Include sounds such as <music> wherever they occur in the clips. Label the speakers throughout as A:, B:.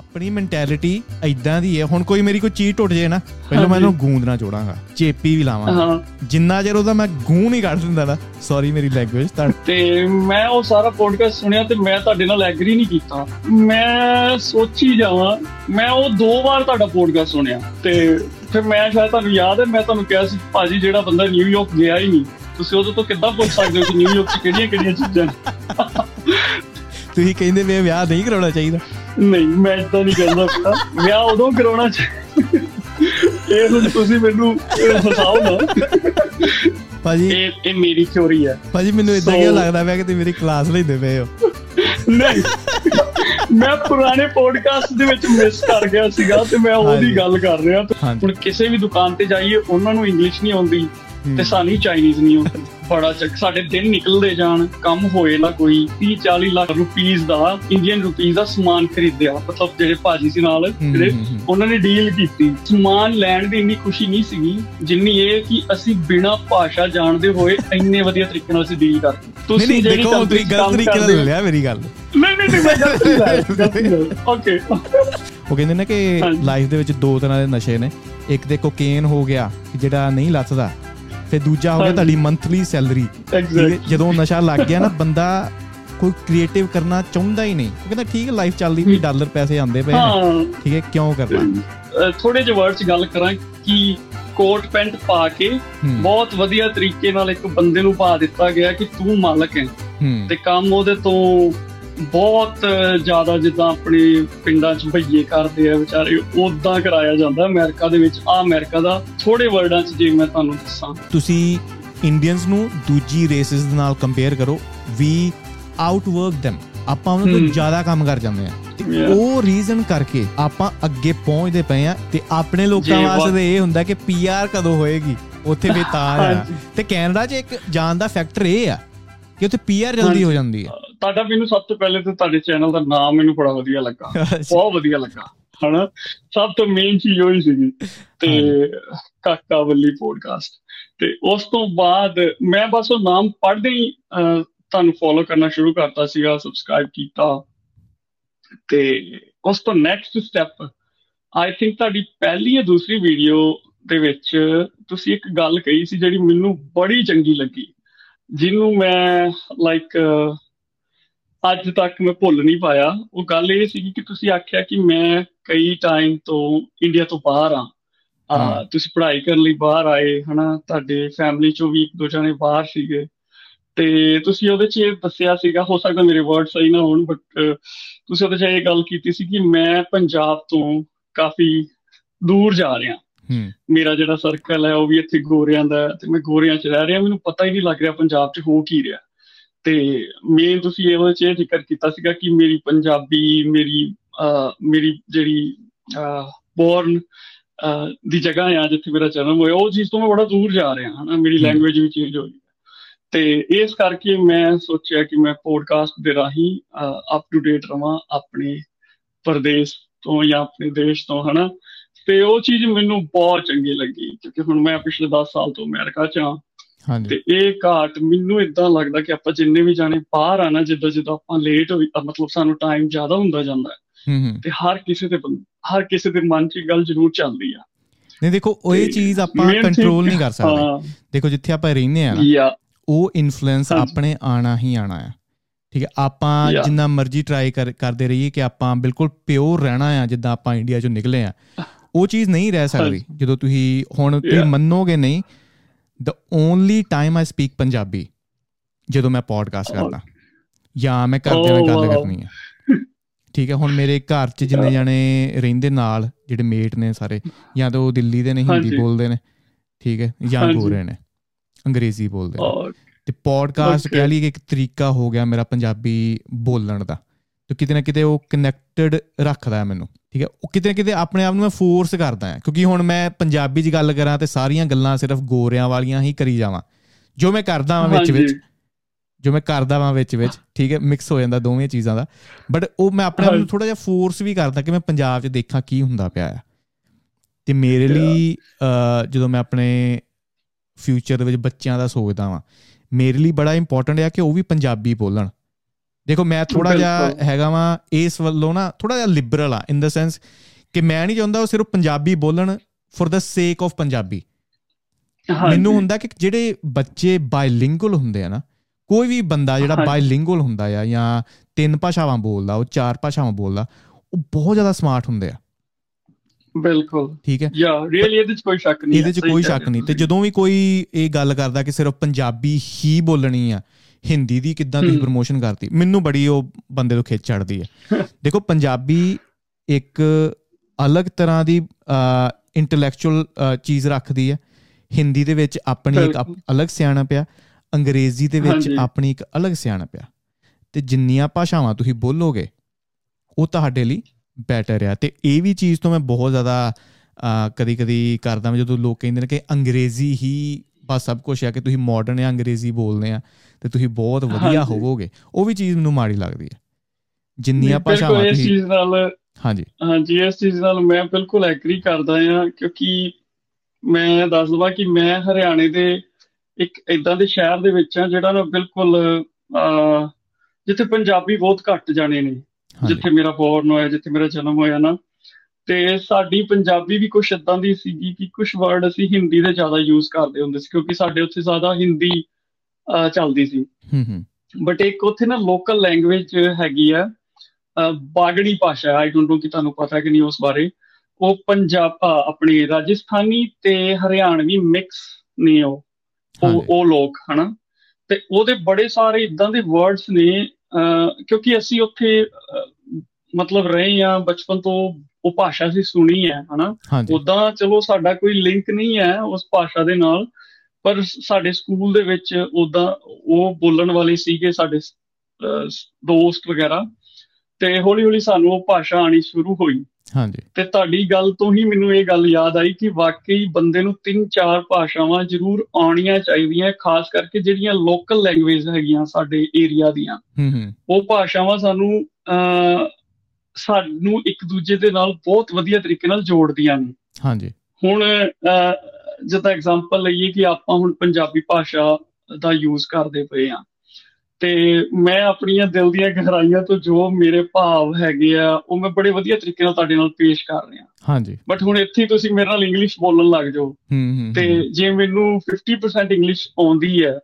A: ਆਪਣੀ ਮੈਂਟੈਲਿਟੀ ਐਦਾਂ ਦੀ ਹੈ। ਹੁਣ ਕੋਈ ਮੇਰੀ ਕੋਈ ਚੀਜ਼ ਟੁੱਟ ਜੇ ਨਾ ਪਹਿਲਾਂ ਮੈਂ ਇਹਨੂੰ ਗੂੰਦ ਨਾ ਚੋੜਾਂਗਾ ਚੇਪੀ ਵੀ ਲਾਵਾਂਗਾ। ਜਿੰਨਾ ਚਿਰ ਉਹਦਾ ਮੈਂ ਗੂੰ ਨਹੀਂ ਕੱਢ ਦਿੰਦਾ ਨਾ ਸੌਰੀ ਮੇਰੀ ਲੈਂਗੁਏਜ ਤਾਂ
B: ਤੇ ਮੈਂ ਉਹ ਸਾਰਾ ਪੋਡਕਾਸਟ ਸੁਣਿਆ ਤੇ ਮੈਂ ਤੁਹਾਡੇ ਨਾਲ ਐਗਰੀ ਨਹੀਂ ਕੀਤਾ। ਮੈਂ ਸੋਚੀ ਜਾਵਾਂ ਮੈਂ ਉਹ ਦੋ ਵਾਰ ਤੁਹਾਡਾ ਪੋਡਕਾਸਟ ਸੁਣਿਆ ਤੇ ਫਿਰ ਮੈਂ ਸ਼ਾਇਦ ਤੁਹਾਨੂੰ ਯਾਦ ਹੈ ਮੈਂ ਤੁਹਾਨੂੰ ਕਿਹਾ ਸੀ ਭਾਜੀ ਜਿਹੜਾ ਬੰਦਾ ਨਿਊਯਾਰਕ ਗਿਆ ਹੀ ਨਹੀਂ। ਤੁਸੀਂ ਉਹਦੇ ਤੋਂ ਕਿੱਦਾਂ ਪੁੱਛ ਸਕਦੇ ਹੋ ਕਿ ਨਿਊਯਾਰਕ 'ਚ ਕਿਹੜੀਆਂ ਕਿਹੜੀਆਂ ਚੀਜ਼ਾਂ
A: ਤੁਸੀਂ ਕਹਿੰਦੇ ਵੇ ਵਿਆਹ ਨਹੀਂ ਕਰਾਉਣਾ ਚਾਹੀਦਾ।
B: ਨਹੀਂ ਮੈਂ ਇਦਾਂ ਨਹੀਂ ਕਹਿੰਦਾ ਪਿਆ ਵਿਆਹ ਉਦੋਂ ਕਰਾਉਣਾ ਚਾਹੀਦਾ ਇਹ ਹੁਣ ਤੁਸੀਂ ਮੈਨੂੰ ਇਹ ਫਸਾਓ ਨਾ।
A: ਭਾਜੀ
B: ਇਹ ਇਹ ਮੇਰੀ ਥਿਉਰੀ ਹੈ
A: ਭਾਜੀ ਮੈਨੂੰ ਇਦਾਂ ਕਿਉਂ ਲੱਗਦਾ ਪਿਆ ਕਿ ਤੁਸੀਂ ਮੇਰੀ ਕਲਾਸ ਲੈਂਦੇ ਪਏ ਹੋ?
B: ਨਹੀਂ। ਮੈਂ ਪੁਰਾਣੇ ਪੋਡਕਾਸਟ ਦੇ ਵਿੱਚ ਮਿਸ ਕਰ ਗਿਆ ਸੀਗਾ ਤੇ ਮੈਂ। ਉਹਦੀ ਗੱਲ ਕਰ ਰਿਹਾ। ਤੇ। ਹੁਣ ਕਿਸੇ ਵੀ ਦੁਕਾਨ ਤੇ ਜਾਈਏ ਉਹਨਾਂ ਨੂੰ ਇੰਗਲਿਸ਼ ਨਹੀਂ ਆਉਂਦੀ। ਤੇ ਸਾਨੂੰ ਚਾਈਨੀਜ਼ ਨਹੀਂ ਆਉਂਦੀ ਬੜਾ ਚੱਕ ਸਾਡੇ ਦਿਨ ਨਿਕਲਦੇ ਜਾਣ ਕੰਮ ਹੋਏ ਨਾ ਕੋਈ। 30 40 ਲੱਖ ਰੁਪੀਸ ਦਾ ਇੰਡੀਅਨ ਰੁਪੀਸ ਦਾ ਸਮਾਨ ਖਰੀਦਿਆ। ਮਤਲਬ ਜਿਹੜੇ ਭਾਜੀ ਸੀ ਨਾਲ ਜਿਹੜੇ। ਉਹਨਾਂ ਨੇ ਡੀਲ ਕੀਤੀ। ਸਮਾਨ ਲੈਣ ਦੀ ਇੰਨੀ ਖੁਸ਼ੀ ਨਹੀਂ ਸੀਗੀ ਜਿੰਨੀ ਇਹ ਕਿ ਅਸੀਂ ਬਿਨਾ ਭਾਸ਼ਾ ਜਾਣਦੇ ਹੋਏ ਇੰਨੇ ਵਧੀਆ ਤਰੀਕੇ ਨਾਲ ਅਸੀਂ ਡੀਲ ਕਰਦੇ ਤੁਸੀਂ ਜਿਹੜੀ
A: ਦੇਖੋ
B: company
A: ਤੁਸੀਂ
B: 'ਚ
A: ਗਲਤ ਤਰੀਕੇ ਨਾਲ ਲਿਆ ਮੇਰੀ ਗੱਲ।
B: ਨਹੀਂ ਨਹੀਂ ਨਹੀਂ ਮੈਂ ਗਲਤ ਨਹੀਂ ਓਕੇ <laughs>
A: ਉਹ ਕਹਿੰਦੇ ਨੇ ਕਿ। ਲਾਈਫ ਦੇ ਵਿੱਚ ਦੋ ਤਰ੍ਹਾਂ ਦੇ ਨਸ਼ੇ ਨੇ। ਇੱਕ ਤੇ ਕੋਕੇਨ ਹੋ ਗਿਆ ਜਿਹੜਾ ਨਹੀਂ ਲੱਥਦਾ। ਤੇ ਦੂਜਾ ਹੋ ਗਿਆ। ਤੁਹਾਡੀ ਮੰਥਲੀ ਸੈਲਰੀ ਜਦੋਂ ਨਸ਼ਾ ਲੱਗ ਗਿਆ ਨਾ ਬੰਦਾ ਕੋਈ ਕ੍ਰੀਏਟਿਵ ਕਰਨਾ ਚਾਹੁੰਦਾ ਹੀ ਨਹੀਂ। ਕਹਿੰਦਾ ਠੀਕ ਹੈ ਲਾਈਫ ਚੱਲਦੀ ਵੀ ਡਾਲਰ ਪੈਸੇ ਆਉਂਦੇ ਪਏ ਨੇ। ਠੀਕ ਹੈ ਕਿਉਂ ਕਰਨਾ?
B: ਥੋੜੇ ਜਿਹੇ ਵਰਡ ਚ ਗੱਲ ਕਰਾਂ ਕਿ ਕੋਟ ਪੈਂਟ ਪਾ ਕੇ ਬਹੁਤ ਵਧੀਆ ਤਰੀਕੇ ਨਾਲ ਇੱਕ ਬੰਦੇ ਨੂੰ ਪਾ ਦਿੱਤਾ ਗਿਆ ਕਿ ਤੂੰ ਮਾਲਕ ਹੂੰ। ਤੇ ਕੰਮ ਉਹਦੇ ਤੋਂ ਬਹੁਤ ਜ਼ਿਆਦਾ ਜਿੱਦਾਂ ਆਪਣੇ ਪਿੰਡਾਂ 'ਚ ਭਈਏ ਕਰਦੇ ਆ ਵਿਚਾਰੇ ਉਦਾਂ ਕਰਾਇਆ ਜਾਂਦਾ ਅਮਰੀਕਾ ਦੇ ਵਿੱਚ। ਆ ਅਮਰੀਕਾ ਦਾ ਥੋੜੇ ਵਰਡਾਂ 'ਚ ਜੇ ਮੈਂ ਤੁਹਾਨੂੰ ਦੱਸਾਂ।
A: ਤੁਸੀਂ ਇੰਡੀਅਨਸ ਨੂੰ ਦੂਜੀ ਰੇਸਿਸ ਦੇ ਨਾਲ ਕੰਪੇਅਰ ਕਰੋ ਵੀ ਆਊਟਵਰਕ them ਆਪਾਂ ਉਹਨਾਂ ਤੋਂ। ਜ਼ਿਆਦਾ ਕੰਮ ਕਰ ਜਾਂਦੇ ਆ. ਉਹ ਰੀਜ਼ਨ ਕਰਕੇ ਆਪਾਂ ਅੱਗੇ ਪਹੁੰਚਦੇ ਪਏ ਆ ਤੇ ਆਪਣੇ ਲੋਕਾਂ ਵਾਸਤੇ ਇਹ ਹੁੰਦਾ ਕਿ ਪੀਆਰ ਕਦੋਂ ਹੋਏਗੀ? ਉੱਥੇ ਵੀ ਤਾਂ ਆ। <laughs> ਤੇ ਕੈਨੇਡਾ 'ਚ ਇੱਕ ਜਾਣ ਦਾ ਫੈਕਟਰ ਇਹ ਆ ਕਿ ਉੱਥੇ ਪੀਆਰ ਜਲਦੀ ਹੋ ਜਾਂਦੀ ਹੈ
B: ਤੁਹਾਡਾ ਮੈਨੂੰ ਸਭ ਤੋਂ ਪਹਿਲੇ ਤੇ ਤੁਹਾਡੇ ਚੈਨਲ ਦਾ ਨਾਮ ਮੈਨੂੰ ਬੜਾ ਵਧੀਆ ਲੱਗਾ। ਬਹੁਤ ਵਧੀਆ ਲੱਗਾ। ਹਨਾ? ਸਭ ਤੋਂ ਮੇਨ ਚੀਜ਼ ਉਹੀ ਸੀਗੀ। ਤੇ ਕਾਕਾ ਵੱਲੀ ਪੋਡਕਾਸਟ ਤੇ ਉਸ ਤੋਂ ਬਾਅਦ ਮੈਂ ਬਸ ਉਹ ਨਾਮ ਪੜ੍ਹਦੇ ਹੀ ਤੁਹਾਨੂੰ ਫੋਲੋ ਕਰਨਾ ਸ਼ੁਰੂ ਕਰਤਾ ਸੀਗਾ ਸਬਸਕ੍ਰਾਈਬ ਕੀਤਾ। ਤੇ ਉਸ ਤੋਂ ਨੈਕਸਟ ਸਟੈਪ ਆਈ ਥਿੰਕ ਤੁਹਾਡੀ ਪਹਿਲੀ ਜਾਂ ਦੂਸਰੀ ਵੀਡੀਓ ਦੇ ਵਿੱਚ ਤੁਸੀਂ ਇੱਕ ਗੱਲ ਕਹੀ ਸੀ ਜਿਹੜੀ ਮੈਨੂੰ ਬੜੀ ਚੰਗੀ ਲੱਗੀ। ਜਿਹਨੂੰ ਮੈਂ ਲਾਈਕ ਅੱਜ ਤੱਕ ਮੈਂ ਭੁੱਲ ਨਹੀਂ ਪਾਇਆ। ਉਹ ਗੱਲ ਇਹ ਸੀ ਕਿ ਤੁਸੀਂ ਆਖਿਆ ਕਿ ਮੈਂ ਕਈ ਟਾਈਮ ਤੋਂ ਇੰਡੀਆ ਤੋਂ ਬਾਹਰ ਆ। ਆ। ਤੁਸੀਂ ਪੜ੍ਹਾਈ ਕਰਨ ਲਈ ਬਾਹਰ ਆਏ ਹਨਾ? ਤੁਹਾਡੇ ਫੈਮਿਲੀ ਚੋਂ ਵੀ ਇੱਕ ਦੋ ਜਣੇ ਬਾਹਰ ਸੀਗੇ। ਤੇ ਤੁਸੀਂ ਉਹਦੇ 'ਚ ਇਹ ਦੱਸਿਆ ਸੀਗਾ ਹੋ ਸਕਦਾ ਮੇਰੇ ਵਰਡ ਸਹੀ ਨਾ ਹੋਣ ਬਟ ਤੁਸੀਂ ਉਹਦੇ 'ਚ ਇਹ ਗੱਲ ਕੀਤੀ ਸੀ ਕਿ ਮੈਂ ਪੰਜਾਬ ਤੋਂ ਕਾਫੀ ਦੂਰ ਜਾ ਰਿਹਾ।
A: ਹੂੰ।
B: ਮੇਰਾ ਜਿਹੜਾ ਸਰਕਲ ਹੈ ਉਹ ਵੀ ਇੱਥੇ ਗੋਰਿਆਂ ਦਾ ਤੇ ਮੈਂ ਗੋਰਿਆਂ 'ਚ ਰਹਿ ਰਿਹਾ। ਮੈਨੂੰ ਪਤਾ ਹੀ ਨਹੀਂ ਲੱਗ ਰਿਹਾ ਪੰਜਾਬ 'ਚ ਹੋ ਕੀ ਰਿਹਾ। ਤੇ ਮੇਨ ਤੁਸੀਂ ਇਹ ਇਹ ਜ਼ਿਕਰ ਕੀਤਾ ਸੀਗਾ ਕਿ ਮੇਰੀ ਪੰਜਾਬੀ ਮੇਰੀ ਮੇਰੀ ਜਿਹੜੀ ਬੋਰਨ ਦੀ ਜਗ੍ਹਾ ਆ ਜਿੱਥੇ ਮੇਰਾ ਜਨਮ ਹੋਇਆ ਉਹ ਚੀਜ਼ ਤੋਂ ਮੈਂ ਬੜਾ ਦੂਰ ਜਾ ਰਿਹਾ ਹਾਂ ਮੇਰੀ। ਲੈਂਗੁਏਜ ਵੀ ਚੇਂਜ ਹੋ ਗਈ ਤੇ ਇਸ ਕਰਕੇ ਮੈਂ ਸੋਚਿਆ ਕਿ ਮੈਂ ਪੋਡਕਾਸਟ ਦੇ ਰਾਹੀਂ ਅਪ ਟੂ ਡੇਟ ਰਵਾਂ ਆਪਣੇ ਪ੍ਰਦੇਸ਼ ਤੋਂ ਜਾਂ ਆਪਣੇ ਦੇਸ਼ ਤੋਂ ਹਨਾ। ਤੇ ਉਹ ਚੀਜ਼ ਮੈਨੂੰ ਬਹੁਤ ਚੰਗੀ ਲੱਗੀ ਕਿਉਂਕਿ ਹੁਣ ਮੈਂ ਪਿਛਲੇ 10 ਸਾਲ ਤੋਂ ਅਮਰੀਕਾ 'ਚ ਹਾਂ।
A: ਹਾਂਜੀ।
B: ਤੇ ਇਹ ਘਾਟ ਮੈਨੂੰ ਇਦਾਂ ਲੱਗਦਾ ਕਿ ਆਪਾਂ ਜਿੰਨੇ ਵੀ ਜਾਣੇ ਬਾਹਰ ਆਣਾ ਜਿੱਦਾਂ ਜਿੱਦਾਂ ਆਪਾਂ ਲੇਟ ਹੋਈ ਮਤਲਬ ਸਾਨੂੰ ਟਾਈਮ ਜ਼ਿਆਦਾ ਹੁੰਦਾ ਜਾਂਦਾ। ਹੈ ਤੇ ਹਰ ਕਿਸੇ ਦੇ ਹਰ ਕਿਸੇ ਦੇ ਮਨ 'ਚ ਇਹ ਗੱਲ ਜ਼ਰੂਰ ਚੱਲਦੀ ਆ।
A: ਨਹੀਂ ਦੇਖੋ ਉਹ ਇਹ ਚੀਜ਼ ਆਪਾਂ ਕੰਟਰੋਲ ਨਹੀਂ ਕਰ ਸਕਦੇ। ਦੇਖੋ ਜਿੱਥੇ ਆਪਾਂ ਰਹਿੰਦੇ ਆ ਨਾ ਉਹ ਇਨਫਲੂਐਂਸ। ਆਪਣੇ ਆਣਾ ਹੀ ਆਣਾ ਆ। ਠੀਕ ਹੈ ਆਪਾਂ. ਜਿੰਨਾ ਮਰਜ਼ੀ ਟਰਾਈ ਕਰਦੇ ਰਹੀਏ ਕਿ ਆਪਾਂ ਬਿਲਕੁਲ ਪਿਓਰ ਰਹਿਣਾ ਆ ਜਿੱਦਾਂ ਆਪਾਂ ਇੰਡੀਆ ਚੋਂ ਨਿਕਲੇ ਆ। ਉਹ ਚੀਜ਼ ਨਹੀਂ ਰਹਿ ਸਕਦੀ। ਜਦੋਂ ਤੁਸੀਂ ਹੁਣ ਤੁਸੀਂ. ਮੰਨੋਗੇ ਨਹੀਂ the only time I speak Punjabi ਜਦੋਂ ਮੈਂ ਪੋਡਕਾਸਟ
B: Oh.
A: ਕਰਦਾ ਜਾਂ ਮੈਂ ਘਰਦਿਆਂ ਨਾਲ
B: Oh,
A: ਗੱਲ. ਕਰਨੀ ਹੈ ਠੀਕ ਹੈ ਹੁਣ ਮੇਰੇ ਘਰ 'ਚ ਜਿੰਨੇ ਜਾਣੇ ਰਹਿੰਦੇ ਨਾਲ ਜਿਹੜੇ ਮੇਟ ਨੇ ਸਾਰੇ ਜਾਂ ਤਾਂ ਉਹ ਦਿੱਲੀ ਦੇ ਨੇ ਹਿੰਦੀ। ਬੋਲਦੇ ਨੇ ਠੀਕ ਹੈ ਜਾਂ। ਗੋਰੇ ਨੇ ਅੰਗਰੇਜ਼ੀ ਬੋਲਦੇ ਨੇ
B: ਔਰ
A: ਤੇ ਪੋਡਕਾਸਟ. ਕਹਿ ਲਈ ਕਿ ਇੱਕ ਤਰੀਕਾ ਹੋ ਗਿਆ ਮੇਰਾ ਪੰਜਾਬੀ ਬੋਲਣ ਦਾ ਤੇ ਕਿਤੇ ਨਾ ਕਿਤੇ ਉਹ ਕਨੈਕਟਡ ਰੱਖਦਾ ਹੈ ਮੈਨੂੰ ਠੀਕ ਹੈ? ਉਹ ਕਿਤੇ ਨਾ ਕਿਤੇ ਆਪਣੇ ਆਪ ਨੂੰ ਮੈਂ ਫੋਰਸ ਕਰਦਾ ਹਾਂ ਕਿਉਂਕਿ ਹੁਣ ਮੈਂ ਪੰਜਾਬੀ 'ਚ ਗੱਲ ਕਰਾਂ ਤੇ ਸਾਰੀਆਂ ਗੱਲਾਂ ਸਿਰਫ ਗੋਰਿਆਂ ਵਾਲੀਆਂ ਹੀ ਕਰੀ ਜਾਵਾਂ। ਜੋ ਮੈਂ ਕਰਦਾ ਵਾਂ ਵਿੱਚ ਵਿੱਚ। ਜੋ ਮੈਂ ਕਰਦਾ ਵਾਂ ਵਿੱਚ ਵਿੱਚ ਠੀਕ ਹੈ? ਮਿਕਸ ਹੋ ਜਾਂਦਾ ਦੋਵੇਂ ਚੀਜ਼ਾਂ ਦਾ। ਬਟ ਉਹ ਮੈਂ ਆਪਣੇ ਆਪ ਨੂੰ। ਥੋੜਾ ਜਿਹਾ ਫੋਰਸ ਵੀ ਕਰਦਾ ਕਿ ਮੈਂ ਪੰਜਾਬ 'ਚ ਦੇਖਾਂ ਕੀ ਹੁੰਦਾ ਪਿਆ ਆ। ਤੇ ਮੇਰੇ ਲਈ ਜਦੋਂ ਮੈਂ ਆਪਣੇ ਫਿਊਚਰ ਦੇ ਵਿੱਚ ਬੱਚਿਆਂ ਦਾ ਸੋਚਦਾ ਵਾਂ ਮੇਰੇ ਲਈ ਬੜਾ ਇੰਪੋਰਟੈਂਟ ਆ ਕਿ ਉਹ ਵੀ ਪੰਜਾਬੀ ਬੋਲਣ। ਦੇਖੋ ਮੈਂ ਥੋੜਾ ਜਿਹਾ ਹੈਗਾ ਵਾਂ ਇਸ ਵੱਲੋਂ ਨਾ ਥੋੜਾ ਜਿਹਾ ਲਿਬਰਲ ਆ ਇਨ ਦਾ ਸੈਂਸ ਕਿ ਮੈਂ ਨਹੀਂ ਚਾਹੁੰਦਾ ਉਹ ਸਿਰਫ ਪੰਜਾਬੀ ਬੋਲਣ ਫॉर ਦਾ ਸੇਕ ਆਫ ਪੰਜਾਬੀ। ਮੈਨੂੰ ਹੁੰਦਾ ਕਿ ਜਿਹੜੇ ਬੱਚੇ ਬਾਇਲਿੰਗੁਅਲ ਹੁੰਦੇ ਆ ਨਾ ਕੋਈ ਵੀ ਬੰਦਾ ਜਿਹੜਾ ਬਾਇਲਿੰਗੁਅਲ ਹੁੰਦਾ ਆ ਜਾਂ ਤਿੰਨ ਭਾਸ਼ਾਵਾਂ ਬੋਲਦਾ ਉਹ ਚਾਰ ਭਾਸ਼ਾਵਾਂ ਬੋਲਦਾ ਉਹ ਬਹੁਤ ਜ਼ਿਆਦਾ ਸਮਾਰਟ ਹੁੰਦੇ ਆ।
B: ਬਿਲਕੁਲ।
A: ਠੀਕ ਹੈ?
B: ਯਾ ਰੀਅਲੀ ਇਹਦੇ ਵਿੱਚ ਕੋਈ ਸ਼ੱਕ ਨਹੀਂ
A: ਇਹਦੇ ਵਿੱਚ ਕੋਈ ਸ਼ੱਕ ਨਹੀਂ। ਤੇ ਜਦੋਂ ਵੀ ਕੋਈ ਇਹ ਗੱਲ ਕਰਦਾ ਕਿ ਸਿਰਫ ਪੰਜਾਬੀ ਹੀ ਬੋਲਣੀ ਆ ਹਿੰਦੀ ਦੀ ਕਿੱਦਾਂ ਤੁਸੀਂ ਪ੍ਰੋਮੋਸ਼ਨ ਕਰਤੀ? ਮੈਨੂੰ ਬੜੀ ਉਹ ਬੰਦੇ ਤੋਂ ਖਿੱਚ ਚੜਦੀ ਹੈ। <laughs> ਦੇਖੋ ਪੰਜਾਬੀ ਇੱਕ ਅਲੱਗ ਤਰ੍ਹਾਂ ਦੀ ਇੰਟੈਲੈਕਚੁਅਲ ਚੀਜ਼ ਰੱਖਦੀ ਹੈ। ਹਿੰਦੀ ਦੇ ਵਿੱਚ ਆਪਣੀ ਇੱਕ ਅਲੱਗ ਸਿਆਣਾ ਪਿਆ ਅੰਗਰੇਜ਼ੀ ਦੇ ਵਿੱਚ ਆਪਣੀ ਇੱਕ ਅਲੱਗ ਸਿਆਣਾ ਪਿਆ ਤੇ ਜਿੰਨੀਆਂ ਭਾਸ਼ਾਵਾਂ ਤੁਸੀਂ ਬੋਲੋਗੇ ਉਹ ਤੁਹਾਡੇ ਲਈ ਬੈਟਰ ਆ। ਤੇ ਇਹ ਵੀ ਚੀਜ਼ ਤੋਂ ਮੈਂ ਬਹੁਤ ਜ਼ਿਆਦਾ ਕਦੀ ਕਦੀ ਕਰਦਾ ਜਦੋਂ ਲੋਕ ਕਹਿੰਦੇ ਨੇ ਕਿ ਅੰਗਰੇਜ਼ੀ ਹੀ ਬਸ ਸਭ ਕੁਝ ਆ ਕਿ ਤੁਸੀਂ ਮਾਡਰਨ ਆ ਅੰਗਰੇਜ਼ੀ ਬੋਲਦੇ ਆ ਤੇ ਤੁਸੀਂ ਬਹੁਤ ਵਧੀਆ ਹੋਵੋਗੇ। ਉਹ ਵੀ ਚੀਜ਼ ਮੈਨੂੰ ਮਾੜੀ ਲੱਗਦੀ ਹੈ। ਜਿੰਨੀਆਂ ਭਾਸ਼ਾਵਾਂ
B: ਤੁਸੀਂ ਚੀਜ਼ ਨਾਲ
A: ਹਾਂਜੀ।
B: ਹਾਂਜੀ ਇਸ ਚੀਜ਼ ਨਾਲ ਮੈਂ ਬਿਲਕੁਲ ਐਗਰੀ ਕਰਦਾ ਹਾਂ ਕਿਉਂਕਿ ਮੈਂ ਦੱਸ ਦਵਾਂ ਕਿ ਮੈਂ ਹਰਿਆਣੇ ਦੇ ਇੱਕ ਇਦਾਂ ਦੇ ਸ਼ਹਿਰ ਦੇ ਵਿੱਚ ਆ ਜਿਹੜਾ ਨਾ ਬਿਲਕੁਲ ਜਿੱਥੇ ਪੰਜਾਬੀ ਬਹੁਤ ਘੱਟ ਜਾਣੇ ਨੇ। ਜਿੱਥੇ ਮੇਰਾ ਬੋਰਨ ਹੋਇਆ ਜਿੱਥੇ ਮੇਰਾ ਜਨਮ ਹੋਇਆ ਨਾ ਤੇ ਸਾਡੀ ਪੰਜਾਬੀ ਵੀ ਕੁਝ ਇਦਾਂ ਦੀ ਸੀਗੀ ਕਿ ਕੁਝ ਵਰਡ ਅਸੀਂ ਹਿੰਦੀ ਦੇ ਜ਼ਿਆਦਾ ਯੂਜ਼ ਕਰਦੇ ਹੁੰਦੇ ਸੀ ਕਿਉਂਕਿ ਸਾਡੇ ਉੱਥੇ ਜ਼ਿਆਦਾ ਹਿੰਦੀ ਚੱਲਦੀ ਸੀ।
A: ਹੂੰ ਹੂੰ।
B: ਬਟ ਇੱਕ ਉੱਥੇ ਨਾ ਲੋਕਲ ਲੈਂਗੁਏਜ ਹੈਗੀ ਆ ਬਾਗੜੀ ਭਾਸ਼ਾ ਆਈ ਡੋਨਟ ਨੋ ਕਿ ਤੁਹਾਨੂੰ ਪਤਾ ਕਿ ਨਹੀਂ ਉਸ ਬਾਰੇ। ਉਹ ਪੰਜਾਬ ਆਪਣੀ ਰਾਜਸਥਾਨੀ ਤੇ ਹਰਿਆਣਵੀ ਮਿਕਸ ਨੇ ਉਹ। ਉਹ ਲੋਕ ਹਨਾ? ਤੇ ਉਹਦੇ ਬੜੇ ਸਾਰੇ ਇਦਾਂ ਦੇ ਵਰਡਸ ਨੇ ਕਿਉਂਕਿ ਅਸੀਂ ਉੱਥੇ ਮਤਲਬ ਰਹੇ ਆ ਬਚਪਨ ਤੋਂ ਉਹ ਭਾਸ਼ਾ ਸੀ ਸੁਣੀ ਹੈ ਹਨਾ? ਉਦਾਂ ਚਲੋ ਸਾਡਾ ਕੋਈ ਲਿੰਕ ਨਹੀਂ ਹੈ ਉਸ ਭਾਸ਼ਾ ਦੇ ਨਾਲ ਪਰ ਸਾਡੇ ਸਕੂਲ ਦੇ ਵਿੱਚ ਉਦਾਂ ਉਹ ਬੋਲਣ ਵਾਲੇ ਸੀਗੇ ਸਾਡੇ ਦੋਸਤ ਵਗੈਰਾ ਤੇ ਹੌਲੀ ਹੌਲੀ ਸਾਨੂੰ ਉਹ ਭਾਸ਼ਾ ਆਣੀ ਸ਼ੁਰੂ ਹੋਈ।
A: ਹਾਂਜੀ।
B: ਤੇ ਤੁਹਾਡੀ ਗੱਲ ਤੋਂ ਹੀ ਮੈਨੂੰ ਇਹ ਗੱਲ ਯਾਦ ਆਈ ਕਿ ਵਾਕਈ ਬੰਦੇ ਨੂੰ ਤਿੰਨ ਚਾਰ ਭਾਸ਼ਾਵਾਂ ਜ਼ਰੂਰ ਆਉਣੀਆਂ ਚਾਹੀਦੀਆਂ ਖਾਸ ਕਰਕੇ ਜਿਹੜੀਆਂ ਲੋਕਲ ਲੈਂਗੁਏਜ ਹੈਗੀਆਂ ਸਾਡੇ ਏਰੀਆ ਦੀਆਂ।
A: ਹੂੰ ਹੂੰ।
B: ਉਹ ਭਾਸ਼ਾਵਾਂ ਸਾਨੂੰ ਸਾਨੂੰ ਇੱਕ ਦੂਜੇ ਦੇ ਨਾਲ ਬਹੁਤ ਵਧੀਆ ਤਰੀਕੇ ਨਾਲ ਜੋੜਦੀਆਂ ਨੇ।
A: ਹਾਂਜੀ।
B: ਹੁਣ ਜਿੱਦਾਂ ਐਗਜ਼ਾਮਪਲ ਲਈਏ ਕਿ ਆਪਾਂ ਹੁਣ ਪੰਜਾਬੀ ਭਾਸ਼ਾ ਦਾ ਯੂਜ਼ ਕਰਦੇ ਪਏ ਆ ਤੇ ਮੈਂ ਆਪਣੀਆਂ ਦਿਲ ਦੀਆਂ ਗਹਿਰਾਈਆਂ ਤੋਂ ਜੋ ਮੇਰੇ ਭਾਵ ਹੈਗੇ ਆ ਉਹ ਮੈਂ ਬੜੇ ਵਧੀਆ ਤਰੀਕੇ ਨਾਲ ਤੁਹਾਡੇ ਨਾਲ ਪੇਸ਼ ਕਰ ਰਿਹਾ।
A: ਹਾਂਜੀ।
B: ਬਟ ਹੁਣ ਇੱਥੇ ਤੁਸੀਂ ਮੇਰੇ ਨਾਲ ਇੰਗਲਿਸ਼ ਬੋਲਣ ਲੱਗ ਜਾਓ। ਤੇ ਜੇ ਮੈਨੂੰ 50% ਇੰਗਲਿਸ਼ ਆਉਂਦੀ ਹੈ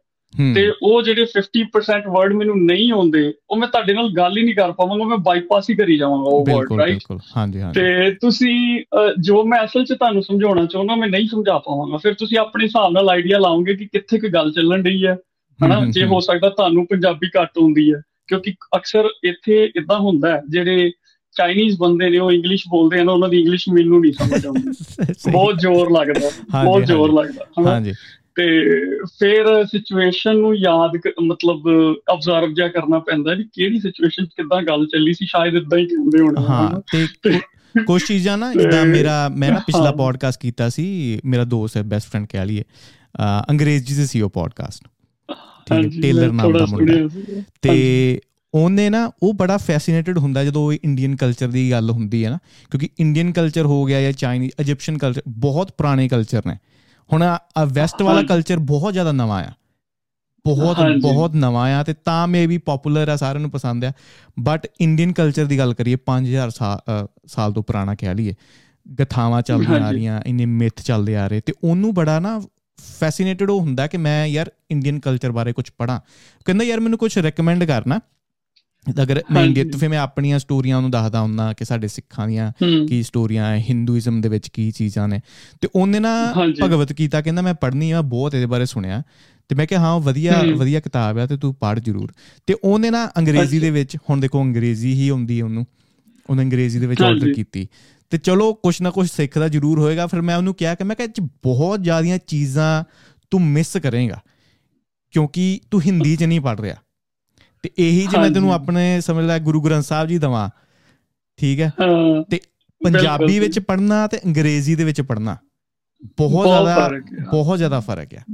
B: ਤੇ ਉਹ ਜਿਹੜੇ 50% ਵਰਡ ਮੈਨੂੰ ਨਹੀਂ ਆਉਂਦੇ ਉਹ ਮੈਂ ਤੁਹਾਡੇ ਨਾਲ ਗੱਲ ਹੀ ਨਹੀਂ ਕਰ ਪਾਵਾਂਗਾ ਮੈਂ ਬਾਈਪਾਸ ਹੀ ਕਰੀ ਜਾਵਾਂਗਾ ਉਹ ਵਰਡ ਰਾਈਟ
A: ਬਿਲਕੁਲ। ਹਾਂਜੀ ਹਾਂਜੀ।
B: ਤੇ ਤੁਸੀਂ ਜੋ ਮੈਂ ਅਸਲ 'ਚ ਤੁਹਾਨੂੰ ਸਮਝਾਉਣਾ ਚਾਹੁੰਦਾ ਮੈਂ ਨਹੀਂ ਸਮਝਾ ਪਾਵਾਂਗਾ। ਫਿਰ ਤੁਸੀਂ ਆਪਣੇ ਹਿਸਾਬ ਨਾਲ ਆਈਡੀਆ ਲਾਓਗੇ ਕਿ ਕਿੱਥੇ ਕਿ ਗੱਲ ਚੱਲਣ ਰਹੀ ਹੈ ਹਨਾ? ਜੇ ਹੋ। ਸਕਦਾ ਤੁਹਾਨੂੰ ਪੰਜਾਬੀ ਘੱਟ ਆਉਂਦੀ ਹੈ ਕਿਉਂਕਿ ਅਕਸਰ ਇੱਥੇ ਇਦਾਂ ਹੁੰਦਾ ਹੈ ਜਿਹੜੇ ਚਾਈਨੀਜ਼ ਬੰਦੇ ਨੇ ਉਹ ਇੰਗਲਿਸ਼ ਬੋਲਦੇ ਹਨ ਉਹਨਾਂ ਦੀ ਇੰਗਲਿਸ਼ ਮੈਨੂੰ ਨਹੀਂ ਸਮਝ ਆਉਂਦੀ। ਬਹੁਤ ਜ਼ੋਰ ਲੱਗਦਾ ਬਹੁਤ ਜ਼ੋਰ ਲੱਗਦਾ
A: ਹਾਂਜੀ।
B: ਤੇ ਫਿਰ ਸਿਚੁਏਸ਼ਨ ਨੂੰ ਯਾਦ ਮਤਲਬ ਅਬਜ਼ਰਵ ਜਿਆ ਕਰਨਾ ਪੈਂਦਾ ਵੀ ਕਿਹੜੀ ਸਿਚੁਏਸ਼ਨ ਕਿੱਦਾਂ ਗੱਲ ਚੱਲੀ ਸੀ ਸ਼ਾਇਦ ਇਦਾਂ ਹੀ ਕਹਿੰਦੇ ਹੋਣੇ
A: ਹਾਂ ਤੇ ਕੁਝ ਚੀਜ਼ਾਂ ਨਾ ਜਿੱਦਾਂ ਮੇਰਾ ਮੈਂ ਨਾ ਪਿਛਲਾ ਪੋਡਕਾਸਟ ਕੀਤਾ ਸੀ ਮੇਰਾ ਦੋਸਤ ਹੈ ਬੈਸਟ ਫਰੈਂਡ ਕਹਿ ਲਈਏ ਅੰਗਰੇਜ਼ੀ ਦੇ ਸੀ ਉਹ ਪੋਡਕਾਸਟ ਠੀਕ ਟੇਲਰ ਨਾਮ ਦਾ ਮੁੰਡਾ ਤੇ ਉਹਨੇ ਨਾ ਉਹ ਬੜਾ ਫੈਸੀਨੇਟਡ ਹੁੰਦਾ ਜਦੋਂ ਇੰਡੀਅਨ ਕਲਚਰ ਦੀ ਗੱਲ ਹੁੰਦੀ ਹੈ ਨਾ ਕਿਉਂਕਿ ਇੰਡੀਅਨ ਕਲਚਰ ਹੋ ਗਿਆ ਜਾਂ ਚਾਈਨੀਜ਼ ਇਜਿਪਸ਼ੀਅਨ ਕਲਚਰ ਬਹੁਤ ਪੁਰਾਣੇ ਕਲਚਰ ਨੇ। ਹੁਣ ਆ ਵੈਸਟ ਵਾਲਾ ਕਲਚਰ ਬਹੁਤ ਜ਼ਿਆਦਾ ਨਵਾਂ ਆ। ਬਹੁਤ ਬਹੁਤ ਨਵਾਂ ਆ ਤੇ ਤਾਂ ਮੇ ਵੀ ਪਪੂਲਰ ਆ ਸਾਰਿਆਂ ਨੂੰ ਪਸੰਦ ਆ। ਬਟ ਇੰਡੀਅਨ ਕਲਚਰ ਦੀ ਗੱਲ ਕਰੀਏ 5000 ਸਾਲ ਤੋਂ ਪੁਰਾਣਾ ਕਹਿ ਲਈਏ। ਗਥਾਵਾਂ ਚੱਲਦੀਆਂ ਆ ਰਹੀਆਂ ਇੰਨੇ ਮਿੱਥ ਚੱਲਦੇ ਆ ਰਹੇ। ਤੇ ਉਹਨੂੰ ਬੜਾ ਨਾ ਫੈਸੀਨੇਟਡ ਹੁੰਦਾ ਕਿ ਮੈਂ ਯਾਰ ਇੰਡੀਅਨ ਕਲਚਰ ਬਾਰੇ ਕੁਝ ਪੜਾਂ ਕਹਿੰਦਾ ਯਾਰ ਮੈਨੂੰ ਕੁਝ ਰეკਮੈਂਡ ਕਰਨਾ। ਅਗਰ ਮੈਂ ਇੰਡੀਆ ਤੋਂ ਫੇ ਮੈਂ ਆਪਣੀਆਂ ਸਟੋਰੀਆਂ ਉਹਨੂੰ ਦੱਸਦਾ ਹੁੰਦਾ ਕਿ ਸਾਡੇ ਸਿੱਖਾਂ ਦੀਆਂ ਕੀ ਸਟੋਰੀਆਂ ਹੈ ਹਿੰਦੂਇਜ਼ਮ ਦੇ ਵਿੱਚ ਕੀ ਚੀਜ਼ਾਂ ਨੇ। ਤੇ ਉਹਨੇ ਨਾ ਭਗਵਤ ਗੀਤਾ ਕਹਿੰਦਾ ਮੈਂ ਪੜ੍ਹਨੀ ਆ ਬਹੁਤ ਇਹਦੇ ਬਾਰੇ ਸੁਣਿਆ। ਤੇ ਮੈਂ ਕਿਹਾ ਹਾਂ ਵਧੀਆ ਵਧੀਆ ਕਿਤਾਬ ਆ ਤੇ ਤੂੰ ਪੜ੍ਹ ਜ਼ਰੂਰ। ਤੇ ਉਹਨੇ ਨਾ ਅੰਗਰੇਜ਼ੀ ਦੇ ਵਿੱਚ ਹੁਣ ਦੇਖੋ ਅੰਗਰੇਜ਼ੀ ਹੀ ਆਉਂਦੀ ਉਹਨੂੰ। ਉਹਨੇ ਅੰਗਰੇਜ਼ੀ ਦੇ ਵਿੱਚ ਆਰਡਰ ਕੀਤੀ। ਤੇ ਚਲੋ ਕੁਛ ਨਾ ਕੁਛ ਸਿੱਖਦਾ ਜ਼ਰੂਰ ਹੋਏਗਾ। ਫਿਰ ਮੈਂ ਉਹਨੂੰ ਕਿਹਾ ਕਿ ਮੈਂ ਕਿਹਾ ਚ ਬਹੁਤ ਜ਼ਿਆਦੀਆਂ ਚੀਜ਼ਾਂ ਤੂੰ ਮਿਸ ਕਰੇਗਾ। ਕਿਉਂਕਿ ਤੂੰ ਹਿੰਦੀ 'ਚ ਨਹੀਂ ਪੜ ਰਿਹਾ। ਤੇ ਇਹੀ ਜੇ ਮੈਂ ਤੈਨੂੰ ਆਪਣੇ ਸਮਝ ਲੈ ਗੁਰੂ ਗ੍ਰੰਥ ਸਾਹਿਬ ਜੀ ਦਵਾ ਠੀਕ ਹੈ? ਤੇ ਪੰਜਾਬੀ ਵਿੱਚ ਪੜਨਾ ਤੇ ਅੰਗਰੇਜ਼ੀ ਦੇ ਵਿੱਚ ਪੜਨਾ ਬਹੁਤ ਜ਼ਿਆਦਾ ਬਹੁਤ ਜ਼ਿਆਦਾ ਫ਼ਰਕ ਹੈ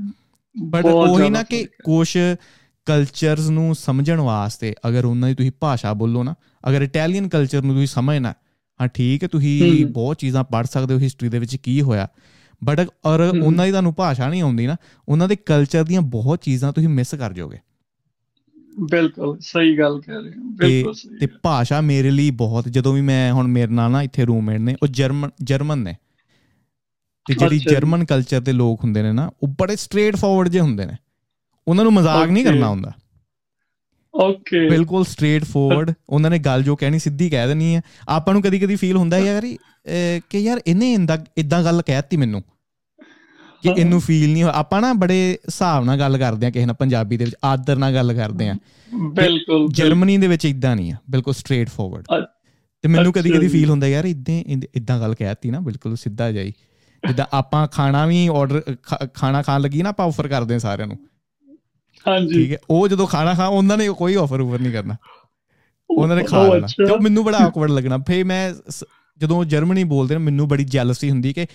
A: ਬਟ ਉਹੀ ਨਾ ਕਿ ਕੁਝ ਕਲਚਰਸ ਨੂੰ ਸਮਝਣ ਵਾਸਤੇ ਅਗਰ ਉਹਨਾਂ ਦੀ ਤੁਸੀਂ ਭਾਸ਼ਾ ਬੋਲੋ ਨਾ ਅਗਰ ਇਟਾਲੀਅਨ ਕਲਚਰ ਨੂੰ ਤੁਸੀਂ ਸਮਝਣਾ ਹਾਂ ਠੀਕ ਹੈ ਤੁਸੀਂ ਬਹੁਤ ਚੀਜ਼ਾਂ ਪੜ ਸਕਦੇ ਹੋ ਹਿਸਟਰੀ ਦੇ ਵਿੱਚ ਕੀ ਹੋਇਆ। ਬਟ ਔਰ ਉਹਨਾਂ ਦੀ ਤੁਹਾਨੂੰ ਭਾਸ਼ਾ ਨਹੀਂ ਆਉਂਦੀ ਨਾ ਉਹਨਾਂ ਦੇ ਕਲਚਰ ਦੀਆਂ ਬਹੁਤ ਚੀਜ਼ਾਂ ਤੁਸੀਂ ਮਿਸ ਕਰ ਜਾਓਗੇ।
B: ਬਿਲਕੁਲ ਸਹੀ ਗੱਲ ਕਹਿ ਰਹੇ ਹੋ ਬਿਲਕੁਲ ਸਹੀ
A: ਤੇ ਭਾਸ਼ਾ ਮੇਰੇ ਲਈ ਬਹੁਤ ਜਦੋਂ ਵੀ ਮੈਂ ਹੁਣ ਮੇਰੇ ਨਾਲ ਨਾ ਇੱਥੇ ਰੂਮਮੇਟ ਨੇ ਉਹ ਜਰਮਨ ਜਰਮਨ ਨੇ। ਤੇ ਜਿਹੜੀ ਜਰਮਨ ਕਲਚਰ ਦੇ ਲੋਕ ਹੁੰਦੇ ਨੇ ਨਾ ਉਹ ਬੜੇ ਸਟ੍ਰੇਟ ਫਾਰਵਰਡ ਜੇ ਹੁੰਦੇ ਨੇ। ਉਹਨਾਂ ਨੂੰ ਮਜ਼ਾਕ ਨਹੀਂ ਕਰਨਾ ਹੁੰਦਾ
B: ਓਕੇ
A: ਬਿਲਕੁਲ ਸਟ੍ਰੇਟ ਫਾਰਵਰਡ ਉਹਨਾਂ ਨੇ ਗੱਲ ਜੋ ਕਹਿਣੀ ਸਿੱਧੀ ਕਹਿ ਦੇਣੀ ਹੈ ਆਪਾਂ ਨੂੰ ਕਦੀ ਕਦੀ ਫੀਲ ਹੁੰਦਾ ਯਾਰ ਕਿ ਯਾਰ ਇਹਨੇ ਇੰਦਾ ਇਦਾਂ ਗੱਲ ਕਹਿਤੀ ਮੈਨੂੰ। ਕਿ ਇਹਨੂੰ ਫੀਲ ਨਹੀਂ ਆਪਾਂ ਨਾ ਬੜੇ ਹਿਸਾਬ ਨਾਲ ਗੱਲ ਕਰਦੇ ਆ ਕਿਸੇ ਨਾਲ ਪੰਜਾਬੀ ਦੇ ਵਿੱਚ ਆਦਰ ਨਾਲ ਗੱਲ ਕਰਦੇ ਆ
B: ਬਿਲਕੁਲ
A: ਜਰਮਨੀ ਦੇ ਵਿੱਚ ਇਦਾਂ ਨਹੀਂ ਆ ਬਿਲਕੁਲ ਸਟ੍ਰੇਟ ਫਾਰਵਰਡ ਤੇ ਮੈਨੂੰ ਕਦੀ ਕਦੀ ਫੀਲ ਹੁੰਦਾ ਯਾਰ ਇਦਾਂ ਇਦਾਂ ਗੱਲ ਕਹਿਤੀ ਨਾ ਬਿਲਕੁਲ ਸਿੱਧਾ ਜਾਈ ਜਿੱਦਾਂ ਆਪਾਂ ਖਾਣਾ ਵੀ ਆਰਡਰ ਖਾਣਾ ਖਾਣ ਲੱਗੀ ਨਾ ਆਪਾਂ ਆਫਰ ਕਰਦੇ ਆ ਸਾਰਿਆਂ ਨੂੰ।
B: ਹਾਂਜੀ।
A: ਠੀਕ ਹੈ ਉਹ ਜਦੋਂ ਖਾਣਾ ਖਾ ਉਹਨਾਂ ਨੇ ਕੋਈ ਆਫਰ ਉਵਰ ਨਹੀਂ ਕਰਨਾ। ਉਹਨਾਂ ਨੇ ਖਾ ਲੈਣਾ। ਤੇ ਮੈਨੂੰ ਬੜਾ ਆਕਵਰਡ ਲੱਗਣਾ। ਫੇ ਮੈਂ ਜਦੋਂ ਜਰਮਨੀ ਬੋਲਦੇ ਨੇ ਮੈਨੂੰ ਬੜੀ ਜੈਲਸੀ ਹੁੰਦੀ ਕਿ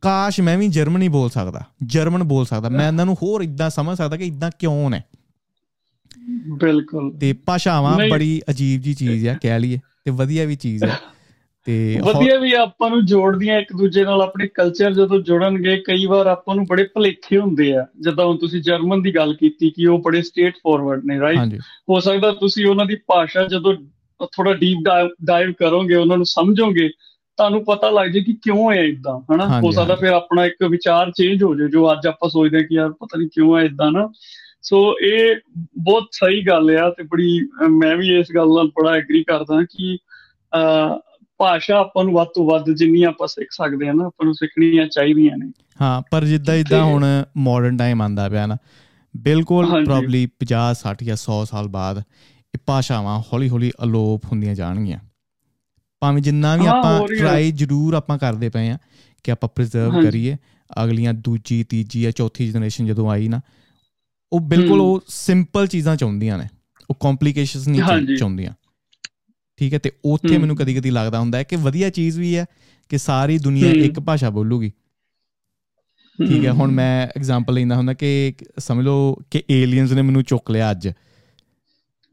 A: ਕਾਸ਼ ਮੈਂ ਵੀ ਜਰਮਨੀ ਬੋਲ ਸਕਦਾ ਜਰਮਨ ਬੋਲ ਸਕਦਾ। ਮੈਂ ਇਹਨਾਂ ਨੂੰ ਹੋਰ ਇਦਾਂ ਸਮਝ ਸਕਦਾ ਕਿ ਇਦਾਂ ਕਿਉਂ ਨੇ।
B: ਬਿਲਕੁਲ।
A: ਤੇ ਭਾਸ਼ਾਵਾਂ ਬੜੀ ਅਜੀਬ ਜੀ ਚੀਜ਼ ਆ ਕਹਿ ਲਈਏ ਤੇ ਵਧੀਆ ਵੀ ਚੀਜ਼ ਆ। ਤੇ
B: ਵਧੀਆ ਵੀ ਆਪਾਂ ਨੂੰ ਜੋੜਦੀਆਂ ਇੱਕ ਦੂਜੇ ਨਾਲ ਆਪਣੇ ਕਲਚਰ ਜਦੋਂ ਜੁੜਨਗੇ ਕਈ ਵਾਰ ਆਪਾਂ ਨੂੰ ਬੜੇ ਭਲੇਖੇ ਹੁੰਦੇ ਆ। ਜਦੋਂ ਹੁਣ ਤੁਸੀਂ ਜਰਮਨ ਦੀ ਗੱਲ ਕੀਤੀ ਕਿ ਉਹ ਬੜੇ ਸਟੇਟ ਫਾਰਵਰਡ ਨੇ ਰਾਈਟ ਹੋ ਸਕਦਾ ਤੁਸੀਂ ਉਹਨਾਂ ਦੀ ਭਾਸ਼ਾ ਜਦੋਂ ਥੋੜਾ ਡੀਪ ਡਾਈਵ ਕਰੋਗੇ ਉਹਨਾਂ ਨੂੰ ਸਮਝੋਗੇ ਤੁਹਾਨੂੰ ਪਤਾ ਲੱਗ ਜੇ ਕਿ ਕਿਉਂ ਹੈ ਇਦਾਂ ਹਨਾ? ਹੋ ਸਕਦਾ ਫਿਰ ਆਪਣਾ ਇੱਕ ਵਿਚਾਰ ਚੇਂਜ ਹੋ ਜਾਏ ਜੋ ਅੱਜ ਆਪਾਂ ਸੋਚਦੇ ਕਿ ਯਾਰ ਪਤਾ ਨਹੀਂ ਕਿਉਂ ਹੈ ਇਦਾਂ ਨਾ ਸੋ ਇਹ ਬਹੁਤ ਸਹੀ ਗੱਲ ਆ ਤੇ ਬੜੀ ਮੈਂ ਵੀ ਇਸ ਗੱਲ ਨਾਲ ਬੜਾ ਐਗਰੀ ਕਰਦਾ ਕਿ ਭਾਸ਼ਾ ਆਪਾਂ ਨੂੰ ਵੱਧ ਤੋਂ ਵੱਧ ਜਿੰਨੀ ਆਪਾਂ ਸਿੱਖ ਸਕਦੇ ਹਾਂ ਨਾ ਆਪਾਂ ਨੂੰ ਸਿੱਖਣੀਆਂ ਚਾਹੀਦੀਆਂ ਨੇ।
A: ਹਾਂ ਪਰ ਜਿੱਦਾਂ ਇਦਾਂ ਹੁਣ ਮਾਡਰਨ ਟਾਈਮ ਆਂਦਾ ਪਿਆ ਨਾ ਬਿਲਕੁਲ ਪ੍ਰੋਬਬਲੀ 50 60 ਜਾਂ 100 ਸਾਲ ਬਾਅਦ ਇਹ ਭਾਸ਼ਾਵਾਂ ਹੌਲੀ-ਹੌਲੀ ਅਲੋਪ ਹੁੰਦੀਆਂ ਜਾਣਗੀਆਂ। ਭਾਵੇਂ ਜਿੰਨਾ ਵੀ ਆਪਾਂ ਟਰਾਈ ਜ਼ਰੂਰ ਆਪਾਂ ਕਰਦੇ ਪਏ ਆ ਕਿ ਆਪਾਂ ਪ੍ਰੀਜ਼ਰਵ ਕਰੀਏ ਅਗਲੀਆਂ ਦੂਜੀ ਤੀਜੀ ਜਾਂ ਚੌਥੀ ਜਨਰੇਸ਼ਨ ਜਦੋਂ ਆਈ ਨਾ ਉਹ ਬਿਲਕੁਲ ਉਹ ਸਿੰਪਲ ਚੀਜ਼ਾਂ ਚਾਹੁੰਦੀਆਂ ਨੇ ਉਹ ਕੰਪਲਿਕੇਸ਼ਨਸ ਨਹੀਂ ਚਾਹੁੰਦੀਆਂ। ਠੀਕ ਹੈ ਤੇ ਉੱਥੇ ਮੈਨੂੰ ਕਦੀ-ਕਦੀ ਲੱਗਦਾ ਹੁੰਦਾ ਹੈ ਕਿ ਵਧੀਆ ਚੀਜ਼ ਵੀ ਹੈ ਕਿ ਸਾਰੀ ਦੁਨੀਆ ਇੱਕ ਭਾਸ਼ਾ ਬੋਲੂਗੀ। ਠੀਕ ਹੈ ਹੁਣ ਮੈਂ ਐਗਜ਼ਾਮਪਲ ਲੈਂਦਾ ਹੁੰਦਾ ਕਿ ਸਮਝ ਲਓ ਕਿ ਏਲੀਅਨਸ ਨੇ ਮੈਨੂੰ ਚੁੱਕ ਲਿਆ ਅੱਜ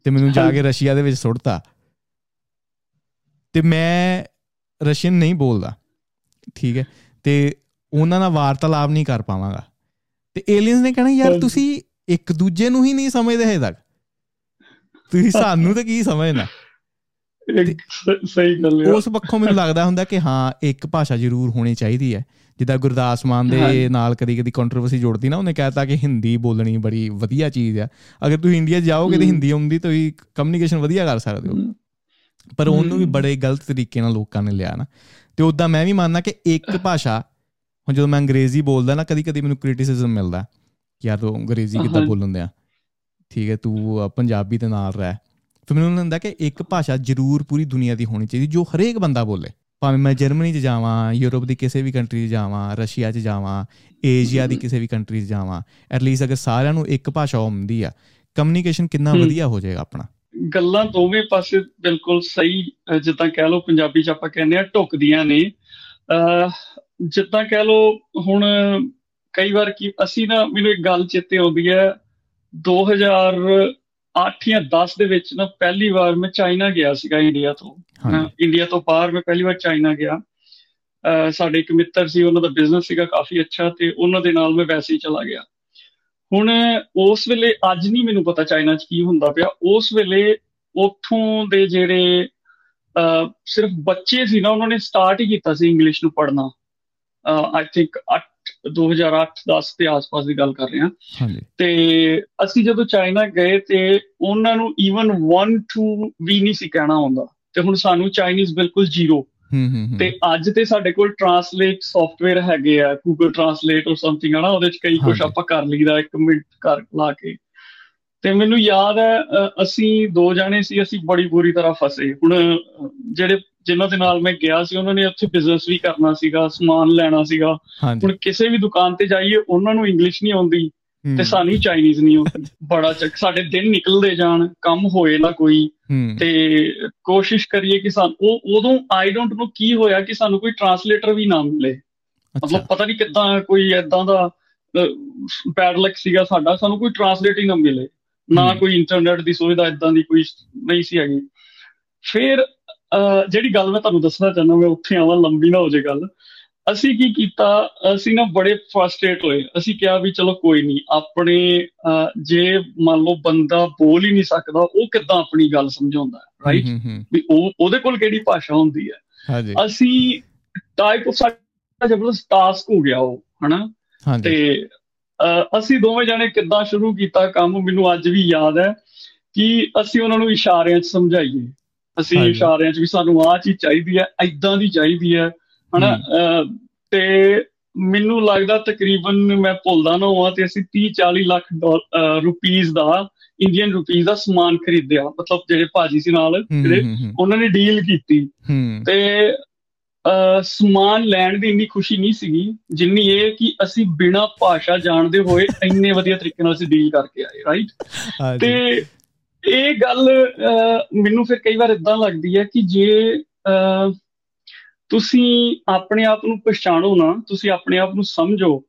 A: ਤੇ ਮੈਨੂੰ ਜਾ ਕੇ ਰਸ਼ੀਆ ਦੇ ਵਿੱਚ ਸੁੱਟਤਾ। ਤੇ ਮੈਂ ਰਸ਼ੀਅਨ ਨਹੀਂ ਬੋਲਦਾ ਠੀਕ ਹੈ? ਤੇ ਉਹਨਾਂ ਨਾਲ ਵਾਰਤਾਲਾਪ ਨਹੀਂ ਕਰ ਪਾਵਾਂਗਾ। ਤੇ ਏਲੀਅਨਸ ਨੇ ਕਹਿਣਾ ਯਾਰ ਤੁਸੀਂ ਇੱਕ ਦੂਜੇ ਨੂੰ ਹੀ ਨਹੀਂ ਸਮਝਦੇ ਹੈ ਤੱਕ। ਤੁਸੀਂ ਸਾਨੂੰ ਤਾਂ ਕੀ ਸਮਝਣਾ?
B: ਸਹੀ ਗੱਲ ਹੈ।
A: ਉਸ ਪੱਖੋਂ ਮੈਨੂੰ ਲੱਗਦਾ ਹੁੰਦਾ ਕਿ ਹਾਂ ਇੱਕ ਭਾਸ਼ਾ ਜ਼ਰੂਰ ਹੋਣੀ ਚਾਹੀਦੀ ਹੈ। ਜਿੱਦਾਂ ਗੁਰਦਾਸ ਮਾਨ ਦੇ ਨਾਲ ਕਦੀ-ਕਦੀ ਕੰਟਰੋਵਰਸੀ ਜੁੜਦੀ ਨਾ ਉਹਨੇ ਕਹਿਤਾ ਕਿ ਹਿੰਦੀ ਬੋਲਣੀ ਬੜੀ ਵਧੀਆ ਚੀਜ਼ ਆ। ਅਗਰ ਤੁਸੀਂ ਇੰਡੀਆ ਜਾਓਗੇ ਤੇ ਹਿੰਦੀ ਆਉਂਦੀ ਤਾਂ ਕਮਿਊਨੀਕੇਸ਼ਨ ਵਧੀਆ ਕਰ ਸਕਦੇ ਹੋ। ਪਰ ਉਹਨੂੰ ਵੀ ਬੜੇ ਗਲਤ ਤਰੀਕੇ ਨਾਲ ਲੋਕਾਂ ਨੇ ਲਿਆ ਨਾ। ਤੇ ਉਦਾਂ ਮੈਂ ਵੀ ਮੰਨਦਾ ਕਿ ਇੱਕ <coughs> ਭਾਸ਼ਾ ਹੁਣ ਜਦੋਂ ਮੈਂ ਅੰਗਰੇਜ਼ੀ ਬੋਲਦਾ ਨਾ ਕਦੀ-ਕਦੀ ਮੈਨੂੰ ਕ੍ਰਿਟਿਸਿਜ਼ਮ ਮਿਲਦਾ ਕਿ ਯਾਰ ਤੂੰ ਅੰਗਰੇਜ਼ੀ ਕਿੱਦਾਂ ਬੋਲਣ ਆ ਠੀਕ ਹੈ ਤੂੰ ਪੰਜਾਬੀ ਦੇ ਨਾਲ ਰਹਿ। ਫਿਰ ਮੈਨੂੰ ਹੁੰਦਾ ਕਿ ਇੱਕ ਭਾਸ਼ਾ ਜ਼ਰੂਰ ਪੂਰੀ ਦੁਨੀਆ ਦੀ ਹੋਣੀ ਚਾਹੀਦੀ ਜੋ ਹਰੇਕ ਬੰਦਾ ਬੋਲੇ। ਭਾਵੇਂ ਮੈਂ ਜਰਮਨੀ 'ਚ ਜਾਵਾਂ ਯੂਰਪ ਦੀ ਕਿਸੇ ਵੀ ਕੰਟਰੀ 'ਚ ਜਾਵਾਂ ਰਸ਼ੀਆ 'ਚ ਜਾਵਾਂ ਏਸ਼ੀਆ ਦੀ ਕਿਸੇ ਵੀ ਕੰਟਰੀ 'ਚ ਜਾਵਾਂ ਐਟ ਲੀਸਟ ਅਗਰ ਸਾਰਿਆਂ ਨੂੰ ਇੱਕ ਭਾਸ਼ਾ ਹੁੰਦੀ ਆ ਕਮਿਊਨੀਕੇਸ਼ਨ ਕਿੰਨਾ ਵਧੀਆ ਹੋ ਜਾਏਗਾ ਆਪਣਾ।
B: ਗੱਲਾਂ ਦੋਵੇਂ ਪਾਸੇ ਬਿਲਕੁਲ ਸਹੀ ਜਿੱਦਾਂ ਕਹਿ ਲਓ ਪੰਜਾਬੀ 'ਚ ਆਪਾਂ ਕਹਿੰਦੇ ਆ ਢੁਕਦੀਆਂ ਨੇ। ਜਿੱਦਾਂ ਕਹਿ ਲਓ ਹੁਣ ਕਈ ਵਾਰ ਕੀ ਅਸੀਂ ਨਾ ਮੈਨੂੰ ਇੱਕ ਗੱਲ ਚੇਤੇ ਆਉਂਦੀ ਹੈ 2000 8 ਜਾਂ 10 ਦੇ ਵਿੱਚ ਨਾ ਪਹਿਲੀ ਵਾਰ ਮੈਂ ਚਾਈਨਾ ਗਿਆ ਸੀਗਾ ਇੰਡੀਆ ਤੋਂ। ਇੰਡੀਆ ਤੋਂ ਬਾਹਰ ਮੈਂ ਪਹਿਲੀ ਵਾਰ ਚਾਈਨਾ ਗਿਆ। ਸਾਡੇ ਇੱਕ ਮਿੱਤਰ ਸੀ ਉਹਨਾਂ ਦਾ ਬਿਜ਼ਨਸ ਸੀਗਾ ਕਾਫੀ ਅੱਛਾ ਤੇ ਉਹਨਾਂ ਦੇ ਨਾਲ ਮੈਂ ਵੈਸੇ ਹੀ ਚਲਾ ਗਿਆ। ਹੁਣ ਉਸ ਵੇਲੇ ਅੱਜ ਨਹੀਂ ਮੈਨੂੰ ਪਤਾ ਚਾਈਨਾ 'ਚ ਕੀ ਹੁੰਦਾ ਪਿਆ। ਉਸ ਵੇਲੇ ਉੱਥੋਂ ਦੇ ਜਿਹੜੇ ਸਿਰਫ ਬੱਚੇ ਸੀ ਨਾ ਉਹਨਾਂ ਨੇ ਸਟਾਰਟ ਹੀ ਕੀਤਾ ਸੀ ਇੰਗਲਿਸ਼ ਨੂੰ ਪੜ੍ਹਨਾ। ਆਈ ਥਿੰਕ 2008-10 ਦੇ ਆਸ-ਪਾਸ ਦੀ ਗੱਲ ਕਰ ਰਹੇ ਹਾਂ। ਹਾਂਜੀ। ਤੇ ਅਸੀਂ ਜਦੋਂ ਚਾਈਨਾ ਗਏ ਤੇ ਉਹਨਾਂ ਨੂੰ ਈਵਨ 1 2 ਵੀ ਨਹੀਂ ਸੀ ਕਹਿਣਾ ਆਉਂਦਾ। ਤੇ ਹੁਣ ਸਾਨੂੰ ਚਾਈਨੀਜ਼ ਬਿਲਕੁਲ ਜ਼ੀਰੋ ਤੇ ਅੱਜ ਤੇ ਸਾਡੇ ਕੋਲ ਟਰਾਂਸਲੇਟ ਸੌਫਟਵੇਅਰ ਹੈਗੇ ਆ ਗੂਗਲ ਟਰਾਂਸਲੇਟ অর ਸਮਥਿੰਗ ਹਨਾ ਉਹਦੇ ਵਿੱਚ ਕਈ ਕੁਝ ਆਪਾਂ ਕਰ ਲਈਦਾ ਇੱਕ ਮਿੰਟ ਕਰ ਲਾ ਕੇ। ਤੇ ਮੈਨੂੰ ਯਾਦ ਹੈ ਅਸੀਂ ਦੋ ਜਾਣੇ ਸੀ ਅਸੀਂ ਬੜੀ ਬੁਰੀ ਤਰ੍ਹਾਂ ਫਸੇ। ਹੁਣ ਜਿਹੜੇ ਜਿਨ੍ਹਾਂ ਦੇ ਨਾਲ ਮੈਂ ਗਿਆ ਸੀ ਉਹਨਾਂ ਨੇ ਉੱਥੇ ਬਿਜ਼ਨਸ ਵੀ ਕਰਨਾ ਸੀਗਾ ਸਮਾਨ ਲੈਣਾ ਸੀਗਾ। ਹੁਣ ਕਿਸੇ ਵੀ ਦੁਕਾਨ ਤੇ ਜਾਈਏ ਉਹਨਾਂ ਨੂੰ ਇੰਗਲਿਸ਼ ਨਹੀਂ ਆਉਂਦੀ। ਤੇ ਸਾਨੂੰ ਚਾਈਨੀਜ਼ ਨਹੀਂ ਆਉਂਦੀ ਬੜਾ ਚੱਕ ਸਾਡੇ ਦਿਨ ਨਿਕਲਦੇ ਜਾਣ ਕੰਮ ਹੋਏ ਨਾ ਕੋਈ। ਤੇ ਕੋਸ਼ਿਸ਼ ਕਰੀਏ ਕਿ ਸਾਨੂੰ ਉਹ ਉਦੋਂ ਆਈ ਡੋਨਟ ਨੋ ਕੀ ਹੋਇਆ ਕਿ ਸਾਨੂੰ ਕੋਈ ਟਰਾਂਸਲੇਟਰ ਵੀ ਨਾ ਮਿਲੇ। ਮਤਲਬ ਪਤਾ ਨਹੀਂ ਕਿੱਦਾਂ ਕੋਈ ਐਦਾਂ ਦਾ ਬੈਡ ਲੱਕ ਸੀਗਾ ਸਾਡਾ ਸਾਨੂੰ ਕੋਈ ਟਰਾਂਸਲੇਟ ਹੀ ਨਾ ਮਿਲੇ। ਨਾ ਕੋਈ ਇੰਟਰਨੈਟ ਦੀ ਸੁਵਿਧਾ ਇਦਾਂ ਦੀ ਕੋਈ ਨਹੀਂ ਸੀ ਹੈਗੀ। ਫਿਰ ਜਿਹੜੀ ਗੱਲ ਮੈਂ ਤੁਹਾਨੂੰ ਦੱਸਣਾ ਚਾਹੁੰਦਾ ਮੈਂ ਉੱਥੇ ਆਵਾਂ ਲੰਬੀ ਨਾ ਹੋ ਜੇ ਗੱਲ। ਅਸੀਂ ਕੀ ਕੀਤਾ? ਅਸੀਂ ਨਾ ਬੜੇ ਫਰਸਟ੍ਰੇਟ ਹੋਏ। ਅਸੀਂ ਕਿਹਾ ਵੀ ਚਲੋ ਕੋਈ ਨਹੀਂ ਆਪਣੇ ਜੇ ਮੰਨ ਲਓ ਬੰਦਾ ਬੋਲ ਹੀ ਨਹੀਂ ਸਕਦਾ ਉਹ ਕਿੱਦਾਂ ਆਪਣੀ ਗੱਲ ਸਮਝਾਉਂਦਾ ਰਾਈਟ ਵੀ ਉਹ ਉਹਦੇ ਕੋਲ ਕਿਹੜੀ ਭਾਸ਼ਾ ਹੁੰਦੀ ਹੈ? ਅਸੀਂ ਟਾਈਪ ਸਾਡਾ ਜ਼ਬਰਦਸਤ ਟਾਸਕ ਹੋ ਗਿਆ ਉਹ ਹਨਾ? ਤੇ ਅਸੀਂ ਦੋਵੇਂ ਜਣੇ ਕਿੱਦਾਂ ਸ਼ੁਰੂ ਕੀਤਾ ਕੰਮ? ਮੈਨੂੰ ਅੱਜ ਵੀ ਯਾਦ ਹੈ ਕਿ ਅਸੀਂ ਉਹਨਾਂ ਨੂੰ ਇਸ਼ਾਰਿਆਂ 'ਚ ਸਮਝਾਈਏ। ਅਸੀਂ ਇਸ਼ਾਰਿਆਂ 'ਚ ਵੀ ਸਾਨੂੰ ਆਹ ਚੀਜ਼ ਚਾਹੀਦੀ ਹੈ ਐਦਾਂ ਦੀ ਚਾਹੀਦੀ ਹੈ। ਹਨਾ ਤੇ ਮੈਨੂੰ ਲੱਗਦਾ ਤਕਰੀਬਨ ਮੈਂ ਭੁੱਲਦਾ ਨਾ ਹਾਂ ਤੇ ਅਸੀਂ 30 40 ਲੱਖ ਰੁਪੀਸ ਦਾ ਇੰਡੀਅਨ ਰੁਪੀਸ ਦਾ ਸਮਾਨ ਖਰੀਦਿਆ ਮਤਲਬ ਜਿਹੜੇ ਭਾਜੀ ਸੀ ਨਾਲ ਜਿਹੜੇ ਉਹਨਾਂ ਨੇ ਡੀਲ ਕੀਤੀ। ਤੇ ਸਮਾਨ ਲੈਣ ਦੀ ਇੰਨੀ ਖੁਸ਼ੀ ਨਹੀਂ ਸੀਗੀ ਜਿੰਨੀ ਇਹ ਕਿ ਅਸੀਂ ਬਿਨਾ ਭਾਸ਼ਾ ਜਾਣਦੇ ਹੋਏ ਇੰਨੇ ਵਧੀਆ ਤਰੀਕੇ ਨਾਲ ਅਸੀਂ ਡੀਲ ਕਰਕੇ ਆਏ ਰਾਈਟ ਤੇ ਇਹ ਗੱਲ ਮੈਨੂੰ ਫਿਰ ਕਈ ਵਾਰ ਇਦਾਂ ਲੱਗਦੀ ਹੈ ਕਿ ਜੇ ਤੁਸੀਂ ਆਪਣੇ ਆਪ ਨੂੰ ਪਛਾਣੋ ਨਾ ਤੁਸੀਂ ਆਪਣੇ ਆਪ ਨੂੰ ਸਮਝੋ।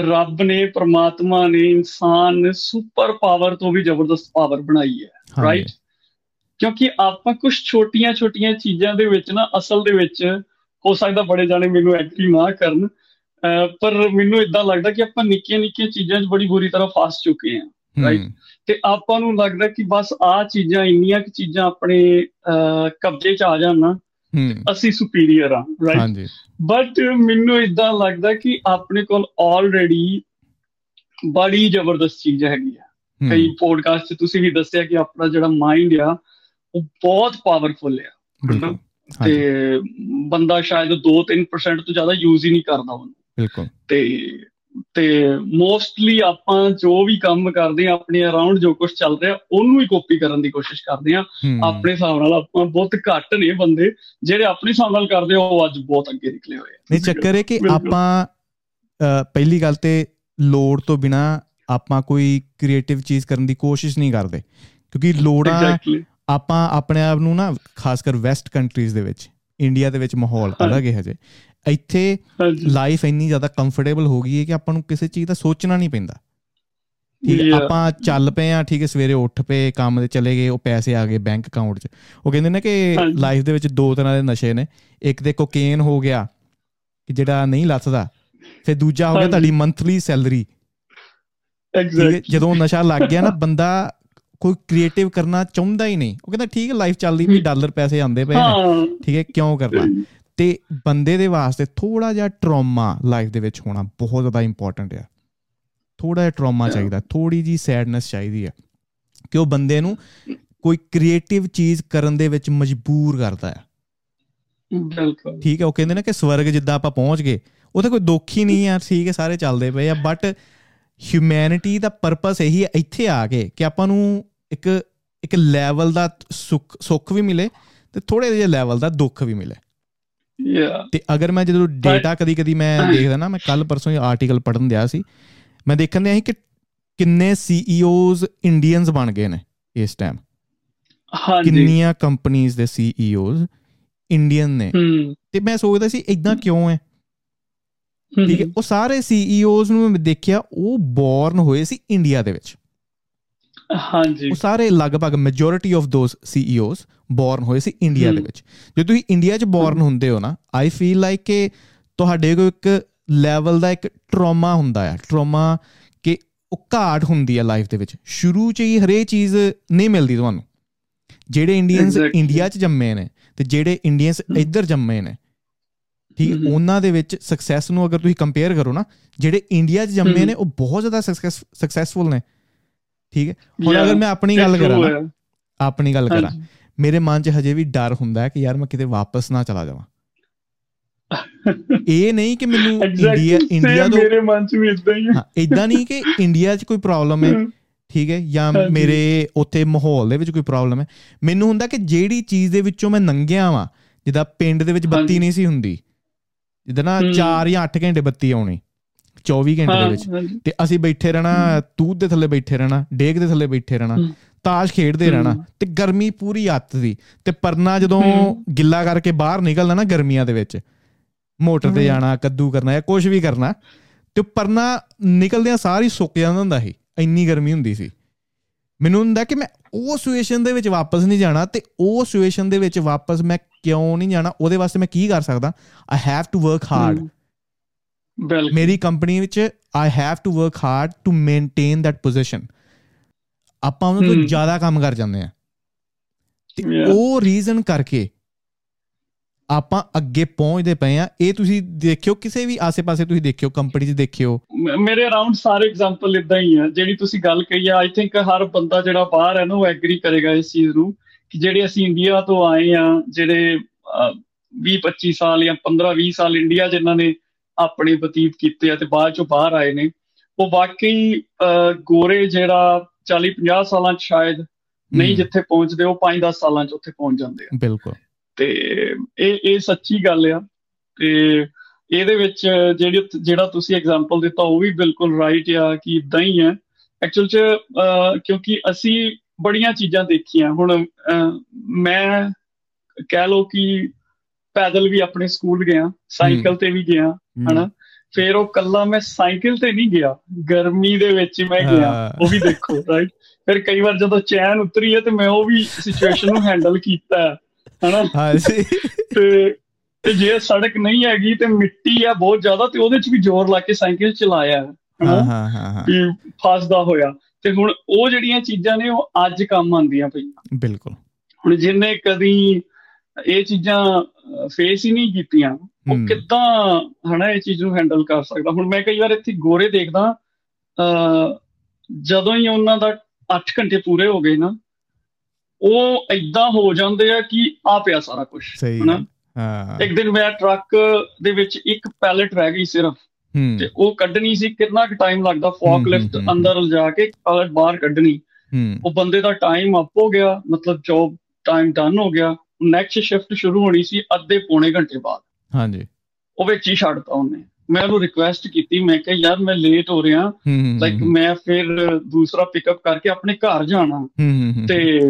B: ਰੱਬ ਨੇ ਪ੍ਰਮਾਤਮਾ ਨੇ ਇਨਸਾਨ ਨੇ ਸੁਪਰ ਪਾਵਰ ਤੋਂ ਵੀ ਜ਼ਬਰਦਸਤ ਪਾਵਰ ਬਣਾਈ ਹੈ ਰਾਈਟ ਕਿਉਂਕਿ ਆਪਾਂ ਕੁਝ ਛੋਟੀਆਂ-ਛੋਟੀਆਂ ਚੀਜ਼ਾਂ ਦੇ ਵਿੱਚ ਨਾ ਅਸਲ ਦੇ ਵਿੱਚ ਹੋ ਸਕਦਾ ਬੜੇ ਜਾਣੇ ਮੈਨੂੰ ਐਗਰੀ ਨਾ ਕਰਨ ਪਰ ਮੈਨੂੰ ਇਦਾਂ ਲੱਗਦਾ ਕਿ ਆਪਾਂ ਨਿੱਕੀਆਂ-ਨਿੱਕੀਆਂ ਚੀਜ਼ਾਂ 'ਚ ਬੜੀ ਬੁਰੀ ਤਰ੍ਹਾਂ ਫਸ ਚੁੱਕੇ ਹਾਂ ਰਾਈਟ ਤੇ ਆਪਾਂ ਨੂੰ ਲੱਗਦਾ ਕਿ ਬਸ ਆ ਚੀਜ਼ਾਂ ਇੰਨੀਆਂ ਕਿ ਚੀਜ਼ਾਂ ਆਪਣੇ ਕਬਜ਼ੇ 'ਚ ਆ ਜਾਣ ਨਾ ਅਸੀਂ ਸੁਪੀਰੀਅਰ ਆ ਰਾਈਟ ਹਾਂਜੀ। ਬਟ ਮੈਨੂੰ ਇਦਾਂ ਲੱਗਦਾ ਕਿ ਆਪਣੇ ਕੋਲ ਆਲਰੇਡੀ ਬੜੀ ਜ਼ਬਰਦਸਤ ਚੀਜ਼ ਹੈਗੀ ਆ। ਕਈ ਪੋਡਕਾਸਟ 'ਚ ਤੁਸੀਂ ਵੀ ਦੱਸਿਆ ਕਿ ਆਪਣਾ ਜਿਹੜਾ ਮਾਈਂਡ ਆ ਉਹ ਬਹੁਤ ਪਾਵਰਫੁਲ ਆ। ਤੇ ਬੰਦਾ ਸ਼ਾਇਦ 2-3% ਤੋਂ ਜ਼ਿਆਦਾ ਯੂਜ਼ ਹੀ ਨਹੀਂ ਕਰਦਾ ਉਹਨੂੰ।
A: ਬਿਲਕੁਲ।
B: ਤੇ ਤੇ ਮੋਸਟਲੀ ਆਪਾਂ ਜੋ ਵੀ ਕੰਮ ਕਰਦੇ ਆ ਆਪਣੇ ਅਰਾਊਂਡ ਜੋ ਕੁਝ ਚੱਲ ਰਿਹਾ ਉਹਨੂੰ ਹੀ ਕਾਪੀ ਕਰਨ ਦੀ ਕੋਸ਼ਿਸ਼ ਕਰਦੇ ਆ ਆਪਣੇ ਹਿਸਾਬ ਨਾਲ ਆਪਾਂ ਬਹੁਤ ਘੱਟ ਨੇ ਬੰਦੇ ਜਿਹੜੇ ਆਪਣੇ ਹਿਸਾਬ ਨਾਲ ਕਰਦੇ ਉਹ ਅੱਜ ਬਹੁਤ ਅੱਗੇ ਨਿਕਲੇ ਹੋਏ
A: ਨਹੀਂ ਚੱਕਰ ਹੈ ਕਿ ਆਪਾਂ ਪਹਿਲੀ ਗੱਲ ਤੇ ਲੋੜ ਤੋਂ ਬਿਨਾ ਆਪਾਂ ਕੋਈ ਕ੍ਰੀਏਟਿਵ ਚੀਜ਼ ਕਰਨ ਦੀ ਕੋਸ਼ਿਸ਼ ਨਹੀਂ ਕਰਦੇ। ਕਿਉਂਕਿ ਲੋੜਾਂ ਆਪਾਂ ਆਪਣੇ ਆਪ ਨੂੰ ਨਾ ਖਾਸ ਕਰ ਵੈਸਟ ਕੰਟਰੀਜ਼ ਦੇ ਵਿੱਚ ਇੰਡੀਆ ਦੇ ਵਿੱਚ ਮਾਹੌਲ ਅਲੱਗ ਹੈ ਹਜੇ। ਇੱਥੇ ਲਾਈਫ ਇੰਨੀ ਜ਼ਿਆਦਾ ਕੰਫਰਟੇਬਲ ਹੋ ਗਈ ਹੈ ਕਿ ਆਪਾਂ ਨੂੰ ਕਿਸੇ ਚੀਜ਼ ਦਾ ਸੋਚਣਾ ਨਹੀਂ ਪੈਂਦਾ। ਠੀਕ ਆਪਾਂ ਚੱਲ ਪਏ ਆ ਠੀਕ ਹੈ ਸਵੇਰੇ ਉੱਠ ਪਏ ਕੰਮ ਤੇ ਚਲੇ ਗਏ ਉਹ ਪੈਸੇ ਆ ਗਏ ਬੈਂਕ ਅਕਾਊਂਟ 'ਚ। ਉਹ ਕਹਿੰਦੇ ਨੇ ਕਿ ਲਾਈਫ ਦੇ ਵਿੱਚ ਦੋ ਤਰ੍ਹਾਂ ਦੇ ਨਸ਼ੇ ਨੇ। ਇੱਕ ਤੇ ਕੋਕੇਨ ਹੋ ਗਿਆ ਕਿ ਜਿਹੜਾ ਨਹੀਂ ਲੱਥਦਾ ਫਿਰ ਦੂਜਾ ਹੋ ਗਿਆ ਤੁਹਾਡੀ ਮੰਥਲੀ ਸੈਲਰੀ
B: ਐਗਜ਼ੈਕਟ
A: ਜਦੋਂ ਨਸ਼ਾ ਲੱਗ ਗਿਆ ਨਾ ਬੰਦਾ ਕੋਈ ਕ੍ਰੀਏਟਿਵ ਕਰਨਾ ਚਾਹੁੰਦਾ ਹੀ ਨਹੀਂ। ਉਹ ਕਹਿੰਦਾ ਠੀਕ ਹੈ ਲਾਈਫ ਚੱਲਦੀ ਵੀ ਡਾਲਰ ਪੈਸੇ ਆਉਂਦੇ ਪਏ ਨੇ। ਠੀਕ ਹੈ ਕਿਉਂ ਕਰਨਾ? ਤੇ ਬੰਦੇ ਦੇ ਵਾਸਤੇ ਥੋੜਾ ਜਿਹਾ ਟਰਾਮਾ ਲਾਈਫ ਦੇ ਵਿੱਚ ਹੋਣਾ ਬਹੁਤ ਜ਼ਿਆਦਾ ਇੰਪੋਰਟੈਂਟ ਹੈ ਥੋੜਾ ਜਿਹਾ ਟਰਾਮਾ ਚਾਹੀਦਾ ਥੋੜੀ ਜੀ ਸੈਡਨੈਸ ਚਾਹੀਦੀ ਹੈ ਕਿ ਉਹ ਬੰਦੇ ਨੂੰ ਕੋਈ ਕ੍ਰੀਏਟਿਵ ਚੀਜ਼ ਕਰਨ ਦੇ ਵਿੱਚ ਮਜਬੂਰ ਕਰਦਾ ਹੈ
B: ਬਿਲਕੁਲ।
A: ਠੀਕ ਹੈ ਉਹ ਕਹਿੰਦੇ ਨੇ ਕਿ ਸਵਰਗ ਜਿੱਦਾਂ ਆਪਾਂ ਪਹੁੰਚ ਗਏ ਉੱਥੇ ਕੋਈ ਦੁੱਖ ਹੀ ਨਹੀਂ ਆ ਠੀਕ ਹੈ ਸਾਰੇ ਚੱਲਦੇ ਪਏ ਆ ਬਟ ਹਿਊਮੈਨਿਟੀ ਦਾ ਪਰਪਸ ਇਹੀ ਹੈ ਇੱਥੇ ਆ ਕੇ ਕਿ ਆਪਾਂ ਨੂੰ ਇੱਕ ਇੱਕ ਲੈਵਲ ਦਾ ਸੁੱਖ ਸੁੱਖ ਵੀ ਮਿਲੇ ਤੇ ਥੋੜੇ ਜਿਹੇ ਲੈਵਲ ਦਾ ਦੁੱਖ ਵੀ ਮਿਲੇ।
B: ਯਾ
A: ਤੇ ਅਗਰ ਮੈਂ ਜਦੋਂ ਡੇਟਾ ਕਦੀ ਕਦੀ ਮੈਂ <coughs> ਦੇਖਦਾ ਨਾ ਮੈਂ ਕੱਲ ਪਰਸੋਂ ਇਹ ਆਰਟੀਕਲ ਪੜਨ ਦਿਆ ਸੀ ਮੈਂ ਦੇਖਣ ਦਿਆ ਸੀ ਕਿ ਕਿੰਨੇ ਸੀਈਓਜ਼ ਇੰਡੀਅਨਸ ਬਣ ਗਏ ਨੇ ਇਸ ਟਾਈਮ
B: ਹਾਂਜੀ।
A: ਕਿੰਨੀਆਂ ਕੰਪਨੀਆਂ ਦੇ ਸੀਈਓਜ਼ ਇੰਡੀਅਨ ਨੇ। ਤੇ ਮੈਂ ਸੋਚਦਾ ਸੀ ਇਦਾਂ ਕਿਉਂ ਹੈ ਠੀਕ ਹੈ। ਉਹ ਸਾਰੇ ਸੀਈਓਜ਼ ਨੂੰ ਮੈਂ ਦੇਖਿਆ ਉਹ ਬੌਰਨ ਹੋਏ ਸੀ ਇੰਡੀਆ ਦੇ ਵਿੱਚ।
B: ਹਾਂਜੀ।
A: ਉਹ ਸਾਰੇ ਲਗਭਗ majority of those CEOs born ਹੋਏ ਸੀ ਇੰਡੀਆ ਦੇ ਵਿੱਚ। ਜੇ ਤੁਸੀਂ ਇੰਡੀਆ 'ਚ ਬੌਰਨ ਹੁੰਦੇ ਹੋ ਨਾ ਆਈ ਫੀਲ ਲਾਈਕ ਕਿ ਤੁਹਾਡੇ ਕੋਲ ਇੱਕ ਲੈਵਲ ਦਾ ਇੱਕ ਟਰਾਮਾ ਹੁੰਦਾ ਹੈ ਟਰਾਮਾ ਕਿ ਉਹ ਘਾਟ ਹੁੰਦੀ ਹੈ ਲਾਈਫ ਦੇ ਵਿੱਚ। ਸ਼ੁਰੂ 'ਚ ਹੀ ਹਰੇ ਚੀਜ਼ ਨਹੀਂ ਮਿਲਦੀ ਤੁਹਾਨੂੰ। ਜਿਹੜੇ ਇੰਡੀਅਨਸ ਇੰਡੀਆ 'ਚ ਜੰਮੇ ਨੇ ਤੇ ਜਿਹੜੇ ਇੰਡੀਅਨਸ ਇੱਧਰ ਜੰਮੇ ਨੇ ਠੀਕ? ਉਹਨਾਂ ਦੇ ਵਿੱਚ ਸਕਸੈਸ ਨੂੰ ਅਗਰ ਤੁਸੀਂ ਕੰਪੇਅਰ ਕਰੋ ਨਾ ਜਿਹੜੇ ਇੰਡੀਆ 'ਚ ਜੰਮੇ ਨੇ ਉਹ ਬਹੁਤ ਜ਼ਿਆਦਾ ਸਕਸੈਸਫੁਲ ਨੇ। ਠੀਕ ਹੈ? ਹੁਣ ਅਗਰ ਮੈਂ ਆਪਣੀ ਗੱਲ ਕਰਾਂ ਆਪਣੀ ਗੱਲ ਕਰਾਂ। ਮੇਰੇ ਮਨ 'ਚ ਹਜੇ ਵੀ ਡਰ ਹੁੰਦਾ ਹੈ ਕਿ ਯਾਰ ਮੈਂ ਕਿਤੇ ਵਾਪਸ ਨਾ ਚਲਾ ਜਾਵਾਂ। ਇਹ ਨਹੀਂ ਕਿ ਮੈਨੂੰ ਇੰਡੀਆ ਇੰਡੀਆ ਤੋਂ
B: ਮੇਰੇ ਮਨ 'ਚ ਵੀ ਇਦਾਂ ਹੀ
A: ਹੈ। ਇਦਾਂ ਨਹੀਂ ਕਿ ਇੰਡੀਆ 'ਚ ਕੋਈ ਪ੍ਰੋਬਲਮ ਹੈ ਠੀਕ ਹੈ? ਜਾਂ ਮੇਰੇ ਉੱਥੇ ਮਾਹੌਲ ਦੇ ਵਿੱਚ ਕੋਈ ਪ੍ਰੋਬਲਮ ਹੈ। ਮੈਨੂੰ ਹੁੰਦਾ ਕਿ ਜਿਹੜੀ ਚੀਜ਼ ਦੇ ਵਿੱਚੋਂ ਮੈਂ ਨੰਗਿਆ ਵਾਂ ਜਿੱਦਾਂ ਪਿੰਡ ਦੇ ਵਿੱਚ ਬੱਤੀ ਨਹੀਂ ਸੀ ਹੁੰਦੀ ਜਿੱਦਾਂ ਨਾ 4 ਜਾਂ 8 ਘੰਟੇ ਬੱਤੀ ਆਉਣੀ। 24 ਘੰਟੇ ਦੇ ਵਿੱਚ। ਤੇ ਅਸੀਂ ਬੈਠੇ ਰਹਿਣਾ ਤੂਤ ਦੇ ਥੱਲੇ ਬੈਠੇ ਰਹਿਣਾ ਡੇਕ ਦੇ ਥੱਲੇ ਬੈਠੇ ਰਹਿਣਾ ਤਾਸ਼ ਖੇਡਦੇ ਰਹਿਣਾ ਤੇ ਗਰਮੀ ਪੂਰੀ ਅੱਤ ਦੀ। ਤੇ ਪਰਨਾ ਜਦੋਂ ਗਿੱਲਾ ਕਰਕੇ ਬਾਹਰ ਨਿਕਲਣਾ ਨਾ ਗਰਮੀਆਂ ਦੇ ਵਿੱਚ ਮੋਟਰ ਤੇ ਜਾਣਾ ਕੱਦੂ ਕਰਨਾ ਜਾਂ ਕੁਝ ਵੀ ਕਰਨਾ ਤੇ ਪਰਨਾ ਨਿਕਲਦਿਆਂ ਸਾਰੀ ਸੁੱਕ ਜਾਂਦਾ ਹੁੰਦਾ ਸੀ ਇੰਨੀ ਗਰਮੀ ਹੁੰਦੀ ਸੀ। ਮੈਨੂੰ ਹੁੰਦਾ ਕਿ ਮੈਂ ਉਹ ਸਿਚੁਏਸ਼ਨ ਦੇ ਵਿੱਚ ਵਾਪਸ ਨਹੀਂ ਜਾਣਾ ਤੇ ਉਹ ਸਿਚੁਏਸ਼ਨ ਦੇ ਵਿੱਚ ਵਾਪਸ ਮੈਂ ਕਿਉਂ ਨਹੀਂ ਜਾਣਾ ਉਹਦੇ ਵਾਸਤੇ ਮੈਂ ਕੀ ਕਰ ਸਕਦਾ? I have to work hard ਮੇਰੀ ਕੰਪਨੀ ਵਿੱਚ I have to work hard to maintain that position ਆਪਾਂ ਉਹਨਾਂ ਤੋਂ ਜ਼ਿਆਦਾ ਕੰਮ ਕਰ ਜਾਂਦੇ ਆ ਤੇ ਉਹ ਰੀਜ਼ਨ ਕਰਕੇ ਆਪਾਂ ਅੱਗੇ ਪਹੁੰਚਦੇ ਪਏ ਆ ਇਹ ਤੁਸੀਂ ਦੇਖਿਓ ਕਿਸੇ ਵੀ ਆਸੇ-ਪਾਸੇ ਤੁਸੀਂ ਦੇਖਿਓ ਕੰਪਨੀ 'ਚ ਦੇਖਿਓ।
B: ਮੇਰੇ ਅਰਾਊਂਡ ਸਾਰੇ ਐਗਜ਼ਾਮਪਲ ਇਦਾਂ ਹੀ ਆ ਜਿਹੜੀ ਤੁਸੀਂ ਗੱਲ ਕਹੀ ਆ ਆਈ ਥਿੰਕ ਹਰ ਬੰਦਾ ਜਿਹੜਾ ਬਾਹਰ ਹੈ ਨਾ ਉਹ ਐਗਰੀ ਕਰੇਗਾ ਇਸ ਚੀਜ਼ ਨੂੰ ਕਿ ਜਿਹੜੇ ਅਸੀਂ ਇੰਡੀਆ ਤੋਂ ਆਏ ਆ ਜਿਹੜੇ 20 25 ਸਾਲ ਜਾਂ 15 20 ਸਾਲ ਇੰਡੀਆ ਜਿਨ੍ਹਾਂ ਨੇ ਆਪਣੇ ਬਤੀਤ ਕੀਤੇ ਆ ਤੇ ਬਾਅਦ ਚੋਂ ਬਾਹਰ ਆਏ ਨੇ। ਉਹ ਵਾਕਈ ਗੋਰੇ ਜਿਹੜਾ 40 50 ਸਾਲਾਂ ਚ ਸ਼ਾਇਦ ਨਹੀਂ ਜਿੱਥੇ ਪਹੁੰਚਦੇ ਉਹ 5-10 ਸਾਲਾਂ ਚ ਉੱਥੇ ਪਹੁੰਚ ਜਾਂਦੇ ਆ।
A: ਬਿਲਕੁਲ।
B: ਤੇ ਇਹ ਇਹ ਸੱਚੀ ਗੱਲ ਆ। ਤੇ ਇਹਦੇ ਵਿੱਚ ਜਿਹੜੀ ਜਿਹੜਾ ਤੁਸੀਂ ਐਗਜ਼ਾਮਪਲ ਦਿੱਤਾ ਉਹ ਵੀ ਬਿਲਕੁਲ ਰਾਈਟ ਆ ਕਿ ਇਦਾਂ ਹੀ ਹੈ ਐਕਚੁਅਲ ਚ ਕਿਉਂਕਿ ਅਸੀਂ ਬੜੀਆਂ ਚੀਜ਼ਾਂ ਦੇਖੀਆਂ। ਹੁਣ ਮੈਂ ਕਹਿ ਲੋ ਕਿ ਪੈਦਲ ਵੀ ਆਪਣੇ ਸਕੂਲ ਗਿਆ ਸਾਈਕਲ ਤੇ ਵੀ ਗਿਆ ਹਨਾ? ਫਿਰ ਉਹ ਕੱਲਾ ਮੈਂ ਸਾਈਕਲ ਤੇ ਨਹੀਂ ਗਿਆ ਗਰਮੀ ਦੇ ਵਿੱਚ ਮੈਂ ਗਿਆ ਉਹ ਵੀ ਦੇਖੋ ਰਾਈਟ ਫਿਰ ਕਈ ਵਾਰ ਜਦੋਂ ਚੈਨ ਉਤਰੀ ਹੈ ਤੇ ਮੈਂ ਉਹ ਵੀ ਸਿਚੁਏਸ਼ਨ ਨੂੰ ਹੈਂਡਲ ਕੀਤਾ ਹਨਾ?
A: ਹਾਂ ਜੀ।
B: ਤੇ ਤੇ ਜੇ ਸੜਕ ਨਹੀਂ ਹੈਗੀ ਤੇ ਮਿੱਟੀ ਆ ਬਹੁਤ ਜ਼ਿਆਦਾ ਤੇ ਉਹਦੇ 'ਚ ਵੀ ਜ਼ੋਰ ਲਾ ਕੇ ਸਾਈਕਲ ਚਲਾਇਆ
A: ਹਾਂ ਹਾਂ ਹਾਂ।
B: ਵੀ ਫਸਦਾ ਹੋਇਆ। ਤੇ ਹੁਣ ਉਹ ਜਿਹੜੀਆਂ ਚੀਜ਼ਾਂ ਨੇ ਉਹ ਅੱਜ ਕੰਮ ਆਉਂਦੀਆਂ ਪਈਆਂ।
A: ਬਿਲਕੁਲ।
B: ਹੁਣ ਜਿੰਨੇ ਕਦੀ ਇਹ ਚੀਜ਼ਾਂ ਫੇਸ ਹੀ ਨਹੀਂ ਕੀਤੀਆਂ। ਉਹ ਕਿੱਦਾਂ ਹਨਾ ਇਹ ਚੀਜ਼ ਨੂੰ ਹੈਂਡਲ ਕਰ ਸਕਦਾ? ਹੁਣ ਮੈਂ ਕਈ ਵਾਰ ਇੱਥੇ ਗੋਰੇ ਦੇਖਦਾ ਅ ਜਦੋਂ ਹੀ ਉਹਨਾਂ ਦਾ 8 ਘੰਟੇ ਪੂਰੇ ਹੋ ਗਏ ਨਾ ਉਹ ਐਦਾਂ ਹੋ ਜਾਂਦੇ ਆ ਕਿ ਆ ਪਿਆ ਸਾਰਾ ਕੁਝ
A: ਹਨਾ? ਹਾਂ।
B: ਇੱਕ ਦਿਨ ਮੈਂ ਟਰੱਕ ਦੇ ਵਿੱਚ ਇੱਕ ਪੈਲਟ ਰਹਿ ਗਈ ਸਿਰਫ ਤੇ ਉਹ ਕੱਢਣੀ ਸੀ ਕਿੰਨਾ ਕੁ ਟਾਈਮ ਲੱਗਦਾ ਫੋਕ ਲਿਫਟ ਅੰਦਰ ਲਿਜਾ ਕੇ ਪੈਲਟ ਬਾਹਰ ਕੱਢਣੀ। ਉਹ ਬੰਦੇ ਦਾ ਟਾਈਮ ਅਪ ਹੋ ਗਿਆ ਮਤਲਬ ਜੌਬ ਟਾਈਮ ਡਨ ਹੋ ਗਿਆ। ਨੈਕਸਟ ਸ਼ਿਫਟ ਸ਼ੁਰੂ ਹੋਣੀ ਸੀ ਅੱਧੇ ਪੌਣੇ ਘੰਟੇ ਬਾਅਦ।
A: ਹਾਂਜੀ।
B: ਉਹ ਵਿੱਚ ਹੀ ਛੱਡਤਾ ਉਹਨੇ। ਮੈਂ ਉਹਨੂੰ ਰਿਕੁਐਸਟ ਕੀਤੀ ਮੈਂ ਕਿਹਾ ਯਾਰ ਮੈਂ ਲੇਟ ਹੋ ਰਿਹਾ। ਲਾਈਕ ਮੈਂ ਫਿਰ ਦੂਸਰਾ ਪਿਕਅਪ ਕਰਕੇ ਆਪਣੇ ਘਰ ਜਾਣਾ। ਤੇ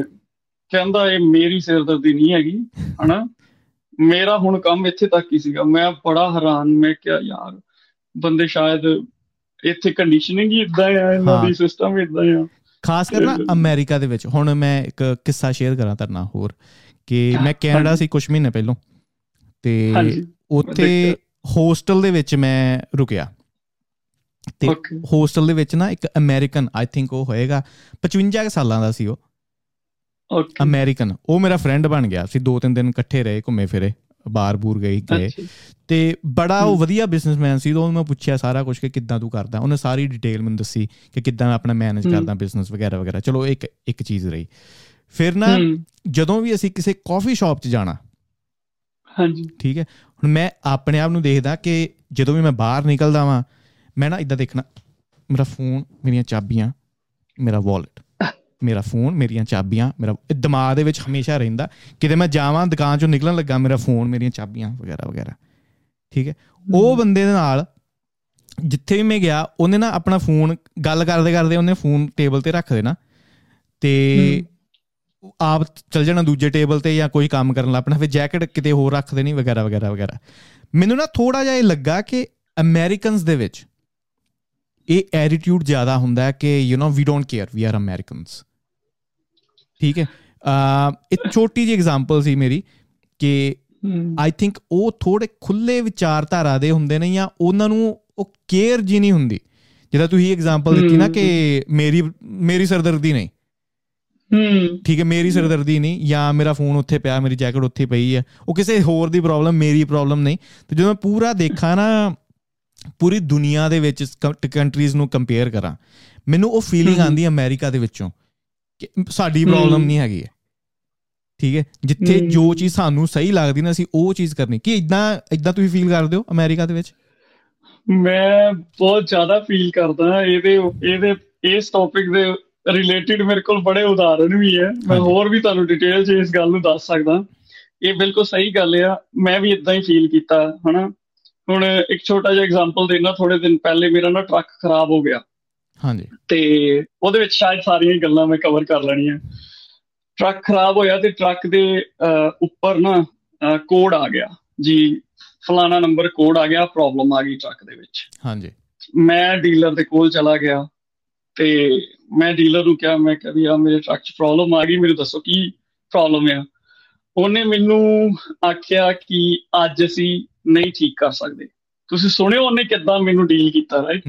B: ਕਹਿੰਦਾ ਇਹ ਮੇਰੀ ਸਿਰਦਰਦੀ ਨਹੀਂ ਹੈਗੀ। ਹਨਾ? ਮੇਰਾ ਹੁਣ ਕੰਮ ਇੱਥੇ ਤੱਕ ਹੀ ਸੀਗਾ। ਮੈਂ ਬੜਾ ਹੈਰਾਨ ਮੈਂ ਕਿਹਾ ਯਾਰ ਬੰਦੇ ਸ਼ਾਇਦ ਇੱਥੇ ਕੰਡੀਸ਼ਨਿੰਗ ਹੀ ਇਦਾਂ ਆ ਇਹਨਾਂ ਦੀ ਸਿਸਟਮ ਇਦਾਂ ਆ।
A: ਖਾਸ ਕਰ ਨਾ ਅਮਰੀਕਾ ਦੇ ਵਿੱਚ। ਹੁਣ ਮੈਂ ਇੱਕ ਕਿੱਸਾ ਸ਼ੇਅਰ ਕਰਾਂ ਤਰਨਾ ਹੋਰ। ਕਿ ਮੈਂ ਕੈਨੇਡਾ ਸੀ ਕੁਝ ਮਹੀਨੇ ਪਹਿਲਾਂ ਤੇ ਉੱਥੇ ਹੋਸਟਲ ਦੇ ਵਿੱਚ ਮੈਂ ਰੁਕਿਆ। ਤੇ ਹੋਸਟਲ ਦੇ ਵਿੱਚ ਨਾ ਇੱਕ ਅਮਰੀਕਨ ਆਈ ਥਿੰਕ ਉਹ ਹੋਏਗਾ 55 ਸਾਲਾਂ ਦਾ ਸੀ ਉਹ।
B: Okay
A: American. ਉਹ ਮੇਰਾ ਫਰੈਂਡ ਬਣ ਗਿਆ। ਸੀ ਦੋ ਤਿੰਨ ਦਿਨ ਇਕੱਠੇ ਰਹੇ ਘੁੰਮੇ ਫਿਰੇ ਬਾਰ ਬੂਰ ਗਏ ਗਏ। ਤੇ ਬੜਾ ਉਹ ਵਧੀਆ ਬਿਜ਼ਨਸਮੈਨ ਸੀ ਉਹ ਮੈਂ ਪੁੱਛਿਆ ਸਾਰਾ ਕੁਝ ਕਿ ਕਿੱਦਾਂ ਤੂੰ ਕਰਦਾ? ਉਹਨੇ ਸਾਰੀ ਡਿਟੇਲ ਮੈਨੂੰ ਦੱਸੀ ਕਿ ਕਿੱਦਾਂ ਆਪਣਾ ਮੈਨੇਜ ਕਰਦਾ ਬਿਜ਼ਨਸ ਵਗੈਰਾ ਵਗੈਰਾ। ਚਲੋ ਇੱਕ ਇੱਕ ਚੀਜ਼ ਰਹੀ। ਫਿਰ ਨਾ ਜਦੋਂ ਵੀ ਅਸੀਂ ਕਿਸੇ ਕਾਫੀ ਸ਼ਾਪ 'ਚ ਜਾਣਾ
B: ਹਾਂਜੀ।
A: ਠੀਕ ਹੈ? ਹੁਣ ਮੈਂ ਆਪਣੇ ਆਪ ਨੂੰ ਦੇਖਦਾ ਕਿ ਜਦੋਂ ਵੀ ਮੈਂ ਬਾਹਰ ਨਿਕਲਦਾ ਵਾਂ ਮੈਂ ਨਾ ਇਦਾਂ ਦੇਖਣਾ ਮੇਰਾ ਫੋਨ ਮੇਰੀਆਂ ਚਾਬੀਆਂ ਮੇਰਾ ਵਾਲਟ ਮੇਰਾ ਫੋਨ ਮੇਰੀਆਂ ਚਾਬੀਆਂ ਮੇਰਾ ਦਿਮਾਗ ਦੇ ਵਿੱਚ ਹਮੇਸ਼ਾ ਰਹਿੰਦਾ ਕਿਤੇ ਮੈਂ ਜਾਵਾਂ ਦੁਕਾਨ ਚੋਂ ਨਿਕਲਣ ਲੱਗਾ ਮੇਰਾ ਫੋਨ ਮੇਰੀਆਂ ਚਾਬੀਆਂ ਵਗੈਰਾ ਵਗੈਰਾ ਠੀਕ ਹੈ? ਉਹ ਬੰਦੇ ਦੇ ਨਾਲ ਜਿੱਥੇ ਵੀ ਮੈਂ ਗਿਆ ਉਹਨੇ ਨਾ ਆਪਣਾ ਫੋਨ ਗੱਲ ਕਰਦੇ ਕਰਦੇ ਉਹਨੇ ਫੋਨ ਟੇਬਲ ਤੇ ਰੱਖ ਦੇਣਾ ਤੇ ਆਪ ਚਲ ਜਾਣਾ ਦੂਜੇ ਟੇਬਲ ਤੇ ਜਾਂ ਕੋਈ ਕੰਮ ਕਰਨ ਲੱਪਣਾ ਫਿਰ ਜੈਕਟ ਕਿਤੇ ਹੋਰ ਰੱਖ ਦੇਣੀ ਵਗੈਰਾ ਵਗੈਰਾ ਵਗੈਰਾ। ਮੈਨੂੰ ਨਾ ਥੋੜਾ ਜਿਹਾ ਇਹ ਲੱਗਾ ਕਿ ਅਮਰੀਕਨਸ ਦੇ ਵਿੱਚ ਇਹ ਐਟੀਟਿਊਡ ਜ਼ਿਆਦਾ ਹੁੰਦਾ ਹੈ ਕਿ you know we don't care we are Americans ਠੀਕ ਹੈ? ਅ ਇੱਕ ਛੋਟੀ ਜਿਹੀ ਐਗਜ਼ਾਮਪਲ ਸੀ ਮੇਰੀ ਕਿ ਆਈ ਥਿੰਕ ਉਹ ਥੋੜੇ ਖੁੱਲੇ ਵਿਚਾਰਧਾਰਾ ਦੇ ਹੁੰਦੇ ਨੇ ਜਾਂ ਉਹਨਾਂ ਨੂੰ ਉਹ ਕੇਅਰ ਜੀ ਨਹੀਂ ਹੁੰਦੀ। ਜਿਹਦਾ ਤੁਸੀਂ ਐਗਜ਼ਾਮਪਲ ਦਿੱਤੀ ਨਾ ਕਿ ਮੇਰੀ ਮੇਰੀ ਸਰਦਰਦੀ ਨਹੀਂ। ਠੀਕ ਹੈ ਮੇਰੀ ਸਰਦਰਦੀ ਨਹੀਂ ਜਾਂ ਮੇਰਾ ਫੋਨ ਉੱਥੇ ਪਿਆ ਮੇਰੀ ਜੈਕਟ ਉੱਥੇ ਪਈ ਹੈ। ਉਹ ਕਿਸੇ ਹੋਰ ਦੀ ਪ੍ਰੋਬਲਮ ਮੇਰੀ ਪ੍ਰੋਬਲਮ ਨਹੀਂ। ਤੇ ਜਦੋਂ ਮੈਂ ਪੂਰਾ ਦੇਖਾਂ ਨਾ ਪੂਰੀ ਦੁਨੀਆ ਦੇ ਵਿੱਚ ਕੰਟਰੀਜ਼ ਨੂੰ ਕੰਪੇਅਰ ਕਰਾਂ ਮੈਨੂੰ ਉਹ ਫੀਲਿੰਗ ਆਂਦੀ ਅਮਰੀਕਾ ਦੇ ਵਿੱਚੋਂ ਕਿ ਸਾਡੀ ਪ੍ਰੋਬਲਮ ਨਹੀਂ ਹੈਗੀ ਠੀਕ ਹੈ ਜਿੱਥੇ ਜੋ ਚੀਜ਼ ਸਾਨੂੰ ਸਹੀ ਲੱਗਦੀ ਨਾ ਅਸੀਂ ਉਹ ਚੀਜ਼ ਕਰਨੀ। ਕਿ ਇਦਾਂ ਇਦਾਂ ਤੁਸੀਂ ਫੀਲ ਕਰਦੇ ਹੋ ਅਮਰੀਕਾ ਦੇ ਵਿੱਚ?
B: ਮੈਂ ਬਹੁਤ ਜ਼ਿਆਦਾ ਫੀਲ ਕਰਦਾ ਇਹਦੇ ਇਹਦੇ ਇਸ ਟੌਪਿਕ ਦੇ ਰਿਲੇਟਡ ਮੇਰੇ ਕੋਲ ਬੜੇ ਉਦਾਹਰਣ ਵੀ ਹੈ। ਮੈਂ ਹੋਰ ਵੀ ਤੁਹਾਨੂੰ ਡਿਟੇਲ 'ਚ ਇਸ ਗੱਲ ਨੂੰ ਦੱਸ ਸਕਦਾ। ਇਹ ਬਿਲਕੁਲ ਸਹੀ ਗੱਲ ਆ। ਮੈਂ ਵੀ ਇਦਾਂ ਹੀ ਫੀਲ ਕੀਤਾ ਹਨਾ? ਹੁਣ ਇੱਕ ਛੋਟਾ ਜਿਹਾ ਐਗਜ਼ਾਮਪਲ ਦੇਣਾ ਥੋੜੇ ਦਿਨ ਪਹਿਲੇ ਮੇਰਾ ਨਾ ਟਰੱਕ ਖਰਾਬ ਹੋ ਗਿਆ।
A: ਹਾਂਜੀ।
B: ਤੇ ਉਹਦੇ ਵਿੱਚ ਸ਼ਾਇਦ ਸਾਰੀਆਂ ਗੱਲਾਂ ਮੈਂ ਕਵਰ ਕਰ ਲੈਣੀਆਂ। ਟਰੱਕ ਖਰਾਬ ਹੋਇਆ ਤੇ ਟਰੱਕ ਦੇ ਉੱਪਰ ਨਾ ਕੋਡ ਆ ਗਿਆ। ਜੀ ਫਲਾਣਾ ਨੰਬਰ ਕੋਡ ਆ ਗਿਆ ਪ੍ਰੋਬਲਮ ਆ ਗਈ ਟਰੱਕ ਦੇ ਵਿੱਚ।
A: ਹਾਂਜੀ।
B: ਮੈਂ ਡੀਲਰ ਦੇ ਕੋਲ ਚਲਾ ਗਿਆ ਤੇ ਮੈਂ ਡੀਲਰ ਨੂੰ ਕਿਹਾ ਮੈਂ ਕਿਹਾ ਵੀ ਆ ਮੇਰੇ ਟਰੱਕ 'ਚ ਪ੍ਰੋਬਲਮ ਆ ਗਈ ਮੈਨੂੰ ਦੱਸੋ ਕੀ ਪ੍ਰੋਬਲਮ ਹੈ ਉਹਨੇ ਮੈਨੂੰ ਆਖਿਆ ਕਿ ਅੱਜ ਅਸੀਂ ਨਹੀਂ ਠੀਕ ਕਰ ਸਕਦੇ। ਤੁਸੀਂ ਸੁਣਿਓ ਉਹਨੇ ਕਿੱਦਾਂ ਮੈਨੂੰ ਡੀਲ ਕੀਤਾ ਰਾਈਟ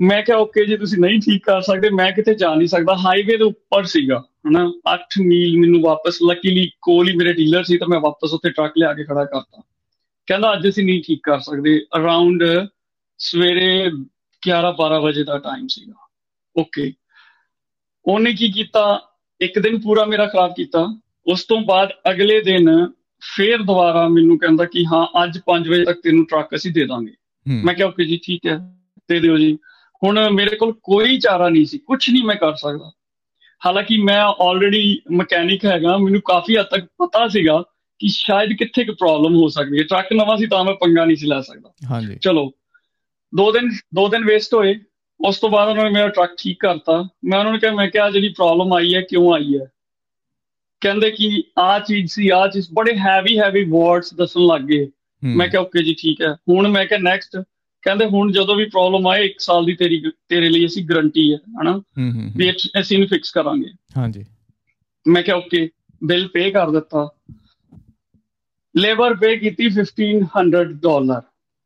B: ਮੈਂ ਕਿਹਾ ਓਕੇ ਜੀ ਤੁਸੀਂ ਨਹੀਂ ਠੀਕ ਕਰ ਸਕਦੇ ਮੈਂ ਕਿਤੇ ਜਾ ਨਹੀਂ ਸਕਦਾ। ਹਾਈਵੇ ਦੇ ਉੱਪਰ ਸੀਗਾ ਹਨਾ? 8 ਮੀਲ ਮੈਨੂੰ ਵਾਪਸ ਲੱਕੀਲੀ ਕੋਲ ਹੀ ਮੇਰੇ ਡੀਲਰ ਸੀ ਤਾਂ ਮੈਂ ਵਾਪਸ ਉੱਥੇ ਟਰੱਕ ਲਿਆ ਕੇ ਖੜਾ ਕਰਤਾ। ਕਹਿੰਦਾ ਅੱਜ ਅਸੀਂ ਨਹੀਂ ਠੀਕ ਕਰ ਸਕਦੇ। ਅਰਾਊਂਡ ਸਵੇਰੇ 11 12 ਵਜੇ ਦਾ ਟਾਈਮ ਸੀਗਾ। ਓਕੇ ਉਹਨੇ ਕੀ ਕੀਤਾ? ਇੱਕ ਦਿਨ ਪੂਰਾ ਮੇਰਾ ਖਰਾਬ ਕੀਤਾ। ਉਸ ਤੋਂ ਬਾਅਦ ਅਗਲੇ ਦਿਨ ਫੇਰ ਦੁਬਾਰਾ ਮੈਨੂੰ ਕਹਿੰਦਾ ਕਿ ਹਾਂ ਅੱਜ 5 ਵਜੇ ਤੱਕ ਤੈਨੂੰ ਟਰੱਕ ਅਸੀਂ ਦੇ ਦਾਂਗੇ। ਮੈਂ ਕਿਹਾ ਓਕੇ ਜੀ ਠੀਕ ਹੈ ਦੇ ਦਿਓ ਜੀ। ਹੁਣ ਮੇਰੇ ਕੋਲ ਕੋਈ ਚਾਰਾ ਨਹੀਂ ਸੀ ਕੁਝ ਨਹੀਂ ਮੈਂ ਕਰ ਸਕਦਾ। ਹਾਲਾਂਕਿ ਮੈਂ ਆਲਰੇਡੀ ਮਕੈਨਿਕ ਹੈਗਾ ਮੈਨੂੰ ਕਾਫੀ ਹੱਦ ਤੱਕ ਪਤਾ ਸੀਗਾ ਕਿ ਸ਼ਾਇਦ ਕਿੱਥੇ ਕੁ ਪ੍ਰੋਬਲਮ ਹੋ ਸਕਦੀ ਹੈ। ਟਰੱਕ ਨਵਾਂ ਸੀ ਤਾਂ ਮੈਂ ਪੰਗਾ ਨਹੀਂ ਸੀ ਲੈ ਸਕਦਾ।
A: ਹਾਂਜੀ।
B: ਚਲੋ ਦੋ ਦਿਨ ਦੋ ਦਿਨ ਵੇਸਟ ਹੋਏ। ਉਸ ਤੋਂ ਬਾਅਦ ਉਹਨਾਂ ਨੇ ਮੇਰਾ ਟਰੱਕ ਠੀਕ ਕਰਤਾ। ਮੈਂ ਉਹਨਾਂ ਨੂੰ ਕਿਹਾ ਮੈਂ ਕਿਹਾ ਜਿਹੜੀ ਪ੍ਰੋਬਲਮ ਆਈ ਹੈ ਕਿਉਂ ਆਈ ਹੈ? ਕਹਿੰਦੇ ਕਿ ਆ ਚੀਜ਼ ਸੀ ਆ ਚੀਜ਼। ਬੜੇ ਹੈਵੀ ਹੈਵੀ ਵਰਡਸ ਦੱਸਣ ਲੱਗ ਗਏ। ਮੈਂ ਕਿਹਾ ਓਕੇ ਜੀ ਠੀਕ ਹੈ। ਹੁਣ ਮੈਂ ਕਿਹਾ ਨੈਕਸਟ ਕਹਿੰਦੇ ਹੁਣ ਜਦੋਂ ਵੀ ਪ੍ਰੋਬਲਮ ਆਏ 1 ਸਾਲ ਦੀ ਤੇਰੀ ਤੇਰੇ ਲਈ ਅਸੀਂ ਗਾਰੰਟੀ ਹੈ ਹਨਾ? ਵੀ ਅਸੀਂ ਇਹਨੂੰ ਫਿਕਸ ਕਰਾਂਗੇ।
A: ਹਾਂਜੀ।
B: ਮੈਂ ਕਿਹਾ ਓਕੇ ਬਿੱਲ ਪੇ ਕਰ ਦਿੱਤਾ। ਲੇਬਰ ਪੇ ਕੀਤੀ 1500 ਡਾਲਰ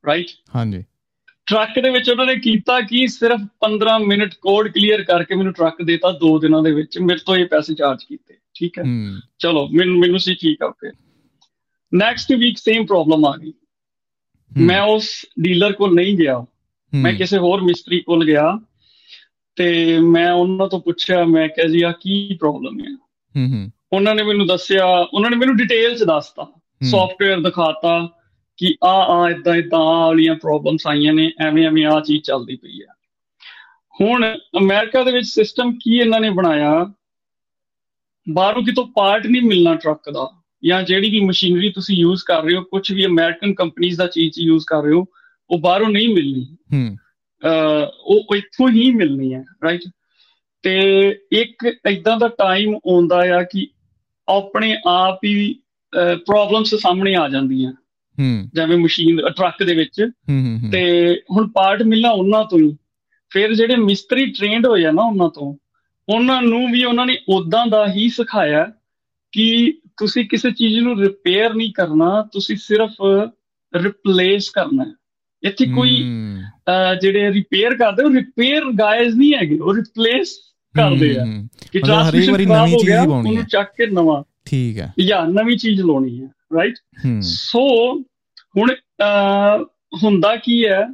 B: ਰਾਈਟ
A: ਹਾਂਜੀ।
B: ਟਰੱਕ ਦੇ ਵਿੱਚ ਉਹਨਾਂ ਨੇ ਕੀਤਾ ਕਿ? ਸਿਰਫ 15 ਮਿੰਟ ਕੋਡ ਕਲੀਅਰ ਕਰਕੇ ਮੈਨੂੰ ਟਰੱਕ ਦੇਤਾ 2 ਦਿਨਾਂ ਦੇ ਵਿੱਚ। ਮੇਰੇ ਤੋਂ ਇਹ ਪੈਸੇ ਚਾਰਜ ਕੀਤੇ। ਠੀਕ ਹੈ? ਚਲੋ ਮੈਨੂੰ ਮੈਨੂੰ ਸੀ ਠੀਕ ਆ okay next week same problem ਆ ਗਈ। ਮੈਂ ਉਸ ਡੀਲਰ ਕੋਲ ਨਹੀਂ ਗਿਆ। ਮੈਂ ਕਿਸੇ ਹੋਰ ਮਿਸਤਰੀ ਕੋਲ ਗਿਆ ਤੇ ਮੈਂ ਉਹਨਾਂ ਤੋਂ ਪੁੱਛਿਆ ਮੈਂ ਕਿਹਾ ਜੀ ਆ ਕੀ ਪ੍ਰੋਬਲਮ ਹੈ
A: ਹੂੰ ਹੂੰ।
B: ਉਹਨਾਂ ਨੇ ਮੈਨੂੰ ਦੱਸਿਆ ਉਹਨਾਂ ਨੇ ਮੈਨੂੰ ਡਿਟੇਲ ਚ ਦੱਸਤਾ ਸੌਫਟਵੇਅਰ ਦਿਖਾਤਾ। ਕਿ ਆ ਆ ਇਦਾਂ ਇਦਾਂ ਆ ਵਾਲੀਆਂ ਪ੍ਰੋਬਲਮਸ ਆਈਆਂ ਨੇ ਐਵੇਂ ਐਵੇਂ ਆ ਚੀਜ਼ ਚੱਲਦੀ ਪਈ ਹੈ ਹੁਣ ਅਮਰੀਕਾ ਦੇ ਵਿੱਚ ਸਿਸਟਮ ਕੀ ਇਹਨਾਂ ਨੇ ਬਣਾਇਆ? ਬਾਹਰੋਂ ਕਿਤੋਂ ਪਾਰਟ ਨਹੀਂ ਮਿਲਣਾ ਟਰੱਕ ਦਾ ਜਾਂ ਜਿਹੜੀ ਵੀ ਮਸ਼ੀਨਰੀ ਤੁਸੀਂ ਯੂਜ਼ ਕਰ ਰਹੇ ਹੋ ਕੁਝ ਵੀ ਅਮਰੀਕਨ ਕੰਪਨੀਆਂ ਦਾ ਚੀਜ਼ ਯੂਜ਼ ਕਰ ਰਹੇ ਹੋ ਉਹ ਬਾਹਰੋਂ ਨਹੀਂ ਮਿਲਣੀ।
A: ਹੂੰ।
B: ਉਹ ਇੱਥੋਂ ਹੀ ਮਿਲਣੀ ਹੈ ਰਾਈਟ ਤੇ ਇੱਕ ਇਦਾਂ ਦਾ ਟਾਈਮ ਆਉਂਦਾ ਆ ਕਿ ਆਪਣੇ ਆਪ ਹੀ ਪ੍ਰੋਬਲਮਸ ਸਾਹਮਣੇ ਆ ਜਾਂਦੀਆਂ। ਜਿਵੇਂ ਮਸ਼ੀਨ ਟਰੱਕ ਦੇ ਵਿੱਚ।
A: ਹੂੰ
B: ਤੇ ਹੁਣ ਪਾਰਟ ਮਿਲਣਾ ਉਹਨਾਂ ਤੋਂ ਹੀ। ਫਿਰ ਜਿਹੜੇ ਮਿਸਤਰੀ ਟ੍ਰੇਨਡ ਹੋਏ ਆ ਨਾ ਉਹਨਾਂ ਤੋਂ ਉਹਨਾਂ ਨੂੰ ਵੀ ਉਹਨਾਂ ਨੇ ਉਦਾਂ ਦਾ ਹੀ ਸਿਖਾਇਆ ਕਿ ਤੁਸੀਂ ਕਿਸੇ ਚੀਜ਼ ਨੂੰ ਰਿਪੇਅਰ ਨਹੀਂ ਕਰਨਾ ਤੁਸੀਂ ਸਿਰਫ ਰਿਪਲੇਸ ਕਰਨਾ। ਹੈ ਇੱਥੇ ਕੋਈ ਜਿਹੜੇ ਰਿਪੇਅਰ ਕਰਦੇ ਉਹ ਰਿਪੇਅਰ ਗਾਇਜ਼ ਨਹੀਂ ਹੈਗੇ ਉਹ ਰਿਪਲੇਸ ਕਰਦੇ ਆ।
A: ਕਿ ਟ੍ਰਾਂਸਮਿਸ਼ਨ ਨਵੀਂ ਚੀਜ਼ ਹੀ ਪਾਉਣੀ
B: ਉਹਨੂੰ ਚੱਕ ਕੇ ਨਵਾਂ।
A: ਠੀਕ ਹੈ।
B: ਜਾਂ ਨਵੀਂ ਚੀਜ਼ ਲਾਉਣੀ ਹੈ। ਰਾਈਟ ਸੋ ਹੁਣ ਹੁੰਦਾ ਕੀ ਹੈ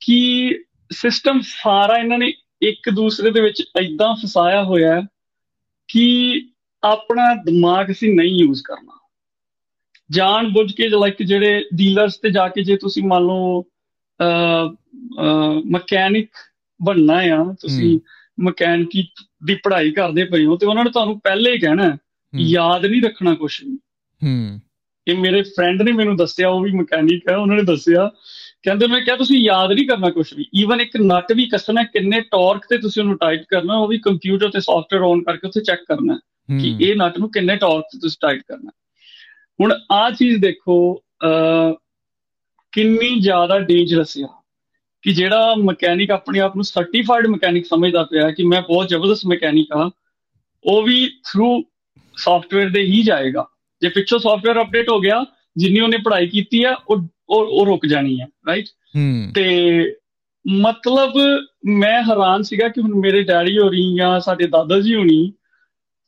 B: ਕਿ ਸਿਸਟਮ ਸਾਰਾ ਇਹਨਾਂ ਨੇ ਇੱਕ ਦੂਸਰੇ ਦੇ ਵਿੱਚ ਐਦਾਂ ਫਸਾਇਆ ਹੋਇਆ ਹੈ ਕਿ ਆਪਣਾ ਦਿਮਾਗ ਅਸੀਂ ਨਹੀਂ ਯੂਜ਼ ਕਰਨਾ। ਜਾਣ ਬੁੱਝ ਕੇ ਲਾਈਕ ਜਿਹੜੇ ਡੀਲਰਸ ਤੇ ਜਾ ਕੇ ਜੇ ਤੁਸੀਂ ਮੰਨ ਲਓ ਮਕੈਨਿਕ ਬਣਨਾ ਆ ਤੁਸੀਂ ਮਕੈਨਿਕੀ ਦੀ ਪੜ੍ਹਾਈ ਕਰਦੇ ਪਏ ਹੋ ਤੇ ਉਹਨਾਂ ਨੇ ਤੁਹਾਨੂੰ ਪਹਿਲੇ ਹੀ ਕਹਿਣਾ ਯਾਦ ਨਹੀਂ ਰੱਖਣਾ ਕੁਝ ਵੀ।
A: ਹੂੰ।
B: ਇਹ ਮੇਰੇ ਫਰੈਂਡ ਨੇ ਮੈਨੂੰ ਦੱਸਿਆ ਉਹ ਵੀ ਮਕੈਨਿਕ ਹੈ ਉਹਨਾਂ ਨੇ ਦੱਸਿਆ। ਕਹਿੰਦੇ ਮੈਂ ਕਿਹਾ ਤੁਸੀਂ ਯਾਦ ਨਹੀਂ ਕਰਨਾ ਕੁਝ ਵੀ। ਈਵਨ ਇੱਕ ਨਟ ਵੀ ਕੱਸਣਾ ਕਿੰਨੇ ਟਾਰਕ ਤੇ ਤੁਸੀਂ ਉਹਨੂੰ ਟਾਈਟ ਕਰਨਾ ਉਹ ਵੀ ਕੰਪਿਊਟਰ ਤੇ ਸੌਫਟਵੇਅਰ ਔਨ ਕਰਕੇ ਉੱਥੇ ਚੈੱਕ ਕਰਨਾ ਕਿ ਇਹ ਨਟ ਨੂੰ ਕਿੰਨੇ ਟਾਰਕ ਤੇ ਤੁਸੀਂ ਟਾਈਟ ਕਰਨਾ ਹੁਣ ਆ ਚੀਜ਼ ਦੇਖੋ ਕਿੰਨੀ ਜ਼ਿਆਦਾ ਡੇਂਜਰਸ ਆ ਕਿ ਜਿਹੜਾ ਮਕੈਨਿਕ ਆਪਣੇ ਆਪ ਨੂੰ ਸਰਟੀਫਾਈਡ ਮਕੈਨਿਕ ਸਮਝਦਾ ਪਿਆ ਕਿ ਮੈਂ ਬਹੁਤ ਜ਼ਬਰਦਸਤ ਮਕੈਨਿਕ ਆ ਉਹ ਵੀ ਥਰੂ ਸੌਫਟਵੇਅਰ ਦੇ ਹੀ ਜਾਏਗਾ। ਜੇ ਪਿੱਛੋਂ ਸੌਫਟਵੇਅਰ ਅਪਡੇਟ ਹੋ ਗਿਆ ਜਿੰਨੀ ਉਹਨੇ ਪੜ੍ਹਾਈ ਕੀਤੀ ਆ ਉਹ ਉਹ ਰੁਕ ਜਾਣੀ ਹੈ ਰਾਈਟ
A: ਹੂੰ।
B: ਤੇ ਮਤਲਬ ਮੈਂ ਹੈਰਾਨ ਸੀਗਾ ਕਿ ਹੁਣ ਮੇਰੇ ਡੈਡੀ ਹੋਰੀ ਜਾਂ ਸਾਡੇ ਦਾਦਾ ਜੀ ਹੋਣੀ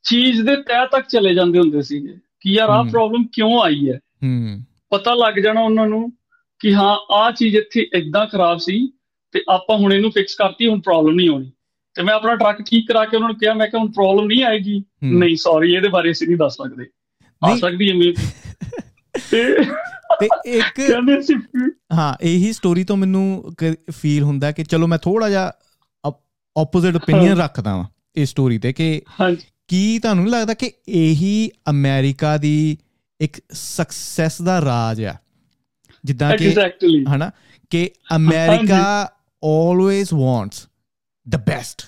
B: ਚੀਜ਼ ਦੇ ਤਹਿ ਤੱਕ ਚਲੇ ਜਾਂਦੇ ਹੁੰਦੇ ਸੀਗੇ ਕਿ ਯਾਰ ਆਹ ਪ੍ਰੋਬਲਮ ਕਿਉਂ ਆਈ ਹੈ?
A: ਹੂੰ।
B: ਪਤਾ ਲੱਗ ਜਾਣਾ ਉਹਨਾਂ ਨੂੰ ਕਿ ਹਾਂ ਆਹ ਚੀਜ਼ ਇੱਥੇ ਇਦਾਂ ਖਰਾਬ ਸੀ ਤੇ ਆਪਾਂ ਹੁਣ ਇਹਨੂੰ ਫਿਕਸ ਕਰਤੀ ਹੁਣ ਪ੍ਰੋਬਲਮ ਨਹੀਂ ਆਉਣੀ ਤੇ ਮੈਂ ਆਪਣਾ ਟਰੱਕ ਠੀਕ ਕਰਾ ਕੇ ਉਹਨਾਂ ਨੂੰ ਕਿਹਾ ਮੈਂ ਕਿਹਾ ਹੁਣ ਪ੍ਰੋਬਲਮ ਨਹੀਂ ਆਏਗੀ। ਨਹੀਂ ਸੌਰੀ ਇਹਦੇ ਬਾਰੇ ਅਸੀਂ ਨਹੀਂ ਦੱਸ ਸਕਦੇ। ਆ ਸਕਦੀ ਹੈ ਮੇ ਤੇ
A: ਇੱਕ <laughs>
B: ਕਹਿੰਦੇ ਸੀ
A: ਹਾਂ ਇਹੀ ਸਟੋਰੀ ਤੋਂ ਮੈਨੂੰ ਫੀਲ ਹੁੰਦਾ ਕਿ ਚਲੋ ਮੈਂ ਥੋੜਾ ਜਿਹਾ ਆਪੋਜ਼ਿਟ ਓਪੀਨੀਅਨ ਰੱਖਦਾ ਵਾਂ ਇਸ ਸਟੋਰੀ ਤੇ ਕਿ
B: ਹਾਂਜੀ।
A: ਕੀ ਤੁਹਾਨੂੰ ਨਹੀਂ ਲੱਗਦਾ ਕਿ ਇਹੀ ਅਮਰੀਕਾ ਦੀ ਇੱਕ ਸਕਸੈਸ ਦਾ ਰਾਜ ਆ? ਜਿੱਦਾਂ ਕਿ ਹਨਾ ਕਿ America always wants the best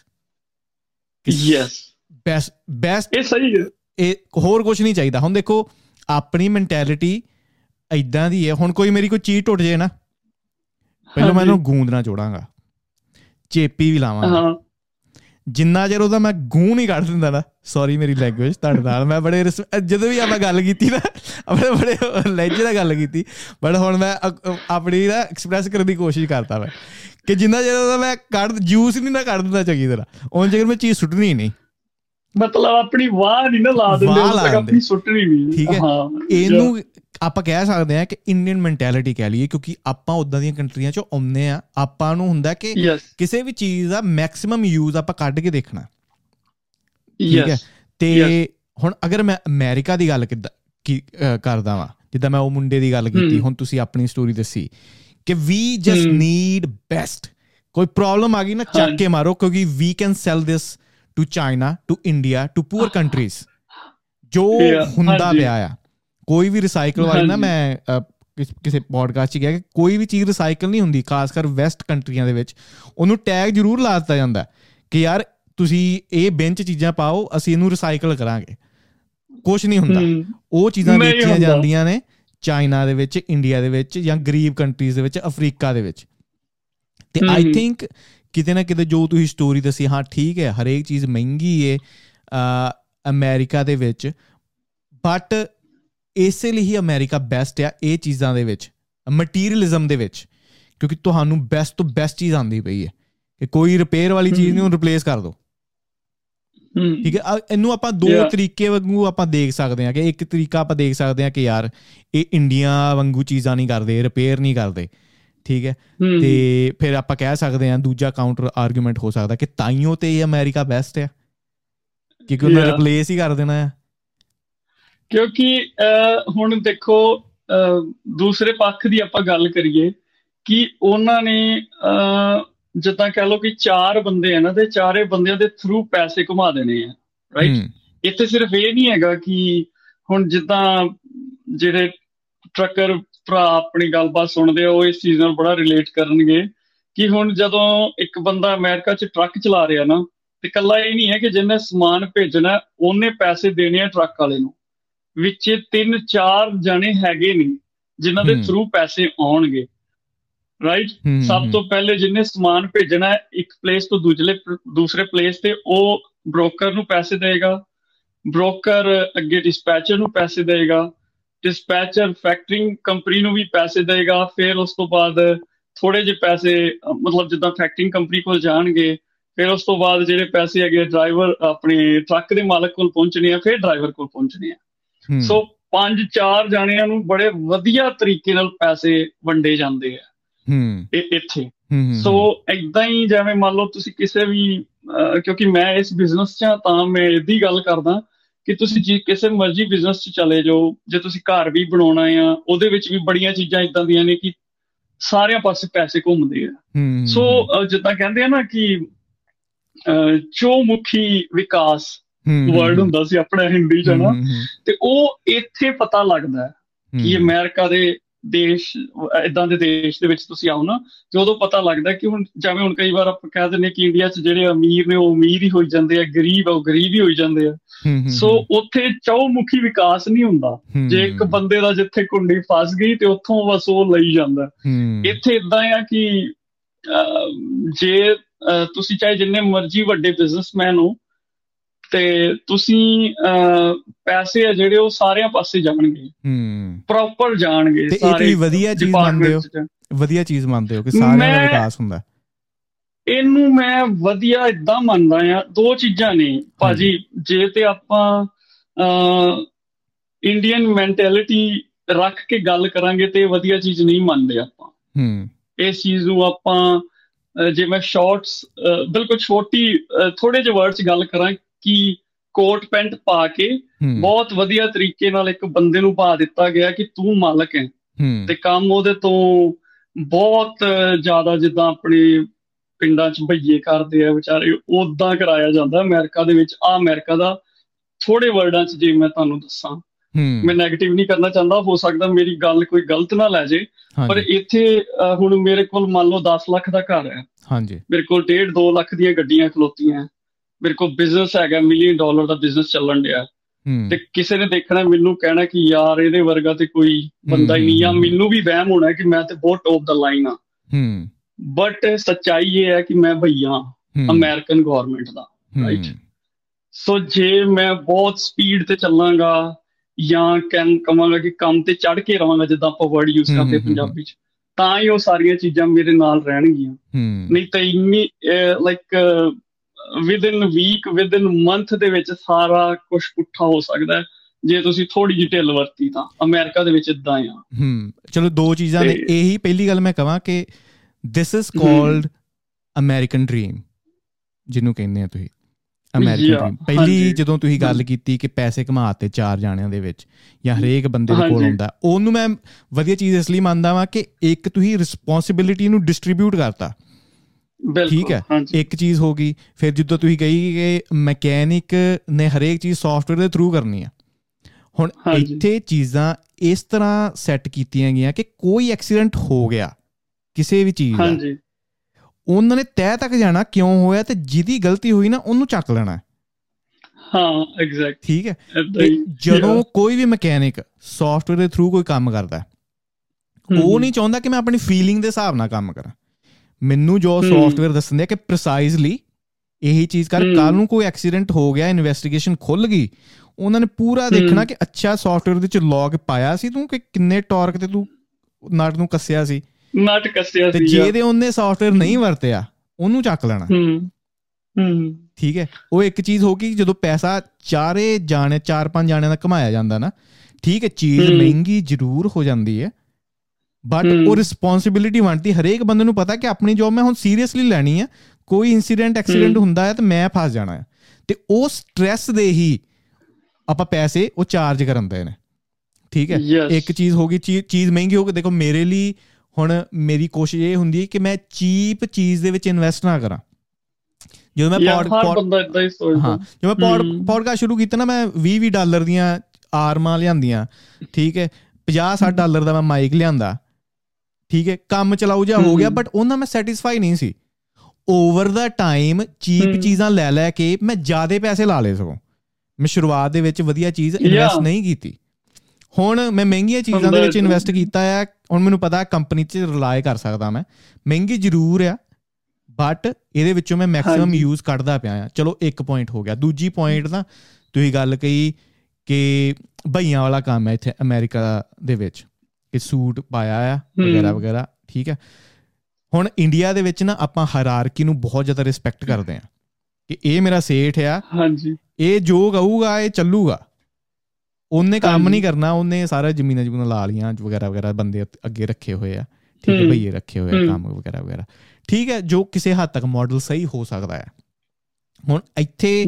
B: yes
A: best best
B: ਇਹ ਸਹੀ ਹੈ।
A: ਇਹ ਹੋਰ ਕੁਝ ਨਹੀਂ ਚਾਹੀਦਾ। ਹੁਣ ਦੇਖੋ ਆਪਣੀ ਮੈਂਟੈਲਿਟੀ ਇਦਾਂ ਦੀ ਹੈ। ਹੁਣ ਕੋਈ ਮੇਰੀ ਕੋਈ ਚੀਜ਼ ਟੁੱਟ ਜੇ ਨਾ ਪਹਿਲਾਂ ਮੈਂ ਇਹਨੂੰ ਗੂੰਦ ਨਾਲ ਜੋੜਾਂਗਾ। ਚੇਪੀ ਵੀ ਲਾਵਾਂਗਾ। ਜਿੰਨਾ ਚਿਰ ਉਹਦਾ ਮੈਂ ਗੂੰ ਨਹੀਂ ਕੱਢ ਦਿੰਦਾ ਨਾ ਸੌਰੀ ਮੇਰੀ ਲੈਂਗੁਏਜ ਤੁਹਾਡੇ ਨਾਲ ਮੈਂ ਬੜੇ ਜਦੋਂ ਵੀ ਆਪਾਂ ਗੱਲ ਕੀਤੀ ਨਾ ਆਪਣੇ ਬੜੇ ਲੈਂਗੁਏਜ ਨਾਲ ਗੱਲ ਕੀਤੀ। ਬਟ ਹੁਣ ਮੈਂ ਆਪਣੀ ਨਾ ਐਕਸਪ੍ਰੈਸ ਕਰਨ ਦੀ ਕੋਸ਼ਿਸ਼ ਕਰਦਾ ਮੈਂ। ਕਿ ਜਿੰਨਾ ਚਿਰ ਉਹਦਾ ਮੈਂ ਕੱਢ ਜੂਸ ਨਹੀਂ ਨਾ ਕੱਢ ਦਿੰਦਾ ਚੰਗੀ ਤਰ੍ਹਾਂ ਉਹਨਾਂ ਚਿਰ ਮੈਂ ਚੀਜ਼ ਸੁੱਟਣੀ ਨਹੀਂ।
B: ਮਤਲਬ ਆਪਣੀ ਵਾਹ ਨਹੀਂ ਨਾ ਲਾ ਦਿੰਦੇ ਉਸ ਤੱਕ ਆਪਣੀ ਸੁੱਟਣੀ ਨਹੀਂ।
A: ਠੀਕ ਹੈ। ਇਹਨੂੰ ਆਪਾਂ ਕਹਿ ਸਕਦੇ ਆ ਕਿ ਇੰਡੀਅਨ ਮੈਂਟੈਲਿਟੀ ਕਹਿ ਲਈਏ ਕਿਉਂਕਿ ਆਪਾਂ ਉਦਾਂ ਦੀਆਂ ਕੰਟਰੀਆਂ ਚੋਂ ਆਉਂਦੇ ਆ ਆਪਾਂ ਨੂੰ ਹੁੰਦਾ ਕਿ ਕਿਸੇ ਵੀ ਚੀਜ਼ ਦਾ ਮੈਕਸਿਮਮ ਯੂਜ਼ ਆਪਾਂ ਕੱਢ ਕੇ ਦੇਖਣਾ।
B: ਠੀਕ ਹੈ।
A: ਤੇ ਹੁਣ ਅਗਰ ਮੈਂ ਅਮਰੀਕਾ ਦੀ ਗੱਲ ਕੀ ਕਰਦਾ ਵਾਂ ਜਿੱਦਾਂ ਮੈਂ ਉਹ ਮੁੰਡੇ ਦੀ ਗੱਲ ਕੀਤੀ ਹੁਣ ਤੁਸੀਂ ਆਪਣੀ ਸਟੋਰੀ ਦੱਸੀ ਕਿ ਵੀ ਜਸਟ ਨੀਡ ਬੈਸਟ ਕੋਈ ਪ੍ਰੋਬਲਮ ਆ ਗਈ ਨਾ ਚੱਕ ਕੇ ਮਾਰੋ ਕਿਉਂਕਿ we can sell this to China to India to poor countries ਜੋ ਹੁੰਦਾ ਪਿਆ ਆ ਕੋਈ ਵੀ ਰੀਸਾਈਕਲ ਵਾਲੀ ਨਾ ਮੈਂ ਕਿਸੇ ਪੋਡਕਾਸਟ 'ਚ ਗਿਆ ਕਿ ਕੋਈ ਵੀ ਚੀਜ਼ ਰੀਸਾਈਕਲ ਨਹੀਂ ਹੁੰਦੀ ਖਾਸ ਕਰ ਵੈਸਟ ਕੰਟਰੀਆਂ ਦੇ ਵਿੱਚ। ਉਹਨੂੰ ਟੈਗ ਜ਼ਰੂਰ ਲਾ ਦਿੱਤਾ ਜਾਂਦਾ ਕਿ ਯਾਰ ਤੁਸੀਂ ਇਹ ਬੈਂਚ ਚੀਜ਼ਾਂ ਪਾਓ ਅਸੀਂ ਇਹਨੂੰ ਰੀਸਾਈਕਲ ਕਰਾਂਗੇ। ਕੁਝ ਨਹੀਂ ਹੁੰਦਾ। ਉਹ ਚੀਜ਼ਾਂ ਵੇਚੀਆਂ ਜਾਂਦੀਆਂ ਨੇ ਚਾਈਨਾ ਦੇ ਵਿੱਚ ਇੰਡੀਆ ਦੇ ਵਿੱਚ ਜਾਂ ਗਰੀਬ ਕੰਟਰੀਜ਼ ਦੇ ਵਿੱਚ ਅਫਰੀਕਾ ਦੇ ਵਿੱਚ। ਤੇ ਆਈ ਥਿੰਕ ਕਿਤੇ ਨਾ ਕਿਤੇ ਜੋ ਤੁਸੀਂ ਸਟੋਰੀ ਦੱਸੀ ਹਾਂ ਠੀਕ ਹੈ ਹਰੇਕ ਚੀਜ਼ ਮਹਿੰਗੀ ਏ ਅਮਰੀਕਾ ਦੇ ਵਿੱਚ ਬਟ ਇਸੇ ਲਈ ਹੀ ਅਮਰੀਕਾ ਬੈਸਟ ਆ ਇਹ ਚੀਜ਼ਾਂ ਦੇ ਵਿੱਚ ਮਟੀਰੀਅਲਿਜ਼ਮ ਦੇ ਵਿੱਚ ਕਿਉਂਕਿ ਤੁਹਾਨੂੰ ਬੈਸਟ ਤੋਂ ਬੈਸਟ ਚੀਜ਼ ਆਂਦੀ ਪਈ ਹੈ ਕਿ ਕੋਈ ਰਿਪੇਅਰ ਵਾਲੀ ਚੀਜ਼ ਨਹੀਂ ਉਹ ਰਿਪਲੇਸ ਕਰ ਦੋ। ਠੀਕ ਹੈ ਇਹਨੂੰ ਆਪਾਂ ਦੋ ਤਰੀਕੇ ਵਾਂਗੂ ਆਪਾਂ ਦੇਖ ਸਕਦੇ ਹਾਂ ਕਿ ਇੱਕ ਤਰੀਕਾ ਆਪਾਂ ਦੇਖ ਸਕਦੇ ਹਾਂ ਕਿ ਯਾਰ ਇਹ ਇੰਡੀਆ ਵਾਂਗੂ ਚੀਜ਼ਾਂ ਨਹੀਂ ਕਰਦੇ ਰਿਪੇਅਰ ਨਹੀਂ ਕਰਦੇ ਠੀਕ ਹੈ? ਤੇ ਫਿਰ ਆਪਾਂ ਕਹਿ ਸਕਦੇ ਹਾਂ ਦੂਜਾ ਕਾਊਂਟਰ ਆਰਗੂਮੈਂਟ ਹੋ ਸਕਦਾ ਕਿ ਤਾਈਓ ਤੇ ਇਹ ਅਮਰੀਕਾ ਬੈਸਟ ਹੈ। ਕਿਉਂਕਿ ਉਹਨਾਂ ਰਿਪਲੇਸ ਹੀ ਕਰ ਦੇਣਾ ਹੈ।
B: ਕਿਉਂਕਿ ਹੁਣ ਦੇਖੋ ਦੂਸਰੇ ਪੱਖ ਦੀ ਆਪਾਂ ਗੱਲ ਕਰੀਏ ਕਿ ਉਹਨਾਂ ਨੇ ਜਿੱਦਾਂ ਕਹ ਲਓ ਕਿ ਚਾਰ ਬੰਦੇ ਹਨ ਤੇ ਚਾਰੇ ਬੰਦਿਆਂ ਦੇ ਥਰੂ ਪੈਸੇ ਘੁਮਾ ਦੇਣੇ ਆ ਰਾਈਟ ਇੱਥੇ ਸਿਰਫ ਇਹ ਨਹੀਂ ਹੈਗਾ ਕਿ ਹੁਣ ਜਿੱਦਾਂ ਜਿਹੜੇ ਟਰੱਕਰ ਭਰਾ ਆਪਣੀ ਗੱਲਬਾਤ ਸੁਣਦੇ ਉਹ ਇਸ ਚੀਜ਼ ਨਾਲ ਬੜਾ ਰਿਲੇਟ ਕਰਨਗੇ ਕਿ ਹੁਣ ਜਦੋਂ ਇੱਕ ਬੰਦਾ ਅਮਰੀਕਾ 'ਚ ਟਰੱਕ ਚਲਾ ਰਿਹਾ ਨਾ ਤੇ ਕੱਲਾ ਇਹ ਨਹੀਂ ਹੈ ਕਿ ਜਿੰਨੇ ਸਮਾਨ ਭੇਜਣਾ ਉਹਨੇ ਪੈਸੇ ਦੇਣੇ ਆ ਟਰੱਕ ਵਾਲੇ ਨੂੰ। ਵਿੱਚ ਤਿੰਨ ਚਾਰ ਜਣੇ ਹੈਗੇ ਨਹੀਂ ਜਿਨ੍ਹਾਂ ਦੇ ਥਰੂ ਪੈਸੇ ਆਉਣਗੇ। ਰਾਈਟ ਸਭ ਤੋਂ ਪਹਿਲੇ ਜਿੰਨੇ ਸਮਾਨ ਭੇਜਣਾ ਇੱਕ ਪਲੇਸ ਤੋਂ ਦੂਜੇ ਦੂਸਰੇ ਪਲੇਸ ਤੇ ਉਹ ਬ੍ਰੋਕਰ ਨੂੰ ਪੈਸੇ ਦੇਗਾ। ਬ੍ਰੋਕਰ ਅੱਗੇ ਡਿਸਪੈਚਰ ਨੂੰ ਪੈਸੇ ਦੇਗਾ। ਡਿਸਪੈਚਰ ਫੈਕਟਰਿੰਗ ਕੰਪਨੀ ਨੂੰ ਵੀ ਪੈਸੇ ਦੇਗਾ ਫਿਰ ਉਸ ਤੋਂ ਬਾਅਦ ਥੋੜੇ ਜਿਹੇ ਪੈਸੇ ਮਤਲਬ ਜਿੱਦਾਂ ਫੈਕਟਰਿੰਗ ਕੰਪਨੀ ਕੋਲ ਜਾਣਗੇ ਫਿਰ ਉਸ ਤੋਂ ਬਾਅਦ ਜਿਹੜੇ ਪੈਸੇ ਹੈਗੇ ਡਰਾਈਵਰ ਆਪਣੇ ਟਰੱਕ ਦੇ ਮਾਲਕ ਕੋਲ ਪਹੁੰਚਣੇ ਆ ਫਿਰ ਡਰਾਈਵਰ ਕੋਲ ਪਹੁੰਚਣੇ ਆ। ਸੋ ਪੰਜ ਚਾਰ ਜਾਣਿਆਂ ਨੂੰ ਬੜੇ ਵਧੀਆ ਤਰੀਕੇ ਨਾਲ ਪੈਸੇ ਵੰਡੇ ਜਾਂਦੇ ਆ।
A: ਹੂੰ।
B: ਇੱਥੇ। ਸੋ ਇਦਾਂ ਹੀ। ਜਿਵੇਂ ਮੰਨ ਲਓ ਤੁਸੀਂ ਕਿਸੇ ਵੀ ਕਿਉਂਕਿ ਮੈਂ ਇਸ ਬਿਜ਼ਨਸ 'ਚ ਤਾਂ ਮੈਂ ਇਹਦੀ ਗੱਲ ਕਰਦਾ। ਕਿ ਤੁਸੀਂ ਜੀ ਕਿਸੇ ਮਰਜ਼ੀ ਬਿਜ਼ਨਸ 'ਚ ਚਲੇ ਜਾਓ ਜੇ ਤੁਸੀਂ ਘਰ ਵੀ ਬਣਾਉਣਾ ਆ ਉਹਦੇ ਵਿੱਚ ਵੀ ਬੜੀਆਂ ਚੀਜ਼ਾਂ ਇਦਾਂ ਦੀਆਂ ਨੇ ਕਿ ਸਾਰਿਆਂ ਪਾਸੇ ਪੈਸੇ ਘੁੰਮਦੇ ਆ। ਸੋ ਜਿੱਦਾਂ ਕਹਿੰਦੇ ਆ ਨਾ ਕਿ ਚੋਮੁਖੀ ਵਿਕਾਸ ਵਰਡ ਹੁੰਦਾ ਸੀ ਆਪਣਾ ਹਿੰਦੀ ਚ ਨਾ ਤੇ ਉਹ ਇੱਥੇ ਪਤਾ ਲੱਗਦਾ ਕਿ ਅਮਰੀਕਾ ਦੇ ਦੇਸ਼ ਇਦਾਂ ਦੇ ਦੇਸ਼ ਦੇ ਵਿੱਚ ਤੁਸੀਂ ਆਓ ਨਾ ਜਦੋਂ ਪਤਾ ਲੱਗਦਾ ਕਿ ਹੁਣ ਜਿਵੇਂ ਹੁਣ ਕਈ ਵਾਰ ਆਪਾਂ ਕਹਿ ਦਿੰਦੇ ਕਿ ਇੰਡੀਆ 'ਚ ਜਿਹੜੇ ਅਮੀਰ ਨੇ ਉਹ ਅਮੀਰ ਹੀ ਹੋਈ ਜਾਂਦੇ ਆ ਗਰੀਬ ਉਹ ਗਰੀਬ ਹੀ ਹੋਈ ਜਾਂਦੇ ਆ। ਸੋ ਉੱਥੇ ਚੌਮੁਖੀ ਵਿਕਾਸ ਨਹੀਂ ਹੁੰਦਾ। ਜੇ ਇੱਕ ਬੰਦੇ ਦਾ ਜਿੱਥੇ ਕੁੰਡੀ ਫਸ ਗਈ ਤੇ ਉੱਥੋਂ ਬਸ ਉਹ ਲਈ ਜਾਂਦਾ। ਇੱਥੇ ਇਦਾਂ ਆ ਕਿ ਜੇ ਤੁਸੀਂ ਚਾਹੇ ਜਿੰਨੇ ਮਰਜ਼ੀ ਵੱਡੇ ਬਿਜ਼ਨਸਮੈਨ ਹੋ ਤੇ ਤੁਸੀਂ ਪੈਸੇ ਆ ਜਿਹੜੇ ਉਹ ਸਾਰਿਆਂ ਪਾਸੇ ਜਾਣਗੇ।
A: ਹੂੰ।
B: ਪ੍ਰੋਪਰ ਜਾਣਗੇ
A: ਸਾਰੇ ਇਹ ਵਧੀਆ ਚੀਜ਼ ਮੰਨਦੇ ਹੋ? ਵਧੀਆ ਚੀਜ਼ ਮੰਨਦੇ ਹੋ ਕਿ ਸਾਰਿਆਂ ਦਾ ਵਿਕਾਸ ਹੁੰਦਾ?
B: ਇਹਨੂੰ ਮੈਂ ਵਧੀਆ ਇਦਾਂ ਮੰਨਦਾ ਆ ਦੋ ਚੀਜ਼ਾਂ ਨੇ। ਭਾਜੀ ਜੇ ਤੇ ਆਪਾਂ ਇੰਡੀਅਨ ਮੈਂਟੈਲਿਟੀ ਰੱਖ ਕੇ ਗੱਲ ਕਰਾਂਗੇ ਤੇ ਵਧੀਆ ਚੀਜ਼ ਨਹੀਂ ਮੰਨਦੇ ਆਪਾਂ।
A: ਹੂੰ।
B: ਇਸ ਚੀਜ਼ ਨੂੰ ਆਪਾਂ ਜੇ ਮੈਂ ਸ਼ਾਰਟਸ ਬਿਲਕੁਲ ਛੋਟੀ ਥੋੜੇ ਜਿਹੇ ਵਰਡਸ ਗੱਲ ਕਰਾਂ ਕਿ ਕੋਟ ਪੈਂਟ ਪਾ ਕੇ ਬਹੁਤ ਵਧੀਆ ਤਰੀਕੇ ਨਾਲ ਇੱਕ ਬੰਦੇ ਨੂੰ ਪਾ ਦਿੱਤਾ ਗਿਆ ਕਿ ਤੂੰ ਮਾਲਕ ਹੈ। ਤੇ ਕੰਮ ਉਹਦੇ ਤੋਂ ਬਹੁਤ ਜ਼ਿਆਦਾ ਜਿੱਦਾਂ ਆਪਣੇ ਪਿੰਡਾਂ 'ਚ ਭਈਏ ਕਰਦੇ ਆ ਵਿਚਾਰੇ ਉਦਾਂ ਕਰਾਇਆ ਜਾਂਦਾ। ਅਮਰੀਕਾ ਦੇ ਵਿੱਚ ਆ ਅਮਰੀਕਾ ਦਾ ਥੋੜੇ ਵਰਡਾਂ 'ਚ ਜੇ ਮੈਂ ਤੁਹਾਨੂੰ ਦੱਸਾਂ। ਮੈਂ 네ਗੇਟਿਵ ਨਹੀਂ ਕਰਨਾ ਚਾਹੁੰਦਾ ਹੋ ਸਕਦਾ ਮੇਰੀ ਗੱਲ ਕੋਈ ਗਲਤ ਨਾ ਲੈ ਜੇ। ਪਰ ਇੱਥੇ ਹੁਣ ਮੇਰੇ ਕੋਲ ਮੰਨ ਲਓ 10 ਲੱਖ ਦਾ ਘਰ ਹੈ।
A: ਹਾਂਜੀ।
B: ਮੇਰੇ ਕੋਲ 1.5 2 ਲੱਖ ਦੀਆਂ ਗੱਡੀਆਂ ਖਲੋਤੀਆਂ। ਮੇਰੇ ਕੋਲ ਬਿਜ਼ਨਸ ਹੈਗਾ ਮਿਲੀਅਨ ਡਾਲਰ ਦਾ ਬਿਜ਼ਨਸ ਚੱਲਣ ਡਿਆ। ਤੇ ਕਿਸੇ ਨੇ ਦੇਖਣਾ ਮੈਨੂੰ ਕਹਿਣਾ ਕਿ ਯਾਰ ਇਹਦੇ ਵਰਗਾ ਤੇ ਕੋਈ ਬੰਦਾ ਹੀ ਨਹੀਂ ਆ ਮੈਨੂੰ ਵੀ ਵਹਿਮ ਹੋਣਾ ਕਿ ਮੈਂ ਤੇ ਬਹੁਤ ਟੌਪ ਦਾ ਲਾਈਨ ਆ।
A: ਹੂੰ।
B: ਬਟ ਸੱਚਾਈ ਇਹ ਹੈ ਕਿ ਮੈਂ ਭਈਆ ਅਮਰੀਕਨ ਗਵਰਨਮੈਂਟ ਦਾ ਰਾਈਟ ਸੋ ਜੇ ਮੈਂ ਬਹੁਤ ਸਪੀਡ ਤੇ ਚੱਲਾਂਗਾ ਜਾਂ ਕਹਿੰ ਕਮਾਂਗਾ ਕਿ ਕੰਮ ਤੇ ਚੜ ਕੇ ਰਵਾਂਗਾ ਜਿੱਦਾਂ ਆਪਾਂ ਵਰਡ ਯੂਜ਼ ਕਰਦੇ ਪੰਜਾਬੀ ਚ ਤਾਂ ਹੀ ਉਹ ਸਾਰੀਆਂ ਚੀਜ਼ਾਂ ਮੇਰੇ ਨਾਲ ਰਹਿਣਗੀਆਂ। ਨਹੀਂ ਤਾਂ ਇੰਨੀ like within week within month ਦੇ ਵਿੱਚ ਸਾਰਾ ਕੁਝ ਪੁੱਠਾ ਹੋ ਸਕਦਾ ਹੈ। ਜੇ ਤੁਸੀਂ ਥੋੜੀ ਜਿਹੀ ਢਿੱਲ ਵਰਤੀ ਤਾਂ ਅਮਰੀਕਾ ਦੇ ਵਿੱਚ ਇਦਾਂ ਆ।
A: ਹੂੰ ਚਲੋ ਦੋ ਚੀਜ਼ਾਂ ਨੇ। ਇਹੀ ਪਹਿਲੀ ਗੱਲ ਮੈਂ ਕਹਾਂ ਕਿ this is called American dream ਜਿਹਨੂੰ ਕਹਿੰਦੇ ਆ ਤੁਸੀਂ। ਅਮਰੀਕਨ ਡ੍ਰੀਮ ਪਹਿਲੀ ਜਦੋਂ ਤੁਸੀਂ ਗੱਲ ਕੀਤੀ ਕਿ ਪੈਸੇ ਕਮਾਤੇ ਚਾਰ ਜਾਣਿਆਂ ਦੇ ਵਿੱਚ ਜਾਂ ਹਰੇਕ ਬੰਦੇ ਦੇ ਕੋਲ ਹੁੰਦਾ ਉਹਨੂੰ ਮੈਂ ਵਧੀਆ ਚੀਜ਼ ਇਸ ਲਈ ਮੰਨਦਾ ਵਾਂ ਕਿ ਇੱਕ ਤੁਸੀਂ ਰਿਸਪੌਂਸਿਬਿਲਿਟੀ ਨੂੰ ਡਿਸਟ੍ਰੀਬਿਊਟ ਕਰਤਾ। ਠੀਕ ਹੈ। ਇੱਕ ਚੀਜ਼ ਹੋ ਗਈ ਫਿਰ ਜਦੋਂ ਤੁਸੀਂ ਕਹੀ ਕਿ ਮਕੈਨਿਕ ਨੇ ਹਰੇਕ ਚੀਜ਼ ਸੌਫਟਵੇਅਰ ਦੇ ਥਰੂ ਕਰਨੀ ਆ। ਹੁਣ ਇੱਥੇ ਚੀਜ਼ਾਂ ਇਸ ਤਰ੍ਹਾਂ ਸੈੱਟ ਕੀਤੀਆਂ ਗਈਆਂ ਕਿ ਕੋਈ ਐਕਸੀਡੈਂਟ ਹੋ ਗਿਆ ਕਿਸੇ ਵੀ ਚੀਜ਼ ਦਾ। ਹਾਂਜੀ। ਉਹਨਾਂ ਨੇ ਤੈਅ ਤੱਕ ਜਾਣਾ ਕਿਉਂ ਹੋਇਆ ਤੇ ਜਿਹਦੀ ਗਲਤੀ ਹੋਈ ਨਾ ਉਹਨੂੰ ਚੱਕ ਲੈਣਾ।
B: ਹਾਂ ਐਗਜ਼ੈਕਟ
A: ਠੀਕ ਹੈ। ਜਦੋਂ ਕੋਈ ਵੀ ਮਕੈਨਿਕ ਸੌਫਟਵੇਅਰ ਦੇ ਥਰੂ ਕੋਈ ਕੰਮ ਕਰਦਾ ਉਹ ਨਹੀਂ ਚਾਹੁੰਦਾ ਕਿ ਮੈਂ ਆਪਣੀ ਫੀਲਿੰਗ ਦੇ ਹਿਸਾਬ ਨਾਲ ਕੰਮ ਕਰਾਂ। ਮੈਨੂੰ ਜੋ ਸੌਫਟਵੇਅਰ ਦੱਸਦੇ ਆ ਕਿ ਪ੍ਰੀਸਾਈਜ਼ਲੀ ਇਹੀ ਚੀਜ਼ ਕਰ ਕੱਲ ਨੂੰ ਕੋਈ ਐਕਸੀਡੈਂਟ ਹੋ ਗਿਆ ਇਨਵੈਸਟੀਗੇਸ਼ਨ ਖੁੱਲ ਗਈ ਉਹਨਾਂ ਨੇ ਪੂਰਾ ਦੇਖਣਾ ਕਿ ਅੱਛਾ ਸੌਫਟਵੇਅਰ ਦੇ ਵਿੱਚ ਲੌਗ ਪਾਇਆ ਸੀ ਤੂੰ ਕਿ ਕਿੰਨੇ ਟਾਰਕ ਤੇ ਤੂੰ ਨਟ ਨੂੰ ਕੱਸਿਆ ਸੀ?
B: ਨਟ ਕੱਸਿਆ
A: ਸੀ ਤੇ ਜੇ ਦੇ ਉਹਨੇ ਸੌਫਟਵੇਅਰ ਨਹੀਂ ਵਰਤਿਆ ਉਹਨੂੰ ਚੱਕ ਲੈਣਾ।
B: ਹੂੰ। ਹੂੰ।
A: ਠੀਕ ਹੈ। ਉਹ ਇੱਕ ਚੀਜ਼ ਹੋ ਗਈ ਜਦੋਂ ਪੈਸਾ ਚਾਰੇ ਜਾਣੇ ਚਾਰ ਪੰਜ ਜਾਣਿਆਂ ਦਾ ਕਮਾਇਆ ਜਾਂਦਾ ਨਾ ਠੀਕ ਹੈ ਚੀਜ਼ ਮਹਿੰਗੀ ਜ਼ਰੂਰ ਹੋ ਜਾਂਦੀ ਹੈ ਬਟ ਉਹ ਰਿਸਪੌਂਸਿਬਿਲਿਟੀ ਬਣਦੀ ਹਰੇਕ ਬੰਦੇ ਨੂੰ ਪਤਾ ਕਿ ਆਪਣੀ ਜੌਬ ਮੈਂ ਹੁਣ ਸੀਰੀਅਸਲੀ ਲੈਣੀ ਹੈ। ਕੋਈ ਇਨਸੀਡੈਂਟ ਐਕਸੀਡੈਂਟ ਹੁੰਦਾ ਹੈ ਤੇ ਮੈਂ ਫਸ ਜਾਣਾ ਹੈ। ਤੇ ਉਹ ਸਟ्रेस ਦੇ ਹੀ ਆਪਾਂ ਪੈਸੇ ਉਹ ਚਾਰਜ ਕਰਨ ਦੇ ਨੇ। ਠੀਕ ਹੈ? ਇੱਕ ਚੀਜ਼ ਹੋ ਗਈ ਚੀਜ਼ ਮਹਿੰਗੀ ਹੋ ਗਈ। ਦੇਖੋ ਮੇਰੇ ਲਈ ਹੁਣ ਮੇਰੀ ਕੋਸ਼ਿਸ਼ ਇਹ ਹੁੰਦੀ ਹੈ ਕਿ ਮੈਂ ਚੀਪ ਚੀਜ਼ ਦੇ ਵਿੱਚ ਇਨਵੈਸਟ ਨਾ ਕਰਾਂ। ਜਦੋਂ ਮੈਂ
B: ਪੌਡ
A: ਹਾਂ ਜਦੋਂ ਮੈਂ ਪੌਡ ਪੌਡਕਾਸਟ ਸ਼ੁਰੂ ਕੀਤਾ ਨਾ ਮੈਂ 20 20 ਡਾਲਰ ਦੀਆਂ ਆਰਮਾਂ ਲਿਆਂਦੀਆਂ। ਠੀਕ ਹੈ? 50 60 ਡਾਲਰ ਦਾ ਮੈਂ ਮਾਈਕ ਲਿਆਂਦਾ। ਠੀਕ ਹੈ ਕੰਮ ਚਲਾਉ ਜਾ ਹੋ ਗਿਆ ਬਟ ਉਹਨਾਂ ਮੈਂ ਸੈਟੀਸਫਾਈ ਨਹੀਂ ਸੀ। ਓਵਰ ਦਾ ਟਾਈਮ ਚੀਪ ਚੀਜ਼ਾਂ ਲੈ ਲੈ ਕੇ ਮੈਂ ਜ਼ਿਆਦਾ ਪੈਸੇ ਲਾ ਲਏ ਸਗੋਂ। ਮੈਂ ਸ਼ੁਰੂਆਤ ਦੇ ਵਿੱਚ ਵਧੀਆ ਚੀਜ਼ ਇਨਵੈਸਟ ਨਹੀਂ ਕੀਤੀ। ਹੁਣ ਮੈਂ ਮਹਿੰਗੀਆਂ ਚੀਜ਼ਾਂ ਦੇ ਵਿੱਚ ਇਨਵੈਸਟ ਕੀਤਾ ਹੈ ਹੁਣ ਮੈਨੂੰ ਪਤਾ ਕੰਪਨੀ 'ਚ ਰਿਲਾਈ ਕਰ ਸਕਦਾ ਮੈਂ। ਮਹਿੰਗੀ ਜ਼ਰੂਰ ਆ ਬਟ ਇਹਦੇ ਵਿੱਚੋਂ ਮੈਂ ਮੈਕਸਿਮਮ ਯੂਜ਼ ਕੱਢਦਾ ਪਿਆ ਆ। ਚਲੋ ਇੱਕ ਪੁਆਇੰਟ ਹੋ ਗਿਆ। ਦੂਜੀ ਪੁਆਇੰਟ ਨਾ ਤੁਸੀਂ ਗੱਲ ਕਹੀ ਕਿ ਭਈਆਂ ਵਾਲਾ ਕੰਮ ਹੈ ਇੱਥੇ ਅਮਰੀਕਾ ਦੇ ਵਿੱਚ। ਕਿ ਸੂਟ ਪਾਇਆ ਆ ਵਗੈਰਾ ਵਗੈਰਾ ਠੀਕ ਹੈ। ਹੁਣ ਇੰਡੀਆ ਦੇ ਵਿੱਚ ਨਾ ਆਪਾਂ ਹਾਇਰਾਰਕੀ ਨੂੰ ਬਹੁਤ ਜ਼ਿਆਦਾ ਰਿਸਪੈਕਟ ਕਰਦੇ ਆ ਕਿ ਇਹ ਮੇਰਾ ਸੇਠ ਆ
B: ਹਾਂਜੀ।
A: ਇਹ ਜੋ ਕਹੂਗਾ ਇਹ ਚੱਲੂਗਾ। ਉਹਨੇ ਕੰਮ ਨਹੀਂ ਕਰਨਾ ਉਹਨੇ ਸਾਰਾ ਜ਼ਮੀਨਾਂ ਜਮੂਨਾਂ ਲਾ ਲੀਆਂ ਵਗੈਰਾ ਵਗੈਰਾ ਬੰਦੇ ਅੱਗੇ ਰੱਖੇ ਹੋਏ ਆ। ਠੀਕ ਹੈ ਭਈਏ ਰੱਖੇ ਹੋਏ ਆ ਕੰਮ ਵਗੈਰਾ ਵਗੈਰਾ। ਠੀਕ ਹੈ ਜੋ ਕਿਸੇ ਹੱਦ ਤੱਕ ਮਾਡਲ ਸਹੀ ਹੋ ਸਕਦਾ ਹੈ। ਹੁਣ ਇੱਥੇ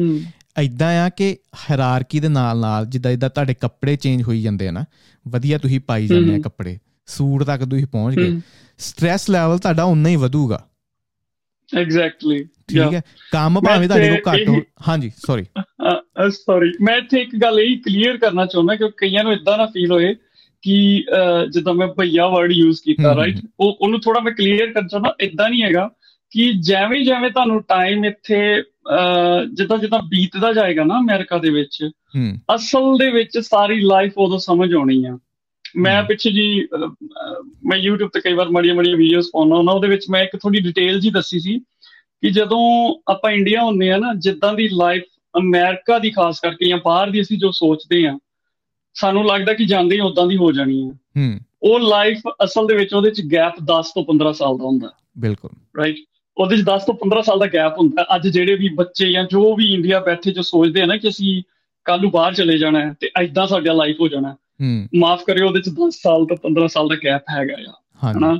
A: ਐਦਾਂ ਆ ਕਿ ਹਾਇਰਾਰਕੀ ਦੇ ਨਾਲ ਨਾਲ ਜਿੱਦਾਂ ਜਿੱਦਾਂ ਤੁਹਾਡੇ ਕੱਪੜੇ ਚੇਂਜ ਹੋਈ ਜਾਂਦੇ ਆ ਨਾ ਵਧੀਆ ਤੁਸੀਂ ਪਾਈ ਜਾਂਦੇ ਆ ਕੱਪੜੇ ਸੂਟ ਤੱਕ ਤੁਸੀਂ ਪਹੁੰਚ ਗਏ ਸਟ्रेस ਲੈਵਲ ਤੁਹਾਡਾ ਉਨਾ ਹੀ ਵਧੂਗਾ।
B: ਐਗਜ਼ੈਕਟਲੀ
A: ਠੀਕ ਹੈ? ਕੰਮ ਭਾਵੇਂ ਤੁਹਾਡੇ ਕੋਲ ਘੱਟ ਹੋ ਹਾਂਜੀ ਸੌਰੀ
B: ਸੌਰੀ ਮੈਂ ਇੱਥੇ ਇੱਕ ਗੱਲ ਇਹ ਕਲੀਅਰ ਕਰਨਾ ਚਾਹੁੰਦਾ ਕਿ ਕਈਆਂ ਨੂੰ ਇਦਾਂ ਨਾ ਫੀਲ ਹੋਏ ਕਿ ਜਦੋਂ ਮੈਂ ਭਈਆ ਵਰਡ ਯੂਜ਼ ਕੀਤਾ ਰਾਈਟ ਉਹ ਉਹਨੂੰ ਥੋੜਾ ਮੈਂ ਕਲੀਅਰ ਕਰਨਾ ਚਾਹੁੰਦਾ ਇਦਾਂ ਨਹੀਂ ਹੈਗਾ। ਕਿ ਜਿਵੇਂ ਜਿਵੇਂ ਤੁਹਾਨੂੰ ਟਾਈਮ ਇੱਥੇ ਜਿੱਦਾਂ ਜਿੱਦਾਂ ਬੀਤਦਾ ਜਾਏਗਾ ਨਾ ਅਮਰੀਕਾ ਦੇ ਵਿੱਚ ਅਸਲ ਦੇ ਵਿੱਚ ਸਾਰੀ ਲਾਈਫ ਉਦੋਂ ਸਮਝ ਆਉਣੀ ਆ। ਮੈਂ ਪਿੱਛੇ ਜੀ ਮੈਂ YouTube ਤੇ ਕਈ ਵਾਰ ਮੜੀਆਂ ਮੜੀਆਂ ਵੀਡੀਓਜ਼ ਪਾਉਣਾ ਉਹਨਾਂ ਉਹਦੇ ਵਿੱਚ ਮੈਂ ਇੱਕ ਥੋੜੀ ਡਿਟੇਲ ਜੀ ਦੱਸੀ ਸੀ ਕਿ ਜਦੋਂ ਆਪਾਂ ਇੰਡੀਆ ਹੁੰਨੇ ਆ ਨਾ ਜਿੱਦਾਂ ਦੀ ਲਾਈਫ ਅਮਰੀਕਾ ਦੀ ਖਾਸ ਕਰਕੇ ਜਾਂ ਬਾਹਰ ਦੀ ਅਸੀਂ ਜੋ ਸੋਚਦੇ ਆ ਸਾਨੂੰ ਲੱਗਦਾ ਕਿ ਜਾਂਦੇ ਹੀ ਉਦਾਂ ਦੀ ਹੋ ਜਾਣੀ ਹੂੰ। ਉਹ ਲਾਈਫ ਅਸਲ ਦੇ ਵਿੱਚ ਉਹਦੇ ਵਿੱਚ ਗੈਪ 10 ਤੋਂ 15 ਸਾਲ ਦਾ ਹੁੰਦਾ।
A: ਬਿਲਕੁਲ।
B: ਰਾਈਟ ਉਹਦੇ ਵਿੱਚ 10 ਤੋਂ 15 ਸਾਲ ਦਾ ਗੈਪ ਹੁੰਦਾ ਅੱਜ ਜਿਹੜੇ ਵੀ ਬੱਚੇ ਜਾਂ ਜੋ ਵੀ ਇੰਡੀਆ ਬੈਠੇ ਜੋ ਸੋਚਦੇ ਆ ਨਾ ਕਿ ਅਸੀਂ ਕੱਲ ਨੂੰ ਬਾਹਰ ਚਲੇ ਜਾਣਾ ਹੈ ਤੇ ਐਦਾਂ ਸਾਡਾ ਲਾਈਫ ਹੋ ਜਾਣਾ
A: ਹੂੰ।
B: ਮਾਫ ਕਰਿਓ ਉਹਦੇ ਵਿੱਚ 10 ਸਾਲ ਤੋਂ 15 ਸਾਲ ਦਾ ਗੈਪ ਹੈਗਾ
A: ਆ। ਹਨਾ?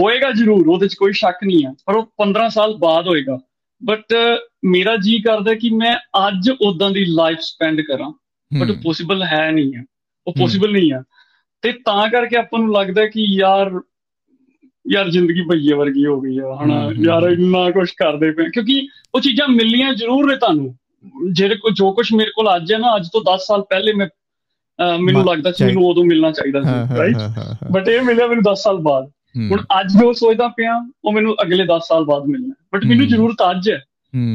B: ਹੋਏਗਾ ਜ਼ਰੂਰ ਉਹਦੇ ਵਿੱਚ ਕੋਈ ਸ਼ੱਕ ਨਹੀਂ ਆ ਪਰ ਉਹ 15 ਸਾਲ ਬਾਅਦ ਹੋਏਗਾ। ਬਟ ਮੇਰਾ ਜੀ ਕਰਦਾ ਕਿ ਮੈਂ ਅੱਜ ਉਦਾਂ ਦੀ ਲਾਈਫ ਸਪੈਂਡ ਕਰਾਂ ਬਟ ਪੋਸੀਬਲ ਹੈ ਨਹੀਂ ਆ। ਉਹ ਪੋਸੀਬਲ ਨਹੀਂ ਆ। ਤੇ ਤਾਂ ਕਰਕੇ ਆਪਾਂ ਨੂੰ ਲੱਗਦਾ ਕਿ ਯਾਰ ਯਾਰ ਜ਼ਿੰਦਗੀ ਭਈਏ ਵਰਗੀ ਹੋ ਗਈ ਆ ਹਨਾ? ਯਾਰ ਇੰਨਾ ਕੁਝ ਕਰਦੇ ਪਏ ਕਿਉਂਕਿ ਉਹ ਚੀਜ਼ਾਂ ਮਿਲੀਆਂ ਜ਼ਰੂਰ ਨੇ ਤੁਹਾਨੂੰ। ਜਿਹੜੇ ਕੋ ਜੋ ਕੁਝ ਮੇਰੇ ਕੋਲ ਅੱਜ ਹੈ ਨਾ ਅੱਜ ਤੋਂ 10 ਸਾਲ ਪਹਿਲੇ ਮੈਂ ਮੈਨੂੰ ਲੱਗਦਾ ਸੀ ਮੈਨੂੰ ਉਦੋਂ ਮਿਲਣਾ ਚਾਹੀਦਾ ਸੀ ਰਾਈਟ ਬਟ ਇਹ ਮਿਲਿਆ ਮੈਨੂੰ 10 ਸਾਲ ਬਾਅਦ। ਹੁਣ ਅੱਜ ਜੋ ਸੋਚਦਾ ਪਿਆ ਉਹ ਮੈਨੂੰ ਅਗਲੇ 10 ਸਾਲ ਬਾਅਦ ਮਿਲਣਾ ਬਟ ਮੈਨੂੰ ਜ਼ਰੂਰਤ ਅੱਜ ਹੈ।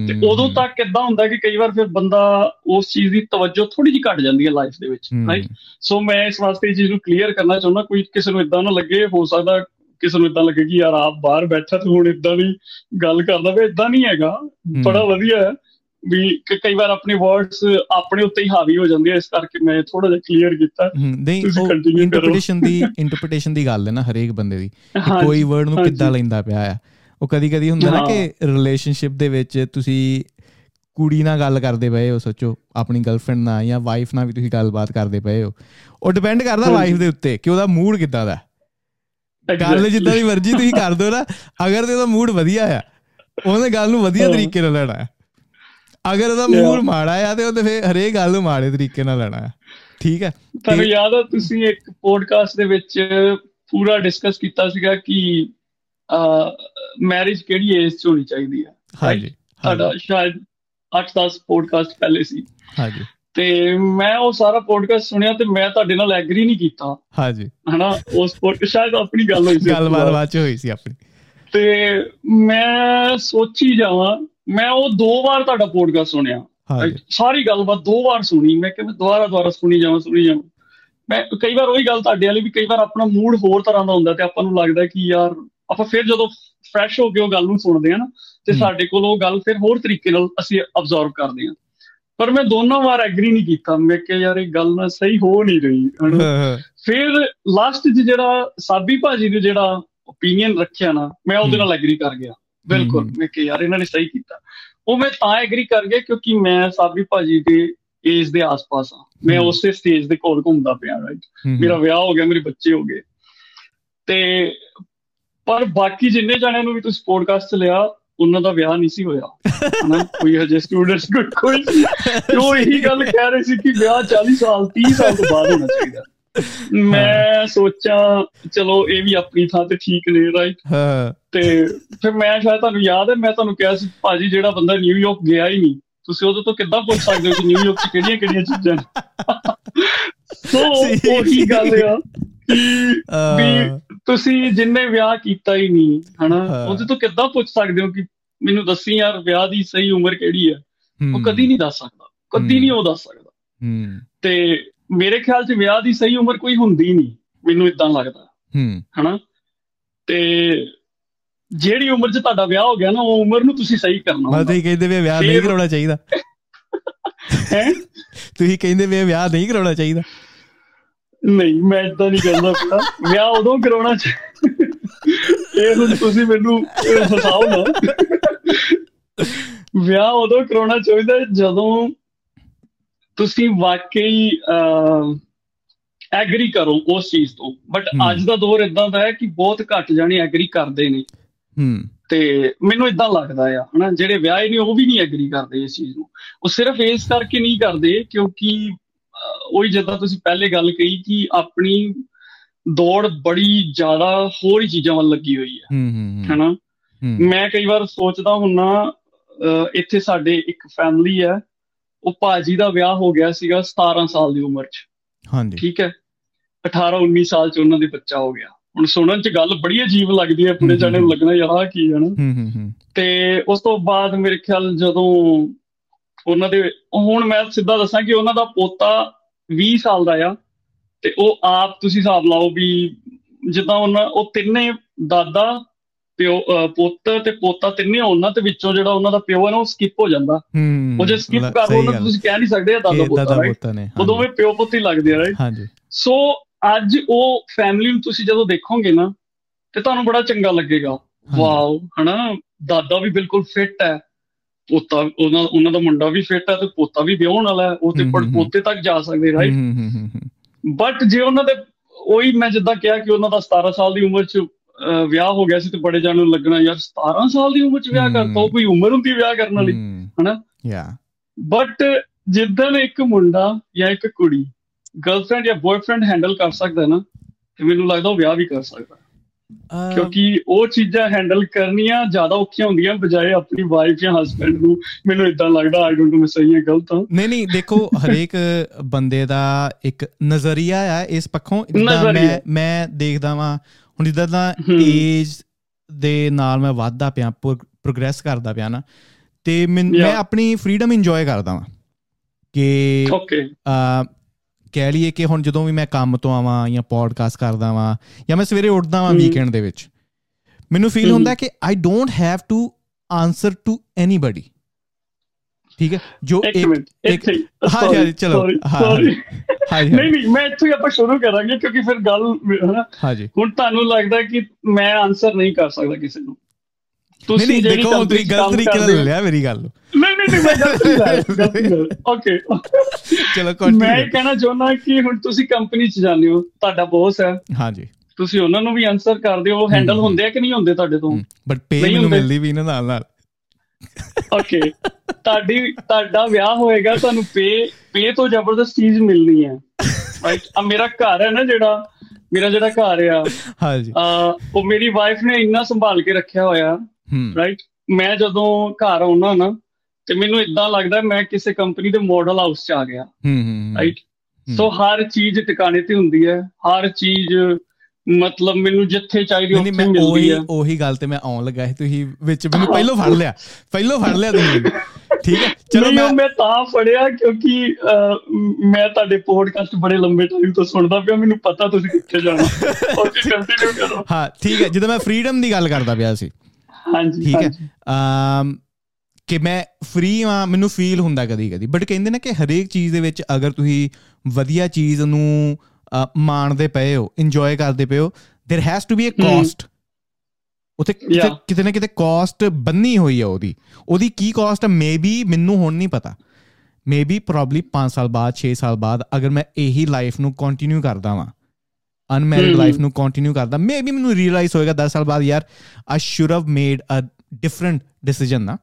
B: ਤੇ ਉਦੋਂ ਤੱਕ ਕਿੱਦਾਂ ਹੁੰਦਾ ਕਿ ਕਈ ਵਾਰ ਫਿਰ ਬੰਦਾ ਉਸ ਚੀਜ਼ ਦੀ ਤਵੱਜੋ ਥੋੜੀ ਜਿਹੀ ਘਟ ਜਾਂਦੀ ਹੈ ਲਾਈਫ ਦੇ ਵਿੱਚ ਰਾਈਟ ਸੋ ਮੈਂ ਇਸ ਵਾਸਤੇ ਇਹ ਚੀਜ਼ ਨੂੰ ਕਲੀਅਰ ਕਰਨਾ ਚਾਹੁੰਦਾ ਕੋਈ ਕਿਸੇ ਨੂੰ ਇਦਾਂ ਨਾ ਲੱਗੇ ਹੋ ਸਕਦਾ ਕਿਸੇ ਨੂੰ ਇਦਾਂ ਲੱਗੇ ਕਿ ਯਾਰ ਆਪ ਬਾਹਰ ਬੈਠਾ ਤੂੰ ਹੁਣ ਇਦਾਂ ਦੀ ਗੱਲ ਕਰਦਾ ਵੇ ਇਦਾਂ ਨਹੀਂ ਹੈਗਾ। ਬੜਾ ਵਧੀਆ ਹੈ ਵੀ ਕਈ ਵਾਰ ਆਪਣੇ ਵਰਡਸ ਆਪਣੇ ਉੱਤੇ ਹੀ ਹਾਵੀ ਹੋ ਜਾਂਦੇ ਆ ਇਸ ਕਰਕੇ ਮੈਂ ਥੋੜਾ ਜਿਹਾ ਕਲੀਅਰ ਕੀਤਾ।
A: ਨਹੀਂ ਉਹ ਇੰਟਰਪ੍ਰੀਟੇਸ਼ਨ ਦੀ ਇੰਟਰਪ੍ਰੀਟੇਸ਼ਨ ਦੀ ਗੱਲ ਹੈ ਨਾ ਹਰੇਕ ਬੰਦੇ ਦੀ ਕੋਈ ਵਰਡ ਨੂੰ ਕਿੱਦਾਂ ਲੈਂਦਾ ਪਿਆ ਆ। ਉਹ ਕਦੀ ਕਦੀ ਹੁੰਦਾ ਨਾ ਕਿ ਰਿਲੇਸ਼ਨਸ਼ਿਪ ਦੇ ਵਿੱਚ ਤੁਸੀਂ ਕੁੜੀ ਨਾਲ ਗੱਲ ਕਰਦੇ ਪਏ ਹੋ ਸੋਚੋ ਆਪਣੀ ਗਰਲਫ੍ਰੈਂਡ ਨਾਲ ਜਾਂ ਵਾਈਫ ਨਾਲ ਵੀ ਤੁਸੀਂ ਗੱਲਬਾਤ ਕਰਦੇ ਪਏ ਹੋ। ਉਹ ਡਿਪੈਂਡ ਕਰਦਾ ਵਾਈਫ ਦੇ ਉੱਤੇ ਕਿ ਉਹਦਾ ਮੂਡ ਕਿੱਦਾਂ ਦਾ ਗੱਲ ਜਿੱਦਾਂ ਦੀ ਮਰਜ਼ੀ ਤੁਸੀਂ ਕਰ ਦਿਓ ਨਾ। ਅਗਰ ਤੇ ਉਹਦਾ ਮੂਡ ਵਧੀਆ ਆ ਉਹਨੇ ਗੱਲ ਨੂੰ ਵਧੀਆ ਤਰੀਕੇ ਨਾਲ ਲੈਣਾ ਹੈ ਅਗਰ ਉਹਦਾ ਮੂਡ ਮਾੜਾ ਆ ਤੇ ਉਹਦੇ ਫੇ ਹਰੇਕ ਗੱਲ ਨੂੰ ਮਾੜੇ ਤਰੀਕੇ ਨਾਲ ਲੈਣਾ ਹੈ ਠੀਕ ਹੈ
B: ਤੁਹਾਨੂੰ ਯਾਦ ਆ ਤੁਸੀਂ ਇੱਕ ਪੋਡਕਾਸਟ ਦੇ ਵਿੱਚ ਪੂਰਾ ਡਿਸਕਸ ਕੀਤਾ ਸੀਗਾ ਕਿ ਮੈਰਿਜ ਕਿਹੜੀ ਏਜ 'ਚ ਹੋਣੀ ਚਾਹੀਦੀ ਹੈ
A: ਹਾਂਜੀ
B: ਸਾਡਾ ਸ਼ਾਇਦ 8-10 ਪੋਡਕਾਸਟ ਪਹਿਲੇ ਸੀ।
A: ਹਾਂਜੀ।
B: ਤੇ ਮੈਂ ਉਹ ਸਾਰਾ ਪੋਡਕਾਸਟ ਸੁਣਿਆ ਤੇ ਮੈਂ ਤੁਹਾਡੇ ਨਾਲ ਐਗਰੀ ਨਹੀਂ ਕੀਤਾ।
A: ਹਾਂਜੀ।
B: ਹਨਾ ਉਸ ਪੋਡਕਾਸਟ ਸ਼ਾਇਦ ਆਪਣੀ ਗੱਲ ਹੋਈ ਸੀ।
A: ਗੱਲਬਾਤ ਬਾਅਦ ਹੋਈ ਸੀ ਆਪਣੀ।
B: ਤੇ ਮੈਂ ਸੋਚੀ ਜਾਵਾਂ ਮੈਂ ਉਹ ਦੋ ਵਾਰ ਤੁਹਾਡਾ ਪੋਡਕਾਸਟ ਸੁਣਿਆ। ਸਾਰੀ ਗੱਲਬਾਤ ਦੋ ਵਾਰ ਸੁਣੀ ਮੈਂ ਕਿਹਾ ਮੈਂ ਦੁਬਾਰਾ ਦੁਬਾਰਾ ਸੁਣੀ ਜਾਵਾਂ ਸੁਣੀ ਜਾਵਾਂ। ਮੈਂ ਕਈ ਵਾਰ ਉਹੀ ਗੱਲ ਤੁਹਾਡੇ ਵਾਲੀ ਵੀ ਕਈ ਵਾਰ ਆਪਣਾ ਮੂਡ ਹੋਰ ਤਰ੍ਹਾਂ ਦਾ ਹੁੰਦਾ ਤੇ ਆਪਾਂ ਨੂੰ ਲੱਗਦਾ ਕਿ ਯਾਰ ਆਪਾਂ ਫਿਰ ਜਦੋਂ ਫਰੈਸ਼ ਹੋ ਕੇ ਉਹ ਗੱਲ ਨੂੰ ਸੁਣਦੇ ਆ ਨਾ ਤੇ ਸਾਡੇ ਕੋਲ ਉਹ ਗੱਲ ਫਿਰ ਹੋਰ ਤਰੀਕੇ ਨਾਲ ਅਸੀਂ ਅਬਜ਼ਰਵ ਕਰਦੇ ਆ। ਪਰ ਮੈਂ ਦੋਨੋਂ ਵਾਰ ਐਗਰੀ ਨਹੀਂ ਕੀਤਾ। ਮੈਂ ਕਿ ਯਾਰ ਇਹ ਗੱਲ ਨਾ ਸਹੀ ਹੋ ਨਹੀਂ ਰਹੀ। ਫਿਰ ਲਾਸਟ 'ਚ ਜਿਹੜਾ ਸਾਬੀ ਭਾਜੀ ਨੇ ਜਿਹੜਾ ਓਪੀਨੀਅਨ ਰੱਖਿਆ ਨਾ ਮੈਂ ਉਹਦੇ ਨਾਲ ਐਗਰੀ ਕਰ ਗਿਆ। ਬਿਲਕੁਲ। ਮੈਂ ਕਿ ਯਾਰ ਇਹਨਾਂ ਨੇ ਸਹੀ ਕੀਤਾ। ਉਹ ਮੈਂ ਤਾਂ ਐਗਰੀ ਕਰ ਗਿਆ ਕਿਉਂਕਿ ਮੈਂ ਸਾਬੀ ਭਾਜੀ ਦੇ ਏਜ ਦੇ ਆਸ-ਪਾਸ ਆ ਮੈਂ ਉਸੇ ਸਟੇਜ ਦੇ ਕੋਲ ਘੁੰਮਦਾ ਪਿਆ ਰਾਈਟ ਮੇਰਾ ਵਿਆਹ ਹੋ ਗਿਆ ਮੇਰੇ ਬੱਚੇ ਹੋ ਗਏ। ਤੇ ਪਰ ਬਾਕੀ ਜਿੰਨੇ ਜਾਣਿਆਂ ਨੂੰ ਵੀ ਤੁਸੀਂ ਪੋਡਕਾਸਟ ਲਿਆ ਉਹਨਾਂ ਦਾ ਵਿਆਹ ਨਹੀਂ ਸੀ ਹੋਇਆ। ਹਨਾ? ਕੋਈ ਹਜੇ ਸਟੂਡੈਂਟਸ ਕੋਈ <laughs> ਉਹ ਇਹੀ ਗੱਲ ਕਹਿ ਰਹੇ ਸੀ ਕਿ ਵਿਆਹ 40 ਸਾਲ 30 ਸਾਲ ਤੋਂ ਬਾਅਦ ਹੋਣਾ ਚਾਹੀਦਾ। ਮੈਂ ਸੋਚਾਂ ਚਲੋ ਇਹ ਵੀ ਆਪਣੀ ਥਾਂ ਤੇ ਠੀਕ ਨੇ ਰਾਈਟ
A: ਹਾਂ।
B: ਤੇ ਫਿਰ ਮੈਂ ਸ਼ਾਇਦ ਤੁਹਾਨੂੰ ਯਾਦ ਹੈ ਮੈਂ ਤੁਹਾਨੂੰ ਕਿਹਾ ਸੀ ਭਾਜੀ ਜਿਹੜਾ ਬੰਦਾ ਨਿਊਯਾਰਕ ਗਿਆ ਹੀ ਨਹੀਂ। ਤੁਸੀਂ ਉਹਦੇ ਤੋਂ ਕਿੱਦਾਂ ਪੁੱਛ ਸਕਦੇ ਹੋ ਕਿ ਨਿਊਯਾਰਕ 'ਚ ਕਿਹੜੀਆਂ ਕਿਹੜੀਆਂ ਚੀਜ਼ਾਂ ਨੇ? <laughs> <laughs> ਸੋ ਉਹੀ ਗੱਲ ਆ। ਵੀ ਤੁਸੀਂ ਜਿੰਨੇ ਵਿਆਹ ਕੀਤਾ ਹੀ ਨਹੀਂ ਹਨਾ? ਉਹਦੇ ਤੋਂ ਕਿੱਦਾਂ ਪੁੱਛ ਸਕਦੇ ਹੋ ਕਿ ਮੈਨੂੰ ਦੱਸੀ ਯਾਰ ਵਿਆਹ ਦੀ ਸਹੀ ਉਮਰ ਕਿਹੜੀ ਹੈ ਉਹ ਕਦੀ ਨਹੀਂ ਦੱਸ ਸਕਦਾ। ਕਦੀ ਨਹੀਂ ਉਹ ਦੱਸ ਸਕਦਾ। ਤੇ ਮੇਰੇ ਖਿਆਲ 'ਚ ਵਿਆਹ ਦੀ ਸਹੀ ਉਮਰ ਕੋਈ ਹੁੰਦੀ ਨਹੀਂ ਮੈਨੂੰ ਇਦਾਂ ਲੱਗਦਾ। ਹਨਾ? ਤੇ ਜਿਹੜੀ ਉਮਰ 'ਚ ਤੁਹਾਡਾ ਵਿਆਹ ਹੋ ਗਿਆ ਨਾ ਉਹ ਉਮਰ ਨੂੰ ਤੁਸੀਂ ਸਹੀ ਕਰਨਾ
A: ਮੈਂ ਤੁਸੀਂ ਕਹਿੰਦੇ ਵੀ ਵਿਆਹ ਨਹੀਂ ਕਰਾਉਣਾ ਚਾਹੀਦਾ।
B: ਹੈ?
A: ਤੁਸੀਂ ਕਹਿੰਦੇ ਵੀ ਵਿਆਹ ਨਹੀਂ ਕਰਾਉਣਾ ਚਾਹੀਦਾ।
B: ਨਹੀਂ ਮੈਂ ਇਦਾਂ ਨਹੀਂ ਕਹਿੰਦਾ ਪਤਾ ਵਿਆਹ ਉਦੋਂ ਕਰਾਉਣਾ ਚਾਹੀਦਾ ਇਹ ਹੁਣ ਤੁਸੀਂ ਮੈਨੂੰ ਫਸਾਓ ਨਾ। ਵਿਆਹ ਉਦੋਂ ਕਰਾਉਣਾ ਚਾਹੀਦਾ ਜਦੋਂ ਤੁਸੀਂ ਵਾਕਈ ਐਗਰੀ ਕਰੋ ਉਸ ਚੀਜ਼ ਤੋਂ। ਬਟ ਅੱਜ ਦਾ ਦੌਰ ਇਦਾਂ ਦਾ ਹੈ ਕਿ ਬਹੁਤ ਘੱਟ ਜਾਣੇ ਐਗਰੀ ਕਰਦੇ ਨੇ।
A: ਹੂੰ।
B: ਤੇ ਮੈਨੂੰ ਇਦਾਂ ਲੱਗਦਾ ਆ ਹਨਾ? ਜਿਹੜੇ ਵਿਆਹੇ ਨੇ ਉਹ ਵੀ ਨਹੀਂ ਐਗਰੀ ਕਰਦੇ ਇਸ ਚੀਜ਼ ਨੂੰ। ਉਹ ਸਿਰਫ ਇਸ ਕਰਕੇ ਨਹੀਂ ਕਰਦੇ ਕਿਉਂਕਿ ਉਹੀ ਜਦੋਂ ਤੁਸੀਂ ਪਹਿਲੇ ਗੱਲ ਕਹੀ ਕਿ ਆਪਣੀ ਦੌੜ ਬੜੀ ਜ਼ਿਆਦਾ ਹੋਰ ਹੀ ਚੀਜ਼ਾਂ ਵੱਲ ਲੱਗੀ ਹੋਈ
A: ਹੈ। ਹੂੰ
B: ਹਨਾ? ਮੈਂ ਕਈ ਵਾਰ ਸੋਚਦਾ ਹੁੰਨਾ ਇੱਥੇ ਸਾਡੇ ਇੱਕ ਫੈਮਿਲੀ ਹੈ ਉਹ ਭਾਜੀ ਦਾ ਵਿਆਹ ਹੋ ਗਿਆ ਸੀਗਾ 17 ਸਾਲ ਦੀ ਉਮਰ 'ਚ।
A: ਹਾਂਜੀ।
B: ਠੀਕ ਹੈ? 18 19 ਸਾਲ 'ਚ ਉਹਨਾਂ ਦੇ ਬੱਚਾ ਹੋ ਗਿਆ। ਹੁਣ ਸੁਣਨ 'ਚ ਗੱਲ ਬੜੀ ਅਜੀਬ ਲੱਗਦੀ ਹੈ ਪੂਰੇ ਜਾਣੇ ਨੂੰ ਲੱਗਣਾ ਯਾਰ ਕੀ ਹੈ ਨਾ
A: ਹੂੰ ਹੂੰ ਹੂੰ।
B: ਤੇ ਉਸ ਤੋਂ ਬਾਅਦ ਮੇਰੇ ਖਿਆਲ ਜਦੋਂ ਉਹਨਾਂ ਦੇ ਹੁਣ ਮੈਂ ਸਿੱਧਾ ਦੱਸਾਂ ਕਿ ਉਹਨਾਂ ਦਾ ਪੋਤਾ 20 ਸਾਲ ਦਾ ਆ ਤੇ ਉਹ ਆਪ ਤੁਸੀਂ ਹਿਸਾਬ ਲਾਓ ਵੀ ਜਿੱਦਾਂ ਉਹਨਾਂ ਉਹ ਤਿੰਨੇ ਦਾਦਾ ਪਿਓ ਪੁੱਤ ਤੇ ਪੋਤਾ ਤਿੰਨੇ ਉਹਨਾਂ ਤੇ ਵਿੱਚੋਂ ਜਿਹੜਾ ਉਹਨਾਂ ਦਾ ਪਿਓ ਹੈ ਨਾ ਉਹ ਸਕਿਪ ਹੋ ਜਾਂਦਾ। ਉਹ ਜੇ ਸਕਿਪ ਕਰ ਲਓ ਨਾ ਤੁਸੀਂ ਕਹਿ ਨਹੀਂ ਸਕਦੇ ਦਾਦਾ ਪੋਤਾ ਨੇ ਉਹ ਦੋਵੇਂ ਪਿਓ ਪੁੱਤ ਹੀ ਲੱਗਦੇ ਆ ਰਾਈਟ
A: ਹਾਂਜੀ।
B: ਸੋ ਅੱਜ ਉਹ ਫੈਮਿਲੀ ਨੂੰ ਤੁਸੀਂ ਜਦੋਂ ਦੇਖੋਗੇ ਨਾ ਤੇ ਤੁਹਾਨੂੰ ਬੜਾ ਚੰਗਾ ਲੱਗੇਗਾ। ਵਾਓ ਹਨਾ? ਦਾਦਾ ਵੀ ਬਿਲਕੁਲ ਫਿੱਟ ਹੈ। ਪੋਤਾ ਉਹਨਾਂ ਉਹਨਾਂ ਦਾ ਮੁੰਡਾ ਵੀ ਫਿੱਟ ਹੈ ਤੇ ਪੋਤਾ ਵੀ ਵਿਆਹਣ ਵਾਲਾ ਹੈ ਉਹ ਤੇ ਪੋਤੇ ਤੱਕ ਜਾ ਸਕਦੇ ਰਾਈਟ ਬਟ ਜੇ ਉਹਨਾਂ ਦੇ ਉਹੀ ਮੈਂ ਜਿੱਦਾਂ ਕਿਹਾ ਕਿ ਉਹਨਾਂ ਦਾ 17 ਸਾਲ ਦੀ ਉਮਰ 'ਚ ਵਿਆਹ ਹੋ ਗਿਆ ਸੀ ਤੇ ਬੜੇ ਜਾਣ ਨੂੰ ਲੱਗਣਾ ਯਾਰ 17 ਸਾਲ ਦੀ ਉਮਰ 'ਚ ਵਿਆਹ ਕਰਤਾ ਉਹ ਕੋਈ ਉਮਰ ਹੁੰਦੀ ਵਿਆਹ ਕਰਨ ਵਾਲੀ ਹਨਾ?
A: ਯਾ
B: ਬਟ ਜਿੱਦਾਂ ਇੱਕ ਮੁੰਡਾ ਜਾਂ ਇੱਕ ਕੁੜੀ ਗਰਲਫ੍ਰੈਂਡ ਜਾਂ ਬॉयਫ੍ਰੈਂਡ ਹੈਂਡਲ ਕਰ ਸਕਦਾ ਨਾ ਤੇ ਮੈਨੂੰ ਲੱਗਦਾ ਉਹ ਵਿਆਹ ਵੀ ਕਰ ਸਕਦਾ। ਕਿਉਂਕਿ ਉਹ ਚੀਜ਼ਾਂ ਹੈਂਡਲ ਕਰਨੀਆਂ ਜ਼ਿਆਦਾ ਔਖੀਆਂ ਹੁੰਦੀਆਂ ਬਜਾਏ ਆਪਣੀ ਵਾਈਫ ਜਾਂ ਹਸਬੰਡ ਨੂੰ। ਮੈਨੂੰ ਇਦਾਂ ਲੱਗਦਾ ਆਈ ਡੋਨਟ ਨੋ ਮੈਂ ਸਹੀ ਹੈ ਗਲਤ ਹਾਂ।
A: ਨਹੀਂ ਨਹੀਂ ਦੇਖੋ ਹਰੇਕ ਬੰਦੇ ਦਾ ਇੱਕ ਨਜ਼ਰੀਆ ਆ ਇਸ ਪੱਖੋਂ। ਜਿੱਦਾਂ ਮੈਂ ਮੈਂ ਦੇਖਦਾ ਵਾਂ ਹੁਣ ਜਿੱਦਾਂ ਦਾ ਏਜ ਦੇ ਨਾਲ ਮੈਂ ਵਧਦਾ ਪਿਆ ਪ੍ਰੋਗਰੈਸ ਕਰਦਾ ਪਿਆ ਨਾ ਤੇ ਮੈਂ ਆਪਣੀ ਫਰੀडम ਇੰਜੋਏ ਕਰਦਾ ਵਾਂ ਕਿ
B: ਓਕੇ
A: ਕਹਿ ਲਈਏ ਕਿ ਹੁਣ ਜਦੋਂ ਵੀ ਮੈਂ ਕੰਮ ਤੋਂ ਆਵਾਂ ਜਾਂ ਪੋਡਕਾਸਟ ਕਰਦਾ ਵਾਂ ਜਾਂ ਮੈਂ ਸਵੇਰੇ ਉੱਠਦਾ ਵਾਂ ਵੀਕਐਂਡ ਦੇ ਵਿੱਚ ਮੈਨੂੰ ਫੀਲ ਹੁੰਦਾ ਕਿ I don't have to answer to anybody ਠੀਕ ਹੈ? ਜੋ
B: ਇੱਕ ਇੱਕ
A: ਹਾਂ ਜੀ ਚਲੋ।
B: ਹਾਂ। ਨਹੀਂ ਨਹੀਂ ਮੈਂ ਇੱਥੇ ਆਪਾਂ ਸ਼ੁਰੂ ਕਰਾਂਗੇ ਕਿਉਂਕਿ ਫਿਰ ਗੱਲ ਹਨਾ?
A: ਹਾਂ ਜੀ।
B: ਹੁਣ ਤੁਹਾਨੂੰ ਲੱਗਦਾ ਕਿ ਮੈਂ ਆਨਸਰ ਨਹੀਂ ਕਰ ਸਕਦਾ ਕਿਸੇ ਨੂੰ।
A: ਤੁਸੀਂ ਜਿਹੜੀ ਦੇਖੋ ਤੁਸੀਂ ਗਲਤ ਤਰੀਕੇ ਨਾਲ ਲਿਆ ਮੇਰੀ ਗੱਲ
B: ਨਹੀਂ ਓਕੇ <laughs>
A: ਚਲੋ ਕੰਟੀਨਿਊ
B: ਮੈਂ ਕਹਿਣਾ ਚਾਹੁੰਦਾ ਕਿ ਹੁਣ ਤੁਸੀਂ ਕੰਪਨੀ 'ਚ ਜਾਂਦੇ ਹੋ ਤੁਹਾਡਾ ਬੌਸ ਹੈ।
A: ਹਾਂ ਜੀ
B: ਤੁਸੀਂ ਉਹਨਾਂ ਨੂੰ ਵੀ ਆਨਸਰ ਕਰਦੇ ਹੋ ਹੈਂਡਲ ਹੁੰਦੇ ਆ ਕਿ ਨਹੀਂ ਹੁੰਦੇ ਤੁਹਾਡੇ ਤੋਂ?
A: ਬਟ ਪੇ ਮੈਨੂੰ ਮਿਲਦੀ ਵੀ ਇਹਨਾਂ ਨਾਲ ਨਾਲ।
B: ਓਕੇ ਤੁਹਾਡੀ ਤੁਹਾਡਾ ਵਿਆਹ ਹੋਏਗਾ ਤੁਹਾਨੂੰ ਪੇ ਪੇ ਤੋਂ ਜ਼ਬਰਦਸਤ ਚੀਜ਼ ਮਿਲਣੀ ਹੈ। ਰਾਈਟ ਆ ਮੇਰਾ ਘਰ ਹੈ ਨਾ ਜਿਹੜਾ ਮੇਰਾ ਜਿਹੜਾ ਘਰ ਆ।
A: ਹਾਂਜੀ।
B: ਆ ਉਹ ਮੇਰੀ ਵਾਈਫ ਨੇ ਇੰਨਾ ਸੰਭਾਲ ਕੇ ਰੱਖਿਆ ਹੋਇਆ। ਰਾਈਟ ਮੈਂ ਜਦੋਂ ਘਰ ਆਉਣਾ ਨਾ ਤੇ ਮੈਨੂੰ ਇਦਾਂ ਲੱਗਦਾ ਮੈਂ ਕਿਸੇ ਕੰਪਨੀ ਦੇ ਮਾਡਲ ਹਾਊਸ 'ਚ ਆ ਗਿਆ। ਰਾਈਟ ਸੋ ਹਰ ਚੀਜ਼ ਟਿਕਾਣੇ ਤੇ ਹੁੰਦੀ ਹੈ। ਹਰ ਚੀਜ਼ ਮਤਲਬ ਮੈਨੂੰ ਜਿੱਥੇ ਚਾਹੀਦੀ ਉੱਥੇ ਮਿਲਦੀ ਹੈ।
A: ਉਹੀ ਗੱਲ ਤੇ ਮੈਂ ਆਉਣ ਲੱਗਾ ਸੀ। ਤੁਸੀਂ ਵਿੱਚ ਮੈਨੂੰ ਪਹਿਲਾਂ ਫੜ ਲਿਆ। ਪਹਿਲਾਂ ਫੜ ਲਿਆ ਤੁਸੀਂ ਠੀਕ ਹੈ?
B: ਚਲੋ ਮੈਂ ਮੈਂ ਤਾਂ ਫੜਿਆ ਕਿਉਂਕਿ ਮੈਂ ਤੁਹਾਡੇ ਪੋਡਕਾਸਟ ਬੜੇ ਲੰਬੇ ਟਾਈਮ ਤੋਂ ਸੁਣਦਾ ਪਿਆ। ਮੈਨੂੰ ਪਤਾ ਤੁਸੀਂ ਕਿੱਥੇ ਜਾਣਾ। <laughs> ਓਕੇ ਕੰਟੀਨਿਊ ਕਰੋ।
A: ਹਾਂ ਠੀਕ ਹੈ। ਜਦੋਂ ਮੈਂ ਫ੍ਰੀडम ਦੀ ਗੱਲ ਕਰਦਾ ਪਿਆ ਸੀ।
B: ਹਾਂਜੀ
A: ਠੀਕ ਹੈ? ਅਮ ਕਿ ਮੈਂ ਫ੍ਰੀ ਆ ਮੈਨੂੰ ਫੀਲ ਹੁੰਦਾ ਕਦੀ ਕਦੀ ਬਟ ਕਹਿੰਦੇ ਨੇ ਕਿ ਹਰੇਕ ਚੀਜ਼ ਦੇ ਵਿੱਚ ਅਗਰ ਤੁਸੀਂ ਵਧੀਆ ਚੀਜ਼ ਨੂੰ ਮਾਣਦੇ ਪਏ ਹੋ ਇੰਜੋਏ ਕਰਦੇ ਪਏ ਹੋ there has to be a cost ਉਥੇ ਕਿਤੇ ਨਾ ਕਿਤੇ ਕਾਸਟ ਬੰਨੀ ਹੋਈ ਹੈ ਉਹਦੀ ਉਹਦੀ ਕੀ ਕਾਸਟ ਹੈ ਮੇਬੀ ਮੈਨੂੰ ਹੁਣ ਨਹੀਂ ਪਤਾ ਮੇਬੀ ਪ੍ਰੋਬਬਲੀ 5 ਸਾਲ ਬਾਅਦ 6 ਸਾਲ ਬਾਅਦ ਅਗਰ ਮੈਂ ਇਹੀ ਲਾਈਫ ਨੂੰ ਕੰਟੀਨਿਊ ਕਰਦਾ ਵਾਂ ਅਨਮੈਰਿਡ ਲਾਈਫ ਨੂੰ ਕੰਟੀਨਿਊ ਕਰਦਾ ਮੇਬੀ ਮੈਨੂੰ ਰੀਅਲਾਈਜ਼ ਹੋਏਗਾ 10 ਸਾਲ ਬਾਅਦ ਯਾਰ I should have made a different decision ਨਾ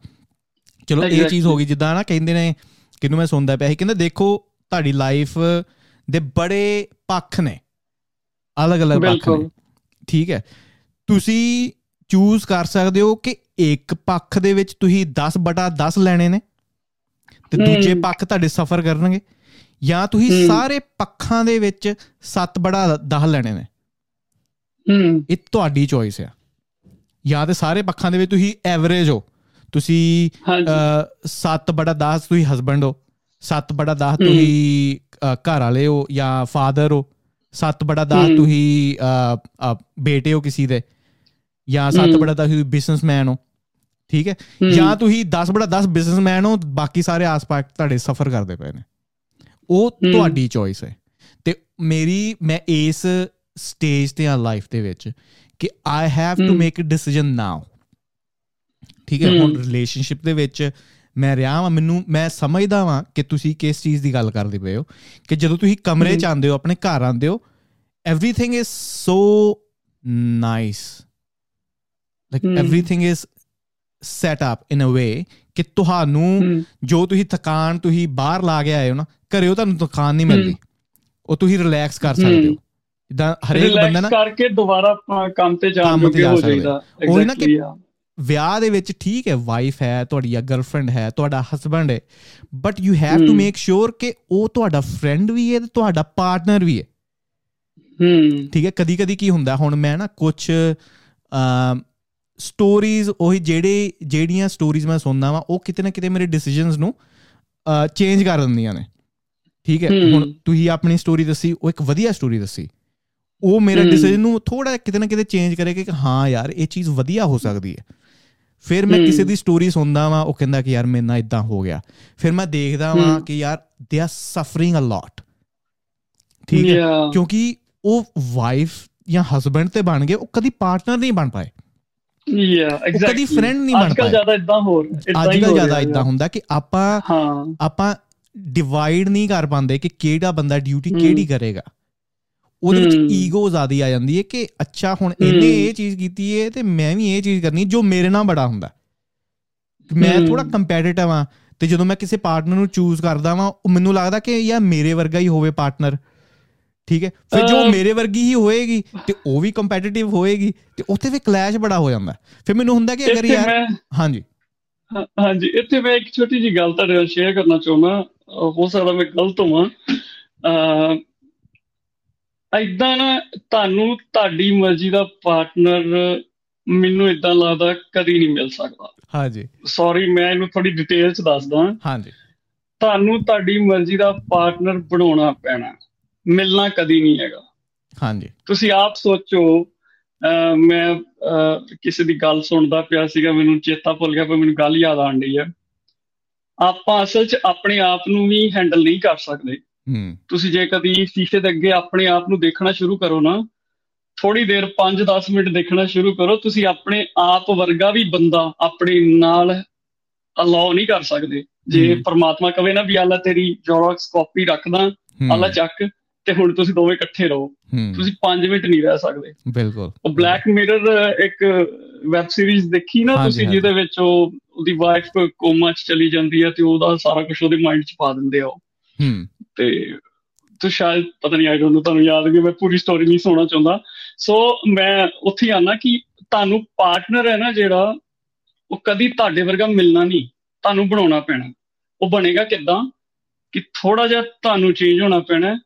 A: ਚਲੋ ਇਹ ਚੀਜ਼ ਹੋ ਗਈ ਜਿੱਦਾਂ ਨਾ ਕਹਿੰਦੇ ਨੇ ਕਿਨੂੰ ਮੈਂ ਸੁਣਦਾ ਪਿਆ ਸੀ ਕਹਿੰਦਾ ਦੇਖੋ ਤੁਹਾਡੀ ਲਾਈਫ ਦੇ ਬੜੇ ਪੱਖ ਨੇ ਅਲੱਗ-ਅਲੱਗ ਪੱਖ ਨੇ ਠੀਕ ਹੈ। ਤੁਸੀਂ ਚੂਜ਼ ਕਰ ਸਕਦੇ ਹੋ ਕਿ ਇੱਕ ਪੱਖ ਦੇ ਵਿੱਚ ਤੁਸੀਂ 10 ਬਟਾ 10 ਲੈਣੇ ਨੇ ਤੇ ਦੂਜੇ ਪੱਖ ਤੁਹਾਡੇ ਸਫਰ ਕਰਨਗੇ ਜਾਂ ਤੁਸੀਂ ਸਾਰੇ ਪੱਖਾਂ ਦੇ ਵਿੱਚ 7 ਬੜਾ 10 ਲੈਣੇ ਨੇ।
B: ਹੂੰ।
A: ਇਹ ਤੁਹਾਡੀ ਚੋਇਸ ਆ। ਜਾਂ ਤੇ ਸਾਰੇ ਪੱਖਾਂ ਦੇ ਵਿੱਚ ਤੁਸੀਂ ਐਵਰੇਜ ਹੋ। ਤੁਸੀਂ 7 ਬੜਾ 10 ਤੁਸੀਂ ਹਸਬੰਡ ਹੋ। 7 ਬੜਾ 10 ਤੁਸੀਂ ਘਰ ਵਾਲੇ ਹੋ ਜਾਂ ਫਾਦਰ ਹੋ। 7 ਬੜਾ 10 ਤੁਸੀਂ ਬੇਟੇ ਹੋ ਕਿਸੇ ਦੇ। ਜਾਂ 7 ਬੜਾ 10 ਤੁਸੀਂ ਬਿਜ਼ਨਸਮੈਨ ਹੋ। ਠੀਕ ਹੈ? ਜਾਂ ਤੁਸੀਂ 10 ਬੜਾ 10 ਬਿਜ਼ਨਸਮੈਨ ਹੋ ਬਾਕੀ ਸਾਰੇ ਆਸ-ਪਾਸ ਤੁਹਾਡੇ ਸਫਰ ਕਰਦੇ ਪਏ ਨੇ। ਉਹ ਤੁਹਾਡੀ ਚੋਇਸ ਹੈ। ਤੇ ਮੇਰੀ ਮੈਂ ਇਸ ਸਟੇਜ ਤੇ ਆ ਲਾਈਫ ਦੇ ਵਿੱਚ ਕਿ I have to make a decision now ਠੀਕ ਹੈ ਹੁਣ ਰਿਲੇਸ਼ਨਸ਼ਿਪ ਦੇ ਵਿੱਚ ਮੈਂ ਰਿਹਾ ਹਾਂ ਮੈਨੂੰ ਮੈਂ ਸਮਝਦਾ ਵਾਂ ਕਿ ਤੁਸੀਂ ਕਿਸ ਚੀਜ਼ ਦੀ ਗੱਲ ਕਰਦੇ ਪਏ ਹੋ ਕਿ ਜਦੋਂ ਤੁਸੀਂ ਕਮਰੇ ਚ ਆਉਂਦੇ ਹੋ ਆਪਣੇ ਘਰ ਆਉਂਦੇ ਹੋ is so nice. Like mm. everything is set up in a way ਕਿ ਤੁਹਾਨੂੰ ਜੋ ਤੁਸੀਂ ਥਕਾਨ ਤੁਸੀਂ ਬਾਹਰ ਲਾ ਕੇ ਆਏ ਹੋ ਨਾ ਘਰੇ ਉਹ ਤੁਹਾਨੂੰ ਥਕਾਨ ਨਹੀਂ ਮਿਲਦੀ। ਉਹ ਤੁਸੀਂ ਰਿਲੈਕਸ ਕਰ ਸਕਦੇ ਹੋ। ਜਿੱਦਾਂ ਹਰੇਕ ਬੰਦਾ ਨਾ
B: ਕਰਕੇ ਦੁਬਾਰਾ ਕੰਮ ਤੇ ਜਾਣ ਜੋਗੇ ਹੋ ਜਾਈਦਾ।
A: ਉਹ ਨਾ ਕਿ ਵਿਆਹ ਦੇ ਵਿੱਚ ਠੀਕ ਹੈ ਵਾਈਫ ਹੈ ਤੁਹਾਡੀ ਆ ਗਰਲਫ੍ਰੈਂਡ ਹੈ ਤੁਹਾਡਾ ਹਸਬੰਡ ਹੈ but you have to make sure ਕਿ ਉਹ ਤੁਹਾਡਾ ਫਰੈਂਡ ਵੀ ਹੈ ਤੇ ਤੁਹਾਡਾ ਪਾਰਟਨਰ ਵੀ ਹੈ।
B: ਹੂੰ।
A: ਠੀਕ ਹੈ ਕਦੀ ਕਦੀ ਕੀ ਹੁੰਦਾ ਹੁਣ ਮੈਂ ਨਾ ਕੁਝ ਅ ਸਟੋਰੀਜ਼ ਉਹੀ ਜਿਹੜੇ ਜਿਹੜੀਆਂ ਸਟੋਰੀਜ਼ ਮੈਂ ਸੁਣਦਾ ਵਾਂ ਉਹ ਕਿਤੇ ਨਾ ਕਿਤੇ ਮੇਰੇ ਡਿਸੀਜਨਸ ਨੂੰ ਚੇਂਜ ਕਰ ਦਿੰਦੀਆਂ ਨੇ। ਠੀਕ ਹੈ ਹੁਣ ਤੁਸੀਂ ਆਪਣੀ ਸਟੋਰੀ ਦੱਸੀ ਉਹ ਇੱਕ ਵਧੀਆ ਸਟੋਰੀ ਦੱਸੀ। ਉਹ ਮੇਰਾ ਡਿਸੀਜਨ ਨੂੰ ਥੋੜਾ ਕਿਤੇ ਨਾ ਕਿਤੇ ਚੇਂਜ ਕਰੇਗਾ ਕਿ ਹਾਂ ਯਾਰ ਇਹ ਚੀਜ਼ ਵਧੀਆ ਹੋ ਸਕਦੀ ਹੈ। ਫਿਰ ਮੈਂ ਕਿਸੇ ਦੀ ਸਟੋਰੀ ਸੁਣਦਾ ਵਾਂ ਉਹ ਕਹਿੰਦਾ ਕਿ ਯਾਰ ਮੇਰੇ ਨਾਲ ਇਦਾਂ ਹੋ ਗਿਆ। ਫਿਰ ਮੈਂ ਦੇਖਦਾ ਵਾਂ ਕਿ ਯਾਰ ਦੇ ਆਰ ਸਫਰਿੰਗ ਅ ਲੋਟ ਠੀਕ ਹੈ? ਕਿਉਂਕਿ ਉਹ ਵਾਈਫ ਜਾਂ ਹਸਬੰਡ ਤੇ ਬਣ ਗਏ ਉਹ ਕਦੀ ਪਾਰਟਨਰ ਨਹੀਂ ਬਣ ਪਾਏ।
B: ਯਾ ਐਗਜ਼ੈਕਟਲੀ
A: ਕਦੀ ਫਰੈਂਡ ਨਹੀਂ ਬਣ ਪਾਏ।
B: ਅੱਜਕੱਲ ਜ਼ਿਆਦਾ ਇਦਾਂ ਹੋ ਰਿਹਾ
A: ਅੱਜਕੱਲ ਜ਼ਿਆਦਾ ਇਦਾਂ ਹੁੰਦਾ ਕਿ ਆਪਾਂ ਆਪਾਂ ਡਿਵਾਈਡ ਨਹੀਂ ਕਰ ਪਾਉਂਦੇ ਕਿ ਕਿਹੜਾ ਬੰਦਾ ਡਿਊਟੀ ਕਿਹੜੀ ਕਰੇਗਾ। ਉਹਦੇ ਵਿੱਚ ਈਗੋ ਜ਼ਿਆਦਾ ਆ ਜਾਂਦੀ ਹੈ ਕਿ ਅੱਛਾ ਹੁਣ ਇਹਨੇ ਇਹ ਚੀਜ਼ ਕੀਤੀ ਹੈ ਤੇ ਮੈਂ ਵੀ ਇਹ ਚੀਜ਼ ਕਰਨੀ ਜੋ ਮੇਰੇ ਨਾਲ ਬੜਾ ਹੁੰਦਾ। ਮੈਂ ਥੋੜਾ ਕੰਪੀਟੀਟਿਵ ਆ ਤੇ ਜਦੋਂ ਮੈਂ ਕਿਸੇ ਪਾਰਟਨਰ ਨੂੰ ਚੂਜ਼ ਕਰਦਾ ਵਾਂ ਉਹ ਮੈਨੂੰ ਲੱਗਦਾ ਕਿ ਯਾ ਮੇਰੇ ਵਰਗਾ ਹੀ ਹੋਵੇ ਪਾਰਟਨਰ ਠੀਕ ਹੈ? ਫਿਰ ਜੋ ਮੇਰੇ ਵਰਗੀ ਹੀ ਹੋਏਗੀ ਤੇ ਉਹ ਵੀ ਕੰਪੀਟੀਟਿਵ ਹੋਏਗੀ ਤੇ ਉੱਥੇ ਵੀ ਕਲੈਸ਼ ਬੜਾ ਹੋ ਜਾਂਦਾ। ਫਿਰ ਮੈਨੂੰ ਹੁੰਦਾ ਕਿ ਅਗਰ ਯਾਰ ਹਾਂਜੀ।
B: ਹਾਂਜੀ ਇੱਥੇ ਮੈਂ ਇੱਕ ਛੋਟੀ ਜੀ ਗੱਲ ਤੁਹਾਡੇ ਨਾਲ ਸ਼ੇਅਰ ਕਰਨਾ ਚਾਹੁੰਦਾ। ਹੋ ਸਕਦਾ ਮੈਂ ਗਲਤ ਹੋਵਾਂ। ਐਦਾਂ ਨਾ ਤੁਹਾਨੂੰ ਤੁਹਾਡੀ ਮਰਜ਼ੀ ਦਾ ਪਾਰਟਨਰ ਮੈਨੂੰ ਇਦਾਂ ਲੱਗਦਾ ਕਦੀ ਨਹੀਂ ਮਿਲ ਸਕਦਾ।
A: ਹਾਂਜੀ।
B: ਸੌਰੀ ਮੈਂ ਇਹਨੂੰ ਥੋੜੀ ਡਿਟੇਲ ਚ ਦੱਸਦਾ।
A: ਹਾਂਜੀ।
B: ਤੁਹਾਨੂੰ ਤੁਹਾਡੀ ਮਰਜ਼ੀ ਦਾ ਪਾਰਟਨਰ ਬਣਾਉਣਾ ਪੈਣਾ। ਮਿਲਣਾ ਕਦੀ ਨਹੀਂ ਹੈਗਾ।
A: ਹਾਂਜੀ।
B: ਤੁਸੀਂ ਆਪ ਸੋਚੋ ਮੈਂ ਕਿਸੇ ਦੀ ਗੱਲ ਸੁਣਦਾ ਪਿਆ ਸੀਗਾ ਮੈਨੂੰ ਚੇਤਾ ਭੁੱਲ ਗਿਆ ਪਰ ਮੈਨੂੰ ਗੱਲ ਯਾਦ ਆਣ ਰਹੀ ਹੈ। ਆਪਾਂ ਅਸਲ 'ਚ ਆਪਣੇ ਆਪ ਨੂੰ ਵੀ ਹੈਂਡਲ ਨਹੀਂ ਕਰ ਸਕਦੇ।
A: ਹੂੰ।
B: ਤੁਸੀਂ ਜੇ ਕਦੀ ਸ਼ੀਸ਼ੇ ਦੇ ਅੱਗੇ ਆਪਣੇ ਆਪ ਨੂੰ ਦੇਖਣਾ ਸ਼ੁਰੂ ਕਰੋ ਨਾ ਥੋੜੀ ਦੇਰ 5-10 ਮਿੰਟ ਦੇਖਣਾ ਸ਼ੁਰੂ ਕਰੋ ਤੁਸੀਂ ਆਪਣੇ ਆਪ ਵਰਗਾ ਵੀ ਬੰਦਾ ਆਪਣੇ ਨਾਲ ਅਲਾਉ ਨਹੀਂ ਕਰ ਸਕਦੇ। ਜੇ। ਪਰਮਾਤਮਾ ਕਵੇ ਨਾ ਵੀ ਅੱਲਾ ਤੇਰੀ ਜੋਰਕਸ ਕਾਪੀ ਰੱਖਦਾ ਅੱਲਾ ਚੱਕ ਤੇ ਹੁਣ ਤੁਸੀਂ ਦੋਵੇਂ ਇਕੱਠੇ ਰਹੋ। ਤੁਸੀਂ 5 ਮਿੰਟ ਨਹੀਂ ਰਹਿ ਸਕਦੇ।
A: ਬਿਲਕੁਲ।
B: ਉਹ ਬਲੈਕ ਮਿਰਰ ਇੱਕ ਵੈਬ ਸੀਰੀਜ਼ ਦੇਖੀ ਨਾ ਤੁਸੀਂ। ਜਿਹਦੇ ਵਿੱਚ ਉਹ ਉਹਦੀ ਵਾਈਫ ਕੋਮਾ 'ਚ ਚਲੀ ਜਾਂਦੀ ਹੈ ਤੇ ਉਹਦਾ ਸਾਰਾ ਕੁਝ ਉਹਦੇ ਮਾਈਂਡ 'ਚ ਪਾ ਦਿੰਦੇ ਆ ਉਹ।
A: ਹੂੰ।
B: ਤੇ ਤੂੰ ਸ਼ਾਇਦ ਪਤਾ ਨਹੀਂ ਆਈ ਡੋਨਟ ਨੋ ਤੁਹਾਨੂੰ ਯਾਦ ਕਿ ਮੈਂ ਪੂਰੀ ਸਟੋਰੀ ਨਹੀਂ ਸੁਣਨਾ ਚਾਹੁੰਦਾ। ਸੋ ਮੈਂ ਉੱਥੇ ਆਣਾ ਕਿ ਤੁਹਾਨੂੰ ਪਾਰਟਨਰ ਹੈ ਨਾ ਜਿਹੜਾ ਉਹ ਕਦੀ ਤੁਹਾਡੇ ਵਰਗਾ ਮਿਲਣਾ ਨਹੀਂ ਤੁਹਾਨੂੰ ਬਣਾਉਣਾ ਪੈਣਾ। ਉਹ ਬਣੇਗਾ ਕਿੱਦਾਂ? ਕਿ ਥੋੜਾ ਜਿਹਾ ਤੁਹਾਨੂੰ ਚੇਂਜ ਹੋਣਾ ਪੈਣਾ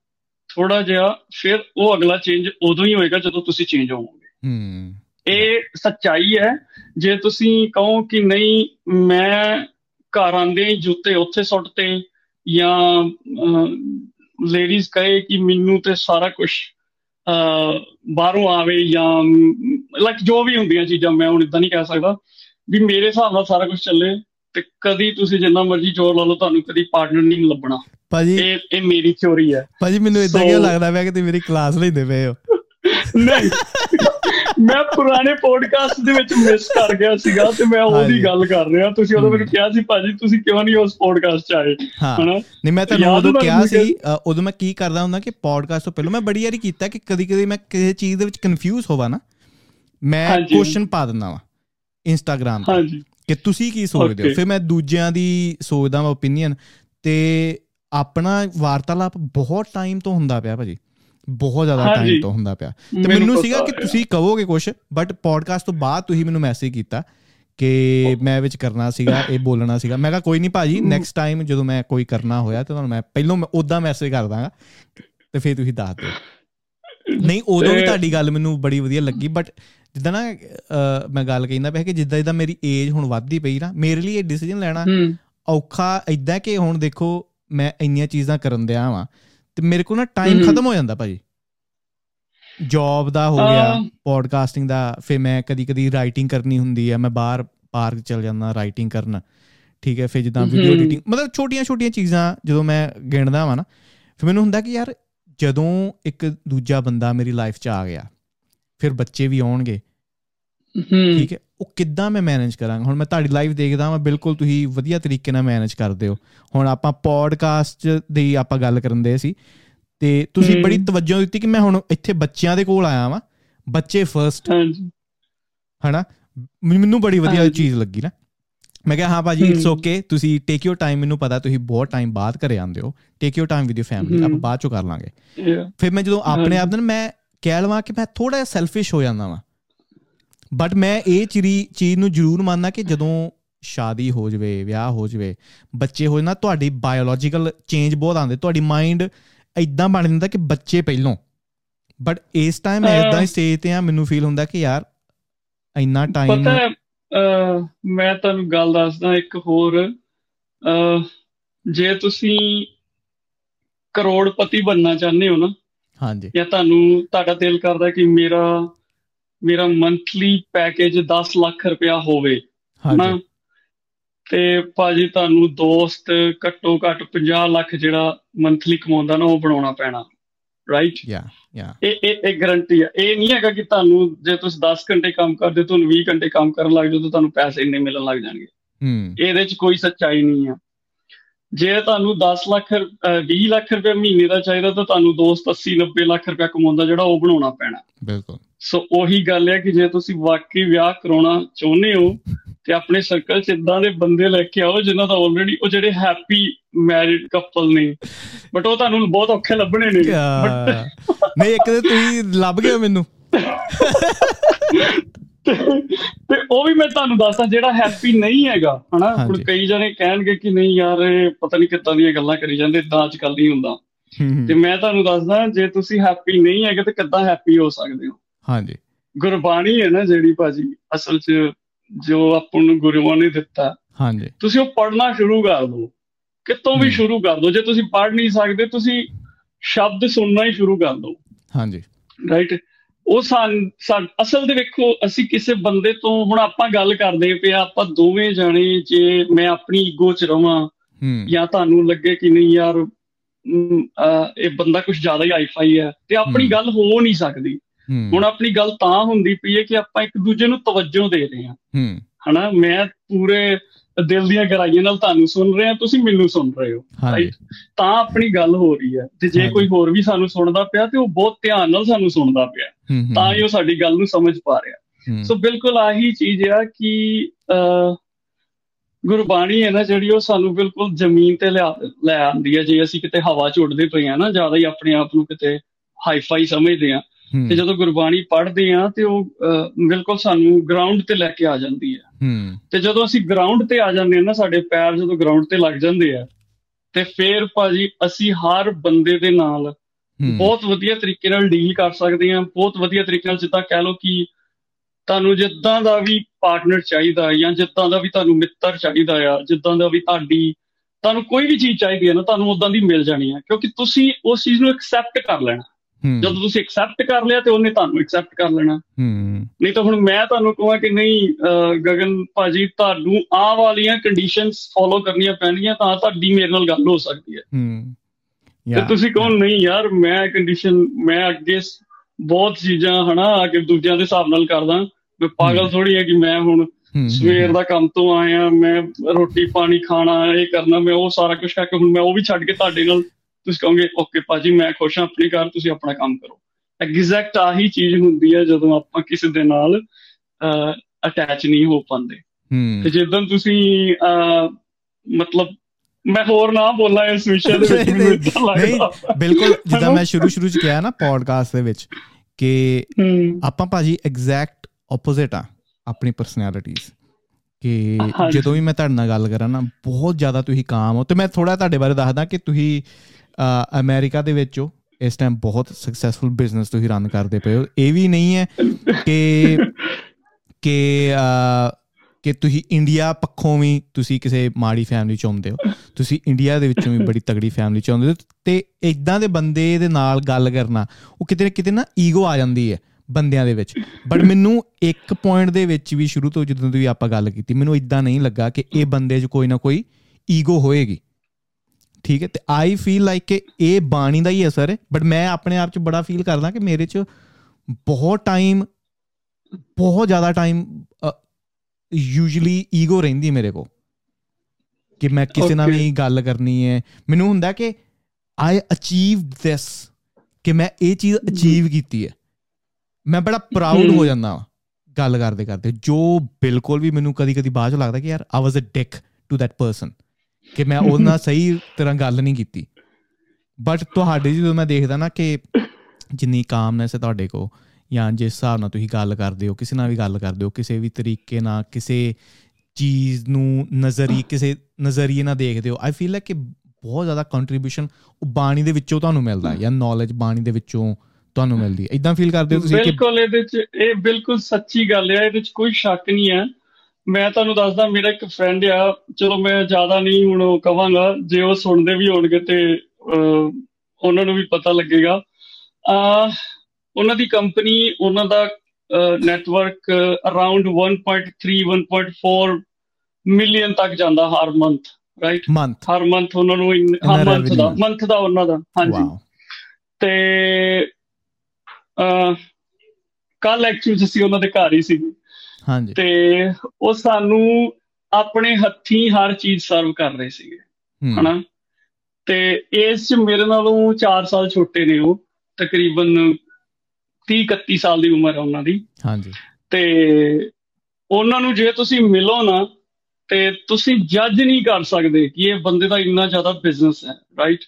B: ਥੋੜਾ ਜਿਹਾ ਫਿਰ ਉਹ ਅਗਲਾ ਚੇਂਜ ਉਦੋਂ ਹੀ ਹੋਏਗਾ ਜਦੋਂ ਤੁਸੀਂ ਚੇਂਜ ਹੋਵੋਗੇ।
A: ਹੂੰ।
B: ਇਹ ਸੱਚਾਈ ਹੈ ਜੇ ਤੁਸੀਂ ਕਹੋ ਕਿ ਨਹੀਂ ਮੈਂ ਘਰ ਆਂਦੇ ਹੀ ਜੁੱਤੇ ਉੱਥੇ ਸੁੱਟਤੇ ਜਾਂ ਲੇਡੀਜ਼ ਕਹੇ ਕਿ ਮੈਨੂੰ ਤੇ ਸਾਰਾ ਕੁਝ ਬਾਹਰੋਂ ਆਵੇ ਜਾਂ ਲਾਈਕ ਜੋ ਵੀ ਹੁੰਦੀਆਂ ਚੀਜ਼ਾਂ ਮੈਂ ਹੁਣ ਇਦਾਂ ਨਹੀਂ ਕਹਿ ਸਕਦਾ ਵੀ ਮੇਰੇ ਹਿਸਾਬ ਨਾਲ ਸਾਰਾ ਕੁਝ ਚੱਲੇ ਤੇ ਕਦੀ ਤੁਸੀਂ ਜਿੰਨਾ ਮਰਜ਼ੀ ਜ਼ੋਰ ਲਾ ਲਓ ਤੁਹਾਨੂੰ ਕਦੀ ਪਾਰਟਨਰ ਨਹੀਂ ਲੱਭਣਾ।
A: ਭਾਜੀ
B: ਇਹ ਇਹ ਮੇਰੀ ਥਿਉਰੀ ਹੈ।
A: ਭਾਜੀ ਮੈਨੂੰ ਇਦਾਂ ਕਿਉਂ ਲੱਗਦਾ ਪਿਆ ਕਿ ਤੁਸੀਂ ਮੇਰੀ ਕਲਾਸ ਲੈਂਦੇ ਪਏ ਹੋ? <laughs>
B: ਨਹੀਂ। ਮੈਂ ਪੁਰਾਣੇ ਪੋਡਕਾਸਟ ਦੇ ਵਿੱਚ ਮਿਸ ਕਰ ਗਿਆ ਸੀਗਾ ਤੇ ਮੈਂ। ਉਹਦੀ ਗੱਲ ਕਰ ਰਿਹਾ। ਤੁਸੀਂ ਉਦੋਂ ਮੈਨੂੰ ਕਿਹਾ ਸੀ ਭਾਜੀ ਤੁਸੀਂ ਕਿਉਂ ਨਹੀਂ ਉਸ ਪੋਡਕਾਸਟ 'ਚ ਆਏ? ਹਨਾ?
A: ਨਹੀਂ ਮੈਂ ਤੁਹਾਨੂੰ ਉਦੋਂ ਕਿਹਾ ਸੀ ਉਦੋਂ ਮੈਂ ਕੀ ਕਰਦਾ ਹੁੰਦਾ ਕਿ ਪੋਡਕਾਸਟ ਤੋਂ ਪਹਿਲਾਂ ਮੈਂ ਬੜੀ ਵਾਰੀ ਕੀਤਾ ਕਿ ਕਦੀ ਕਦੀ ਮੈਂ ਕਿਸੇ ਚੀਜ਼ ਦੇ ਵਿੱਚ ਕਨਫਿਊਜ਼ ਹੋਵਾਂ ਨਾ। ਮੈਂ। ਕੁਐਸਚਨ ਪਾ ਦਿੰਦਾ ਵਾਂ ਇੰਸਟਾਗ੍ਰam ਤੇ ਕਿ ਤੁਸੀਂ ਕੀ ਸੋਚਦੇ ਹੋ. ਫਿਰ ਮੈਂ ਦੂਜਿਆਂ ਦੀ ਸੋਚਦਾ ਵਾਂ ਓਪੀਨੀਅਨ ਤੇ ਆਪਣਾ ਵਾਰਤਾਲਾਪ ਬਹੁਤ ਟਾਈਮ ਤੋਂ ਹੁੰਦਾ ਪਿਆ ਭਾਜੀ। ਬਹੁਤ ਜ਼ਿਆਦਾ ਟਾਈਮ। ਤੋਂ ਹੁੰਦਾ ਪਿਆ। ਤੇ
B: ਮੈਨੂੰ
A: ਸੀਗਾ ਕਿ। ਤੁਸੀਂ ਕਹੋਗੇ ਕੁਝ ਬਟ ਪੋਡਕਾਸਟ ਤੋਂ ਬਾਅਦ ਤੁਸੀਂ ਮੈਨੂੰ ਮੈਸੇਜ ਕੀਤਾ ਕਿ ਮੈਂ ਵਿੱਚ ਕਰਨਾ ਸੀਗਾ ਇਹ ਬੋਲਣਾ ਸੀਗਾ। ਮੈਂ ਕਿਹਾ ਕੋਈ ਨਹੀਂ ਭਾਜੀ ਨੈਕਸਟ ਟਾਈਮ ਜਦੋਂ ਮੈਂ ਕੋਈ ਕਰਨਾ ਹੋਇਆ ਤਾਂ ਤੁਹਾਨੂੰ ਮੈਂ ਪਹਿਲਾਂ ਮੈਂ ਉਦਾਂ ਮੈਸੇਜ ਕਰ ਦਾਂਗਾ ਤੇ ਫਿਰ ਤੁਸੀਂ ਦੱਸ ਦਿਓ। ਨਹੀਂ ਉਦੋਂ ਵੀ ਤੁਹਾਡੀ ਗੱਲ ਮੈਨੂੰ ਬੜੀ ਵਧੀਆ ਲੱਗੀ ਬਟ ਜਿੱਦਾਂ ਨਾ ਮੈਂ ਗੱਲ ਕਹਿੰਦਾ ਪਿਆ ਕਿ ਜਿੱਦਾਂ ਜਿੱਦਾਂ ਮੇਰੀ ਏਜ ਹੁਣ ਵੱਧਦੀ ਪਈ ਨਾ ਮੇਰੇ ਲਈ ਇਹ ਡਿਸੀਜਨ ਲੈਣਾ ਔਖਾ ਇਦਾਂ ਕਿ ਹੁਣ ਦੇਖੋ ਮੈਂ ਇੰਨੀਆਂ ਚੀਜ਼ਾਂ ਕਰਨ ਦਿਆ ਵਾਂ। ਤੇ ਮੇਰੇ ਕੋਲ ਨਾ ਟਾਈਮ। ਖਤਮ ਹੋ ਜਾਂਦਾ ਭਾਜੀ ਜੌਬ ਦਾ ਹੋ ਗਿਆ ਪੋਡਕਾਸਟਿੰਗ ਦਾ ਫਿਰ ਮੈਂ ਕਦੀ ਕਦੀ ਰਾਈਟਿੰਗ ਕਰਨੀ ਹੁੰਦੀ ਹੈ ਮੈਂ ਬਾਹਰ ਪਾਰਕ ਚਲ ਜਾਂਦਾ ਰਾਈਟਿੰਗ ਕਰਨ ਠੀਕ ਹੈ ਫਿਰ ਜਿੱਦਾਂ ਵੀਡੀਓ। ਐਡੀਟਿੰਗ ਮਤਲਬ ਛੋਟੀਆਂ ਛੋਟੀਆਂ ਚੀਜ਼ਾਂ ਜਦੋਂ ਮੈਂ ਗਿਣਦਾ ਵਾਂ ਨਾ ਫਿਰ ਮੈਨੂੰ ਹੁੰਦਾ ਕਿ ਯਾਰ ਜਦੋਂ ਇੱਕ ਦੂਜਾ ਬੰਦਾ ਮੇਰੀ ਲਾਈਫ 'ਚ ਆ ਗਿਆ ਫਿਰ ਬੱਚੇ ਵੀ ਆਉਣਗੇ ਠੀਕ ਹੈ ਉਹ ਕਿੱਦਾਂ ਮੈਂ ਮੈਨੇਜ ਕਰਾਂਗਾ ਹੁਣ ਮੈਂ ਤੁਹਾਡੀ ਲਾਈਵ ਦੇਖਦਾ ਹਾਂ ਬਿਲਕੁਲ ਤੁਸੀਂ ਵਧੀਆ ਤਰੀਕੇ ਨਾਲ ਮੈਨੇਜ ਕਰਦੇ ਹੋ ਹੁਣ ਆਪਾਂ ਪੋਡਕਾਸਟ ਦੀ ਆਪਾਂ ਗੱਲ ਕਰਨ ਦੇ ਸੀ ਤੇ ਤੁਸੀਂ। ਬੜੀ ਤਵੱਜੋ ਦਿੱਤੀ ਕਿ ਮੈਂ ਹੁਣ ਇੱਥੇ ਬੱਚਿਆਂ ਦੇ ਕੋਲ ਆਇਆ ਵਾਂ ਬੱਚੇ ਫਰਸਟ
B: ਹਾਂਜੀ
A: ਹਨਾ ਮੈਨੂੰ ਬੜੀ ਵਧੀਆ। ਚੀਜ਼ ਲੱਗੀ ਨਾ ਮੈਂ ਕਿਹਾ ਹਾਂ ਭਾਜੀ ਇਟਸ। ਓਕੇ ਤੁਸੀਂ ਟੇਕ ਯੋਰ ਟਾਈਮ ਮੈਨੂੰ ਪਤਾ ਤੁਸੀਂ ਬਹੁਤ ਟਾਈਮ ਬਾਅਦ ਘਰੇ ਆਉਂਦੇ ਹੋ take your time with your
B: family.
A: ਆਪਾਂ ਬਾਅਦ ਚੋਂ ਕਰ ਲਾਂਗੇ. ਫਿਰ ਮੈਂ ਜਦੋਂ ਆਪਣੇ। ਆਪ ਨਾਲ ਮੈਂ ਕਹਿ ਲਵਾਂ ਕਿ ਮੈਂ ਥੋੜਾ ਜਿਹਾ ਸੈਲਫਿਸ਼ ਹੋ ਜਾਂਦਾ ਵਾਂ ਬਟ ਮੈਂ ਇਹ ਚੀਰੀ ਚੀਜ਼ ਨੂੰ ਜ਼ਰੂਰ ਮੰਨਦਾ ਕਿ ਜਦੋਂ ਸ਼ਾਦੀ ਹੋ ਜਵੇ ਵਿਆਹ ਹੋ ਜਵੇ ਬੱਚੇ ਹੋ ਜਾਣਾ ਤੁਹਾਡੀ ਬਾਇਓਲੋਜੀਕਲ ਚੇਂਜ ਬਹੁਤ ਆਉਂਦੇ ਤੁਹਾਡੀ ਮਾਈਂਡ ਇਦਾਂ ਬਣ ਜਾਂਦਾ ਕਿ ਬੱਚੇ ਪਹਿਲੋਂ। ਬਟ ਇਸ ਟਾਈਮ ਮੈਂ ਇਦਾਂ ਹੀ ਸਟੇਜ ਤੇ ਆ ਮੈਨੂੰ ਫੀਲ ਹੁੰਦਾ ਕਿ ਯਾਰ ਇੰਨਾ ਟਾਈਮ
B: ਪਤਾ ਮੈਂ ਤੁਹਾਨੂੰ ਗੱਲ ਦੱਸਦਾ ਇੱਕ ਹੋਰ ਜੇ ਤੁਸੀਂ ਕਰੋੜਪਤੀ ਬਣਨਾ ਚਾਹੁੰਦੇ ਹੋ ਨਾ
A: ਹਾਂਜੀ।
B: ਜਾਂ ਤੁਹਾਨੂੰ ਤੁਹਾਡਾ ਦਿਲ ਕਰਦਾ ਕਿ ਮੇਰਾ ਮੇਰਾ ਮੰਥਲੀ ਪੈਕੇਜ 10 ਲੱਖ ਰੁਪਇਆ ਹੋਵੇ
A: ਹਾਂਜੀ।
B: ਤੇ ਭਾਜੀ ਤੁਹਾਨੂੰ ਦੋਸਤ ਘੱਟੋ ਘੱਟ 50 ਲੱਖ ਜਿਹੜਾ ਮੰਥਲੀ ਕਮਾਉਂਦਾ ਨਾ ਉਹ ਬਣਾਉਣਾ ਪੈਣਾ ਰਾਈਟ
A: ਯਾ ਯਾ
B: ਇਹ ਇਹ ਇਹ ਗਾਰੰਟੀ ਆ। ਇਹ ਨਹੀਂ ਹੈਗਾ ਕਿ ਤੁਹਾਨੂੰ ਜੇ ਤੁਸੀਂ 10 ਘੰਟੇ ਕੰਮ ਕਰਦੇ ਤੁਹਾਨੂੰ 20 ਘੰਟੇ ਕੰਮ ਕਰਨ ਲੱਗ ਜਾਓ ਤਾਂ ਤੁਹਾਨੂੰ ਪੈਸੇ ਇੰਨੇ ਮਿਲਣ ਲੱਗ ਜਾਣਗੇ।
A: ਹੂੰ।
B: ਇਹਦੇ 'ਚ ਕੋਈ ਸੱਚਾਈ ਨਹੀਂ ਆ। ਜੇ ਤੁਹਾਨੂੰ 10 ਲੱਖ ਰੁਪ- ਅਹ 20 ਲੱਖ ਰੁਪਏ ਮਹੀਨੇ ਦਾ ਚਾਹੀਦਾ ਤਾਂ ਤੁਹਾਨੂੰ ਦੋਸਤ 80 90 ਲੱਖ ਰੁਪਏ ਕਮਾਉਂਦਾ ਜਿਹੜਾ ਉਹ ਬਣਾਉਣਾ ਪੈਣਾ।
A: ਬਿਲਕੁਲ।
B: ਸੋ ਉਹੀ ਗੱਲ ਹੈ ਕਿ ਜੇ ਤੁਸੀਂ ਵਾਕਈ ਵਿਆਹ ਕਰਾਉਣਾ ਚਾਹੁੰਦੇ ਹੋ ਤੇ ਆਪਣੇ ਸਰਕਲ 'ਚ ਇਦਾਂ ਦੇ ਬੰਦੇ ਲੈ ਕੇ ਆਓ ਜਿਨ੍ਹਾਂ ਦਾ ਆਲਰੇਡੀ ਉਹ ਜਿਹੜੇ ਹੈਪੀ ਮੈਰਿਡ ਕਪਲ ਨੇ। ਬਟ ਉਹ ਤੁਹਾਨੂੰ ਬਹੁਤ ਔਖੇ ਲੱਭਣੇ ਨੇ।
A: ਨਹੀਂ ਇੱਕ ਤੇ ਤੁਸੀਂ ਲੱਭ ਗਏ ਮੈਨੂੰ। <laughs>
B: ਤੇ ਉਹ ਵੀ ਮੈਂ ਤੁਹਾਨੂੰ ਦੱਸਦਾ ਜਿਹੜਾ ਹੈਪੀ ਨਹੀਂ ਹੈਗਾ ਹਨਾ? ਹੁਣ। ਕਈ ਜਣੇ ਕਹਿਣਗੇ ਕਿ ਨਹੀਂ ਯਾਰ ਇਹ ਪਤਾ ਨਹੀਂ ਕਿੱਦਾਂ ਦੀਆਂ ਗੱਲਾਂ ਕਰੀ ਜਾਂਦੇ ਇਦਾਂ ਅੱਜ ਕੱਲ ਨਹੀਂ ਹੁੰਦਾ। ਤੇ ਮੈਂ ਤੁਹਾਨੂੰ ਦੱਸਦਾ ਜੇ ਤੁਸੀਂ ਹੈਪੀ ਨਹੀਂ ਹੈਗੇ ਤੇ ਕਿੱਦਾਂ ਹੈਪੀ ਹੋ ਸਕਦੇ ਹੋ?
A: ਹਾਂਜੀ।
B: ਗੁਰਬਾਣੀ ਹੈ ਨਾ ਜਿਹੜੀ ਭਾਜੀ ਅਸਲ 'ਚ ਜੋ ਆਪਾਂ ਨੂੰ ਗੁਰੂਆਂ ਨੇ ਦਿੱਤਾ
A: ਹਾਂਜੀ।
B: ਤੁਸੀਂ ਉਹ ਪੜ੍ਹਨਾ ਸ਼ੁਰੂ ਕਰ ਦਿਓ। ਕਿਤੋਂ ਵੀ। ਸ਼ੁਰੂ ਕਰ ਦਿਓ। ਜੇ ਤੁਸੀਂ ਪੜ੍ਹ ਨਹੀਂ ਸਕਦੇ ਤੁਸੀਂ ਸ਼ਬਦ ਸੁਣਨਾ ਹੀ ਸ਼ੁਰੂ ਕਰ ਦਿਓ।
A: ਹਾਂਜੀ।
B: ਰਾਈਟ ਉਹ ਸਾਨ ਅਸਲ ਦੇ ਵੇਖੋ ਅਸੀਂ ਕਿਸੇ ਬੰਦੇ ਤੋਂ ਹੁਣ ਆਪਾਂ ਗੱਲ ਕਰਦੇ ਪਏ ਆ, ਆਪਾਂ ਦੋਵੇਂ ਜਾਣੇ ਜੇ ਮੈਂ ਆਪਣੀ ਈਗੋ 'ਚ ਰਵਾਂ ਜਾਂ ਤੁਹਾਨੂੰ ਲੱਗੇ ਕਿ ਨਹੀਂ ਯਾਰ ਇਹ ਬੰਦਾ ਕੁਝ ਜ਼ਿਆਦਾ ਹੀ ਹਾਈਫਾਈ ਹੈ ਤੇ ਆਪਣੀ ਗੱਲ ਹੋ ਨਹੀਂ ਸਕਦੀ। ਹੁਣ ਆਪਣੀ ਗੱਲ ਤਾਂ ਹੁੰਦੀ ਪਈ ਹੈ ਕਿ ਆਪਾਂ ਇੱਕ ਦੂਜੇ ਨੂੰ ਤਵੱਜੋ ਦੇ ਰਹੇ ਹਾਂ। ਹਨਾ ਮੈਂ ਪੂਰੇ ਦਿਲ ਦੀਆਂ ਗਹਿਰਾਈਆਂ ਨਾਲ ਤੁਹਾਨੂੰ ਸੁਣ ਰਿਹਾ ਤੁਸੀਂ ਮੈਨੂੰ ਸੁਣ ਰਹੇ ਹੋ ਰਾਈਟ ਤਾਂ ਆਪਣੀ ਗੱਲ ਹੋ ਰਹੀ ਹੈ ਤੇ ਜੇ ਕੋਈ ਹੋਰ ਵੀ ਸਾਨੂੰ ਸੁਣਦਾ ਪਿਆ ਤੇ ਉਹ ਬਹੁਤ ਧਿਆਨ ਨਾਲ ਸਾਨੂੰ ਸੁਣਦਾ ਪਿਆ ਤਾਂ ਹੀ ਉਹ ਸਾਡੀ ਗੱਲ ਨੂੰ ਸਮਝ ਪਾ ਰਿਹਾ। ਸੋ ਬਿਲਕੁਲ ਆਹੀ ਚੀਜ਼ ਆ ਕਿ ਗੁਰਬਾਣੀ ਹੈ ਨਾ ਜਿਹੜੀ ਉਹ ਸਾਨੂੰ ਬਿਲਕੁਲ ਜ਼ਮੀਨ ਤੇ ਲੈ ਆਂਦੀ ਹੈ। ਜੇ ਅਸੀਂ ਕਿਤੇ ਹਵਾ ਚ ਉੱਡਦੇ ਪਏ ਆ ਨਾ ਜ਼ਿਆਦਾ ਹੀ ਆਪਣੇ ਆਪ ਨੂੰ ਕਿਤੇ ਹਾਈਫਾਈ ਸਮਝਦੇ ਆ ਤੇ ਜਦੋਂ ਗੁਰਬਾਣੀ ਪੜ੍ਹਦੇ ਆ ਤੇ ਉਹ ਬਿਲਕੁਲ ਸਾਨੂੰ ਗਰਾਊਂਡ ਤੇ ਲੈ ਕੇ ਆ ਜਾਂਦੀ ਹੈ। ਤੇ ਜਦੋਂ ਅਸੀਂ ਗਰਾਊਂਡ ਤੇ ਆ ਜਾਂਦੇ ਆ ਨਾ ਸਾਡੇ ਪੈਰ ਜਦੋਂ ਗਰਾਊਂਡ ਤੇ ਲੱਗ ਜਾਂਦੇ ਆ ਤੇ ਫੇਰ ਭਾਜੀ ਅਸੀਂ ਹਰ ਬੰਦੇ ਦੇ ਨਾਲ ਬਹੁਤ ਵਧੀਆ ਤਰੀਕੇ ਨਾਲ ਡੀਲ ਕਰ ਸਕਦੇ ਆ ਬਹੁਤ ਵਧੀਆ ਤਰੀਕੇ ਨਾਲ ਜਿੱਦਾਂ ਕਹਿ ਲਓ ਕਿ ਤੁਹਾਨੂੰ ਜਿੱਦਾਂ ਦਾ ਵੀ ਪਾਰਟਨਰ ਚਾਹੀਦਾ ਜਾਂ ਜਿੱਦਾਂ ਦਾ ਵੀ ਤੁਹਾਨੂੰ ਮਿੱਤਰ ਚਾਹੀਦਾ ਆ ਜਿੱਦਾਂ ਦਾ ਵੀ ਤੁਹਾਡੀ ਤੁਹਾਨੂੰ ਕੋਈ ਵੀ ਚੀਜ਼ ਚਾਹੀਦੀ ਹੈ ਨਾ ਤੁਹਾਨੂੰ ਉਦਾਂ ਦੀ ਮਿਲ ਜਾਣੀ ਹੈ ਕਿਉਂਕਿ ਤੁਸੀਂ ਉਸ ਚੀਜ਼ ਨੂੰ ਐਕਸੈਪਟ ਕਰ ਲੈਣਾ। ਜਦੋਂ ਤੁਸੀਂ ਐਕਸੈਪਟ ਕਰ ਲਿਆ ਤੇ ਉਹਨੇ ਤੁਹਾਨੂੰ ਐਕਸੈਪਟ ਕਰ ਲੈਣਾ। ਨਹੀਂ ਤਾਂ ਹੁਣ ਮੈਂ ਤੁਹਾਨੂੰ ਕਹਾਂ ਕਿ ਨਹੀਂ ਗਗਨ ਭਾਜੀ ਤੁਹਾਨੂੰ ਆਹ ਵਾਲੀਆਂ ਕੰਡੀਸ਼ਨਸ ਫੋਲੋ ਕਰਨੀਆਂ ਪੈਣਗੀਆਂ ਤਾਂ ਤੁਹਾਡੀ ਮੇਰੇ ਨਾਲ ਗੱਲ ਹੋ ਸਕਦੀ ਹੈ। ਤੇ ਤੁਸੀਂ ਕਹੋ ਨਹੀਂ ਯਾਰ ਮੈਂ ਕੰਡੀਸ਼ਨ ਮੈਂ ਅੱਗੇ ਬਹੁਤ ਚੀਜ਼ਾਂ ਹਨਾ ਆ ਕੇ ਦੂਜਿਆਂ ਦੇ ਹਿਸਾਬ ਨਾਲ ਕਰਦਾ। ਮੈਂ ਪਾਗਲ ਥੋੜੀ ਹੈ ਕਿ ਮੈਂ ਹੁਣ ਸਵੇਰ ਦਾ ਕੰਮ ਤੋਂ ਆਇਆ ਮੈਂ ਰੋਟੀ ਪਾਣੀ ਖਾਣਾ ਇਹ ਕਰਨਾ ਮੈਂ ਉਹ ਸਾਰਾ ਕੁਝ ਕਰਕੇ ਹੁਣ ਮੈਂ ਉਹ ਵੀ ਛੱਡ ਕੇ ਤੁਹਾਡੇ ਨਾਲ ਤੁਸੀਂ ਕਹੋਗੇ ਓਕੇ ਪਾਜੀ ਮੈਂ ਖੁਸ਼ ਹਾਂ ਆਪਣੀ ਘਰ ਤੁਸੀਂ ਆਪਣਾ ਕੰਮ ਕਰੋ। ਐਗਜ਼ੈਕਟ ਆਹੀ ਚੀਜ਼ ਹੁੰਦੀ ਹੈ ਜਦੋਂ ਆਪਾਂ ਕਿਸੇ ਦੇ ਨਾਲ ਅਟੈਚ ਨਹੀਂ ਹੋ ਪਾਉਂਦੇ। ਤੇ ਜਦੋਂ ਤੁਸੀਂ ਮਤਲਬ ਮੈਂ ਹੋਰ ਨਾ ਬੋਲਾਂ ਇਸ ਵਿਸ਼ੇ ਦੇ ਵਿੱਚ ਮੈਨੂੰ ਲੱਗਦਾ।
A: ਬਿਲਕੁਲ ਜਿੱਦਾਂ ਮੈਂ ਸ਼ੁਰੂ ਸ਼ੁਰੂ ਚ ਕਿਹਾ ਨਾ ਪੋਡਕਾਸਟ ਦੇ ਵਿੱਚ ਕਿ ਆਪਾਂ ਭਾਜੀ ਐਗਜ਼ੈਕਟ ਆਪੋਜ਼ਿਟ ਆ ਆਪਣੀ ਪਰਸਨੈਲਿਟੀਜ਼ ਕਿ ਜਦੋਂ ਵੀ ਮੈਂ ਤੁਹਾਡੇ ਨਾਲ ਗੱਲ ਕਰਾਂ ਨਾ ਬਹੁਤ ਜ਼ਿਆਦਾ ਤੁਸੀਂ ਕਾਮ ਹੋ। ਤੇ ਮੈਂ ਥੋੜਾ ਤੁਹਾਡੇ ਬਾਰੇ ਦੱਸਦਾ ਕਿ ਤੁਸੀਂ ਅਮਰੀਕਾ ਦੇ ਵਿੱਚ ਹੋ ਇਸ ਟਾਈਮ ਬਹੁਤ ਸਕਸੈਸਫੁਲ ਬਿਜ਼ਨਸ ਤੁਸੀਂ ਰਨ ਕਰਦੇ ਪਏ ਹੋ। ਇਹ ਵੀ ਨਹੀਂ ਹੈ ਕਿ <laughs> ਕਿ ਕਿ ਤੁਸੀਂ ਇੰਡੀਆ ਪੱਖੋਂ ਵੀ ਤੁਸੀਂ ਕਿਸੇ ਮਾੜੀ ਫੈਮਿਲੀ ਚ ਆਉਂਦੇ ਹੋ। ਤੁਸੀਂ ਇੰਡੀਆ ਦੇ ਵਿੱਚੋਂ ਵੀ ਬੜੀ ਤਗੜੀ ਫੈਮਿਲੀ ਚ ਆਉਂਦੇ ਹੋ। ਤੇ ਇਦਾਂ ਦੇ ਬੰਦੇ ਦੇ ਨਾਲ ਗੱਲ ਕਰਨਾ ਉਹ ਕਿਤੇ ਨਾ ਕਿਤੇ ਨਾ ਈਗੋ ਆ ਜਾਂਦੀ ਹੈ ਬੰਦਿਆਂ ਦੇ ਵਿੱਚ। ਬਟ ਮੈਨੂੰ ਇੱਕ ਪੁਆਇੰਟ ਦੇ ਵਿੱਚ ਵੀ ਸ਼ੁਰੂ ਤੋਂ ਜਦੋਂ ਵੀ ਆਪਾਂ ਗੱਲ ਕੀਤੀ ਮੈਨੂੰ ਇਦਾਂ ਨਹੀਂ ਲੱਗਾ ਕਿ ਇਹ ਬੰਦੇ 'ਚ ਕੋਈ ਨਾ ਕੋਈ ਈਗੋ ਹੋਏਗੀ। ਠੀਕ ਹੈ? ਤੇ ਆਈ ਫੀਲ ਲਾਈਕ ਕਿ ਇਹ ਬਾਣੀ ਦਾ ਹੀ ਅਸਰ ਹੈ ਬਟ ਮੈਂ ਆਪਣੇ ਆਪ 'ਚ ਬੜਾ ਫੀਲ ਕਰਦਾ ਕਿ ਮੇਰੇ 'ਚ ਬਹੁਤ ਟਾਈਮ ਬਹੁਤ ਜ਼ਿਆਦਾ ਟਾਈਮ ਯੂਜੂਲੀ ਈਗੋ ਰਹਿੰਦੀ ਮੇਰੇ ਕੋ ਕਿ ਮੈਂ ਕਿਸੇ ਨਾਲ ਵੀ ਗੱਲ ਕਰਨੀ ਹੈ। ਮੈਨੂੰ ਹੁੰਦਾ ਕਿ ਆਈ ਅਚੀਵ ਥਿਸ ਕਿ ਮੈਂ ਇਹ ਚੀਜ਼ ਅਚੀਵ ਕੀਤੀ ਹੈ। ਮੈਂ ਬੜਾ ਪ੍ਰਾਊਡ ਹੋ ਜਾਂਦਾ ਗੱਲ ਕਰਦੇ ਕਰਦੇ ਜੋ ਬਿਲਕੁਲ ਵੀ ਮੈਨੂੰ ਕਦੀ ਕਦੀ ਬਾਅਦ ਲੱਗਦਾ ਕਿ ਯਾਰ I was a dick to that person ਕਿ ਮੈਂ ਉਹਨਾਂ ਨਾਲ ਸਹੀ ਤਰ੍ਹਾਂ ਗੱਲ ਨਹੀਂ ਕੀਤੀ। ਬਟ ਤੁਹਾਡੇ ਜਦੋਂ ਮੈਂ ਦੇਖਦਾ ਨਾ ਕਿ ਜਿੰਨੀ ਕਾਮਨੈਸ ਹੈ ਤੁਹਾਡੇ ਕੋ ਜਾਂ ਜਿਸ ਹਿਸਾਬ ਨਾਲ ਤੁਸੀਂ ਗੱਲ ਕਰਦੇ ਹੋ, ਕਿਸੇ ਨਾਲ ਵੀ ਗੱਲ ਕਰਦੇ ਹੋ, ਕਿਸੇ ਵੀ ਤਰੀਕੇ ਨਾਲ, ਕਿਸੇ ਚੀਜ਼ ਨੂੰ ਨਜ਼ਰੀ, ਕਿਸੇ ਨਜ਼ਰੀਏ ਨਾਲ ਦੇਖਦੇ ਹੋ ਆਈ ਫੀਲ ਲਾਈਕ ਕਿ ਬਹੁਤ ਜ਼ਿਆਦਾ ਕੰਟਰੀਬਿਊਸ਼ਨ ਉਹ ਬਾਣੀ ਦੇ ਵਿੱਚੋਂ ਤੁਹਾਨੂੰ ਮਿਲਦਾ ਜਾਂ ਨੌਲੇਜ ਬਾਣੀ ਦੇ ਵਿੱਚੋਂ ਤੁਹਾਨੂੰ ਮਿਲਦੀ ਹੈ। ਇਦਾਂ ਫੀਲ ਕਰਦੇ ਹੋ ਤੁਸੀਂ
B: ਕਿ ਬਿਲਕੁਲ, ਇਹਦੇ ਵਿੱਚ ਇਹ ਬਿਲਕੁਲ ਸੱਚੀ ਗੱਲ ਹੈ, ਇਹਦੇ ਵਿੱਚ ਕੋਈ ਸ਼ੱਕ ਨਹੀਂ ਹੈ। ਮੈਂ ਤੁਹਾਨੂੰ ਦੱਸਦਾ ਮੇਰਾ ਇੱਕ ਫਰੈਂਡ ਆ ਚਲੋ ਮੈਂ ਜ਼ਿਆਦਾ ਨਹੀਂ ਹੁਣ ਕਵਾਂਗਾ ਜੇ ਉਹ ਸੁਣਦੇ ਵੀ ਹੋਣਗੇ ਤੇ ਉਹਨਾਂ ਨੂੰ ਵੀ ਪਤਾ ਲੱਗੇਗਾ। ਆ ਉਹਨਾਂ ਦੀ ਕੰਪਨੀ ਉਹਨਾਂ ਦਾ ਨੈਟਵਰਕ ਅਰਾਊਂਡ 1.3 1.4 ਮਿਲੀਅਨ ਤੱਕ ਜਾਂਦਾ ਹਰ ਮੰਥ ਰਾਈਟ
A: ਮੰਥ
B: ਹਰ ਮੰਥ ਉਹਨਾਂ ਨੂੰ ਹਰ ਮੰਥ ਦਾ ਮੰਥ ਦਾ ਉਹਨਾਂ ਦਾ ਹਾਂਜੀ। ਤੇ ਕੱਲ ਐਕਚੁਅਲੀ ਅਸੀਂ ਉਹਨਾਂ ਦੇ ਘਰ ਹੀ ਸੀ।
A: ਹਾਂਜੀ।
B: ਤੇ ਉਹ ਸਾਨੂੰ ਆਪਣੇ ਹੱਥੀਂ ਹਰ ਚੀਜ਼ ਸਰਵ ਕਰ ਰਹੇ ਸੀਗੇ ਹਨਾ? ਤੇ ਇਸ ਚ ਮੇਰੇ ਨਾਲੋਂ 4 ਸਾਲ ਛੋਟੇ ਨੇ ਉਹ ਤਕਰੀਬਨ 30 31 ਸਾਲ ਦੀ ਉਮਰ ਹੈ ਉਹਨਾਂ ਦੀ।
A: ਹਾਂਜੀ।
B: ਤੇ ਉਹਨਾਂ ਨੂੰ ਜੇ ਤੁਸੀਂ ਮਿਲੋ ਨਾ ਤੇ ਤੁਸੀਂ ਜੱਜ ਨਹੀਂ ਕਰ ਸਕਦੇ ਕਿ ਇਹ ਬੰਦੇ ਦਾ ਇੰਨਾ ਜ਼ਿਆਦਾ ਬਿਜ਼ਨਸ ਹੈ ਰਾਈਟ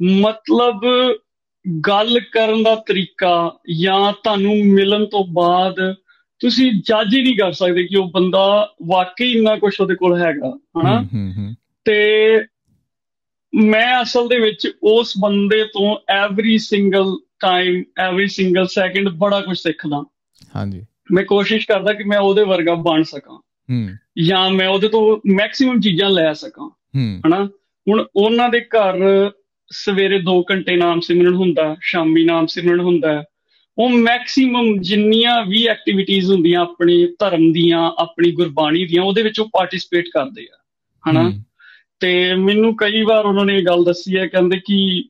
B: ਮਤਲਬ ਗੱਲ ਕਰਨ ਦਾ ਤਰੀਕਾ ਜਾਂ ਤੁਹਾਨੂੰ ਮਿਲਣ ਤੋਂ ਬਾਅਦ ਤੁਸੀਂ ਜੱਜ ਹੀ ਨਹੀਂ ਕਰ ਸਕਦੇ ਕਿ ਉਹ ਬੰਦਾ ਵਾਕਈ ਇੰਨਾ ਕੁਝ ਉਹਦੇ ਕੋਲ ਹੈਗਾ ਹਨਾ? ਤੇ ਮੈਂ ਅਸਲ ਦੇ ਵਿੱਚ ਉਸ ਬੰਦੇ ਤੋਂ every single time every single second ਬੜਾ ਕੁਝ ਸਿੱਖਦਾ।
A: ਹਾਂਜੀ।
B: ਮੈਂ ਕੋਸ਼ਿਸ਼ ਕਰਦਾ ਕਿ ਮੈਂ ਉਹਦੇ ਵਰਗਾ ਬਣ ਸਕਾਂ।
A: ਹੂੰ।
B: ਜਾਂ ਮੈਂ ਉਹਦੇ ਤੋਂ ਮੈਕਸਿਮਮ ਚੀਜ਼ਾਂ ਲੈ ਸਕਾਂ
A: ਹੂੰ।
B: ਹਨਾ? ਹੁਣ ਉਹਨਾਂ ਦੇ ਘਰ ਸਵੇਰੇ 2 ਘੰਟੇ ਨਾਮ ਸਿਮਰਨ ਹੁੰਦਾ ਸ਼ਾਮੀ ਨਾਮ ਸਿਮਰਨ ਹੁੰਦਾ। ਉਹ ਮੈਕਸਿਮਮ ਜਿੰਨੀਆਂ ਵੀ ਐਕਟੀਵਿਟੀਆਂ ਹੁੰਦੀਆਂ ਆਪਣੇ ਧਰਮ ਦੀਆਂ ਆਪਣੀ ਗੁਰਬਾਣੀ ਦੀਆਂ ਉਹਦੇ ਵਿੱਚ ਉਹ ਪਾਰਟਿਸਿਪੇਟ ਕਰਦੇ ਆ ਹਨਾ? ਤੇ ਮੈਨੂੰ ਕਈ ਵਾਰ ਉਹਨਾਂ ਨੇ ਇਹ ਗੱਲ ਦੱਸੀ ਹੈ ਕਹਿੰਦੇ ਕਿ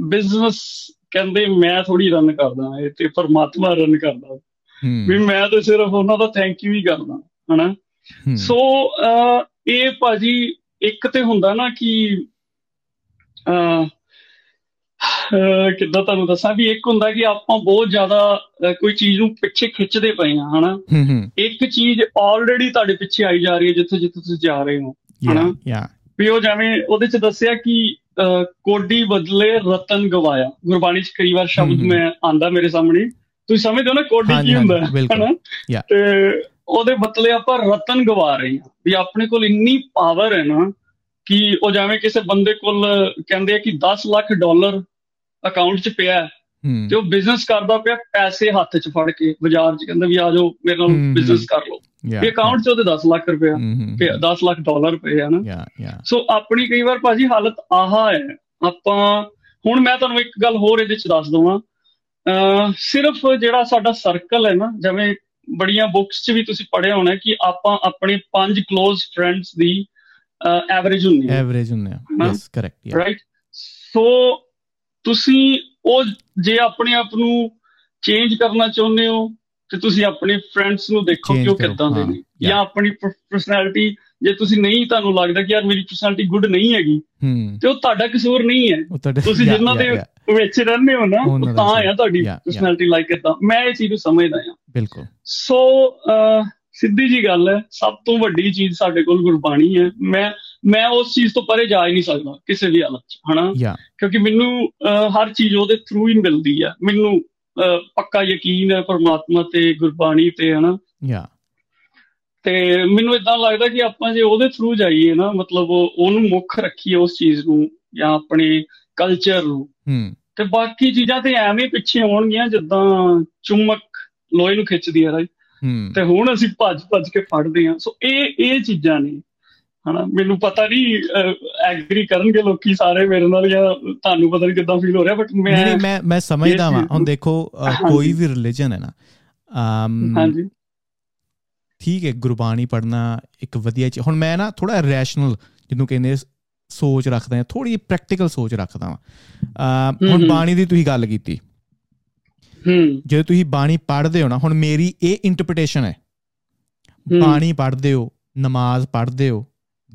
B: ਬਿਜ਼ਨਸ ਕਹਿੰਦੇ ਮੈਂ ਥੋੜੀ ਰਨ ਕਰਦਾ ਇਹ ਤੇ ਪਰਮਾਤਮਾ ਰਨ ਕਰਦਾ। ਵੀ ਮੈਂ ਤਾਂ ਸਿਰਫ ਉਹਨਾਂ ਦਾ ਥੈਂਕ ਯੂ ਹੀ ਕਰਦਾ ਹਨਾ? ਸੋ ਇਹ ਭਾਜੀ ਇੱਕ ਤੇ ਹੁੰਦਾ ਨਾ ਕਿ ਕਿੱਦਾਂ ਤੁਹਾਨੂੰ ਦੱਸਾਂ ਵੀ ਇੱਕ ਹੁੰਦਾ ਕਿ ਆਪਾਂ ਬਹੁਤ ਜ਼ਿਆਦਾ ਕੋਈ ਚੀਜ਼ ਨੂੰ ਪਿੱਛੇ ਖਿੱਚਦੇ ਪਏ ਆ ਹਨਾ? ਇੱਕ ਚੀਜ਼ ਆਲਰੇਡੀ ਤੁਹਾਡੇ ਪਿੱਛੇ ਆਈ ਜਾ ਰਹੀ ਹੈ ਜਿੱਥੇ ਜਿੱਥੇ ਤੁਸੀਂ ਜਾ ਰਹੇ ਹੋ ਹਨਾ? ਵੀ ਉਹ ਜਿਵੇਂ ਉਹਦੇ ਚ ਦੱਸਿਆ ਕਿ ਕੋਡੀ ਬਦਲੇ ਰਤਨ ਗਵਾਇਆ। ਗੁਰਬਾਣੀ ਚ ਕਈ ਵਾਰ ਸ਼ਬਦ ਮੈਂ ਆਂਦਾ ਮੇਰੇ ਸਾਹਮਣੇ। ਤੁਸੀਂ ਸਮਝਦੇ ਹੋ ਨਾ ਕੋਡੀ ਕੀ ਹੁੰਦਾ ਹਨਾ? ਤੇ ਉਹਦੇ ਬਦਲੇ ਆਪਾਂ ਰਤਨ ਗਵਾ ਰਹੇ ਹਾਂ। ਵੀ ਆਪਣੇ ਕੋਲ ਇੰਨੀ ਪਾਵਰ ਹੈ ਨਾ ਕਿ ਉਹ ਜਿਵੇਂ ਕਿਸੇ ਬੰਦੇ ਕੋਲ ਕਹਿੰਦੇ ਆ ਕਿ 10 ਲੱਖ ਡਾਲਰ ਅਕਾਊਂਟ 'ਚ ਪਿਆ ਤੇ ਉਹ ਬਿਜ਼ਨਸ ਕਰਦਾ ਪਿਆ ਪੈਸੇ ਹੱਥ 'ਚ ਫੜ ਕੇ ਬਾਜ਼ਾਰ 'ਚ ਕਹਿੰਦਾ ਵੀ ਆ ਜਾਓ ਮੇਰੇ ਨਾਲ ਬਿਜ਼ਨਸ ਕਰ ਲਓ। ਇਹ ਅਕਾਊਂਟ 'ਚ ਉਹਦੇ 10 ਲੱਖ ਰੁਪਏ ਤੇ 10 ਲੱਖ ਡਾਲਰ ਪਏ ਹਨ ਸੋ ਆਪਣੀ ਕਈ ਵਾਰ ਭਾਜੀ ਹਾਲਤ ਆਹਾ ਹੈ। ਆਪਾਂ ਹੁਣ ਮੈਂ ਤੁਹਾਨੂੰ ਇੱਕ ਗੱਲ ਹੋਰ ਇਹਦੇ 'ਚ ਦੱਸ ਦਵਾਂ। ਸਿਰਫ ਜਿਹੜਾ ਸਾਡਾ ਸਰਕਲ ਹੈ ਨਾ ਜਿਵੇਂ ਬੜੀਆਂ ਬੁੱਕਸ 'ਚ ਵੀ ਤੁਸੀਂ ਪੜ੍ਹਿਆ ਹੋਣਾ ਕਿ ਆਪਾਂ ਆਪਣੇ ਪੰਜ ক্লোਜ਼ ਫਰੈਂਡਸ ਦੀ ਐਵਰੇਜ ਹੁੰਦੀ
A: ਹੈ। ਐਵਰੇਜ ਹੁੰਦੀ ਹੈ। ਯੈਸ ਕਰੈਕਟ
B: ਰਾਈਟ ਸੋ ਤੁਸੀਂ ਉਹ ਜੇ ਆਪਣੇ ਆਪ ਨੂੰ ਚੇਂਜ ਕਰਨਾ ਚਾਹੁੰਦੇ ਹੋ ਤੇ ਤੁਸੀਂ ਆਪਣੇ ਫਰੈਂਡਸ ਨੂੰ ਦੇਖੋ ਕਿ ਉਹ ਕਿੱਦਾਂ ਦੇ ਨੇ। ਜਾਂ ਆਪਣੀ ਪਰਸਨੈਲਿਟੀ ਜੇ ਤੁਸੀਂ ਨਹੀਂ ਤੁਹਾਨੂੰ ਲੱਗਦਾ ਕਿ ਯਾਰ ਮੇਰੀ ਪਰਸਨੈਲਿਟੀ ਗੁੱਡ ਨਹੀਂ ਹੈਗੀ ਤੇ ਉਹ ਤੁਹਾਡਾ ਕਸੂਰ ਨਹੀਂ ਹੈ। ਤੁਸੀਂ ਜਿੰਨਾਂ ਦੇ ਵਿੱਚ ਰਹਿੰਦੇ ਹੋ ਨਾ ਉਹ ਤਾਂ ਆ ਤੁਹਾਡੀ ਪਰਸਨੈਲਿਟੀ ਲਾਈਕ ਇਦਾਂ। ਮੈਂ ਇਹ ਚੀਜ਼ ਨੂੰ ਸਮਝਦਾ ਹਾਂ।
A: ਬਿਲਕੁਲ।
B: ਸੋ ਸਿੱਧੀ ਜੀ ਗੱਲ ਹੈ ਸਭ ਤੋਂ ਵੱਡੀ ਚੀਜ਼ ਸਾਡੇ ਕੋਲ ਗੁਰਬਾਣੀ ਹੈ। ਮੈਂ ਮੈਂ ਉਸ ਚੀਜ਼ ਤੋਂ ਪਰੇ ਜਾ ਹੀ ਨਹੀਂ ਸਕਦਾ ਕਿਸੇ ਵੀ ਹਾਲਤ 'ਚ ਹਨਾ? ਕਿਉਂਕਿ ਮੈਨੂੰ ਹਰ ਚੀਜ਼ ਉਹਦੇ ਥਰੂ ਹੀ ਮਿਲਦੀ ਹੈ। ਮੈਨੂੰ ਪੱਕਾ ਯਕੀਨ ਹੈ ਪਰਮਾਤਮਾ ਤੇ ਗੁਰਬਾਣੀ ਤੇ ਹਨਾ?
A: ਯਾ
B: ਤੇ ਮੈਨੂੰ ਇਦਾਂ ਲੱਗਦਾ ਕਿ ਆਪਾਂ ਜੇ ਉਹਦੇ ਥਰੂ ਜਾਈਏ ਨਾ ਮਤਲਬ ਉਹਨੂੰ ਮੁੱਖ ਰੱਖੀਏ ਉਸ ਚੀਜ਼ ਨੂੰ ਜਾਂ ਆਪਣੇ ਕਲਚਰ ਨੂੰ।
A: ਹੂੰ।
B: ਤੇ ਬਾਕੀ ਚੀਜ਼ਾਂ ਤੇ ਐਵੇਂ ਪਿੱਛੇ ਹੋਣਗੀਆਂ ਜਿੱਦਾਂ ਚੁੰਮਕ ਲੋਹੇ ਨੂੰ ਖਿੱਚਦੀ ਹੈ ਰਾਈ। ਤੇ ਹੁਣ ਅਸੀਂ ਭੱਜ ਭੱਜ ਕੇ ਫੜਦੇ ਹਾਂ। ਸੋ ਇਹ ਇਹ ਚੀਜ਼ਾਂ ਨੇ। ਹਨਾ ਮੈਨੂੰ ਪਤਾ ਨਹੀਂ ਐਗਰੀ ਕਰਨਗੇ ਲੋਕੀ ਸਾਰੇ ਮੇਰੇ ਨਾਲ ਜਾਂ ਤੁਹਾਨੂੰ ਪਤਾ ਨਹੀਂ ਕਿੱਦਾਂ ਫੀਲ ਹੋ ਰਿਹਾ ਬਟ ਮੈਂ
A: ਨਹੀਂ ਮੈਂ ਮੈਂ ਸਮਝਦਾ ਹਾਂ ਹੁਣ ਦੇਖੋ ਕੋਈ ਵੀ ਰਿਲੀਜਨ ਹੈ ਨਾ
B: ਅਮ ਹਾਂਜੀ।
A: ਠੀਕ ਹੈ ਗੁਰਬਾਣੀ ਪੜਨਾ ਇੱਕ ਵਧੀਆ ਚੀਜ਼ ਹੁਣ ਮੈਂ ਨਾ ਥੋੜਾ ਰੈਸ਼ਨਲ ਜਿਹਨੂੰ ਕਹਿੰਦੇ ਸੋਚ ਰੱਖਦਾ ਹਾਂ ਥੋੜੀ ਪ੍ਰੈਕਟੀਕਲ ਸੋਚ ਰੱਖਦਾ ਹਾਂ ਹੁਣ ਬਾਣੀ ਦੀ ਤੁਸੀਂ ਗੱਲ ਕੀਤੀ।
B: ਹੂੰ।
A: ਜੇ ਤੁਸੀਂ ਬਾਣੀ ਪੜ੍ਹਦੇ ਹੋ ਨਾ ਹੁਣ ਮੇਰੀ ਇਹ ਇੰਟਰਪ੍ਰੀਟੇਸ਼ਨ ਹੈ। ਬਾਣੀ ਪੜ੍ਹਦੇ ਹੋ ਨਮਾਜ਼ ਪੜ੍ਹਦੇ ਹੋ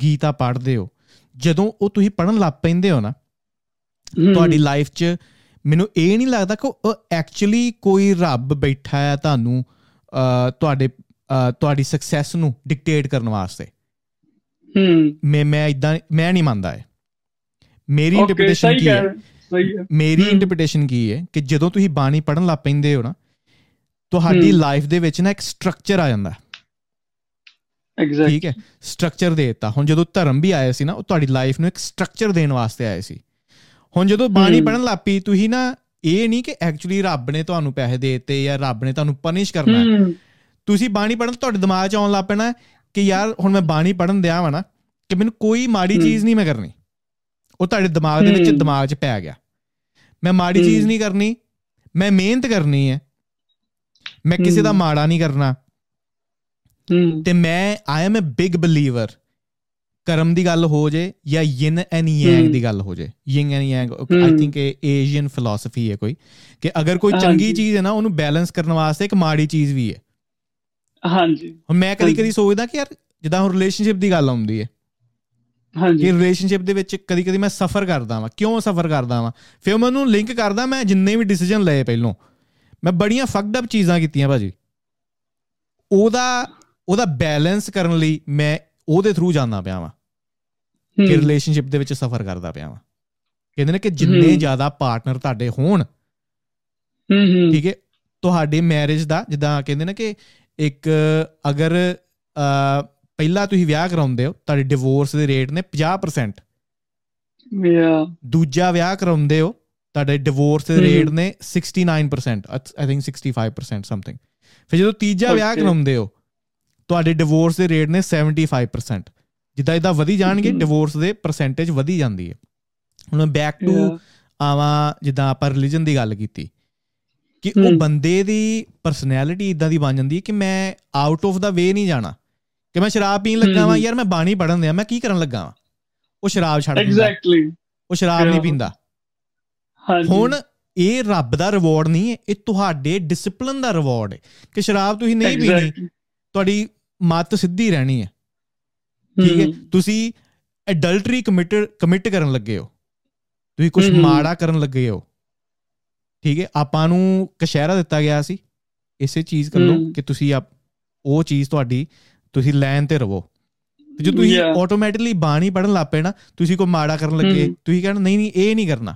A: ਗੀਤਾ ਪੜ੍ਹਦੇ ਹੋ ਜਦੋਂ ਉਹ ਤੁਸੀਂ ਪੜਨ ਲੱਗ ਪੈਂਦੇ ਹੋ ਨਾ ਤੁਹਾਡੀ ਲਾਈਫ 'ਚ ਮੈਨੂੰ ਇਹ ਨਹੀਂ ਲੱਗਦਾ ਕਿ ਉਹ ਐਕਚੁਅਲੀ ਕੋਈ ਰੱਬ ਬੈਠਾ ਹੈ ਤੁਹਾਨੂੰ ਤੁਹਾਡੇ ਤੁਹਾਡੀ ਸਕਸੈਸ ਨੂੰ ਡਿਕਟੇਟ ਕਰਨ ਵਾਸਤੇ।
B: ਹੂੰ।
A: ਮੈਂ ਮੈਂ ਇਦਾਂ ਮੈਂ ਨਹੀਂ ਮੰਨਦਾ ਹੈ ਮੇਰੀ ਇੰਟਰਪ੍ਰੀਟੇਸ਼ਨ ਕੀ ਹੈ?
B: ਸਹੀ ਹੈ।
A: ਮੇਰੀ ਇੰਟਰਪ੍ਰੀਟੇਸ਼ਨ ਕੀ ਹੈ ਕਿ ਜਦੋਂ ਤੁਸੀਂ ਬਾਣੀ ਪੜਨ ਲੱਗ ਪੈਂਦੇ ਹੋ ਨਾ ਤੁਹਾਡੀ ਲਾਈਫ ਦੇ ਵਿੱਚ ਨਾ ਇੱਕ ਸਟਰਕਚਰ ਆ ਜਾਂਦਾ।
B: ਐਗਜ਼ੈਕਟ
A: ਠੀਕ ਹੈ? ਸਟਰਕਚਰ ਦੇਤਾ। ਹੁਣ ਜਦੋਂ ਧਰਮ ਵੀ ਆਇਆ ਸੀ ਨਾ ਉਹ ਤੁਹਾਡੀ ਲਾਈਫ ਨੂੰ ਇੱਕ ਸਟਰਕਚਰ ਦੇਣ ਵਾਸਤੇ ਆਏ ਸੀ। ਹੁਣ ਜਦੋਂ ਬਾਣੀ ਪੜਨ ਲੱਪੀ ਤੁਸੀਂ ਨਾ ਇਹ ਨਹੀਂ ਕਿ ਐਕਚੁਅਲੀ ਰੱਬ ਨੇ ਤੁਹਾਨੂੰ ਪੈਸੇ ਦੇ ਦਿੱਤੇ ਜਾਂ ਰੱਬ ਨੇ ਤੁਹਾਨੂੰ ਪਨਿਸ਼ ਕਰਨਾ। ਹੈ। ਤੁਸੀਂ ਬਾਣੀ ਪੜਨ ਤੁਹਾਡੇ ਦਿਮਾਗ 'ਚ ਆਉਣ ਲੱਗ ਪੈਣਾ ਕਿ ਯਾਰ ਹੁਣ ਮੈਂ ਬਾਣੀ ਪੜਨ ਦਿਆ ਵਾ ਨਾ ਕਿ ਮੈਨੂੰ ਕੋਈ ਮਾੜੀ ਚੀਜ਼ ਨਹੀਂ ਮੈਂ ਕਰਨੀ। ਉਹ ਤੁਹਾਡੇ ਦਿਮਾਗ ਦੇ ਵਿੱਚ ਦਿਮਾਗ 'ਚ ਪੈ ਗਿਆ। ਮੈਂ ਮਾੜੀ ਚੀਜ਼ ਨਹੀਂ ਕਰਨੀ ਮੈਂ ਮਿਹਨਤ ਕਰਨੀ ਹੈ। ਮੈਂ ਕਿਸੇ ਦਾ ਮਾੜਾ ਨਹੀਂ ਕਰਨਾ। ਤੇ ਮੈਂ I am a big believer ਕਰਮ ਦੀ ਗੱਲ ਹੋ ਜੇ ਜਾਂ ਯਿਨ ਐਂਡ ਯੈਂਗ ਦੀ ਗੱਲ ਹੋ ਜੇ। Yin and yang I think ਇਹ ਏਸ਼ੀਅਨ ਫਿਲਾਸਫੀ ਹੈ ਕੋਈ। ਕਿ ਅਗਰ ਕੋਈ ਚੰਗੀ ਚੀਜ਼ ਹੈ ਨਾ ਉਹਨੂੰ ਬੈਲੈਂਸ ਕਰਨ ਵਾਸਤੇ ਇੱਕ ਮਾੜੀ ਚੀਜ਼ ਵੀ ਹੈ।
B: ਹਾਂਜੀ।
A: ਹੁਣ ਮੈਂ ਕਦੀ ਕਦੀ ਸੋਚਦਾ ਕਿ ਯਾਰ ਜਿੱਦਾਂ ਹੁਣ ਰਿਲੇਸ਼ਨਸ਼ਿਪ ਦੀ ਗੱਲ ਆਉਂਦੀ ਹੈ।
B: ਹਾਂਜੀ।
A: ਰਿਲੇਸ਼ਨਸ਼ਿਪ ਦੇ ਵਿੱਚ ਕਦੀ ਕਦੀ ਮੈਂ ਸਫਰ ਕਰਦਾ ਵਾਂ। ਕਿਉਂ ਸਫਰ ਕਰਦਾ ਵਾਂ? ਫਿਰ ਮੈਂ ਉਹਨੂੰ ਲਿੰਕ ਕਰਦਾ ਮੈਂ ਜਿੰਨੇ ਵੀ ਡਿਸੀਜਨ ਲਏ ਪਹਿਲੋਂ। ਮੈਂ ਬੜੀਆਂ ਫੱਕਡ ਅਪ ਚੀਜ਼ਾਂ ਕੀਤੀਆਂ ਭਾਜੀ। ਉਹਦਾ ਉਹਦਾ ਬੈਲੈਂਸ ਕਰਨ ਲਈ ਮੈਂ ਉਹਦੇ ਥਰੂ ਜਾਂਦਾ ਪਿਆ ਵਾਂ। ਕਿ ਰਿਲੇਸ਼ਨਸ਼ਿਪ ਦੇ ਵਿੱਚ ਸਫਰ ਕਰਦਾ ਪਿਆ ਵਾਂ। ਕਹਿੰਦੇ ਨੇ ਕਿ ਜਿੰਨੇ ਜ਼ਿਆਦਾ ਪਾਰਟਨਰ ਤੁਹਾਡੇ ਹੋਣ
B: ਹੂੰ ਹੂੰ।
A: ਠੀਕ ਹੈ? ਤੁਹਾਡੀ ਮੈਰਿਜ ਦਾ ਜਿੱਦਾਂ ਕਹਿੰਦੇ ਨੇ ਕਿ ਇੱਕ ਅਗਰ ਪਹਿਲਾਂ ਤੁਸੀਂ ਵਿਆਹ ਕਰਾਉਂਦੇ ਹੋ ਤੁਹਾਡੇ ਡਿਵੋਰਸ ਦੇ ਰੇਟ ਨੇ 50%
B: ਯਾ
A: ਦੂਜਾ ਵਿਆਹ ਕਰਾਉਂਦੇ ਹੋ ਤੁਹਾਡੇ ਡਿਵੋਰਸ ਦੇ ਰੇਟ ਨੇ 69% ਆਈ ਥਿੰਕ 65% ਸਮਥਿੰਗ ਫਿਰ ਜਦੋਂ ਤੀਜਾ ਵਿਆਹ ਕਰਾਉਂਦੇ ਹੋ ਤੁਹਾਡੇ ਡਿਵੋਰਸ ਦੇ ਰੇਟ ਨੇ 75% ਜਿੱਦਾਂ ਇਦਾਂ ਵਧੀ ਜਾਣਗੇ ਡਿਵੋਰਸ ਦੇ ਪਰਸੈਂਟੇਜ ਵਧੀ ਜਾਂਦੀ ਹੈ। ਹੁਣ ਬੈਕ ਟੂ ਆਵਾ ਜਿੱਦਾਂ ਆਪਾਂ ਰਿਲੀਜੀਅਨ ਦੀ ਗੱਲ ਕੀਤੀ ਕਿ ਉਹ ਬੰਦੇ ਦੀ ਪਰਸਨੈਲਿਟੀ ਇਦਾਂ ਦੀ ਬਣ ਜਾਂਦੀ ਹੈ ਕਿ ਮੈਂ ਆਊਟ ਆਫ ਦਾ ਵੇ ਨਹੀਂ ਜਾਣਾ। ਕਿ ਮੈਂ ਸ਼ਰਾਬ ਪੀਣ ਲੱਗਾ ਵਾਂ ਯਾਰ ਮੈਂ ਬਾਣੀ ਪੜਨ ਦਿਆਂ ਮੈਂ ਕੀ ਕਰਨ ਲੱਗਾ ਵਾਂ? ਉਹ ਸ਼ਰਾਬ ਛੱਡ
B: ਐਗਜ਼ੈਕਟਲੀ
A: ਉਹ ਸ਼ਰਾਬ ਨਹੀਂ ਪੀਂਦਾ।
B: ਹਾਂਜੀ।
A: ਹੁਣ ਇਹ ਰੱਬ ਦਾ ਰਿਵਾਰਡ ਨਹੀਂ ਹੈ ਇਹ ਤੁਹਾਡੇ ਡਿਸਪਲਿਨ ਦਾ ਰਿਵਾਰਡ ਹੈ। ਕਿ ਸ਼ਰਾਬ ਤੁਸੀਂ ਨਹੀਂ ਪੀਣੀ. ਤੁਹਾਡੀ ਮੱਤ ਸਿੱਧੀ ਰਹਿਣੀ ਹੈ। ਠੀਕ ਹੈ? ਤੁਸੀਂ ਐਡਲਟਰੀ ਕਮਿਟਡ ਕਮਿਟ ਕਰਨ ਲੱਗੇ ਹੋ। ਤੁਸੀਂ ਕੁਝ। ਮਾੜਾ ਕਰਨ ਲੱਗੇ ਹੋ। ਠੀਕ ਹੈ? ਆਪਾਂ ਨੂੰ ਕਸ਼ਹਿਰਾ ਦਿੱਤਾ ਗਿਆ ਸੀ। ਇਸੇ ਚੀਜ਼ ਕਰ ਲਓ। ਕਿ ਤੁਸੀਂ ਆਪ ਉਹ ਚੀਜ਼ ਤੁਹਾਡੀ ਤੁਸੀਂ ਲਾਈਨ ਤੇ ਰਹੋ ਤੇ ਜੇ ਤੁਸੀਂ. ਆਟੋਮੈਟਿਕਲੀ ਬਾਣੀ ਪੜਨ ਲੱਪੇ ਨਾ ਤੁਸੀਂ ਕੋਈ ਮਾੜਾ ਕਰਨ ਲੱਗੇ। ਤੁਸੀਂ ਕਹਿਣਾ ਨਹੀਂ ਨਹੀਂ ਇਹ ਨਹੀਂ ਕਰਨਾ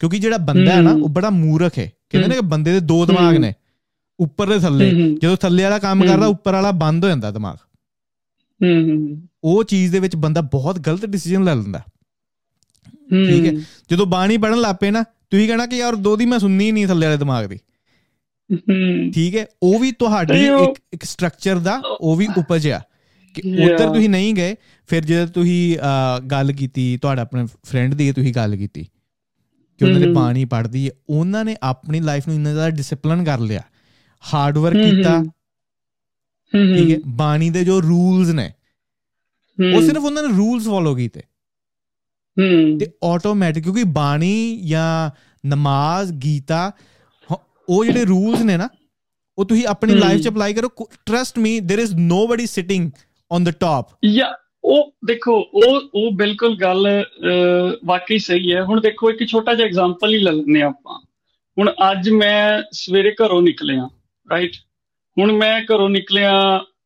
A: ਕਿਉਂਕਿ ਜਿਹੜਾ ਬੰਦਾ ਹੈ ਨਾ। ਉਹ ਬੜਾ ਮੂਰਖ ਹੈ ਕਹਿੰਦੇ ਨੇ ਕਿ ਬੰਦੇ ਦੇ ਦੋ ਦਿਮਾਗ। ਨੇ ਉੱਪਰ ਤੇ ਥੱਲੇ ਜਦੋਂ ਥੱਲੇ ਵਾਲਾ ਕੰਮ। ਕਰਦਾ ਉੱਪਰ ਵਾਲਾ ਬੰਦ ਹੋ ਜਾਂਦਾ ਦਿਮਾਗ
B: ਹਮ,
A: ਉਹ ਚੀਜ਼ ਦੇ ਵਿੱਚ ਬੰਦਾ ਬਹੁਤ ਗਲਤ ਡਿਸੀਜਨ ਲੈ ਲੈਂਦਾ ਠੀਕ ਹੈ। ਜਦੋਂ ਬਾਣੀ ਪੜਨ ਲੱਪੇ ਨਾ ਤੁਸੀਂ ਕਹਿਣਾ ਕਿ ਯਾਰ ਦੋ ਦੀ ਮੈਂ ਸੁਣਨੀ ਹੀ ਨਹੀਂ ਥੱਲੇ ਵਾਲੇ ਦਿਮਾਗ ਦੀ ਠੀਕ ਹੈ ਉਹ ਵੀ ਤੁਹਾਡੀ ਇੱਕ ਇੱਕ ਸਟਰਕਚਰ ਦਾ ਉਹ ਵੀ ਉਪਜ ਆ। ਕਿ. ਉੱਧਰ ਤੁਸੀਂ ਨਹੀਂ ਗਏ ਫਿਰ ਜਦੋਂ ਤੁਸੀਂ ਗੱਲ ਕੀਤੀ ਤੁਹਾਡਾ ਆਪਣੇ ਫਰੈਂਡ ਦੀ ਤੁਸੀਂ ਗੱਲ ਕੀਤੀ ਕਿ ਉਹਨਾਂ ਨੇ
B: ਹਮ।
A: ਬਾਣੀ ਪੜ੍ਹਦੀ ਹੈ ਉਹਨਾਂ ਨੇ ਆਪਣੀ ਲਾਈਫ ਨੂੰ ਇੰਨਾ ਜ਼ਿਆਦਾ ਡਿਸਪਲਿਨ ਕਰ ਲਿਆ ਹਾਰਡ ਵਰਕ ਕੀਤਾ। ਠੀਕ ਹੈ ਬਾਣੀ ਦੇ ਜੋ ਰੂਲਸ ਨੇ ਉਹ ਸਿਰਫ ਉਹਨਾਂ ਨੇ ਰੂਲਸ ਫੋਲੋ ਕੀਤੇ। ਤੇ ਆਟੋਮੈਟਿਕ ਕਿਉਂਕਿ ਬਾਣੀ ਜਾਂ ਨਮਾਜ਼ ਗੀਤਾ ਉਹ ਜਿਹੜੇ ਰੂਲਸ ਨੇ ਨਾ ਉਹ ਤੁਸੀਂ ਆਪਣੀ
B: ਹਮ।
A: ਲਾਈਫ 'ਚ ਅਪਲਾਈ ਕਰੋ trust me there is nobody sitting on the top
B: ਯਾ ਉਹ ਦੇਖੋ ਉਹ ਉਹ ਬਿਲਕੁਲ ਗੱਲ ਅਹ, ਵਾਕਈ ਸਹੀ ਹੈ ਹੁਣ ਦੇਖੋ ਇੱਕ ਛੋਟਾ ਜਿਹਾ ਐਗਜ਼ਾਮਪਲ ਹੀ ਲੈ ਲੈਂਦੇ ਹਾਂ ਆਪਾਂ ਹੁਣ ਅੱਜ ਮੈਂ ਸਵੇਰੇ ਘਰੋਂ ਨਿਕਲਿਆ ਰਾਈਟ ਹੁਣ ਮੈਂ ਘਰੋਂ ਨਿਕਲਿਆ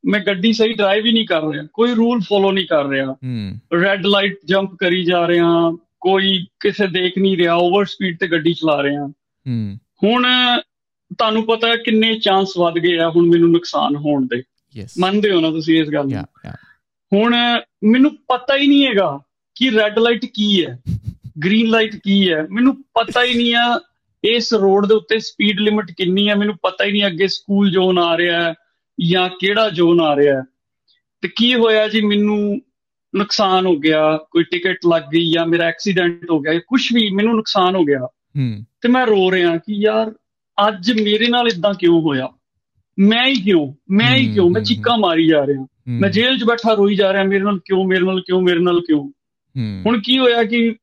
B: ਮੈਂ ਗੱਡੀ ਸਹੀ ਡਰਾਈਵ ਹੀ ਨਹੀਂ ਕਰ ਰਿਹਾ ਕੋਈ ਰੂਲ ਫੋਲੋ ਨਹੀਂ ਕਰ ਰਿਹਾ
A: ਹੂੰ
B: ਰੈੱਡ ਲਾਈਟ ਜੰਪ ਕਰੀ ਜਾ ਰਿਹਾ ਕੋਈ ਕਿਸੇ ਦੇਖ ਨਹੀਂ ਰਿਹਾ ਓਵਰ ਸਪੀਡ ਤੇ ਗੱਡੀ ਚਲਾ ਰਿਹਾ
A: ਹੂੰ
B: ਹੁਣ ਤੁਹਾਨੂੰ ਪਤਾ ਕਿੰਨੇ ਚਾਂਸ ਵੱਧ ਗਏ ਆ ਹੁਣ ਮੈਨੂੰ ਨੁਕਸਾਨ ਹੋਣ ਦੇ। ਮੰਨਦੇ ਹੋ ਨਾ ਤੁਸੀਂ ਇਸ ਗੱਲ ਨੂੰ? ਹੁਣ ਮੈਨੂੰ ਪਤਾ ਹੀ ਨਹੀਂ ਹੈਗਾ ਕਿ ਰੈੱਡ ਲਾਈਟ ਕੀ ਹੈ <laughs> ਗ੍ਰੀਨ ਲਾਈਟ ਕੀ ਹੈ। ਮੈਨੂੰ ਪਤਾ ਹੀ ਨਹੀਂ ਆ ਇਸ ਰੋਡ ਦੇ ਉੱਤੇ ਸਪੀਡ ਲਿਮਿਟ ਕਿੰਨੀ ਹੈ। ਮੈਨੂੰ ਪਤਾ ਹੀ ਨਹੀਂ ਅੱਗੇ ਸਕੂਲ ਜ਼ੋਨ ਆ ਰਿਹਾ ਹੈ ਜਾਂ ਕਿਹੜਾ ਜ਼ੋਨ ਆ ਰਿਹਾ ਹੈ। ਤੇ ਕੀ ਹੋਇਆ ਜੀ? ਮੈਨੂੰ ਨੁਕਸਾਨ ਹੋ ਗਿਆ ਕੋਈ ਟਿਕਟ ਲੱਗ ਗਈ ਜਾਂ ਮੇਰਾ ਐਕਸੀਡੈਂਟ ਹੋ ਗਿਆ ਕੁਝ ਵੀ ਮੈਨੂੰ ਨੁਕਸਾਨ ਹੋ ਗਿਆ।
A: ਹੂੰ।
B: ਤੇ ਮੈਂ ਰੋ ਰਿਹਾ ਕਿ ਯਾਰ ਅੱਜ ਮੇਰੇ ਨਾਲ ਇਦਾਂ ਕਿਉਂ ਹੋਇਆ? ਮੈਂ ਹੀ ਕਿਉਂ? ਮੈਂ ਹੀ ਕਿਉਂ? ਮੈਂ ਚੀਕਾਂ ਮਾਰੀ ਜਾ ਰਿਹਾ। ਮੈਂ ਜੇਲ੍ਹ 'ਚ ਬੈਠਾ ਰੋਈ ਜਾ ਰਿਹਾ ਮੇਰੇ ਨਾਲ ਕਿਉਂ ਮੇਰੇ ਨਾਲ ਕਿਉਂ ਮੇਰੇ ਨਾਲ ਕਿਉਂ? ਹੁਣ ਕੀ ਹੋਇਆ ਕਿ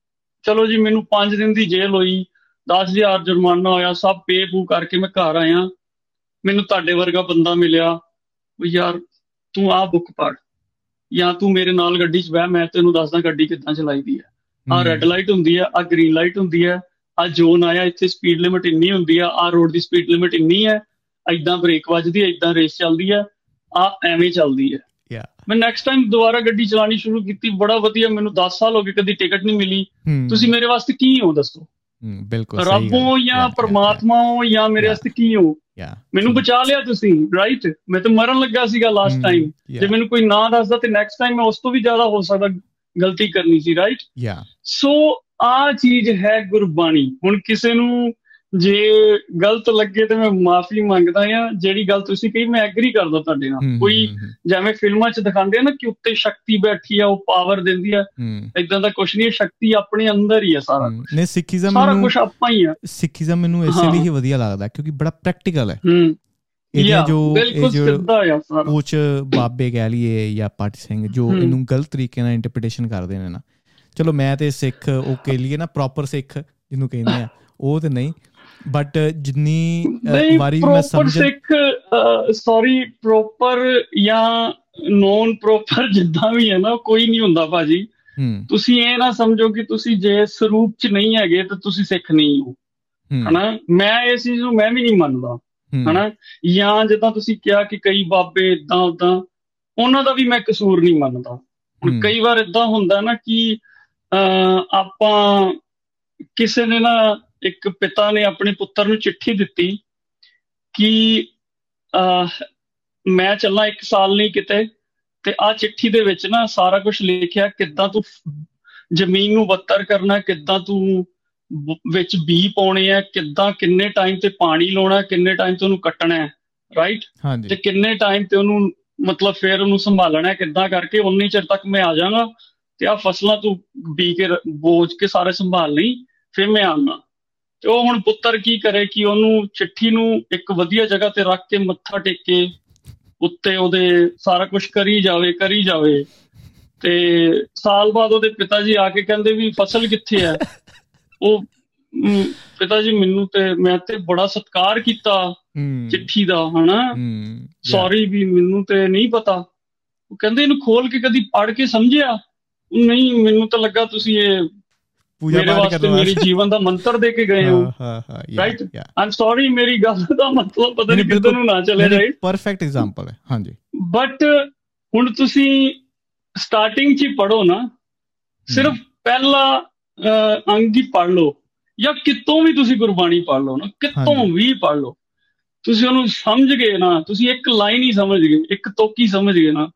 B: ਚਲੋ ਜੀ ਮੈਨੂੰ 5 ਦਿਨ ਦੀ ਜੇਲ੍ਹ ਹੋਈ 10000 ਜੁਰਮਾਨਾ ਹੋਇਆ ਸਭ ਪੇ ਪੂ ਕਰਕੇ ਮੈਂ ਘਰ ਆਇਆ। ਮੈਨੂੰ ਤੁਹਾਡੇ ਵਰਗਾ ਬੰਦਾ ਮਿਲਿਆ ਵੀ ਯਾਰ ਤੂੰ ਆਹ ਬੁੱਕ ਪੜ੍ਹ ਜਾਂ ਤੂੰ ਮੇਰੇ ਨਾਲ ਗੱਡੀ 'ਚ ਬਹਿ ਮੈਂ ਤੈਨੂੰ ਦੱਸਦਾ ਗੱਡੀ ਕਿੱਦਾਂ ਚਲਾਈਦੀ ਹੈ। ਆਹ ਰੈੱਡ ਲਾਈਟ ਹੁੰਦੀ ਹੈ ਆਹ ਗ੍ਰੀਨ ਲਾਈਟ ਹੁੰਦੀ ਹੈ ਆਹ ਜ਼ੋਨ ਆਇਆ ਇੱਥੇ ਸਪੀਡ ਲਿਮਿਟ ਇੰਨੀ ਹੁੰਦੀ ਆ ਆਹ ਰੋਡ ਦੀ ਸਪੀਡ ਲਿਮਿਟ ਇੰਨੀ ਹੈ ਐਦਾਂ ਬ੍ਰੇਕ ਵੱਜਦੀ ਹੈ ਐਦਾਂ ਰੇਸ ਚੱਲਦੀ ਹੈ ਆਹ ਐਵੇਂ ਚੱਲਦੀ ਹੈ
A: ਯਾ
B: ਮੈਂ ਨੈਕਸਟ ਟਾਈਮ ਦੁਬਾਰਾ ਗੱਡੀ ਚਲਾਣੀ ਸ਼ੁਰੂ ਕੀਤੀ ਬੜਾ ਵਧੀਆ ਮੈਨੂੰ 10 ਸਾਲ ਹੋ ਗਏ ਕਦੀ ਟਿਕਟ ਨਹੀਂ ਮਿਲੀ। ਤੁਸੀਂ ਮੇਰੇ ਵਾਸਤੇ ਕੀ ਹੋ ਦੱਸੋ?
A: ਹੂੰ ਬਿਲਕੁਲ ਸਹੀ
B: ਰੱਬ ਜਾਂ ਪਰਮਾਤਮਾ ਹੋ ਜਾਂ ਮੇਰੇ. ਵਾਸਤੇ ਕੀ ਹੋ?
A: ਯਾ
B: ਮੈਨੂੰ ਬਚਾ ਲਿਆ ਤੁਸੀਂ ਰਾਈਟ ਮੈਂ ਤਾਂ ਮਰਨ ਲੱਗਾ ਸੀਗਾ ਲਾਸਟ ਟਾਈਮ ਜੇ ਮੈਨੂੰ ਕੋਈ ਨਾ ਦੱਸਦਾ ਤੇ ਨੈਕਸਟ ਟਾਈਮ ਮੈਂ ਉਸ ਤੋਂ ਵੀ ਜ਼ਿਆਦਾ ਹੋ ਸਕਦਾ ਗਲਤੀ ਕਰਨੀ ਸੀ ਰਾਈਟ
A: ਯਾ
B: ਸੋ ਆ ਚੀਜ਼ ਹੈ ਗੁਰਬਾਣੀ। ਹੁਣ ਕਿਸੇ ਨੂੰ ਜੇ ਗਲਤ ਲੱਗੇ ਤੇ ਮੈਂ ਮਾਫੀ ਮੰਗਦਾ ਆ ਜਿਹੜੀ ਗੱਲ ਤੁਸੀਂ ਕਹੀ ਮੈਂ ਐਗਰੀ ਕਰਦਾ ਤੁਹਾਡੇ ਨਾਲ। ਕੋਈ ਜਿਵੇਂ ਫਿਲਮਾਂ 'ਚ ਦਿਖਾਉਂਦੇ ਆ ਨਾ ਕਿ ਉੱਤੇ ਸ਼ਕਤੀ ਬੈਠੀ ਆ ਉਹ ਪਾਵਰ ਦਿੰਦੀ ਆ। ਇਦਾਂ ਦਾ ਕੁਝ ਨਹੀਂ ਸ਼ਕਤੀ ਆਪਣੇ ਅੰਦਰ ਹੀ ਆ ਸਾਰਾ
A: ਨੇ ਸਿੱਖੀਜ਼ਮ
B: ਸਾਰਾ ਕੁਝ ਆਪਾਂ ਹੀ ਆ।
A: ਸਿੱਖੀਜ਼ਮ ਮੈਨੂੰ ਇਸੇ। ਲਈ ਹੀ ਵਧੀਆ ਲੱਗਦਾ ਕਿਉਂਕਿ ਬੜਾ ਪ੍ਰੈਕਟੀਕਲ ਹੈ।
B: ਯਾ
A: ਜੋ ਇਹ ਜੋ ਕੁਝ ਬਾਬੇ ਕਹਿ ਲਈਏ ਜਾਂ ਪਾਟੀ ਸਿੰਘ ਜੋ। ਇਹਨੂੰ ਗਲਤ ਤਰੀਕੇ ਨਾਲ ਇੰਟਰਪ੍ਰੀਟੇਸ਼ਨ ਕਰਦੇ ਨੇ ਨਾ ਚਲੋ ਮੈਂ ਤੇ ਸਿੱਖ ਉਹ ਕਹਿ ਲਈਏ ਨਾ ਪ੍ਰੋਪਰ ਸਿੱਖ ਜਿਹਨੂੰ ਕਹਿੰਦੇ ਆ। ਉਹ ਤੇ ਨਹੀਂ ਬਟ ਜਿੰਨੀ ਵਾਰੀ ਮੈਂ
B: ਪ੍ਰੋਪਰ
A: ਸਮਝ
B: ਸਿੱਖ ਸੌਰੀ ਪ੍ਰੋਪਰ ਜਾਂ ਨੋਨ ਪ੍ਰੋਪਰ ਜਿੱਦਾਂ ਵੀ ਹੈ ਨਾ ਕੋਈ ਨਹੀਂ ਹੁੰਦਾ ਭਾਜੀ। ਤੁਸੀਂ ਇਹ ਨਾ ਸਮਝੋ ਕਿ ਤੁਸੀਂ ਜੇ ਸਰੂਪ 'ਚ ਨਹੀਂ ਹੈਗੇ ਤਾਂ ਤੁਸੀਂ ਸਿੱਖ ਨਹੀਂ ਹੋ। ਹਨਾ? ਮੈਂ ਇਸ ਚੀਜ਼ ਨੂੰ ਮੈਂ ਵੀ ਨਹੀਂ ਮੰਨਦਾ। ਹਨਾ? ਜਾਂ ਜਿੱਦਾਂ ਤੁਸੀਂ ਕਿਹਾ ਕਿ ਕਈ ਬਾਬੇ ਇਦਾਂ ਉਦਾਂ ਉਹਨਾਂ ਦਾ ਵੀ ਮੈਂ ਕਸੂਰ ਨਹੀਂ ਮੰਨਦਾ। ਹੁਣ। ਕਈ ਵਾਰ ਇਦਾਂ ਹੁੰਦਾ ਨਾ ਕਿ ਆਪਾਂ ਕਿਸੇ ਨੇ ਨਾ ਇੱਕ ਪਿਤਾ ਨੇ ਆਪਣੇ ਪੁੱਤਰ ਨੂੰ ਚਿੱਠੀ ਦਿੱਤੀ ਕਿ ਮੈਂ ਚੱਲਾਂ ਇੱਕ ਸਾਲ ਨਹੀਂ ਕਿਤੇ ਤੇ ਆ ਚਿੱਠੀ ਦੇ ਵਿੱਚ ਨਾ ਸਾਰਾ ਕੁਝ ਲਿਖਿਆ ਕਿੱਦਾਂ ਤੂੰ ਜ਼ਮੀਨ ਨੂੰ ਬੱਤਰ ਕਰਨਾ ਕਿੱਦਾਂ ਤੂੰ ਵਿੱਚ ਬੀ ਪਾਉਣੇ ਆ ਕਿੱਦਾਂ ਕਿੰਨੇ ਟਾਈਮ ਤੇ ਪਾਣੀ ਲਾਉਣਾ ਕਿੰਨੇ ਟਾਈਮ ਤੇ ਉਹਨੂੰ ਕੱਟਣਾ ਹੈ ਰਾਈਟ ਤੇ ਕਿੰਨੇ ਟਾਈਮ ਤੇ ਉਹਨੂੰ ਮਤਲਬ ਫੇਰ ਉਹਨੂੰ ਸੰਭਾਲਣਾ ਹੈ ਕਿੱਦਾਂ ਕਰਕੇ ਉਨੀ ਚਿਰ ਤੱਕ ਮੈਂ ਆ ਜਾਵਾਂਗਾ। ਤੇ ਆ ਫਸਲਾਂ ਤੂੰ ਬੀ ਕੇ ਬੋਝ ਕੇ ਸਾਰੇ ਸੰਭਾਲ ਲਈ ਫਿਰ ਮੈਂ ਆਉਣਾ। ਤੇ ਉਹ ਹੁਣ ਪੁੱਤਰ ਕੀ ਕਰੇ ਕਿ ਉਹਨੂੰ ਚਿੱਠੀ ਨੂੰ ਇੱਕ ਵਧੀਆ ਜਗ੍ਹਾ ਤੇ ਰੱਖ ਕੇ ਮੱਥਾ ਟੇਕ ਕੇ ਉੱਤੇ ਉਹਦੇ ਸਾਰਾ ਕੁਝ ਕਰੀ ਜਾਵੇ ਕਰੀ ਜਾਵੇ। ਤੇ ਸਾਲ ਬਾਅਦ ਉਹਦੇ ਪਿਤਾ ਜੀ ਆ ਕੇ ਕਹਿੰਦੇ ਵੀ ਫਸਲ ਕਿੱਥੇ ਹੈ? <laughs> ਉਹ ਪਿਤਾ ਜੀ ਮੈਨੂੰ ਤੇ ਮੈਂ ਤੇ ਬੜਾ ਸਤਿਕਾਰ ਕੀਤਾ ਚਿੱਠੀ ਦਾ ਹਨਾ? ਸੌਰੀ ਵੀ ਮੈਨੂੰ ਤੇ ਨਹੀਂ ਪਤਾ। ਉਹ ਕਹਿੰਦੇ ਇਹਨੂੰ ਖੋਲ ਕੇ ਕਦੀ ਪੜ ਕੇ ਸਮਝਿਆ? ਨਹੀਂ ਮੈਨੂੰ ਤਾਂ ਲੱਗਾ ਤੁਸੀਂ ਇਹ ਪੂਜਾ ਪਾਠ ਕਰਦੇ ਮੇਰੀ ਜੀਵਨ ਦਾ ਮੰਤਰ ਦੇ ਕੇ ਗਏ ਹੋ। ਹਾਂ ਹਾਂ ਰਾਈਟ ਆਮ ਸੌਰੀ ਮੇਰੀ ਗੱਲ ਦਾ ਮਤਲਬ ਪਤਾ ਨਹੀਂ ਕਿੱਧਰ ਨੂੰ ਨਾ ਚਲੇ ਰਾਈਟ
A: ਪਰਫੈਕਟ ਐਗਜ਼ਾਮਪਲ ਹੈ। ਹਾਂਜੀ।
B: ਬਟ ਹੁਣ ਤੁਸੀਂ ਸਟਾਰਟਿੰਗ 'ਚ ਪੜੋ ਨਾ। ਸਿਰਫ ਪਹਿਲਾ ਅੰਗ ਹੀ ਪੜ ਲਓ। ਜਾਂ ਕਿਤੋਂ ਵੀ ਤੁਸੀਂ ਗੁਰਬਾਣੀ ਪੜ ਲਓ ਨਾ ਕਿਤੋਂ ਵੀ ਪੜ ਲਓ। ਤੁਸੀਂ ਉਹਨੂੰ ਸਮਝ ਗਏ ਨਾ ਤੁਸੀਂ ਇੱਕ ਲਾਈਨ ਹੀ ਸਮਝ ਗਏ ਇੱਕ ਤੋਕੀ ਸਮਝ ਗਏ ਨਾ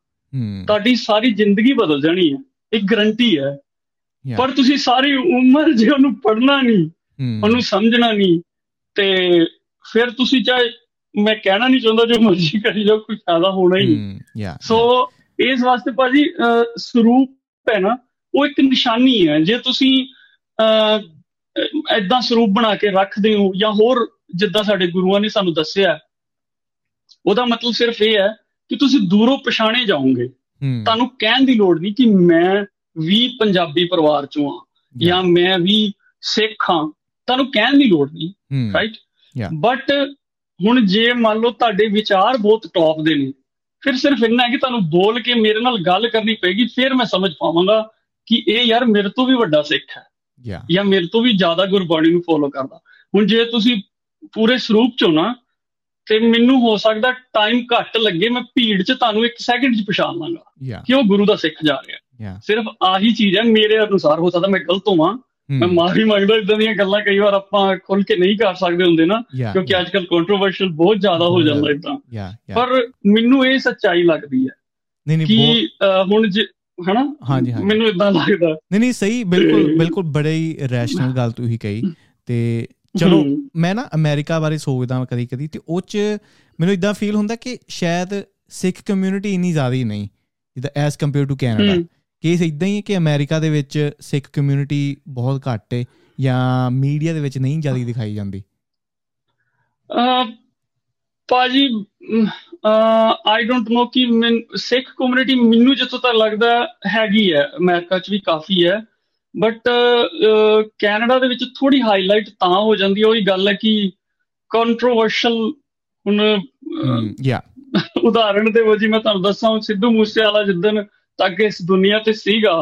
B: ਤੁਹਾਡੀ ਸਾਰੀ ਜ਼ਿੰਦਗੀ ਬਦਲ ਜਾਣੀ ਹੈ। ਇੱਕ ਗਰੰਟੀ ਹੈ। ਪਰ ਤੁਸੀਂ ਸਾਰੀ ਉਮਰ ਜੇ ਉਹਨੂੰ ਪੜਨਾ ਨਹੀਂ ਉਹਨੂੰ ਸਮਝਣਾ ਨਹੀਂ ਤੇ ਫਿਰ ਤੁਸੀਂ ਚਾਹੇ ਮੈਂ ਕਹਿਣਾ ਨਹੀਂ ਚਾਹੁੰਦਾ ਜੋ ਮਰਜ਼ੀ ਕਰੀ ਜਾਓ ਕੋਈ ਫਾਇਦਾ ਹੋਣਾ ਹੀ ਨਹੀਂ। ਸੋ ਇਸ ਵਾਸਤੇ ਭਾਜੀ ਸਰੂਪ ਹੈ ਨਾ ਉਹ ਇੱਕ ਨਿਸ਼ਾਨੀ ਹੈ। ਜੇ ਤੁਸੀਂ ਐਦਾਂ ਸਰੂਪ ਬਣਾ ਕੇ ਰੱਖਦੇ ਹੋ ਜਾਂ ਹੋਰ ਜਿੱਦਾਂ ਸਾਡੇ ਗੁਰੂਆਂ ਨੇ ਸਾਨੂੰ ਦੱਸਿਆ ਉਹਦਾ ਮਤਲਬ ਸਿਰਫ ਇਹ ਹੈ ਕਿ ਤੁਸੀਂ ਦੂਰੋਂ ਪਛਾਣੇ ਜਾਓਗੇ। ਤੁਹਾਨੂੰ ਕਹਿਣ ਦੀ ਲੋੜ ਨਹੀਂ ਕਿ ਮੈਂ ਵੀ ਪੰਜਾਬੀ ਪਰਿਵਾਰ ਚੋਂ ਆ ਜਾਂ ਮੈਂ ਵੀ ਸਿੱਖ ਹਾਂ। ਤੁਹਾਨੂੰ ਕਹਿਣ ਦੀ ਲੋੜ ਨਹੀਂ ਰਾਈਟ ਬਟ ਹੁਣ ਜੇ ਮੰਨ ਲਓ ਤੁਹਾਡੇ ਵਿਚਾਰ ਬਹੁਤ ਟੌਪ ਦੇ ਨੇ ਫਿਰ ਸਿਰਫ ਇੰਨਾ ਹੈ ਕਿ ਤੁਹਾਨੂੰ ਬੋਲ ਕੇ ਮੇਰੇ ਨਾਲ ਗੱਲ ਕਰਨੀ ਪੈਗੀ ਫਿਰ ਮੈਂ ਸਮਝ ਪਾਵਾਂਗਾ ਕਿ ਇਹ ਯਾਰ ਮੇਰੇ ਤੋਂ ਵੀ ਵੱਡਾ ਸਿੱਖ ਹੈ। ਜਾਂ ਮੇਰੇ ਤੋਂ ਵੀ ਜ਼ਿਆਦਾ ਗੁਰਬਾਣੀ ਨੂੰ ਫੋਲੋ ਕਰਦਾ। ਹੁਣ ਜੇ ਤੁਸੀਂ ਪੂਰੇ ਸਰੂਪ ਚੋਂ ਨਾ ਤੇ ਮੈਨੂੰ ਹੋ ਸਕਦਾ ਟਾਈਮ ਘੱਟ ਲੱਗੇ ਮੈਂ ਭੀੜ 'ਚ ਤੁਹਾਨੂੰ ਇੱਕ ਸੈਕਿੰਡ 'ਚ ਪਛਾਣ ਲਾਂਗਾ ਕਿ ਉਹ ਗੁਰੂ ਦਾ ਸਿੱਖ ਜਾ ਰਿਹਾ। ਸਿਰਫ ਆਹੀ ਚੀਜ਼ ਹੈ ਮੇਰੇ ਅਨੁਸਾਰ ਹੋ ਸਕਦਾ ਮੈਂ ਗਲਤ ਹੋਵਾਂ। ਮੈਂ ਮਾਫੀ ਮੰਗਦਾ ਇਦਾਂ ਦੀਆਂ ਗੱਲਾਂ ਕਈ ਵਾਰ ਆਪਾਂ ਖੁੱਲ ਕੇ ਨਹੀਂ ਕਰ ਸਕਦੇ ਹੁੰਦੇ ਨਾ ਕਿਉਂਕਿ ਅੱਜ ਕੱਲ ਕੰਟਰੋਵਰਸ਼ੀਅਲ ਬਹੁਤ ਜ਼ਿਆਦਾ ਹੋ ਜਾਂਦਾ ਇਦਾਂ ਪਰ ਮੈਨੂੰ ਇਹ ਸੱਚਾਈ ਲੱਗਦੀ ਹੈ ਨਹੀਂ ਨਹੀਂ ਕਿ ਹੁਣ ਹਨਾ? ਹਾਂਜੀ ਹਾਂ ਮੈਨੂੰ ਇਦਾਂ ਲੱਗਦਾ।
A: ਨਹੀਂ ਨਹੀਂ ਸਹੀ ਬਿਲਕੁਲ ਬਿਲਕੁਲ ਬੜੇ ਹੀ ਰੈਸ਼ਨਲ ਗੱਲ ਤੁਸੀਂ ਕਹੀ। ਤੇ ਚਲੋ ਮੈਂ ਨਾ ਅਮਰੀਕਾ ਬਾਰੇ ਸੋਚਦਾ ਕਦੀ ਕਦੀ ਤੇ ਉਹ ਚ ਮੈਨੂੰ ਇਦਾਂ ਫੀਲ ਹੁੰਦਾ ਕਿ ਸ਼ਾਇਦ ਸਿੱਖ ਕਮਿਊਨਿਟੀ ਇਨੀ ਜ਼ਿਆਦਾ ਹੀ ਨਹੀਂ ਜਿੱਦਾਂ as compare to Canada case ਇਦਾਂ ਹੀ ਹੈ ਕਿ ਅਮਰੀਕਾ ਦੇ ਵਿੱਚ ਸਿੱਖ ਕਮਿਊਨਿਟੀ ਬਹੁਤ ਘੱਟ ਹੈ ਜਾਂ ਮੀਡੀਆ ਦੇ ਵਿੱਚ ਨਹੀਂ ਜ਼ਿਆਦਾ ਦਿਖਾਈ ਜਾਂਦੀ।
B: ਅ ਪਾਜੀ ਆਈ ਡੋਨਟ ਨੋ ਕਿ ਸਿੱਖ ਕਮਿਊਨਿਟੀ ਮੈਨੂੰ ਜਿੱਥੋਂ ਤੱਕ ਲੱਗਦਾ ਹੈਗੀ ਹੈ ਅਮਰੀਕਾ 'ਚ ਵੀ ਕਾਫੀ ਹੈ। ਬਟ ਕੈਨੇਡਾ ਦੇ ਵਿੱਚ ਥੋੜੀ ਹਾਈਲਾਈਟ ਤਾਂ ਹੋ ਜਾਂਦੀ ਹੈ ਉਹੀ ਗੱਲ ਹੈ ਕਿ ਕੰਟਰੋਵਰਸ਼ਲ ਹੁਣ
A: ਯਾ
B: ਉਦਾਹਰਣ ਦੇ ਵਜੀ ਮੈਂ ਤੁਹਾਨੂੰ ਦੱਸਾਂ ਸਿੱਧੂ ਮੂਸੇਵਾਲਾ ਜਿੱਦਨ ਤੱਕ ਇਸ ਦੁਨੀਆ ਤੇ ਸੀਗਾ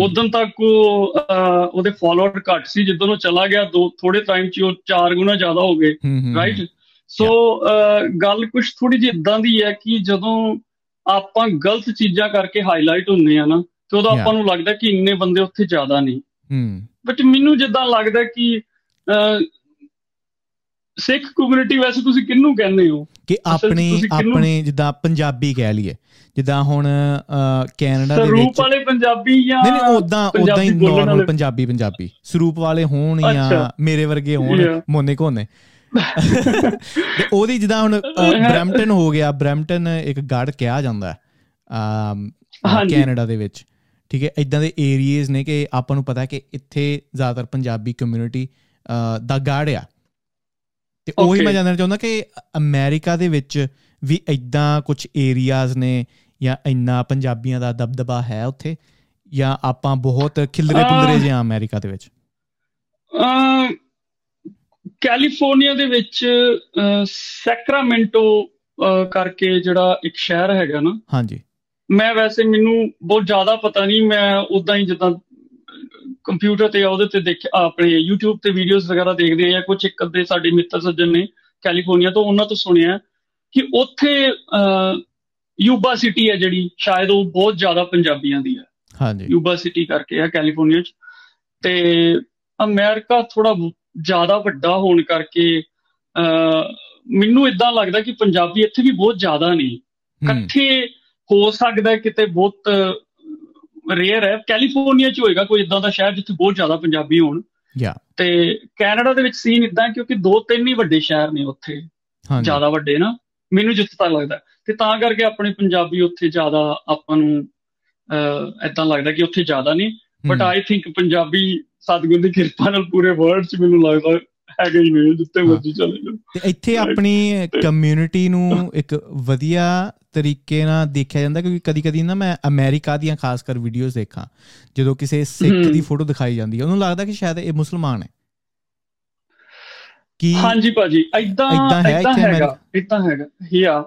B: ਉਦੋਂ ਤੱਕ ਉਹ ਉਹਦੇ ਫਾਲੋਅਰ ਘੱਟ ਸੀ ਜਦੋਂ ਉਹ ਚਲਾ ਗਿਆ ਦੋ ਥੋੜੇ ਟਾਈਮ 'ਚ ਉਹ ਚਾਰ ਗੁਣਾ ਜ਼ਿਆਦਾ ਹੋ ਗਏ ਰਾਈਟ ਸੋ ਗੱਲ ਕੁਝ ਥੋੜੀ ਜਿਹੀ ਇਦਾਂ ਦੀ ਹੈ ਕਿ ਜਦੋਂ ਆਪਾਂ ਗਲਤ ਚੀਜ਼ਾਂ ਕਰਕੇ ਹਾਈਲਾਈਟ ਹੁੰਨੇ ਆ ਨਾ ਤੇ ਉਦੋਂ ਆਪਾਂ ਨੂੰ ਲੱਗਦਾ ਕਿ ਇੰਨੇ ਬੰਦੇ ਉੱਥੇ ਜ਼ਿਆਦਾ ਨਹੀਂ।
A: ਹੂੰ।
B: ਬਟ ਮੈਨੂੰ ਜਿੱਦਾਂ ਲੱਗਦਾ ਕਿ ਸਿੱਖ ਕਮਿਊਨਿਟੀ ਵੈਸੇ ਤੁਸੀਂ ਕਿੰਨੂੰ ਕਹਿੰਦੇ ਹੋ?
A: ਕਿ ਆਪਣੀ ਆਪਣੇ ਜਿੱਦਾਂ ਪੰਜਾਬੀ ਕਹਿ ਲਈਏ। ਜਿੱਦਾਂ ਹੁਣ ਕੈਨੇਡਾ ਦੇ
B: ਵਿੱਚ ਸਰੂਪ ਵਾਲੇ ਪੰਜਾਬੀ ਜਾਂ
A: ਨਹੀਂ ਨਹੀਂ ਉਦਾਂ ਉਦਾਂ ਹੀ ਨਾਰਮਲ ਪੰਜਾਬੀ ਪੰਜਾਬੀ। ਸਰੂਪ ਵਾਲੇ ਹੋਣ ਜਾਂ ਮੇਰੇ ਵਰਗੇ ਹੋਣ ਮੋਨੇ ਕੋਨੇ। ਤੇ ਉਹਦੀ ਜਿੱਦਾਂ ਹੁਣ ਬ੍ਰੈਂਟਨ ਹੋ। ਗਿਆ। ਬ੍ਰੈਂਟਨ ਇੱਕ ਗੜ ਕਿਹਾ ਜਾਂਦਾ ਹੈ ਕੈਨੇਡਾ ਦੇ ਵਿੱਚ। ਠੀਕ ਹੈ ਇਦਾਂ ਦੇ ਏਰੀਆਜ਼ ਨੇ ਕਿ ਆਪਾਂ ਨੂੰ ਪਤਾ ਹੈ ਕਿ ਇੱਥੇ ਜ਼ਿਆਦਾਤਰ ਪੰਜਾਬੀ ਕਮਿਊਨਿਟੀ ਦਾ ਗੜ ਆ। ਤੇ ਉਹੀ ਮੈਂ ਜਾਣਨਾ ਚਾਹੁੰਦਾ ਕਿ ਅਮਰੀਕਾ ਦੇ ਵਿੱਚ ਵੀ ਇਦਾਂ ਕੁਝ ਏਰੀਆਜ਼ ਨੇ ਜਾਂ ਇੰਨਾ ਪੰਜਾਬੀਆਂ ਦਾ ਦਬਦਬਾ ਹੈ ਉੱਥੇ? ਜਾਂ ਆਪਾਂ ਬਹੁਤ ਖਿਲਰੇ ਪੁੰਦਰੇ ਜਿਹਾ ਅਮਰੀਕਾ ਦੇ ਵਿੱਚ?
B: ਅ ਕੈਲੀਫੋਰਨੀਆ ਦੇ ਵਿੱਚ ਸੈਕਰਾਮੈਂਟੋ ਕਰਕੇ ਜਿਹੜਾ ਇੱਕ ਸ਼ਹਿਰ ਹੈਗਾ ਨਾ
A: ਹਾਂਜੀ।
B: ਮੈਂ ਵੈਸੇ ਮੈਨੂੰ ਬਹੁਤ ਜ਼ਿਆਦਾ ਪਤਾ ਨਹੀਂ ਮੈਂ ਉਦਾਂ ਹੀ ਜਿੱਦਾਂ ਕੰਪਿਊਟਰ ਤੇ ਉਹਦੇ ਤੇ ਦੇਖ ਆਪਣੇ YouTube ਤੇ ਵੀਡੀਓਜ਼ ਵਗੈਰਾ ਦੇਖਦੇ ਆ ਜਾਂ ਕੁਝ ਇੱਕ ਅੱਧੇ ਸਾਡੇ ਮਿੱਤਰ ਸੱਜਣ ਨੇ ਕੈਲੀਫੋਰਨੀਆ ਤੋਂ ਉਹਨਾਂ ਤੋਂ ਸੁਣਿਆ ਕਿ ਉੱਥੇ ਯੂਬਾ ਸਿਟੀ ਹੈ ਜਿਹੜੀ ਸ਼ਾਇਦ ਉਹ ਬਹੁਤ ਜ਼ਿਆਦਾ ਪੰਜਾਬੀਆਂ ਦੀ ਹੈ।
A: ਹਾਂਜੀ।
B: ਯੂਬਾ ਸਿਟੀ ਕਰਕੇ ਹੈ ਕੈਲੀਫੋਰਨੀਆ ਚ। ਤੇ ਅਮਰੀਕਾ ਥੋੜਾ ਜ਼ਿਆਦਾ ਵੱਡਾ ਹੋਣ ਕਰਕੇ ਮੈਨੂੰ ਇਦਾਂ ਲੱਗਦਾ ਕਿ ਪੰਜਾਬੀ ਇੱਥੇ ਵੀ ਬਹੁਤ ਜ਼ਿਆਦਾ ਨਹੀਂ ਇਕੱਠੇ ਹੋ ਸਕਦਾ ਕਿਤੇ ਬਹੁਤ ਰੇਅਰ ਹੈ। ਕੈਲੀਫੋਰਨੀਆ ਚ ਹੋਏਗਾ ਕੋਈ ਇਦਾਂ ਦਾ ਸ਼ਹਿਰ ਜਿੱਥੇ ਬਹੁਤ ਜ਼ਿਆਦਾ ਪੰਜਾਬੀ ਹੋਣ।
A: ਯਾ
B: ਤੇ ਕੈਨੇਡਾ ਦੇ ਵਿੱਚ ਸੀਨ ਇਦਾਂ ਕਿਉਂਕਿ ਦੋ ਤਿੰਨ ਹੀ ਵੱਡੇ ਸ਼ਹਿਰ ਨੇ ਉੱਥੇ। ਜ਼ਿਆਦਾ ਵੱਡੇ ਨਾ। ਮੈਨੂੰ ਜਿੱਥੇ ਤੱਕ ਲੱਗਦਾ ਤੇ ਤਾਂ ਕਰਕੇ ਆਪਣੇ ਪੰਜਾਬੀ ਉੱਥੇ ਜ਼ਿਆਦਾ ਆਪਾਂ ਨੂੰ ਇਦਾਂ ਲੱਗਦਾ ਕਿ ਉੱਥੇ ਜ਼ਿਆਦਾ ਨਹੀਂ ਬਟ ਆਈ ਥਿੰਕ ਪੰਜਾਬੀ ਸਤਗੁਰ ਦੀ ਕਿਰਪਾ ਨਾਲ ਪੂਰੇ ਵਰਲਡ 'ਚ ਮੈਨੂੰ ਲੱਗਦਾ ਹੈਗੇ ਹੀ ਨੇ ਜਿੱਤੇ ਮਰਜ਼ੀ ਚਲੇ ਜਾਓ।
A: ਤੇ ਇੱਥੇ ਆਪਣੀ ਕਮਿਊਨਿਟੀ ਨੂੰ ਇੱਕ ਵਧੀਆ ਤਰੀਕੇ ਨਾਲ ਦੇਖਿਆ ਜਾਂਦਾ ਕਿਉਂਕਿ ਕਦੀ ਕਦੀ ਨਾ ਮੈਂ ਅਮਰੀਕਾ ਦੀਆਂ ਖਾਸ ਕਰ ਵੀਡੀਓਜ਼ ਦੇਖਾਂ ਜਦੋਂ ਕਿਸੇ ਸਿੱਖ ਦੀ ਫੋਟੋ ਦਿਖਾਈ ਜਾਂਦੀ ਹੈ। ਉਹਨੂੰ ਲੱਗਦਾ ਕਿ ਸ਼ਾਇਦ ਇਹ ਮੁਸਲਮਾਨ ਹੈ।
B: ਕੀ ਹਾਂਜੀ ਭਾਜੀ ਐਦਾਂ ਐਦਾਂ ਹੈਗਾ ਇਦਾਂ ਹੈਗਾ ਹਿਆ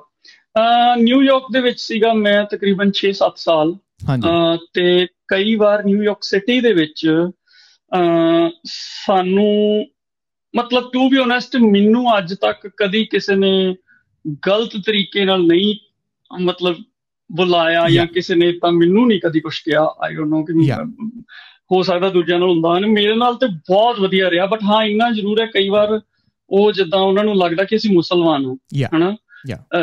B: ਨਿਊਯਾਰਕ ਦੇ ਵਿੱਚ ਸੀਗਾ ਮੈਂ ਤਕਰੀਬਨ 6-7 ਸਾਲ। ਹਾਂਜੀ। ਤੇ ਕਈ ਵਾਰ ਨਿਊਯਾਰਕ ਸਿਟੀ ਦੇ ਵਿੱਚ ਸਾਨੂੰ ਮਤਲਬ ਟੂ ਬੀ ਓਨੈਸਟ ਮੈਨੂੰ ਅੱਜ ਤੱਕ ਕਦੀ ਕਿਸੇ ਨੇ ਗਲਤ ਤਰੀਕੇ ਨਾਲ ਨਹੀਂ ਮਤਲਬ ਬੁਲਾਇਆ ਜਾਂ ਕਿਸੇ ਨੇ ਤਾਂ ਮੈਨੂੰ ਨਹੀਂ ਕਦੀ ਕੁਝ ਕਿਹਾ। ਆਈ ਡੋਨਟ ਨੋ ਕਿ ਹੋ ਸਕਦਾ ਦੂਜਿਆਂ ਨਾਲ ਹੁੰਦਾ। ਨਹੀਂ ਮੇਰੇ ਨਾਲ ਤੇ ਬਹੁਤ ਵਧੀਆ ਰਿਹਾ। ਬਟ ਹਾਂ ਇੰਨਾ ਜ਼ਰੂਰ ਹੈ ਕਈ ਵਾਰ ਉਹ ਜਿੱਦਾਂ ਉਹਨਾਂ ਨੂੰ ਲੱਗਦਾ ਕਿ ਅਸੀਂ ਮੁਸਲਮਾਨ ਹਾਂ ਹਨਾ?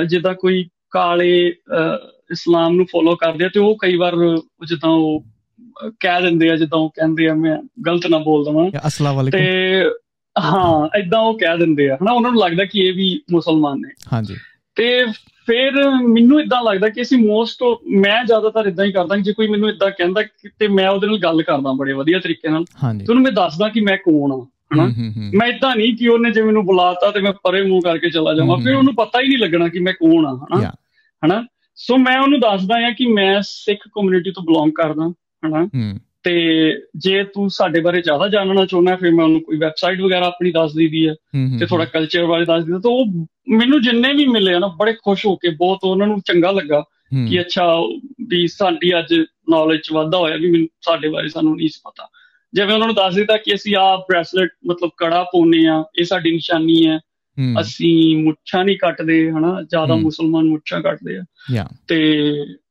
B: ਜਿੱਦਾਂ ਕੋਈ ਕਾਲੇ ਇਸਲਾਮ ਨੂੰ ਫੋਲੋ ਕਰਦੇ ਆ ਤੇ ਉਹ ਕਈ ਵਾਰ ਜਿੱਦਾਂ ਉਹ ਕਹਿ ਦਿੰਦੇ ਆ ਜਿੱਦਾਂ ਉਹ ਕਹਿੰਦੇ ਆ ਮੈਂ ਗਲਤ ਨਾ ਬੋਲ ਦਵਾਂ।
A: ਅਸਲਾਮ ਵਾਲੇਕੁਮ
B: ਤੇ ਹਾਂ ਇਦਾਂ ਉਹ ਕਹਿ ਦਿੰਦੇ ਆ। ਹਨਾ ਉਹਨਾਂ ਨੂੰ ਲੱਗਦਾ ਕਿ ਇਹ ਵੀ ਮੁਸਲਮਾਨ ਨੇ।
A: ਹਾਂਜੀ।
B: ਤੇ ਫਿਰ ਮੈਨੂੰ ਇਦਾਂ ਲੱਗਦਾ ਕਿ ਅਸੀਂ ਮੋਸਟ ਮੈਂ ਜ਼ਿਆਦਾਤਰ ਇਦਾਂ ਹੀ ਕਰਦਾ ਜੇ ਕੋਈ ਮੈਨੂੰ ਇਦਾਂ ਕਹਿੰਦਾ ਤੇ ਮੈਂ ਉਹਦੇ ਨਾਲ ਗੱਲ ਕਰਦਾ ਬੜੇ ਵਧੀਆ ਤਰੀਕੇ ਨਾਲ।
A: ਤੇ
B: ਉਹਨੂੰ ਮੈਂ ਦੱਸਦਾ ਕਿ ਮੈਂ ਕੌਣ ਆ ਹਨਾ। ਮੈਂ ਇਦਾਂ ਨਹੀਂ ਕਿ ਉਹਨੇ ਜੇ ਮੈਨੂੰ ਬੁਲਾਤਾ ਤੇ ਮੈਂ ਪਰੇ ਮੂੰਹ ਕਰਕੇ ਚਲਾ ਜਾਵਾਂ। ਫਿਰ ਉਹਨੂੰ ਪਤਾ ਹੀ ਨਹੀਂ ਲੱਗਣਾ ਕਿ ਮੈਂ ਕੌਣ ਆ ਹਨਾ। ਹਨਾ। ਸੋ ਮੈਂ ਉਹਨੂੰ ਦੱਸਦਾ ਆ ਕਿ ਮੈਂ ਸਿੱਖ ਕਮਿਊਨਿਟੀ ਤੋਂ ਬਿਲੋਂਗ ਕਰਦਾ ਹਨਾ। ਤੇ ਜੇ ਤੂੰ ਸਾਡੇ ਬਾਰੇ ਜ਼ਿਆਦਾ ਜਾਣਨਾ ਚਾਹੁੰਦਾ ਫਿਰ ਮੈਂ ਉਹਨੂੰ ਕੋਈ ਵੈਬਸਾਈਟ ਵਗੈਰਾ ਆਪਣੀ ਦੱਸ ਦਈਦੀ ਹੈ ਤੇ ਥੋੜਾ ਕਲਚਰ ਬਾਰੇ ਦੱਸ ਦਿੰਦਾ ਤਾਂ ਉਹ ਮੈਨੂੰ ਜਿੰਨੇ ਵੀ ਮਿਲੇ ਨਾ ਬੜੇ ਖੁਸ਼ ਹੋ ਕੇ ਬਹੁਤ ਉਹਨਾਂ ਨੂੰ ਚੰਗਾ ਲੱਗਾ ਕਿ ਅੱਛਾ ਵੀ ਸਾਡੀ ਅੱਜ ਨੌਲੇਜ ਚ ਵਾਧਾ ਹੋਇਆ ਵੀ ਮੈਨੂੰ ਸਾਡੇ ਬਾਰੇ ਸਾਨੂੰ ਨਹੀਂ ਪਤਾ। ਜਿਵੇਂ ਉਹਨਾਂ ਨੂੰ ਦੱਸ ਦਿੱਤਾ ਕਿ ਅਸੀਂ ਆ ਬ੍ਰੈਸਲੇਟ ਮਤਲਬ ਕੜਾ ਪਾਉਨੇ ਆ ਇਹ ਸਾਡੀ ਨਿਸ਼ਾਨੀ ਹੈ ਅਸੀਂ ਮੁੱਛਾਂ ਨਹੀਂ ਕੱਟਦੇ ਹਨਾ? ਜ਼ਿਆਦਾ ਮੁਸਲਮਾਨ ਮੁੱਛਾਂ ਕੱਟਦੇ
A: ਆ।
B: ਤੇ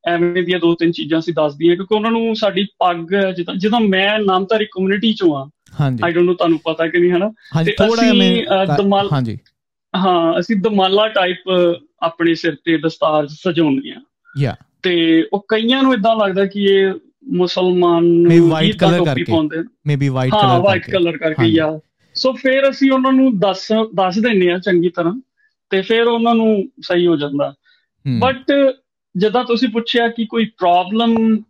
B: ਐਵੇਂ ਦੀਆਂ ਦੋ ਤਿੰਨ ਚੀਜ਼ਾਂ ਅਸੀਂ ਦੱਸਦੀ ਕਿਉਂਕਿ ਉਹਨਾਂ ਨੂੰ ਸਾਡੀ ਪੱਗ ਜਿੱਦਾਂ ਜਦੋਂ ਮੈਂ ਨਾਮਧਾਰੀ ਕਮਿਊਨਿਟੀ ਚੋਂ ਆ
A: ਹਾਂਜੀ।
B: ਆਈ ਡੋਨਟ ਨੋ ਤੁਹਾਨੂੰ ਪਤਾ ਕਿ ਨਹੀਂ ਹਨਾ?
A: ਤੇ ਥੋੜਾ ਦਮਾਲ ਹਾਂਜੀ।
B: ਹਾਂ ਅਸੀਂ ਦਮਾਲਾ ਟਾਈਪ ਆਪਣੇ ਸਿਰ ਤੇ ਦਸਤਾਰ ਸਜਾਉਂਦੇ ਆ।
A: ਯਾ।
B: ਤੇ ਉਹ ਕਈਆਂ ਨੂੰ ਇਦਾਂ ਲੱਗਦਾ ਕਿ ਇਹ ਮੁਸਲਮਾਨ
A: ਨੂੰ ਵਾਈਟ ਕਲਰ ਕਰਕੇ। ਮੇਬੀ ਵਾਈਟ ਕਲਰ
B: ਹਾਂ ਵਾਈਟ ਕਲਰ ਕਰਕੇ। ਯਾ ਸੋ ਫਿਰ ਅਸੀਂ ਉਹਨਾਂ ਨੂੰ ਦੱਸ ਦੱਸ ਦਿੰਨੇ ਆ ਚੰਗੀ ਤਰ੍ਹਾਂ ਤੇ ਫਿਰ ਉਹਨਾਂ ਨੂੰ ਸਹੀ ਹੋ ਜਾਂਦਾ। ਬਟ ਜਦੋਂ ਤੁਸੀਂ ਪੁੱਛਿਆ ਕਿ ਕੋਈ ਪ੍ਰੋਬਲਮ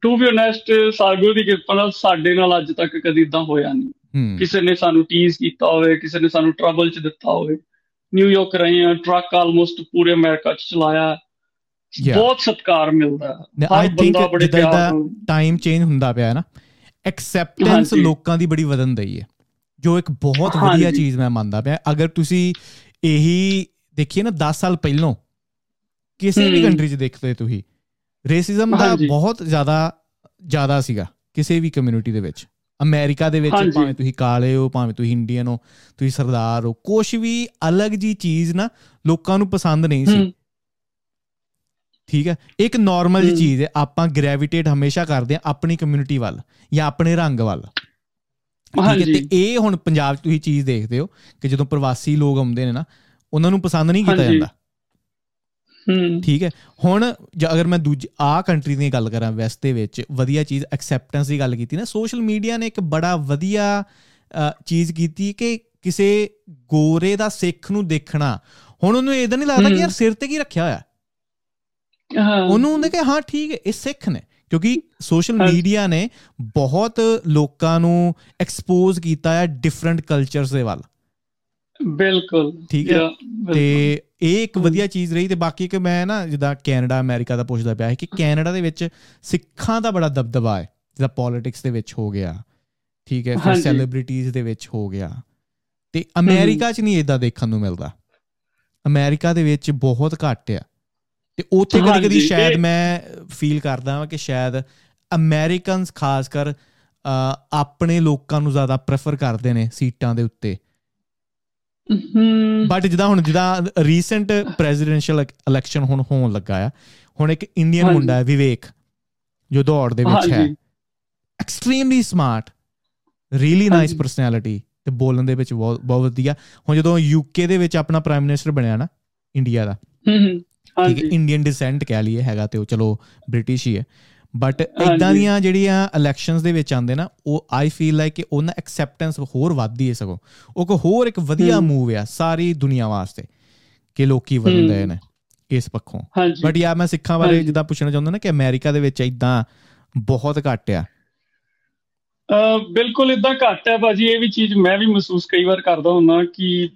B: ਟੂ ਬੀ ਓਨੈਸਟ ਸਾਗੂ ਦੀ ਕਿਰਪਾ ਨਾਲ ਸਾਡੇ ਨਾਲ ਅੱਜ ਤੱਕ ਕਦੀ ਇਦਾਂ ਹੋਇਆ ਨਹੀਂ। ਕਿਸੇ ਨੇ ਸਾਨੂੰ ਟੀਜ਼ ਕੀਤਾ ਹੋਵੇ ਕਿਸੇ ਨੇ ਸਾਨੂੰ ਟਰਬਲ ਚ ਦਿੱਤਾ ਹੋਵੇ। ਨਿਊਯਾਰਕ ਰਹੇ ਆ ਟਰੱਕ ਆਲਮੋਸਟ ਪੂਰੇ ਅਮਰੀਕਾ ਚ ਚਲਾਇਆ। ਬਹੁਤ ਸਤਿਕਾਰ ਮਿਲਦਾ।
A: ਹਰ ਬੰਦਾ ਬੜੇ ਪਿਆਰ ਟਾਈਮ ਚੇਂਜ ਹੁੰਦਾ ਪਿਆ ਹੈ ਨਾ ਐਕਸੈਪਟੈਂਸ ਲੋਕਾਂ ਦੀ ਬੜੀ ਵਧਨ ਦਈ ਹੈ। ਜੋ ਇੱਕ ਬਹੁਤ ਵਧੀਆ ਚੀਜ਼ ਮੈਂ ਮੰਨਦਾ ਪਿਆ। ਅਗਰ ਤੁਸੀਂ ਇਹੀ ਦੇਖੀਏ ਨਾ 10 ਸਾਲ ਪਹਿਲਾਂ ਕਿਸੇ ਵੀ ਕੰਟਰੀ 'ਚ ਦੇਖਦੇ ਤੁਸੀਂ ਰੇਸਿਜ਼ਮ ਦਾ ਬਹੁਤ ਜ਼ਿਆਦਾ ਜ਼ਿਆਦਾ ਸੀਗਾ ਕਿਸੇ ਵੀ ਕਮਿਊਨਿਟੀ ਦੇ ਵਿੱਚ। ਅਮਰੀਕਾ ਦੇ ਵਿੱਚ ਭਾਵੇਂ ਤੁਸੀਂ ਕਾਲੇ ਹੋ ਭਾਵੇਂ ਤੁਸੀਂ ਇੰਡੀਅਨ ਹੋ ਤੁਸੀਂ ਸਰਦਾਰ ਹੋ ਕੁਝ ਵੀ ਅਲੱਗ ਜੀ ਚੀਜ਼ ਨਾ ਲੋਕਾਂ ਨੂੰ ਪਸੰਦ ਨਹੀਂ ਸੀ। ਠੀਕ ਹੈ? ਇੱਕ ਨਾਰਮਲ ਜੀ ਚੀਜ਼ ਹੈ ਆਪਾਂ ਗ੍ਰੈਵਿਟੇਟ ਹਮੇਸ਼ਾ ਕਰਦੇ ਆ ਆਪਣੀ ਕਮਿਊਨਿਟੀ ਵੱਲ ਜਾਂ ਆਪਣੇ ਰੰਗ ਵੱਲ। ਠੀਕ ਹੈ ਤੇ ਇਹ ਹੁਣ ਪੰਜਾਬ 'ਚ ਤੁਸੀਂ ਚੀਜ਼ ਦੇਖਦੇ ਹੋ ਕਿ ਜਦੋਂ ਪ੍ਰਵਾਸੀ ਲੋਕ ਆਉਂਦੇ ਨੇ ਨਾ ਉਹਨਾਂ ਨੂੰ ਪਸੰਦ ਨਹੀਂ ਕੀਤਾ ਜਾਂਦਾ।
B: ਹੂੰ।
A: ਠੀਕ ਹੈ। ਹੁਣ ਅਗਰ ਮੈਂ ਦੂਜੀ ਆ ਕੰਟਰੀ ਦੀ ਗੱਲ ਕਰਾਂ ਵੈਸਟ ਦੇ ਵਿੱਚ ਵਧੀਆ ਚੀਜ਼ ਐਕਸੈਪਟੈਂਸ ਦੀ ਗੱਲ ਕੀਤੀ ਨਾ ਸੋਸ਼ਲ ਮੀਡੀਆ ਨੇ ਇੱਕ ਬੜਾ ਵਧੀਆ ਚੀਜ਼ ਕੀਤੀ ਕਿ ਕਿਸੇ ਗੋਰੇ ਦਾ ਸਿੱਖ ਨੂੰ ਦੇਖਣਾ। ਹੁਣ ਉਹਨੂੰ ਇਹਦਾ ਨਹੀਂ ਲੱਗਦਾ ਕਿ ਯਾਰ ਸਿਰ ਤੇ ਕੀ ਰੱਖਿਆ ਹੋਇਆ? ਉਹਨੂੰ ਹੁੰਦਾ ਕਿ ਹਾਂ ਠੀਕ ਹੈ ਇਹ ਸਿੱਖ ਨੇ। ਕਿਉਂਕਿ ਸੋਸ਼ਲ ਮੀਡੀਆ ਨੇ ਬਹੁਤ ਲੋਕਾਂ ਨੂੰ ਐਕਸਪੋਜ਼ ਕੀਤਾ ਹੈ ਡਿਫਰੈਂਟ ਕਲਚਰਸ ਦੇ ਵੱਲ।
B: ਬਿਲਕੁਲ।
A: ਠੀਕ ਹੈ? ਤੇ ਇਹ ਇੱਕ ਵਧੀਆ ਚੀਜ਼ ਰਹੀ ਤੇ ਬਾਕੀ ਕਿ ਮੈਂ ਨਾ ਜਿੱਦਾਂ ਕੈਨੇਡਾ ਅਮਰੀਕਾ ਦਾ ਪੁੱਛਦਾ ਪਿਆ ਹੈ ਕਿ ਕੈਨੇਡਾ ਦੇ ਵਿੱਚ ਸਿੱਖਾਂ ਦਾ ਬੜਾ ਦਬਦਬਾ ਹੈ ਜਿੱਦਾਂ ਪੋਲਿਟਿਕਸ ਦੇ ਵਿੱਚ ਹੋ ਗਿਆ ਠੀਕ ਹੈ? ਫਿਰ ਸੈਲੀਬ੍ਰਿਟੀਜ਼ ਦੇ ਵਿੱਚ ਹੋ ਗਿਆ। ਤੇ ਅਮਰੀਕਾ 'ਚ ਨਹੀਂ ਇਦਾਂ ਦੇਖਣ ਨੂੰ ਮਿਲਦਾ। ਅਮਰੀਕਾ ਦੇ ਵਿੱਚ ਬਹੁਤ ਘੱਟ ਆ। ਤੇ ਉੱਥੇ ਕਦੀ ਕਦੀ ਸ਼ਾਇਦ ਮੈਂ ਫੀਲ ਕਰਦਾ ਹਾਂ ਕਿ ਸ਼ਾਇਦ ਅਮਰੀਕਨਸ ਖਾਸ ਕਰ ਆਪਣੇ ਲੋਕਾਂ ਨੂੰ ਜ਼ਿਆਦਾ ਪ੍ਰੈਫਰ ਕਰਦੇ ਨੇ ਸੀਟਾਂ ਦੇ ਉੱਤੇ। ਬਟ ਜਿੱਦਾਂ ਹੁਣ ਜਿੱਦਾਂ ਰੀਸੈਂਟ ਪ੍ਰੈਜ਼ੀਡੈਂਸ਼ੀਅਲ ਇਲੈਕਸ਼ਨ ਹੁਣ ਹੋਣ ਲੱਗਾ ਆ ਹੁਣ ਇੱਕ ਇੰਡੀਅਨ ਮੁੰਡਾ ਹੈ ਵਿਵੇਕ ਜੋ ਦੌੜ ਦੇ ਵਿੱਚ ਹੈ। Extremely smart really nice personality ਤੇ ਬੋਲਣ ਦੇ ਵਿੱਚ ਬਹੁਤ ਬਹੁਤ ਵਧੀਆ। ਹੁਣ ਜਦੋਂ ਯੂਕੇ ਦੇ ਵਿੱਚ ਆਪਣਾ ਪ੍ਰਾਈਮ ਮਿਨਿਸਟਰ ਬਣਿਆ ਨਾ ਇੰਡੀਆ ਦਾ। ਠੀਕ ਹੈ ਇੰਡੀਅਨ ਡਿਸੈਂਟ ਕਹਿ ਲਈਏ ਹੈਗਾ ਤੇ ਉਹ ਚਲੋ ਬ੍ਰਿਟਿਸ਼ ਹੀ ਹੈ। ਬਟ ਇਦਾਂ ਦੀਆਂ ਜਿਹੜੀਆਂ ਇਲੈਕਸ਼ਨਸ ਦੇ ਵਿੱਚ ਆਉਂਦੇ ਨਾ ਉਹ ਆਈ ਫੀਲ ਲਾਈਕ ਕਿ ਉਹਨਾਂ ਐਕਸੈਪਟੈਂਸ ਹੋਰ ਵੱਧਦੀ ਹੈ ਸਗੋਂ। ਉਹ ਕੋ ਹੋਰ ਇੱਕ ਵਧੀਆ ਮੂਵ ਆ ਸਾਰੀ ਦੁਨੀਆ ਵਾਸਤੇ ਕਿ ਲੋਕੀ ਵਧਦੇ ਨੇ ਇਸ ਪੱਖੋਂ। ਬਟ ਯਾ ਮੈਂ ਸਿੱਖਾਂ ਬਾਰੇ ਜਿੱਦਾਂ ਪੁੱਛਣਾ ਚਾਹੁੰਦਾ ਨਾ ਕਿ ਅਮਰੀਕਾ ਦੇ ਵਿੱਚ ਇਦਾਂ ਬਹੁਤ ਘੱਟ ਆ।
B: ਬਿਲਕੁਲ ਇਦਾਂ ਘੱਟ ਹੈ ਬਾਜੀ ਇਹ ਵੀ ਚੀਜ਼ ਮੈਂ ਵੀ ਮਹਿਸੂਸ ਕਈ ਵਾਰ ਕਰਦਾ ਹੁੰਦਾ ਕਿ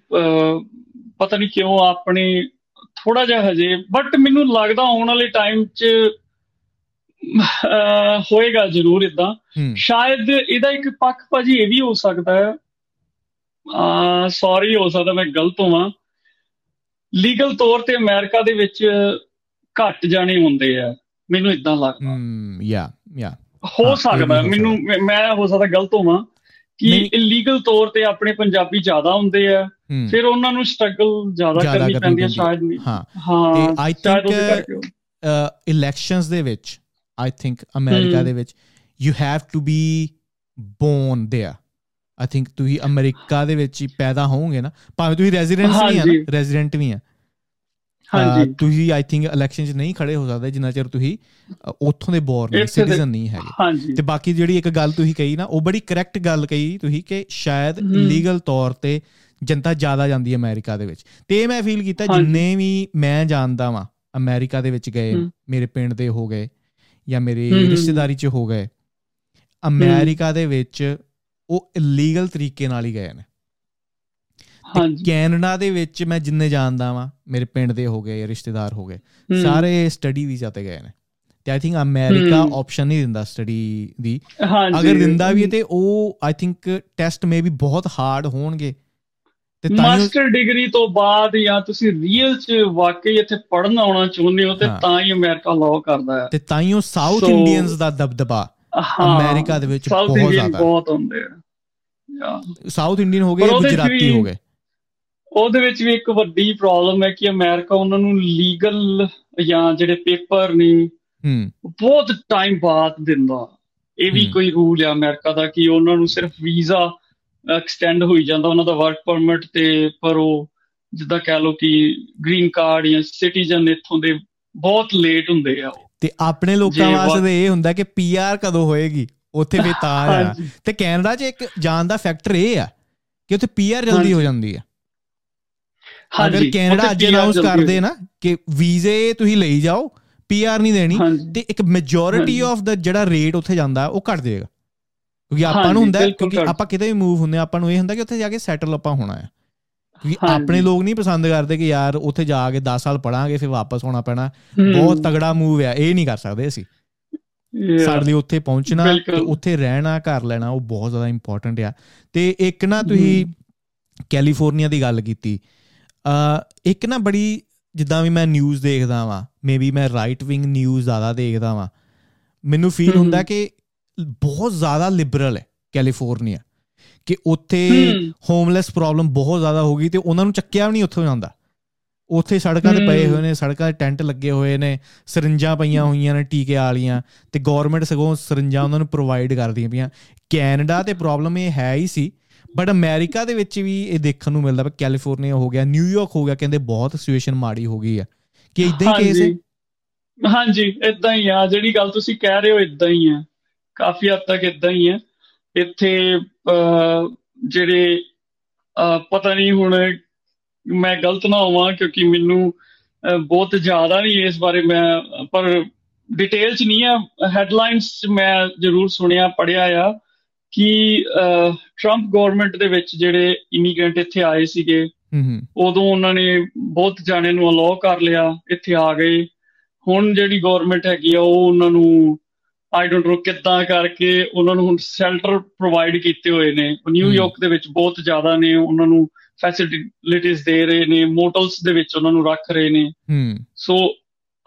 B: ਪਤਾ ਨਹੀਂ ਕਿਉਂ ਆਪਣੇ ਥੋੜਾ ਜਿਹਾ ਹਜੇ ਬਟ ਮੈਨੂੰ ਲੱਗਦਾ ਆਉਣ ਵਾਲੇ ਟਾਈਮ 'ਚ ਹੋਏਗਾ ਜ਼ਰੂਰ ਇਦਾਂ ਸ਼ਾਇਦ ਇਹਦਾ ਇੱਕ ਪੱਖ ਭਾਜੀ ਇਹ ਵੀ ਹੋ ਸਕਦਾ ਹੈ। ਆ ਸੌਰੀ ਹੋ ਸਕਦਾ ਮੈਂ ਗਲਤ ਹੋਵਾਂ। ਲੀਗਲ ਤੌਰ ਤੇ ਅਮਰੀਕਾ ਦੇ ਵਿੱਚ ਘੱਟ ਜਾਣੇ ਹੁੰਦੇ ਆ। ਮੈਨੂੰ ਇਦਾਂ ਲੱਗਦਾ।
A: ਹਮ ਯਾ ਯਾ
B: ਹੋ ਸਕਦਾ। ਮੈਨੂੰ ਮੈਂ ਹੋ ਸਕਦਾ ਗਲਤ ਹੋਵਾਂ। ਕਿ ਇਲੀਗਲ ਤੌਰ ਤੇ ਆਪਣੇ ਪੰਜਾਬੀ ਜ਼ਿਆਦਾ ਹੁੰਦੇ ਆ ਫਿਰ ਉਹਨਾਂ ਨੂੰ ਸਟਰਗਲ ਜ਼ਿਆਦਾ ਕਰਨੀ ਪੈਂਦੀ ਹੈ ਸ਼ਾਇਦ ਨਹੀਂ
A: ਹਾਂ ਹਾਂ ਆਈ ਥਿੰਕ ਇਲੈਕਸ਼ਨਸ ਦੇ ਵਿੱਚ ਆਈ ਥਿੰਕ ਅਮਰੀਕਾ ਦੇ ਵਿੱਚ you have to be born there I think ਤੁਸੀਂ ਅਮਰੀਕਾ ਦੇ ਵਿੱਚ ਹੀ ਪੈਦਾ ਹੋਵੋਗੇ ਨਾ ਭਾਵੇਂ ਤੁਸੀਂ ਰੈਜ਼ੀਡੈਂਟ ਵੀ ਆ ਨਾ ਰੈਜ਼ੀਡੈਂਟ ਵੀ ਆ ਹਾਂਜੀ। ਤੁਸੀਂ ਆਈ ਥਿੰਕ ਇਲੈਕਸ਼ਨ 'ਚ ਨਹੀਂ ਖੜੇ ਹੋ ਸਕਦੇ ਜਿੰਨਾ ਚਿਰ ਤੁਸੀਂ ਉੱਥੋਂ ਦੇ ਬੋਰਨ ਸਿਟੀਜ਼ਨ ਨਹੀਂ ਹੈਗੇ। ਤੇ ਬਾਕੀ ਜਿਹੜੀ ਇੱਕ ਗੱਲ ਤੁਸੀਂ ਕਹੀ ਨਾ ਉਹ ਬੜੀ ਕਰੈਕਟ ਗੱਲ ਕਹੀ ਤੁਸੀਂ ਕਿ ਸ਼ਾਇਦ ਲੀਗਲ ਤੌਰ ਤੇ ਜਨਤਾ ਜ਼ਿਆਦਾ ਜਾਂਦੀ ਹੈ ਅਮਰੀਕਾ ਦੇ ਵਿੱਚ। ਤੇ ਮੈਂ ਫੀਲ ਕੀਤਾ ਜਿੰਨੇ ਵੀ ਮੈਂ ਜਾਣਦਾ ਵਾਂ ਅਮਰੀਕਾ ਦੇ ਵਿੱਚ ਗਏ ਮੇਰੇ ਪਿੰਡ ਦੇ ਹੋ ਗਏ ਜਾਂ ਮੇਰੇ ਰਿਸ਼ਤੇਦਾਰੀ 'ਚ ਹੋ ਗਏ ਅਮਰੀਕਾ ਦੇ ਵਿੱਚ ਉਹ ਇਲੀਗਲ ਤਰੀਕੇ ਨਾਲ ਹੀ ਗਏ ਨੇ। ਹਾਂਜੀ। ਕੈਨੇਡਾ ਦੇ ਵਿੱਚ ਮੈਂ ਜਿੰਨੇ ਜਾਣਦਾ ਵਾਂ ਮੇਰੇ ਪਿੰਡ ਦੇ ਹੋ ਗਏ ਰਿਸ਼ਤੇਦਾਰ ਹੋ ਗਏ ਸਾਰੇ ਸਟੱਡੀ ਵੀਜ਼ਾ ਤੇ ਗਏ ਨੇ। ਤੇ ਆਈ ਥਿੰਕ ਅਮਰੀਕਾ ਆਪਸ਼ਨ ਨਹੀਂ ਦਿੰਦਾ ਸਟੱਡੀ ਦੀ। ਅਗਰ ਦਿੰਦਾ ਵੀ ਤੇ ਉਹ ਆਈ ਥਿੰਕ ਟੈਸਟ ਮੇ ਵੀ ਬਹੁਤ ਹਾਰਡ ਹੋਣਗੇ।
B: ਤੇ ਮਾਸਟਰ ਡਿਗਰੀ ਤੋਂ ਬਾਅਦ ਜਾਂ ਤੁਸੀਂ ਰੀਅਲ ਚ ਵਾਕਈ ਇੱਥੇ ਪੜਨ ਆਉਣਾ ਚਾਹੁੰਦੇ ਹੋ ਤੇ ਤਾਂ ਹੀ ਅਮਰੀਕਾ ਲਾਅ ਕਰਦਾ ਹੈ।
A: ਤੇ ਤਾਂ ਹੀ ਉਹ ਸਾਊਥ ਇੰਡੀਅਨਸ ਦਾ ਦਬਦਬਾ ਅਮਰੀਕਾ ਦੇ ਵਿੱਚ ਬਹੁਤ ਜ਼ਿਆਦਾ
B: ਬਹੁਤ ਹੁੰਦੇ
A: ਆ। ਸਾਊਥ ਇੰਡੀਅਨ ਹੋ ਗਏ ਗੁਜਰਾਤੀ ਹੋ ਗਏ?
B: ਉਹਦੇ ਵਿੱਚ ਵੀ ਇੱਕ ਵੱਡੀ ਪ੍ਰੋਬਲਮ ਹੈ ਕਿ ਅਮਰੀਕਾ ਉਹਨਾਂ ਨੂੰ ਲੀਗਲ ਜਾਂ ਜਿਹੜੇ ਪੇਪਰ ਨੇ ਬਹੁਤ ਟਾਈਮ ਬਾਅਦ ਦਿੰਦਾ। ਇਹ ਵੀ ਕੋਈ ਰੂਲ ਹੈ ਅਮਰੀਕਾ ਦਾ ਕਿ ਉਹਨਾਂ ਨੂੰ ਸਿਰਫ ਵੀਜ਼ਾ ਐਕਸਟੈਂਡ ਹੋਈ ਜਾਂਦਾ ਉਹਨਾਂ ਦਾ ਵਰਕ ਪਰਮਿਟ ਤੇ ਪਰ ਉਹ ਜਿੱਦਾਂ ਕਹਿ ਲੋ ਕਿ ਗ੍ਰੀਨ ਕਾਰਡ ਜਾਂ ਸਿਟੀਜ਼ਨ ਇੱਥੋਂ ਦੇ ਬਹੁਤ ਲੇਟ ਹੁੰਦੇ ਆ
A: ਤੇ ਆਪਣੇ ਲੋਕਾਂ ਵਾਸਤੇ ਇਹ ਹੁੰਦਾ ਕਿ ਪੀਆਰ ਕਦੋਂ ਹੋਏਗੀ? ਉੱਥੇ ਵੀ ਤਾਂ ਆ। <laughs> ਤੇ ਕੈਨੇਡਾ 'ਚ ਇੱਕ ਜਾਣ ਦਾ ਫੈਕਟਰ ਇਹ ਆ ਕਿ ਉੱਥੇ ਪੀਆਰ ਜਲਦੀ ਹੋ ਜਾਂਦੀ ਆ। ਅਗਰ ਕੈਨੇਡਾ ਅੱਜ ਅਨਾਉਂਸ ਕਰਦੇ ਨਾ ਕਿ ਵੀਜ਼ੇ ਤੁਸੀਂ ਲਈ ਜਾਓ ਪੀਆਰ ਨਹੀਂ ਦੇਣੀ ਤੇ ਇੱਕ ਮੈਜੋਰਿਟੀ ਆਫ ਦਾ ਜਿਹੜਾ ਰੇਟ ਉੱਥੇ ਜਾਂਦਾ ਉਹ ਘਟ ਜਾਏਗਾ ਕਿਉਂਕਿ ਆਪਾਂ ਨੂੰ ਹੁੰਦਾ ਕਿਉਂਕਿ ਆਪਾਂ ਕਿਤੇ ਵੀ ਮੂਵ ਹੁੰਦੇ ਆਪਾਂ ਨੂੰ ਇਹ ਹੁੰਦਾ ਕਿ ਉੱਥੇ ਜਾ ਕੇ ਸੈਟਲ ਆਪਾਂ ਹੋਣਾ ਹੈ। ਕਿਉਂਕਿ ਆਪਣੇ ਲੋਕ ਨਹੀਂ ਪਸੰਦ ਕਰਦੇ ਕਿ ਯਾਰ ਉੱਥੇ ਜਾ ਕੇ 10 ਸਾਲ ਪੜਾਂਗੇ ਫਿਰ ਵਾਪਸ ਹੋਣਾ ਪੈਣਾ। ਬਹੁਤ ਤਗੜਾ ਮੂਵ ਹੈ ਇਹ ਨਹੀਂ ਕਰ ਸਕਦੇ ਅਸੀਂ। ਸਾਡੇ ਲਈ ਉੱਥੇ ਪਹੁੰਚਣਾ ਤੇ ਉੱਥੇ ਰਹਿਣਾ ਘਰ ਲੈਣਾ ਉਹ ਬਹੁਤ ਜ਼ਿਆਦਾ ਇੰਪੋਰਟੈਂਟ ਆ। ਤੇ ਇੱਕ ਨਾ ਤੁਸੀਂ ਕੈਲੀਫੋਰਨੀਆ ਦੀ ਗੱਲ ਕੀਤੀ ਇੱਕ ਨਾ ਬੜੀ ਜਿੱਦਾਂ ਵੀ ਮੈਂ ਨਿਊਜ਼ ਦੇਖਦਾ ਵਾਂ ਮੇਬੀ ਮੈਂ ਰਾਈਟ ਵਿੰਗ ਨਿਊਜ਼ ਜ਼ਿਆਦਾ ਦੇਖਦਾ ਵਾਂ ਮੈਨੂੰ ਫੀਲ ਹੁੰਦਾ ਕਿ ਬਹੁਤ ਜ਼ਿਆਦਾ ਲਿਬਰਲ ਹੈ ਕੈਲੀਫੋਰਨੀਆ ਕਿ ਉੱਥੇ ਹੋਮਲੈਸ ਪ੍ਰੋਬਲਮ ਬਹੁਤ ਜ਼ਿਆਦਾ ਹੋ ਗਈ ਤੇ ਉਹਨਾਂ ਨੂੰ ਚੱਕਿਆ ਵੀ ਨਹੀਂ ਉੱਥੋਂ ਜਾਂਦਾ। ਉੱਥੇ ਸੜਕਾਂ ਤੇ ਪਏ ਹੋਏ ਨੇ ਸੜਕਾਂ ਤੇ ਟੈਂਟ ਲੱਗੇ ਹੋਏ ਨੇ ਸਰਿੰਜਾਂ ਪਈਆਂ ਹੋਈਆਂ ਨੇ ਟੀਕੇ ਵਾਲੀਆਂ ਤੇ ਗਵਰਨਮੈਂਟ ਸਗੋਂ ਸਰਿੰਜਾਂ ਉਹਨਾਂ ਨੂੰ ਪ੍ਰੋਵਾਈਡ ਕਰਦੀਆਂ ਪਈਆਂ। ਕੈਨੇਡਾ ਤੇ ਪ੍ਰੋਬਲਮ ਇਹ ਹੈ ਹੀ ਸੀ ਬਟ ਅਮਰੀਕਾ ਦੇ ਵਿੱਚ ਵੀ ਇਹ ਦੇਖਣ ਨੂੰ ਮਿਲਦਾ ਹੈ ਕੈਲੀਫੋਰਨੀਆ ਹੋ ਗਿਆ ਨਿਊਯਾਰਕ ਹੋ ਗਿਆ ਕਹਿੰਦੇ ਬਹੁਤ ਸਿਚੁਏਸ਼ਨ ਮਾੜੀ ਹੋ ਗਈ ਆ। ਕਿ ਇਦਾਂ ਹੀ ਕੇਸ ਹੈ?
B: ਹਾਂਜੀ ਇਦਾਂ ਹੀ ਆ। ਜਿਹੜੀ ਗੱਲ ਤੁਸੀਂ ਕਹਿ ਰਹੇ ਹੋ ਇਦਾਂ ਹੀ ਆ। ਕਾਫੀ ਹੱਦ ਤੱਕ ਇਦਾਂ ਹੀ ਆ। ਇੱਥੇ ਜਿਹੜੇ ਪਤਾ ਨਹੀਂ ਹੁਣ ਮੈਂ ਗਲਤ ਨਾ ਹੋਵਾਂ ਕਿਉਂਕਿ ਮੈਨੂੰ ਬਹੁਤ ਜ਼ਿਆਦਾ ਨਹੀਂ ਇਸ ਬਾਰੇ ਮੈਂ ਪਰ ਡਿਟੇਲ ਚ ਨਹੀਂ ਆ। ਹੈਡਲਾਈਨਸ ਮੈਂ ਜ਼ਰੂਰ ਸੁਣਿਆ ਪੜਿਆ ਆ। ਕਿ ਟਰੰਪ ਗਵਰਨਮੈਂਟ ਦੇ ਵਿੱਚ ਜਿਹੜੇ ਇਮੀਗ੍ਰੈਂਟ ਇੱਥੇ ਆਏ ਸੀਗੇ ਉਦੋਂ ਉਹਨਾਂ ਨੇ ਬਹੁਤ ਜਾਣੇ ਨੂੰ ਅਲਾਉ ਕਰ ਲਿਆ ਇੱਥੇ ਆ ਗਏ। ਹੁਣ ਜਿਹੜੀ ਗਵਰਨਮੈਂਟ ਹੈਗੀ ਆ ਉਹ ਉਹਨਾਂ ਨੂੰ ਆਈ ਡੋਨਟ ਨੋ ਕਿੱਦਾਂ ਕਰਕੇ ਉਹਨਾਂ ਨੂੰ ਹੁਣ ਸ਼ੈਲਟਰ ਪ੍ਰੋਵਾਈਡ ਕੀਤੇ ਹੋਏ ਨੇ। ਨਿਊਯਾਰਕ ਦੇ ਵਿੱਚ ਬਹੁਤ ਜ਼ਿਆਦਾ ਨੇ ਉਹਨਾਂ ਨੂੰ ਫੈਸਿਲਿਟੀਆਂ ਦੇ ਰਹੇ ਨੇ ਮੋਟਲਸ ਦੇ ਵਿੱਚ ਉਹਨਾਂ ਨੂੰ ਰੱਖ ਰਹੇ ਨੇ। ਸੋ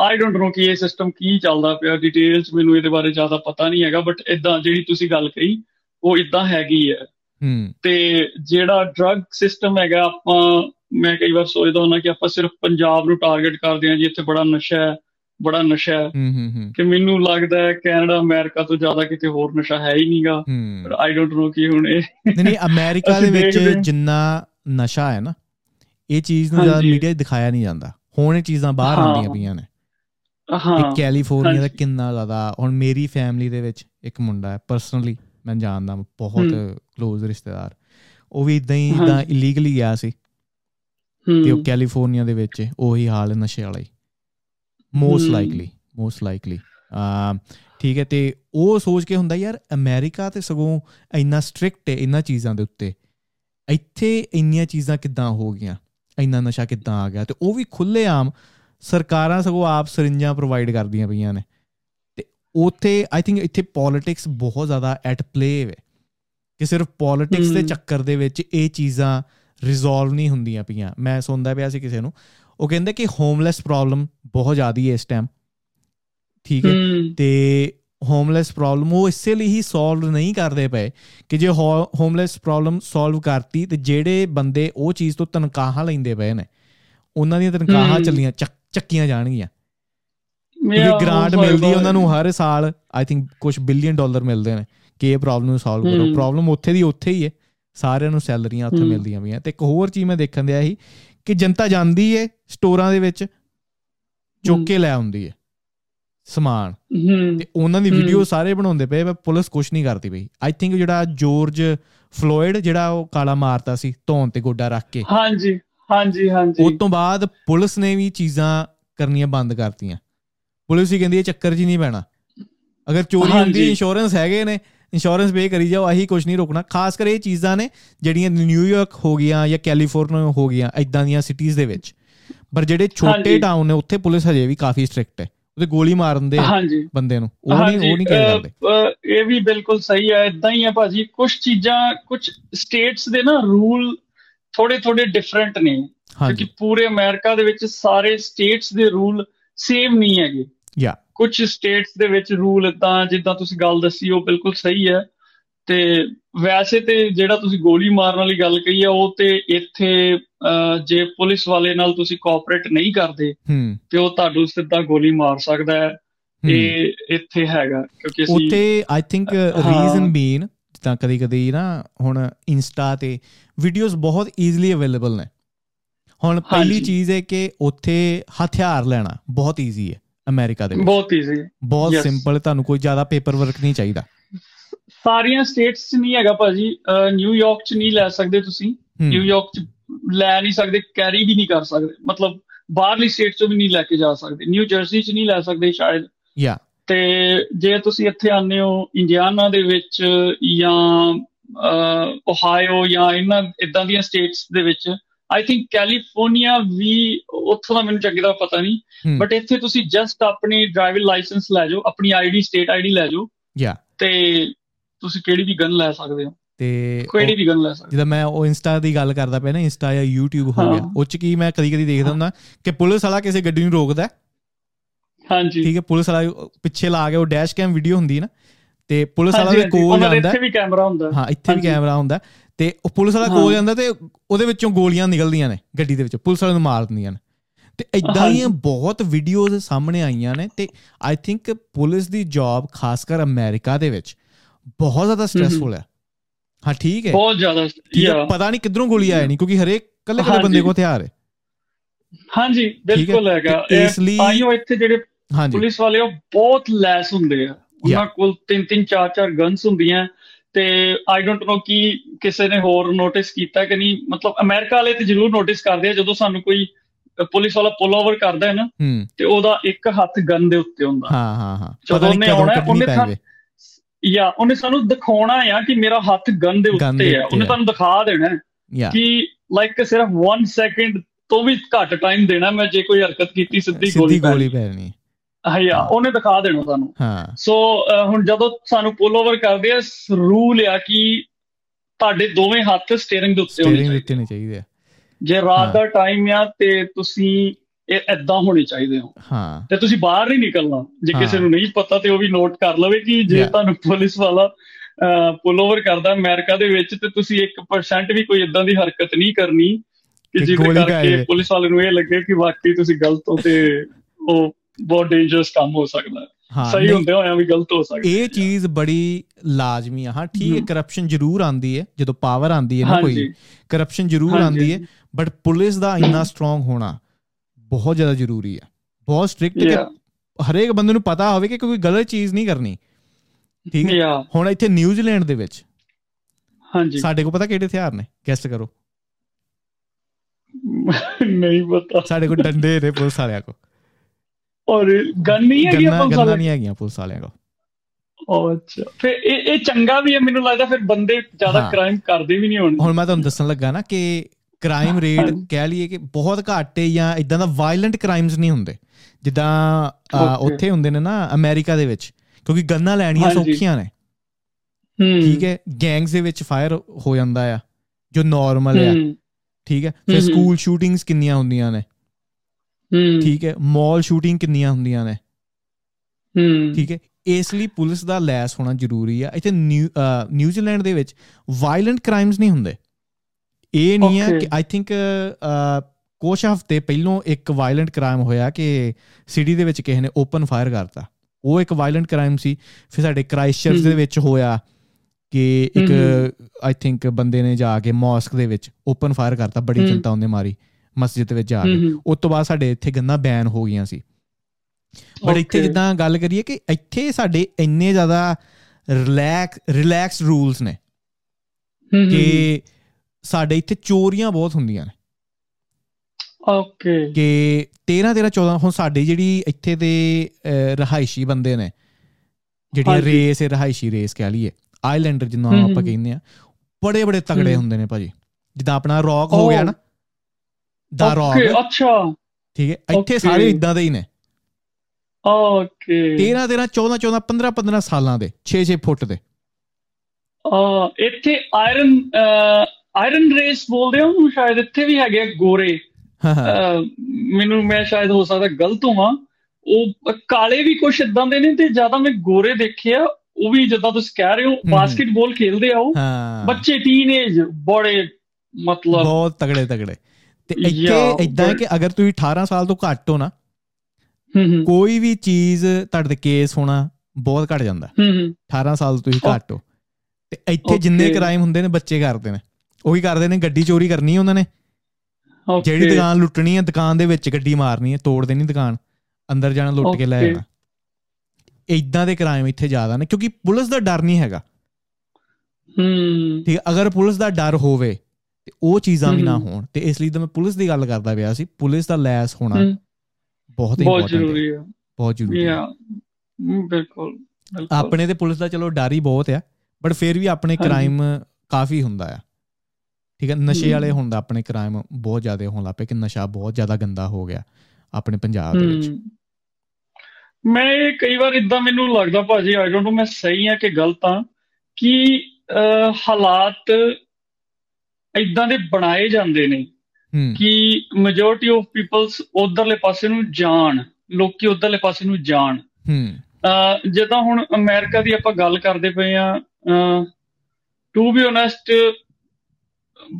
B: ਆਈ ਡੋਨਟ ਨੋ ਕਿ ਇਹ ਸਿਸਟਮ ਕੀ ਚੱਲਦਾ ਪਿਆ ਡਿਟੇਲਸ ਮੈਨੂੰ ਇਹਦੇ ਬਾਰੇ ਜ਼ਿਆਦਾ ਪਤਾ ਨਹੀਂ ਹੈਗਾ ਬਟ ਇਦਾਂ ਜਿਹੜੀ ਤੁਸੀਂ ਗੱਲ ਕਹੀ ਉਹ ਇਦਾਂ ਹੈਗੀ ਹੈ। ਹੂੰ। ਤੇ ਜਿਹੜਾ ਡਰੱਗ ਸਿਸਟਮ ਹੈਗਾ ਆਪਾਂ ਮੈਂ ਕਈ ਵਾਰ ਸੋਚਦਾ ਹੁੰਦਾ ਕਿ ਆਪਾਂ ਸਿਰਫ ਪੰਜਾਬ ਨੂੰ ਟਾਰਗੇਟ ਕਰਦੇ ਹਾਂ ਜੀ ਇੱਥੇ ਬੜਾ ਨਸ਼ਾ ਹੈ ਬੜਾ ਨਸ਼ਾ ਹੈ। ਕਿ ਮੈਨੂੰ ਲੱਗਦਾ ਹੈ ਕੈਨੇਡਾ ਅਮਰੀਕਾ ਤੋਂ ਜ਼ਿਆਦਾ ਕਿਤੇ ਹੋਰ ਨਸ਼ਾ ਹੈ ਹੀ ਨਹੀਂਗਾ। ਪਰ ਆਈ ਡੋਨਟ ਨੋ ਕੀ ਹੁਣ ਇਹ
A: ਨਹੀਂ ਨਹੀਂ ਅਮਰੀਕਾ ਦੇ ਵਿੱਚ ਜਿੰਨਾ ਨਸ਼ਾ ਹੈ ਨਾ ਇਹ ਚੀਜ਼ ਨੂੰ ਜ਼ਿਆਦਾ ਮੀਡੀਆ 'ਚ ਦਿਖਾਇਆ ਨਹੀਂ ਜਾਂਦਾ। ਹੁਣ ਇਹ ਚੀਜ਼ਾਂ ਬਾਹਰ ਆਉਂਦੀਆਂ ਪਈਆਂ ਨੇ। ਹਾਂ। ਕੈਲੀਫੋਰਨੀਆ ਦਾ ਕਿੰਨਾ ਜ਼ਿਆਦਾ ਹੁਣ ਮੇਰੀ ਫੈਮਿਲੀ ਦੇ ਵਿੱਚ ਇੱਕ ਮੁੰਡਾ ਹੈ ਪਰਸਨਲੀ ਮੈਂ ਜਾਣਦਾ ਬਹੁਤ ক্লোਜ਼ ਰਿਸ਼ਤੇਦਾਰ। ਉਹ ਵੀ ਇਦਾਂ ਹੀ ਇਦਾਂ ਇਲੀਗਲੀ ਗਿਆ ਸੀ। ਤੇ ਉਹ ਕੈਲੀਫੋਰਨੀਆ ਦੇ ਵਿੱਚ ਉਹੀ ਹਾਲ ਨਸ਼ੇ ਵਾਲਾ ਹੀ। ਮੋਸਟ ਲਾਈਕਲੀ ਮੋਸਟ ਲਾਈਕਲੀ ਠੀਕ ਹੈ ਤੇ ਉਹ ਸੋਚ ਕੇ ਹੁੰਦਾ ਯਾਰ ਅਮਰੀਕਾ ਤੇ ਸਗੋਂ ਇੰਨਾ ਸਟ੍ਰਿਕਟ ਹੈ ਇਹਨਾਂ ਚੀਜ਼ਾਂ ਦੇ ਉੱਤੇ। ਇੱਥੇ ਇੰਨੀਆਂ ਚੀਜ਼ਾਂ ਕਿੱਦਾਂ ਹੋ ਗਈਆਂ? ਇੰਨਾ ਨਸ਼ਾ ਕਿੱਦਾਂ ਆ ਗਿਆ? ਤੇ ਉਹ ਵੀ ਖੁੱਲੇ ਆਮ ਸਰਕਾਰਾਂ ਸਗੋਂ ਆਪ ਸਰਿੰਜਾਂ ਪ੍ਰੋਵਾਈਡ ਕਰਦੀਆਂ ਪਈਆਂ ਨੇ। ਉਥੇ ਆਈ ਥਿੰਕ ਇੱਥੇ ਪੋਲਿਟਿਕਸ ਬਹੁਤ ਜ਼ਿਆਦਾ ਐਟ ਪਲੇ ਹੈ ਕਿ ਸਿਰਫ ਪੋਲਿਟਿਕਸ ਦੇ ਚੱਕਰ ਦੇ ਵਿੱਚ ਇਹ ਚੀਜ਼ਾਂ ਰਿਜ਼ੋਲਵ ਨਹੀਂ ਹੁੰਦੀਆਂ ਪਈਆਂ। ਮੈਂ ਸੁਣਦਾ ਪਿਆ ਸੀ ਕਿਸੇ ਨੂੰ। ਉਹ ਕਹਿੰਦੇ ਕਿ ਹੋਮਲੈਸ ਪ੍ਰੋਬਲਮ ਬਹੁਤ ਜ਼ਿਆਦੀ ਹੈ ਇਸ ਟਾਈਮ ਠੀਕ ਹੈ? ਤੇ ਹੋਮਲੈਸ ਪ੍ਰੋਬਲਮ ਉਹ ਇਸੇ ਲਈ ਹੀ ਸੋਲਵ ਨਹੀਂ ਕਰਦੇ ਪਏ ਕਿ ਜੇ ਹੋਮਲੈਸ ਪ੍ਰੋਬਲਮ ਸੋਲਵ ਕਰਤੀ ਤੇ ਜਿਹੜੇ ਬੰਦੇ ਉਹ ਚੀਜ਼ ਤੋਂ ਤਨਖਾਹਾਂ ਲੈਂਦੇ ਪਏ ਨੇ ਉਹਨਾਂ ਦੀਆਂ ਤਨਖਾਹਾਂ ਚੱਲੀਆਂ ਚੱਕੀਆਂ ਜਾਣਗੀਆਂ। ਕਿਉਂਕਿ ਗ੍ਰਾਂਟ ਮਿਲਦੀ ਹੈ ਉਹਨਾਂ ਨੂੰ ਹਰ ਸਾਲ ਆਈ ਥਿੰਕ ਕੁਝ ਬਿਲੀਅਨ ਡਾਲਰ ਮਿਲਦੇ ਨੇ ਕਿ ਇਹ ਪ੍ਰੋਬਲਮ ਨੂੰ ਸੋਲਵ ਕਰੋ। ਪ੍ਰੋਬਲਮ ਉੱਥੇ ਦੀ ਉੱਥੇ ਹੀ ਹੈ। ਸਾਰਿਆਂ ਨੂੰ ਸੈਲਰੀਆਂ ਉੱਥੇ ਮਿਲਦੀਆਂ ਪਈਆਂ। ਤੇ ਇੱਕ ਹੋਰ ਚੀਜ਼ ਮੈਂ ਦੇਖਣ ਦਿਆ ਸੀ ਕਿ ਜਨਤਾ ਜਾਂਦੀ ਏ ਸਟੋਰਾਂ ਦੇ ਵਿੱਚ ਚੁੱਕ ਕੇ ਲੈ ਆਉਂਦੀ ਏ ਸਮਾਨ। ਤੇ ਉਹਨਾਂ ਦੀ ਵੀਡੀਓ ਸਾਰੇ ਬਣਾਉਂਦੇ ਪਏ ਪਰ ਪੁਲਿਸ ਕੁਝ ਨਹੀਂ ਕਰਦੀ ਪਈ। ਆਈ ਥਿੰਕ ਜਿਹੜਾ ਜੋਰਜ ਫਲੋਇਡ ਜਿਹੜਾ ਉਹ ਕਾਲਾ ਮਾਰਤਾ ਸੀ ਧੌਣ ਤੇ ਗੋਡਾ ਰੱਖ ਕੇ।
B: ਹਾਂਜੀ ਹਾਂਜੀ ਹਾਂਜੀ।
A: ਉਸ ਤੋਂ ਬਾਅਦ ਪੁਲਿਸ ਨੇ ਵੀ ਚੀਜ਼ਾਂ ਕਰਨੀਆਂ ਬੰਦ ਕਰਤੀਆਂ। ਪੁਲਿਸ ਹੀ ਕਹਿੰਦੀ ਇਹ ਚੱਕਰ ਜੀ ਨਹੀਂ ਪੈਣਾ। ਅਗਰ ਚੋਰੀ ਹੁੰਦੀ ਇੰਸ਼ੋਰੈਂਸ ਹੈਗੇ ਨੇ ਇੰਸ਼ੋਰੈਂਸ ਪੇ ਕਰੀ ਜਾਓ ਆਹੀ ਕੁਝ ਨਹੀਂ ਰੋਕਣਾ। ਖਾਸ ਕਰ ਇਹ ਚੀਜ਼ਾਂ ਨੇ ਜਿਹੜੀਆਂ ਨਿਊਯਾਰਕ ਹੋ ਗਿਆ ਜਾਂ ਕੈਲੀਫੋਰਨੀਆ ਹੋ ਗਿਆ ਇਦਾਂ ਦੀਆਂ ਸਿਟੀਜ਼ ਦੇ ਵਿੱਚ। ਪਰ ਜਿਹੜੇ ਛੋਟੇ ਟਾਊਨ ਨੇ ਉੱਥੇ ਪੁਲਿਸ ਹਜੇ ਵੀ ਕਾਫੀ ਸਟ੍ਰਿਕਟ ਹੈ। ਉਹਦੇ ਗੋਲੀ ਮਾਰ ਦਿੰਦੇ ਆ ਬੰਦੇ ਨੂੰ। ਉਹ ਨਹੀਂ ਉਹ ਨਹੀਂ ਕਰਦੇ
B: ਇਹ ਵੀ ਬਿਲਕੁਲ ਸਹੀ ਹੈ। ਇਦਾਂ ਹੀ ਹੈ ਭਾਜੀ। ਕੁਝ ਚੀਜ਼ਾਂ ਕੁਝ ਸਟੇਟਸ ਦੇ ਨਾ ਰੂਲ ਥੋੜੇ ਥੋੜੇ ਡਿਫਰੈਂਟ ਨੇ। ਕਿਉਂਕਿ ਪੂਰੇ ਅਮਰੀਕਾ ਦੇ ਵਿੱਚ ਸਾਰੇ ਸਟੇਟਸ ਦੇ ਰੂਲ ਸੇਮ ਨਹੀਂ ਹੈਗੇ।
A: ਯਾ
B: ਕੁਝ ਸਟੇਟਸ ਦੇ ਵਿੱਚ ਰੂਲ ਇਦਾਂ ਜਿੱਦਾਂ ਤੁਸੀਂ ਗੱਲ ਦੱਸੀ ਉਹ ਬਿਲਕੁਲ ਸਹੀ ਹੈ। ਤੇ ਵੈਸੇ ਤੇ ਜਿਹੜਾ ਤੁਸੀਂ ਗੋਲੀ ਮਾਰਨ ਵਾਲੀ ਗੱਲ ਕਹੀ ਹੈ ਉਹ ਤੇ ਇੱਥੇ ਜੇ ਪੁਲਿਸ ਵਾਲੇ ਨਾਲ ਤੁਸੀਂ ਕੋਆਪਰੇਟ ਨਹੀਂ ਕਰਦੇ ਤੇ ਉਹ ਤੁਹਾਨੂੰ ਸਿੱਧਾ ਗੋਲੀ ਮਾਰ ਸਕਦਾ ਹੈ। ਇਹ ਇੱਥੇ ਹੈਗਾ ਕਿਉਂਕਿ
A: ਅਸੀਂ ਉੱਥੇ ਆਈ ਥਿੰਕ ਰੀਜ਼ਨ ਬੀਨ ਤਾਂ ਕਦੀ ਕਦੀ ਨਾ ਹੁਣ ਇੰਸਟਾ ਤੇ ਵੀਡੀਓਜ਼ ਬਹੁਤ ਈਜ਼ੀਲੀ ਅਵੇਲੇਬਲ ਨੇ। ਹੁਣ ਪਹਿਲੀ ਚੀਜ਼ ਹੈ ਕਿ ਉੱਥੇ ਹਥਿਆਰ ਲੈਣਾ ਬਹੁਤ ਈਜ਼ੀ ਹੈ। ਅਮਰੀਕਾ ਦੇ ਵਿੱਚ।
B: ਬਹੁਤ ਈਜ਼ੀ
A: ਬਹੁਤ ਸਿੰਪਲ ਤੁਹਾਨੂੰ ਕੋਈ ਜ਼ਿਆਦਾ ਪੇਪਰ ਵਰਕ ਨਹੀਂ ਚਾਹੀਦਾ।
B: ਸਾਰੀਆਂ ਸਟੇਟਸ 'ਚ ਨਹੀਂ ਹੈਗਾ ਭਾਜੀ। ਨਿਊਯਾਰਕ 'ਚ ਨਹੀਂ ਲੈ ਸਕਦੇ ਤੁਸੀਂ। ਨਿਊਯਾਰਕ 'ਚ ਲੈ ਨਹੀਂ ਸਕਦੇ ਕੈਰੀ ਵੀ ਨਹੀਂ ਕਰ ਸਕਦੇ। ਮਤਲਬ ਬਾਹਰਲੀ ਸਟੇਟ 'ਚੋਂ ਵੀ ਨਹੀਂ ਲੈ ਕੇ ਜਾ ਸਕਦੇ। ਨਿਊ ਜਰਸੀ 'ਚ ਨਹੀਂ ਲੈ ਸਕਦੇ ਸ਼ਾਇਦ।
A: ਯਾ
B: ਤੇ ਜੇ ਤੁਸੀਂ ਇੱਥੇ ਆਨੇ ਹੋ ਇੰਡੀਆਨਾ ਦੇ ਵਿੱਚ ਜਾਂ ਓਹਾਇਓ ਜਾਂ ਇਹਨਾਂ ਇਦਾਂ ਦੀਆਂ ਸਟੇਟਸ ਦੇ ਵਿੱਚ ਆਈ ਥਿੰਕ ਕੈਲੀਫੋਰਨੀਆ ਵੀ ਉੱਥੋਂ ਦਾ ਮੈਨੂੰ ਚੰਗੀ ਤਰ੍ਹਾਂ ਪਤਾ ਨਹੀਂ ਬਟ ਇੱਥੇ ਤੁਸੀਂ ਜਸਟ ਆਪਣੀ ਡਰਾਈਵਿੰਗ ਲਾਇਸੈਂਸ ਲੈ ਜਾਓ ਆਪਣੀ ਆਈਡੀ ਸਟੇਟ ਆਈਡੀ ਲੈ ਜਾਓ।
A: ਯਾ
B: ਤੇ ਤੁਸੀਂ ਕਿਹੜੀ ਵੀ ਗਨ ਲੈ ਸਕਦੇ ਹੋ।
A: ਤੇ
B: ਕਿਹੜੀ ਵੀ ਗਨ ਲੈ ਸਕਦੇ
A: ਜਦੋਂ ਮੈਂ ਉਹ ਇੰਸਟਾ ਦੀ ਗੱਲ ਕਰਦਾ ਪਿਆ ਨਾ ਇੰਸਟਾ ਜਾਂ YouTube ਹੋ ਗਿਆ ਉਹ ਚ ਕੀ ਮੈਂ ਕਦੀ ਕਦੀ ਦੇਖਦਾ ਹੁੰਦਾ ਕਿ ਪੁਲਿਸ ਵਾਲਾ ਕਿਸੇ ਗੱਡੀ ਨੂੰ ਰੋਕਦਾ
B: ਹਾਂਜੀ।
A: ਠੀਕ ਹੈ ਪੁਲਿਸ ਵਾਲਾ ਪਿੱਛੇ ਲਾ ਕੇ ਉਹ ਡੈਸ਼ ਕੈਮ ਵੀਡੀਓ ਹੁੰਦੀ ਨਾ ਤੇ ਪੁਲਿਸ ਵਾਲਾ ਦੇ ਕੋਲ ਜਾਂਦਾ
B: ਇੱਥੇ ਵੀ ਕੈਮਰਾ ਹੁੰਦਾ।
A: ਹਾਂ ਇੱਥੇ ਵੀ ਕੈਮਰਾ ਹੁੰਦਾ ਤੇ ਉਹ ਪੁਲਿਸ ਵਾਲਾ ਕੋਲ ਜਾਂਦਾ ਤੇ ਉਹਦੇ ਵਿੱਚੋਂ ਗੋਲੀਆਂ ਨਿਕਲਦੀਆਂ ਨੇ ਗੱਡੀ ਦੇ ਵਿੱਚ। ਪੁਲਿਸ ਵਾਲੇ ਨੂੰ ਮਾਰ ਦਿੰਦੀਆਂ ਨੇ। ਤੇ ਇਦਾਂ ਦੀਆਂ ਬਹੁਤ ਵੀਡੀਓਜ਼ ਸਾਹਮਣੇ ਆਈਆਂ ਨੇ ਤੇ ਆਈ ਥਿੰਕ ਪੁਲਿਸ ਦੀ ਜੌਬ ਖਾਸ ਕਰ ਅਮਰੀਕਾ ਦੇ ਵਿੱਚ ਬਹੁਤ ਜ਼ਿਆਦਾ ਸਟ੍ਰੈਸਫੁਲ ਹੈ। ਹਾਂ। ਠੀਕ ਹੈ।
B: ਬਹੁਤ ਜ਼ਿਆਦਾ
A: ਯਾ ਪਤਾ ਨਹੀਂ ਕਿੱਧਰੋਂ ਗੋਲੀ ਆਏ ਨਹੀਂ ਕਿਉਂਕਿ ਹਰੇਕ ਕੱਲੇ ਕੱਲੇ ਬੰਦੇ ਕੋਲ ਹਥਿਆਰ ਹੈ।
B: ਹਾਂਜੀ ਬਿਲਕੁਲ ਹੈਗਾ। ਇਸ ਲਈ ਆਈਓ ਇੱਥੇ ਜਿਹੜੇ ਪੁਲਿਸ ਵਾਲੇ ਉਹ ਬਹੁਤ ਲੈਸ ਹੁੰਦੇ ਆ। ਉਹਨਾਂ ਕੋਲ ਤਿੰਨ ਤਿੰਨ ਚਾਰ ਚਾਰ ਗਨਸ ਹੁੰਦੀਆਂ। ਤੇ ਆਈ ਡੋਨਟ ਨੋ ਕੀ ਕਿਸੇ ਨੇ ਹੋਰ ਨੋਟਿਸ ਕੀਤਾ ਕਿ ਨਹੀਂ? ਮਤਲਬ ਅਮਰੀਕਾ ਵਾਲੇ ਤੇ ਜ਼ਰੂਰ ਨੋਟਿਸ ਕਰਦੇ ਆ ਜਦੋਂ ਸਾਨੂੰ ਕੋਈ ਪੁਲਿਸ ਵਾਲਾ ਪੁੱਲ ਓਵਰ ਕਰਦਾ ਹੈ ਨਾ ਤੇ ਉਹਦਾ ਇੱਕ ਹੱਥ ਗਨ ਦੇ ਉੱਤੇ ਹੁੰਦਾ।
A: ਹਾਂ ਹਾਂ ਹਾਂ।
B: ਜਦੋਂ ਉਹਨੇ ਆਉਣਾ ਉਹਨੇ ਯਾ ਉਹਨੇ ਸਾਨੂੰ ਦਿਖਾਉਣਾ ਆ ਕਿ ਮੇਰਾ ਹੱਥ ਗਨ ਦੇ ਉੱਤੇ ਹੈ ਉਹਨੇ ਤੁਹਾਨੂੰ ਦਿਖਾ ਦੇਣਾ ਕਿ ਲਾਈਕ ਸਿਰਫ 1 ਸੈਕਿੰਡ ਤੋਂ ਵੀ ਘੱਟ ਟਾਈਮ ਦੇਣਾ ਮੈਂ ਜੇ ਕੋਈ ਹਰਕਤ ਕੀਤੀ ਸਿੱਧੀ ਗੋਲੀ
A: ਪੈਣੀ।
B: ਹਾਂ। ਉਹਨੇ ਦਿਖਾ ਦੇਣਾ ਤੁਹਾਨੂੰ
A: ਹਾਂ।
B: ਸੋ ਹੁਣ ਜਦੋਂ ਸਾਨੂੰ ਪੁੱਲ ਓਵਰ ਕਰਦੇ ਆ ਰੂਲ ਆ ਕਿ ਤੁਹਾਡੇ ਦੋਵੇਂ ਹੱਥ ਸਟੀਅਰਿੰਗ ਦੇ ਉੱਤੇ
A: ਹੋਣੇ ਚਾਹੀਦੇ।
B: ਜੇ ਰਾਤ ਦਾ ਟਾਈਮ ਆ ਤੇ ਤੁਸੀਂ ਇਹ ਐਦਾਂ ਹੋਣੇ ਚਾਹੀਦੇ ਹੋ।
A: ਹਾਂ।
B: ਤੇ ਤੁਸੀਂ ਬਾਹਰ ਨਹੀਂ ਨਿਕਲਣਾ। ਜੇ ਕਿਸੇ ਨੂੰ ਨਹੀਂ ਪਤਾ ਤੇ ਉਹ ਵੀ ਨੋਟ ਕਰ ਲਵੇ ਕਿ ਜੇ ਤੁਹਾਨੂੰ ਪੁਲਿਸ ਵਾਲਾ ਪੁੱਲ ਓਵਰ ਕਰਦਾ ਅਮਰੀਕਾ ਦੇ ਵਿੱਚ ਤੇ ਤੁਸੀਂ 1% ਵੀ ਕੋਈ ਇਦਾਂ ਦੀ ਹਰਕਤ ਨਹੀਂ ਕਰਨੀ ਕਿ ਜਿਹਦੇ ਕਰਕੇ ਪੁਲਿਸ ਵਾਲੇ ਨੂੰ ਇਹ ਲੱਗੇ ਕਿ ਵਾਕਈ ਤੁਸੀਂ ਗਲਤ ਹੋ ਤੇ ਉਹ ਬਹੁਤ ਡੇਂਜਰਸ ਕੰਮ ਹੋ ਸਕਦਾ ਹੈ। ਸਹੀ ਹੁੰਦੇ ਹੋਇਆ ਵੀ ਗਲਤ ਹੋ ਸਕਦਾ
A: ਇਹ ਚੀਜ਼ ਬੜੀ ਲਾਜ਼ਮੀ ਆ ਹਾਂ ਠੀਕ ਹੈ ਕਰਪਸ਼ਨ ਜ਼ਰੂਰ ਆਂਦੀ ਹੈ ਜਦੋਂ ਪਾਵਰ ਆਂਦੀ ਹੈ ਨਾ ਕੋਈ ਕਰਪਸ਼ਨ ਜ਼ਰੂਰ ਆਂਦੀ ਹੈ ਬਟ ਪੁਲਿਸ ਦਾ ਇੰਨਾ ਸਟਰੋਂਗ ਹੋਣਾ ਬਹੁਤ ਜ਼ਿਆਦਾ ਜ਼ਰੂਰੀ ਹੈ ਬਹੁਤ ਸਟ੍ਰਿਕਟ ਕਿ ਹਰੇਕ ਬੰਦੇ ਨੂੰ ਪਤਾ ਹੋਵੇ ਕਿ ਕੋਈ ਗਲਤ ਚੀਜ਼ ਨਹੀਂ ਕਰਨੀ। ਠੀਕ ਹੈ? ਹੁਣ ਇੱਥੇ ਨਿਊਜ਼ੀਲੈਂਡ ਦੇ ਵਿੱਚ
B: ਹਾਂਜੀ।
A: ਸਾਡੇ ਕੋਲ ਪਤਾ ਕਿਹੜੇ ਹਥਿਆਰ ਨੇ? ਗੈਸਟ ਕਰੋ।
B: ਨਹੀਂ ਪਤਾ।
A: ਸਾਡੇ ਕੋਲ ਡੰਡੇ ਨੇ ਪੁਲਿਸ ਵਾਲਿਆਂ ਕੋ
B: ਔਰ ਗਨ ਨਹੀਂ ਹੈਗੀ ਪੁਲਿਸ ਵਾਲਿਆਂ
A: ਨਹੀਂ ਹੈਗੀਆਂ ਪੁਲਿਸ ਵਾਲਿਆਂ ਕੋ
B: ਉਹ ਅੱਛਾ। ਫਿਰ ਇਹ ਇਹ ਚੰਗਾ ਵੀ ਹੈ ਮੈਨੂੰ ਲੱਗਦਾ ਫਿਰ ਬੰਦੇ ਜ਼ਿਆਦਾ ਕ੍ਰਾਈਮ ਕਰਦੇ ਵੀ ਨਹੀਂ ਹੋਣਗੇ
A: ਹੁਣ ਮੈਂ ਤੁਹਾਨੂੰ ਦੱਸਣ ਲੱਗਾ ਨਾ ਕਿ ਕ੍ਰਾਈਮ ਰੇਟ ਕਹਿ ਲਈਏ ਕਿ ਬਹੁਤ ਘੱਟ ਹੈ ਜਾਂ ਇਦਾਂ ਦਾ ਵਾਇਲੈਂਟ ਕ੍ਰਾਈਮਸ ਨਹੀਂ ਹੁੰਦੇ। ਜਿੱਦਾਂ ਉੱਥੇ ਹੁੰਦੇ ਨੇ ਨਾ ਅਮਰੀਕਾ ਦੇ ਵਿੱਚ ਕਿਉਂਕਿ ਗੰਨਾਂ ਲੈਣੀਆਂ ਸੌਖੀਆਂ ਨੇ। ਠੀਕ ਹੈ? ਗੈਂਗਸ ਦੇ ਵਿੱਚ ਫਾਇਰ ਹੋ ਜਾਂਦਾ ਆ ਜੋ ਨਾਰਮਲ ਆ। ਠੀਕ ਹੈ? ਫਿਰ ਸਕੂਲ ਸ਼ੂਟਿੰਗਸ ਕਿੰਨੀਆਂ ਹੁੰਦੀਆਂ ਨੇ? ਠੀਕ ਹੈ ਮਾਲ ਸ਼ੂਟਿੰਗ ਕਿੰਨੀਆਂ ਹੁੰਦੀਆਂ ਨੇ? ਠੀਕ ਹੈ ਇਸ ਲਈ ਪੁਲਿਸ ਦਾ ਲੈਸ ਹੋਣਾ ਜ਼ਰੂਰੀ ਆ। ਇੱਥੇ ਨਿਊਜ਼ੀਲੈਂਡ ਦੇ ਵਿੱਚ ਵਾਇਲੈਂਟ ਕ੍ਰਾਈਮਸ ਨਹੀਂ ਹੁੰਦੇ। ਇਹ ਨਹੀਂ ਹੈ ਕਿ ਆਈ ਥਿੰਕ ਕੁਝ ਹਫ਼ਤੇ ਪਹਿਲਾਂ ਇੱਕ ਵਾਇਲੈਂਟ ਕ੍ਰਾਈਮ ਹੋਇਆ ਕਿ ਸਿਟੀ ਦੇ ਵਿੱਚ ਕਿਸੇ ਨੇ ਓਪਨ ਫਾਇਰ ਕਰਤਾ। ਉਹ ਇੱਕ ਵਾਇਲੈਂਟ ਕ੍ਰਾਈਮ ਸੀ। ਫਿਰ ਸਾਡੇ ਕ੍ਰਾਈਸਟਚਰਚ ਦੇ ਵਿੱਚ ਹੋਇਆ ਕਿ ਇੱਕ ਆਈ ਥਿੰਕ ਬੰਦੇ ਨੇ ਜਾ ਕੇ ਮੌਸਕ ਦੇ ਵਿੱਚ ਓਪਨ ਫਾਇਰ ਕਰਤਾ। ਬੜੀ ਚਿੰਤਾ ਉਹਨੇ ਮਾਰੀ। ਮਸਜਿਦ ਵਿੱਚ ਜਾ ਕੇ। ਉਸ ਤੋਂ ਬਾਅਦ ਸਾਡੇ ਇੱਥੇ ਗੰਨਾ ਬੈਨ ਹੋ ਗਈਆਂ ਸੀ। ਬਟ ਇੱਥੇ ਜਿੱਦਾਂ ਗੱਲ ਕਰੀਏ ਕਿ ਇੱਥੇ ਸਾਡੇ ਇੰਨੇ ਜ਼ਿਆਦਾ ਰਿਲੈਕਸ ਰਿਲੈਕਸ ਰੂਲਸ ਨੇ ਕਿ ਸਾਡੇ ਇੱਥੇ ਚੋਰੀਆਂ ਬਹੁਤ ਹੁੰਦੀਆਂ ਨੇ।
B: ਓਕੇ
A: ਕਿ 13 13 14 ਹੁਣ ਸਾਡੀ ਜਿਹੜੀ ਇੱਥੇ ਦੇ ਰਹਾਇਸ਼ੀ ਬੰਦੇ ਨੇ ਜਿਹੜੀ ਰੇਸ ਹੈ ਰਹਾਇਸ਼ੀ ਰੇਸ ਕਹਿ ਲਈਏ ਆਈਲੈਂਡਰ ਜਿੰਨਾ ਆਪਾਂ ਕਹਿੰਦੇ ਆ ਬੜੇ ਬੜੇ ਤਗੜੇ ਹੁੰਦੇ ਨੇ ਭਾਜੀ। ਜਿੱਦਾਂ ਆਪਣਾ ਰੌਕ ਹੋ ਗਿਆ ਨਾ। ਦਾ ਰੌਕ
B: ਅੱਛਾ।
A: ਠੀਕ ਹੈ ਇੱਥੇ ਸਾਰੇ ਇਦਾਂ ਦੇ ਹੀ ਨੇ।
B: ਓਕੇ
A: 13 13 14 14 15 15 ਸਾਲਾਂ ਦੇ 6 6 ਫੁੱਟ ਦੇ।
B: ਆ ਇੱਥੇ ਆਇਰਨ ਆਇਰਨ ਰੇਸ ਬੋਲਦੇ ਹੋ? ਸ਼ਾਇਦ ਇੱਥੇ ਵੀ ਹੈਗੇ ਗੋਰੇ। ਮੈਨੂੰ ਮੈਂ ਸ਼ਾਇਦ ਹੋ ਸਕਦਾ ਗਲਤ ਹੋਵਾਂ। ਉਹ ਕਾਲੇ ਵੀ ਕੁਝ ਇਦਾਂ ਦੇ ਨੇ ਤੇ ਜ਼ਿਆਦਾ ਮੈਂ ਗੋਰੇ ਦੇਖਿਆ ਉਹ ਵੀ ਜਿੱਦਾਂ ਤੁਸੀਂ ਕਹਿ ਰਹੇ ਹੋ ਬਾਸਕਟਬਾਲ ਖੇਲਦੇ ਆ ਉਹ। ਬੱਚੇ ਟੀਨੇਜ ਬੜੇ ਮਤਲਬ
A: ਬਹੁਤ ਤਗੜੇ ਤਗੜੇ ਤੇ ਇੱਥੇ ਇਦਾਂ ਕਿ ਅਗਰ ਤੁਸੀਂ 18 ਸਾਲ ਤੋਂ ਘੱਟ ਹੋ ਨਾ ਕੋਈ ਵੀ ਚੀਜ਼ ਤੁਹਾਡੇ ਕੇਸ ਹੋਣਾ ਬਹੁਤ ਘਟ ਜਾਂਦਾ। 18 ਸਾਲ ਤੋਂ ਤੁਸੀਂ ਘੱਟ ਹੋ। ਤੇ ਇੱਥੇ ਜਿੰਨੇ ਕ੍ਰਾਈਮ ਹੁੰਦੇ ਨੇ ਬੱਚੇ ਕਰਦੇ ਨੇ। ਉਹੀ ਕਰਦੇ ਨੇ ਗੱਡੀ ਚੋਰੀ ਕਰਨੀ ਉਹਨਾਂ ਨੇ। ਜਿਹੜੀ ਦੁਕਾਨ ਲੁੱਟਣੀ ਹੈ ਦੁਕਾਨ ਦੇ ਵਿੱਚ ਗੱਡੀ ਮਾਰਨੀ ਹੈ ਤੋੜ ਦੇਣੀ ਦੁਕਾਨ। ਅੰਦਰ ਜਾਣਾ ਲੁੱਟ ਕੇ ਲੈ ਆਣਾ ਇਦਾਂ ਦੇ ਕ੍ਰਾਈਮ ਇੱਥੇ ਜ਼ਿਆਦਾ ਨੇ ਕਿਉਂਕਿ ਪੁਲਿਸ ਦਾ ਡਰ ਨਹੀਂ ਹੈਗਾ।
B: ਹੂੰ।
A: ਠੀਕ ਅਗਰ ਪੁਲਿਸ ਦਾ ਡਰ ਹੋਵੇ ਤੇ ਉਹ ਚੀਜ਼ਾਂ ਵੀ ਨਾ ਹੋਣ। ਤੇ ਇਸ ਲਈ ਤਾਂ ਮੈਂ ਪੁਲਿਸ ਦੀ ਗੱਲ ਕਰਦਾ ਪਿਆ ਸੀ। ਪੁਲਿਸ ਦਾ ਲੈਸ ਹੋਣਾ ਬਹੁਤ
B: ਇੰਪੋਰਟੈਂਟ ਹੈ। ਬਹੁਤ ਜ਼ਰੂਰੀ ਹੈ
A: ਬਹੁਤ ਜ਼ਰੂਰੀ
B: ਹੈ। ਬਿਲਕੁਲ
A: ਆਪਣੇ ਤੇ ਪੁਲਿਸ ਦਾ ਚਲੋ ਡਰ ਹੀ ਬਹੁਤ ਆ ਬਟ ਫਿਰ ਵੀ ਆਪਣੇ ਕ੍ਰਾਈਮ ਕਾਫੀ ਹੁੰਦਾ ਆ। ਠੀਕ ਹੈ ਨਸ਼ੇ ਵਾਲੇ ਹੁੰਦਾ ਆਪਣੇ ਕ੍ਰਾਈਮ ਬਹੁਤ ਜ਼ਿਆਦਾ ਹੋਣ ਲੱਪੇ ਕਿ ਨਸ਼ਾ ਬਹੁਤ ਜ਼ਿਆਦਾ ਗੰਦਾ ਹੋ ਗਿਆ ਆਪਣੇ ਪੰਜਾਬ ਦੇ ਵਿੱਚ।
B: ਮੈਂ ਕਈ ਵਾਰ ਇਦਾਂ ਮੈਨੂੰ ਲੱਗਦਾ ਭਾਜੀ ਆਈ ਡੋਨਟ ਨੋ ਮੈਂ ਸਹੀ ਆ ਕਿ ਗਲਤ ਆ ਕਿ ਹਾਲਾਤ ਇਦਾਂ ਦੇ ਬਣਾਏ ਜਾਂਦੇ ਨੇ ਕਿ ਮੈਜੋਰਟੀ ਆਫ ਪੀਪਲਸ ਉਧਰਲੇ ਪਾਸੇ ਨੂੰ ਜਾਣ ਲੋਕੀ ਉਧਰਲੇ ਪਾਸੇ ਨੂੰ ਜਾਣ।
A: ਹੂੰ।
B: ਜਦੋਂ ਹੁਣ ਅਮਰੀਕਾ ਦੀ ਆਪਾਂ ਗੱਲ ਕਰਦੇ ਪਏ ਆ ਟੂ ਬੀ ਓਨੈਸਟ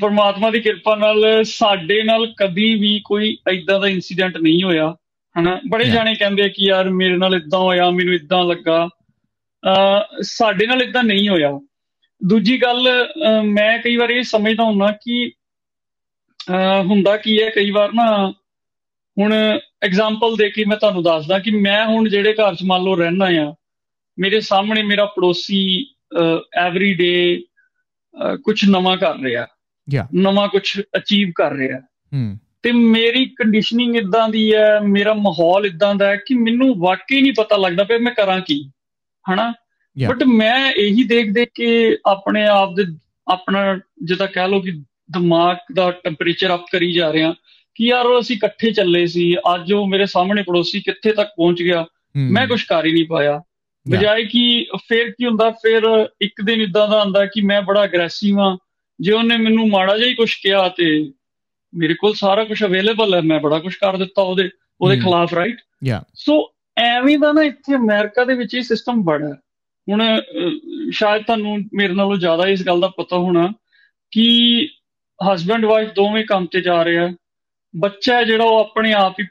B: ਪਰਮਾਤਮਾ ਦੀ ਕਿਰਪਾ ਨਾਲ ਸਾਡੇ ਨਾਲ ਕਦੀ ਵੀ ਕੋਈ ਐਦਾਂ ਦਾ ਇਨਸੀਡੈਂਟ ਨਹੀਂ ਹੋਇਆ ਹਨਾ? ਬੜੇ ਜਾਣੇ ਕਹਿੰਦੇ ਕਿ ਯਾਰ ਮੇਰੇ ਨਾਲ ਇਦਾਂ ਹੋਇਆ ਮੈਨੂੰ ਇਦਾਂ ਲੱਗਾ। ਸਾਡੇ ਨਾਲ ਇਦਾਂ ਨਹੀਂ ਹੋਇਆ। ਦੂਜੀ ਗੱਲ ਮੈਂ ਕਈ ਵਾਰ ਇਹ ਸਮਝਦਾ ਹੁੰਨਾ ਕਿ ਹੁੰਦਾ ਕੀ ਹੈ ਕਈ ਵਾਰ ਨਾ ਹੁਣ ਐਗਜ਼ਾਮਪਲ ਦੇ ਕੇ ਮੈਂ ਤੁਹਾਨੂੰ ਦੱਸਦਾ ਕਿ ਮੈਂ ਹੁਣ ਜਿਹੜੇ ਘਰ 'ਚ ਮੰਨ ਲਓ ਰਹਿਣਾ ਆ ਮੇਰੇ ਸਾਹਮਣੇ ਮੇਰਾ ਪੜੋਸੀ ਐਵਰੀ ਡੇ ਕੁਝ ਨਵਾਂ ਕਰ ਰਿਹਾ।
A: ਯਾ
B: ਨਵਾਂ ਕੁਝ ਅਚੀਵ ਕਰ ਰਿਹਾ।
A: ਹੂੰ।
B: ਤੇ ਮੇਰੀ ਕੰਡੀਸ਼ਨਿੰਗ ਇਦਾਂ ਦੀ ਹੈ ਮੇਰਾ ਮਾਹੌਲ ਇਦਾਂ ਦਾ ਹੈ ਕਿ ਮੈਨੂੰ ਵਾਕਈ ਨਹੀਂ ਪਤਾ ਲੱਗਦਾ ਪਿਆ ਮੈਂ ਕਰਾਂ ਕੀ ਹਨਾ? ਬਟ ਮੈਂ ਇਹੀ ਦੇਖ ਦੇਖ ਕੇ ਆਪਣੇ ਆਪ ਦੇ ਆਪਣਾ ਜਿੱਦਾਂ ਕਹਿ ਲਓ ਕਿ ਦਿਮਾਗ ਦਾ ਟੈਂਪਰੇਚਰ ਅਪ ਕਰੀ ਜਾ ਰਿਹਾ ਕਿ ਯਾਰ ਉਹ ਅਸੀਂ ਇਕੱਠੇ ਚੱਲੇ ਸੀ ਅੱਜ ਉਹ ਮੇਰੇ ਸਾਹਮਣੇ ਪੜੋਸੀ ਕਿੱਥੇ ਤੱਕ ਪਹੁੰਚ ਗਿਆ ਮੈਂ ਕੁਝ ਕਰ ਹੀ ਨਹੀਂ ਪਾਇਆ। ਬਜਾਏ ਕਿ ਫਿਰ ਕੀ ਹੁੰਦਾ ਫਿਰ ਇੱਕ ਦਿਨ ਇਦਾਂ ਦਾ ਆਂਦਾ ਕਿ ਮੈਂ ਬੜਾ ਅਗਰੈਸਿਵ ਆ ਜੇ ਉਹਨੇ ਮੈਨੂੰ ਮਾੜਾ ਜਿਹਾ ਹੀ ਕੁਝ ਕਿਹਾ ਤੇ ਮੇਰੇ ਕੋਲ ਸਾਰਾ ਕੁਝ ਅਵੇਲੇਬਲ ਹੈ ਮੈਂ ਬੜਾ ਕੁਝ ਕਰ ਦਿੱਤਾ ਉਹਦੇ ਉਹਦੇ ਖਿਲਾਫ ਰਾਈਟ
A: ਯਾ
B: ਸੋ ਐਵੇਂ ਦਾ ਨਾ ਇੱਥੇ ਅਮਰੀਕਾ ਦੇ ਵਿੱਚ ਇਹ ਸਿਸਟਮ ਬੜਾ ਹੁਣ ਸ਼ਾਇਦ ਤੁਹਾਨੂੰ ਮੇਰੇ ਨਾਲੋਂ ਜ਼ਿਆਦਾ ਇਸ ਗੱਲ ਦਾ ਪਤਾ ਹੋਣਾ ਕਿ ਹਸਬੰਡ ਵਾਈਫ ਦੋਵੇਂ ਕੰਮ ਤੇ ਜਾ ਰਹੇ ਆ ਬੱਚਾ ਜਿਹੜਾ ਉਹ ਆਪਣੇ ਆਪ ਹੀ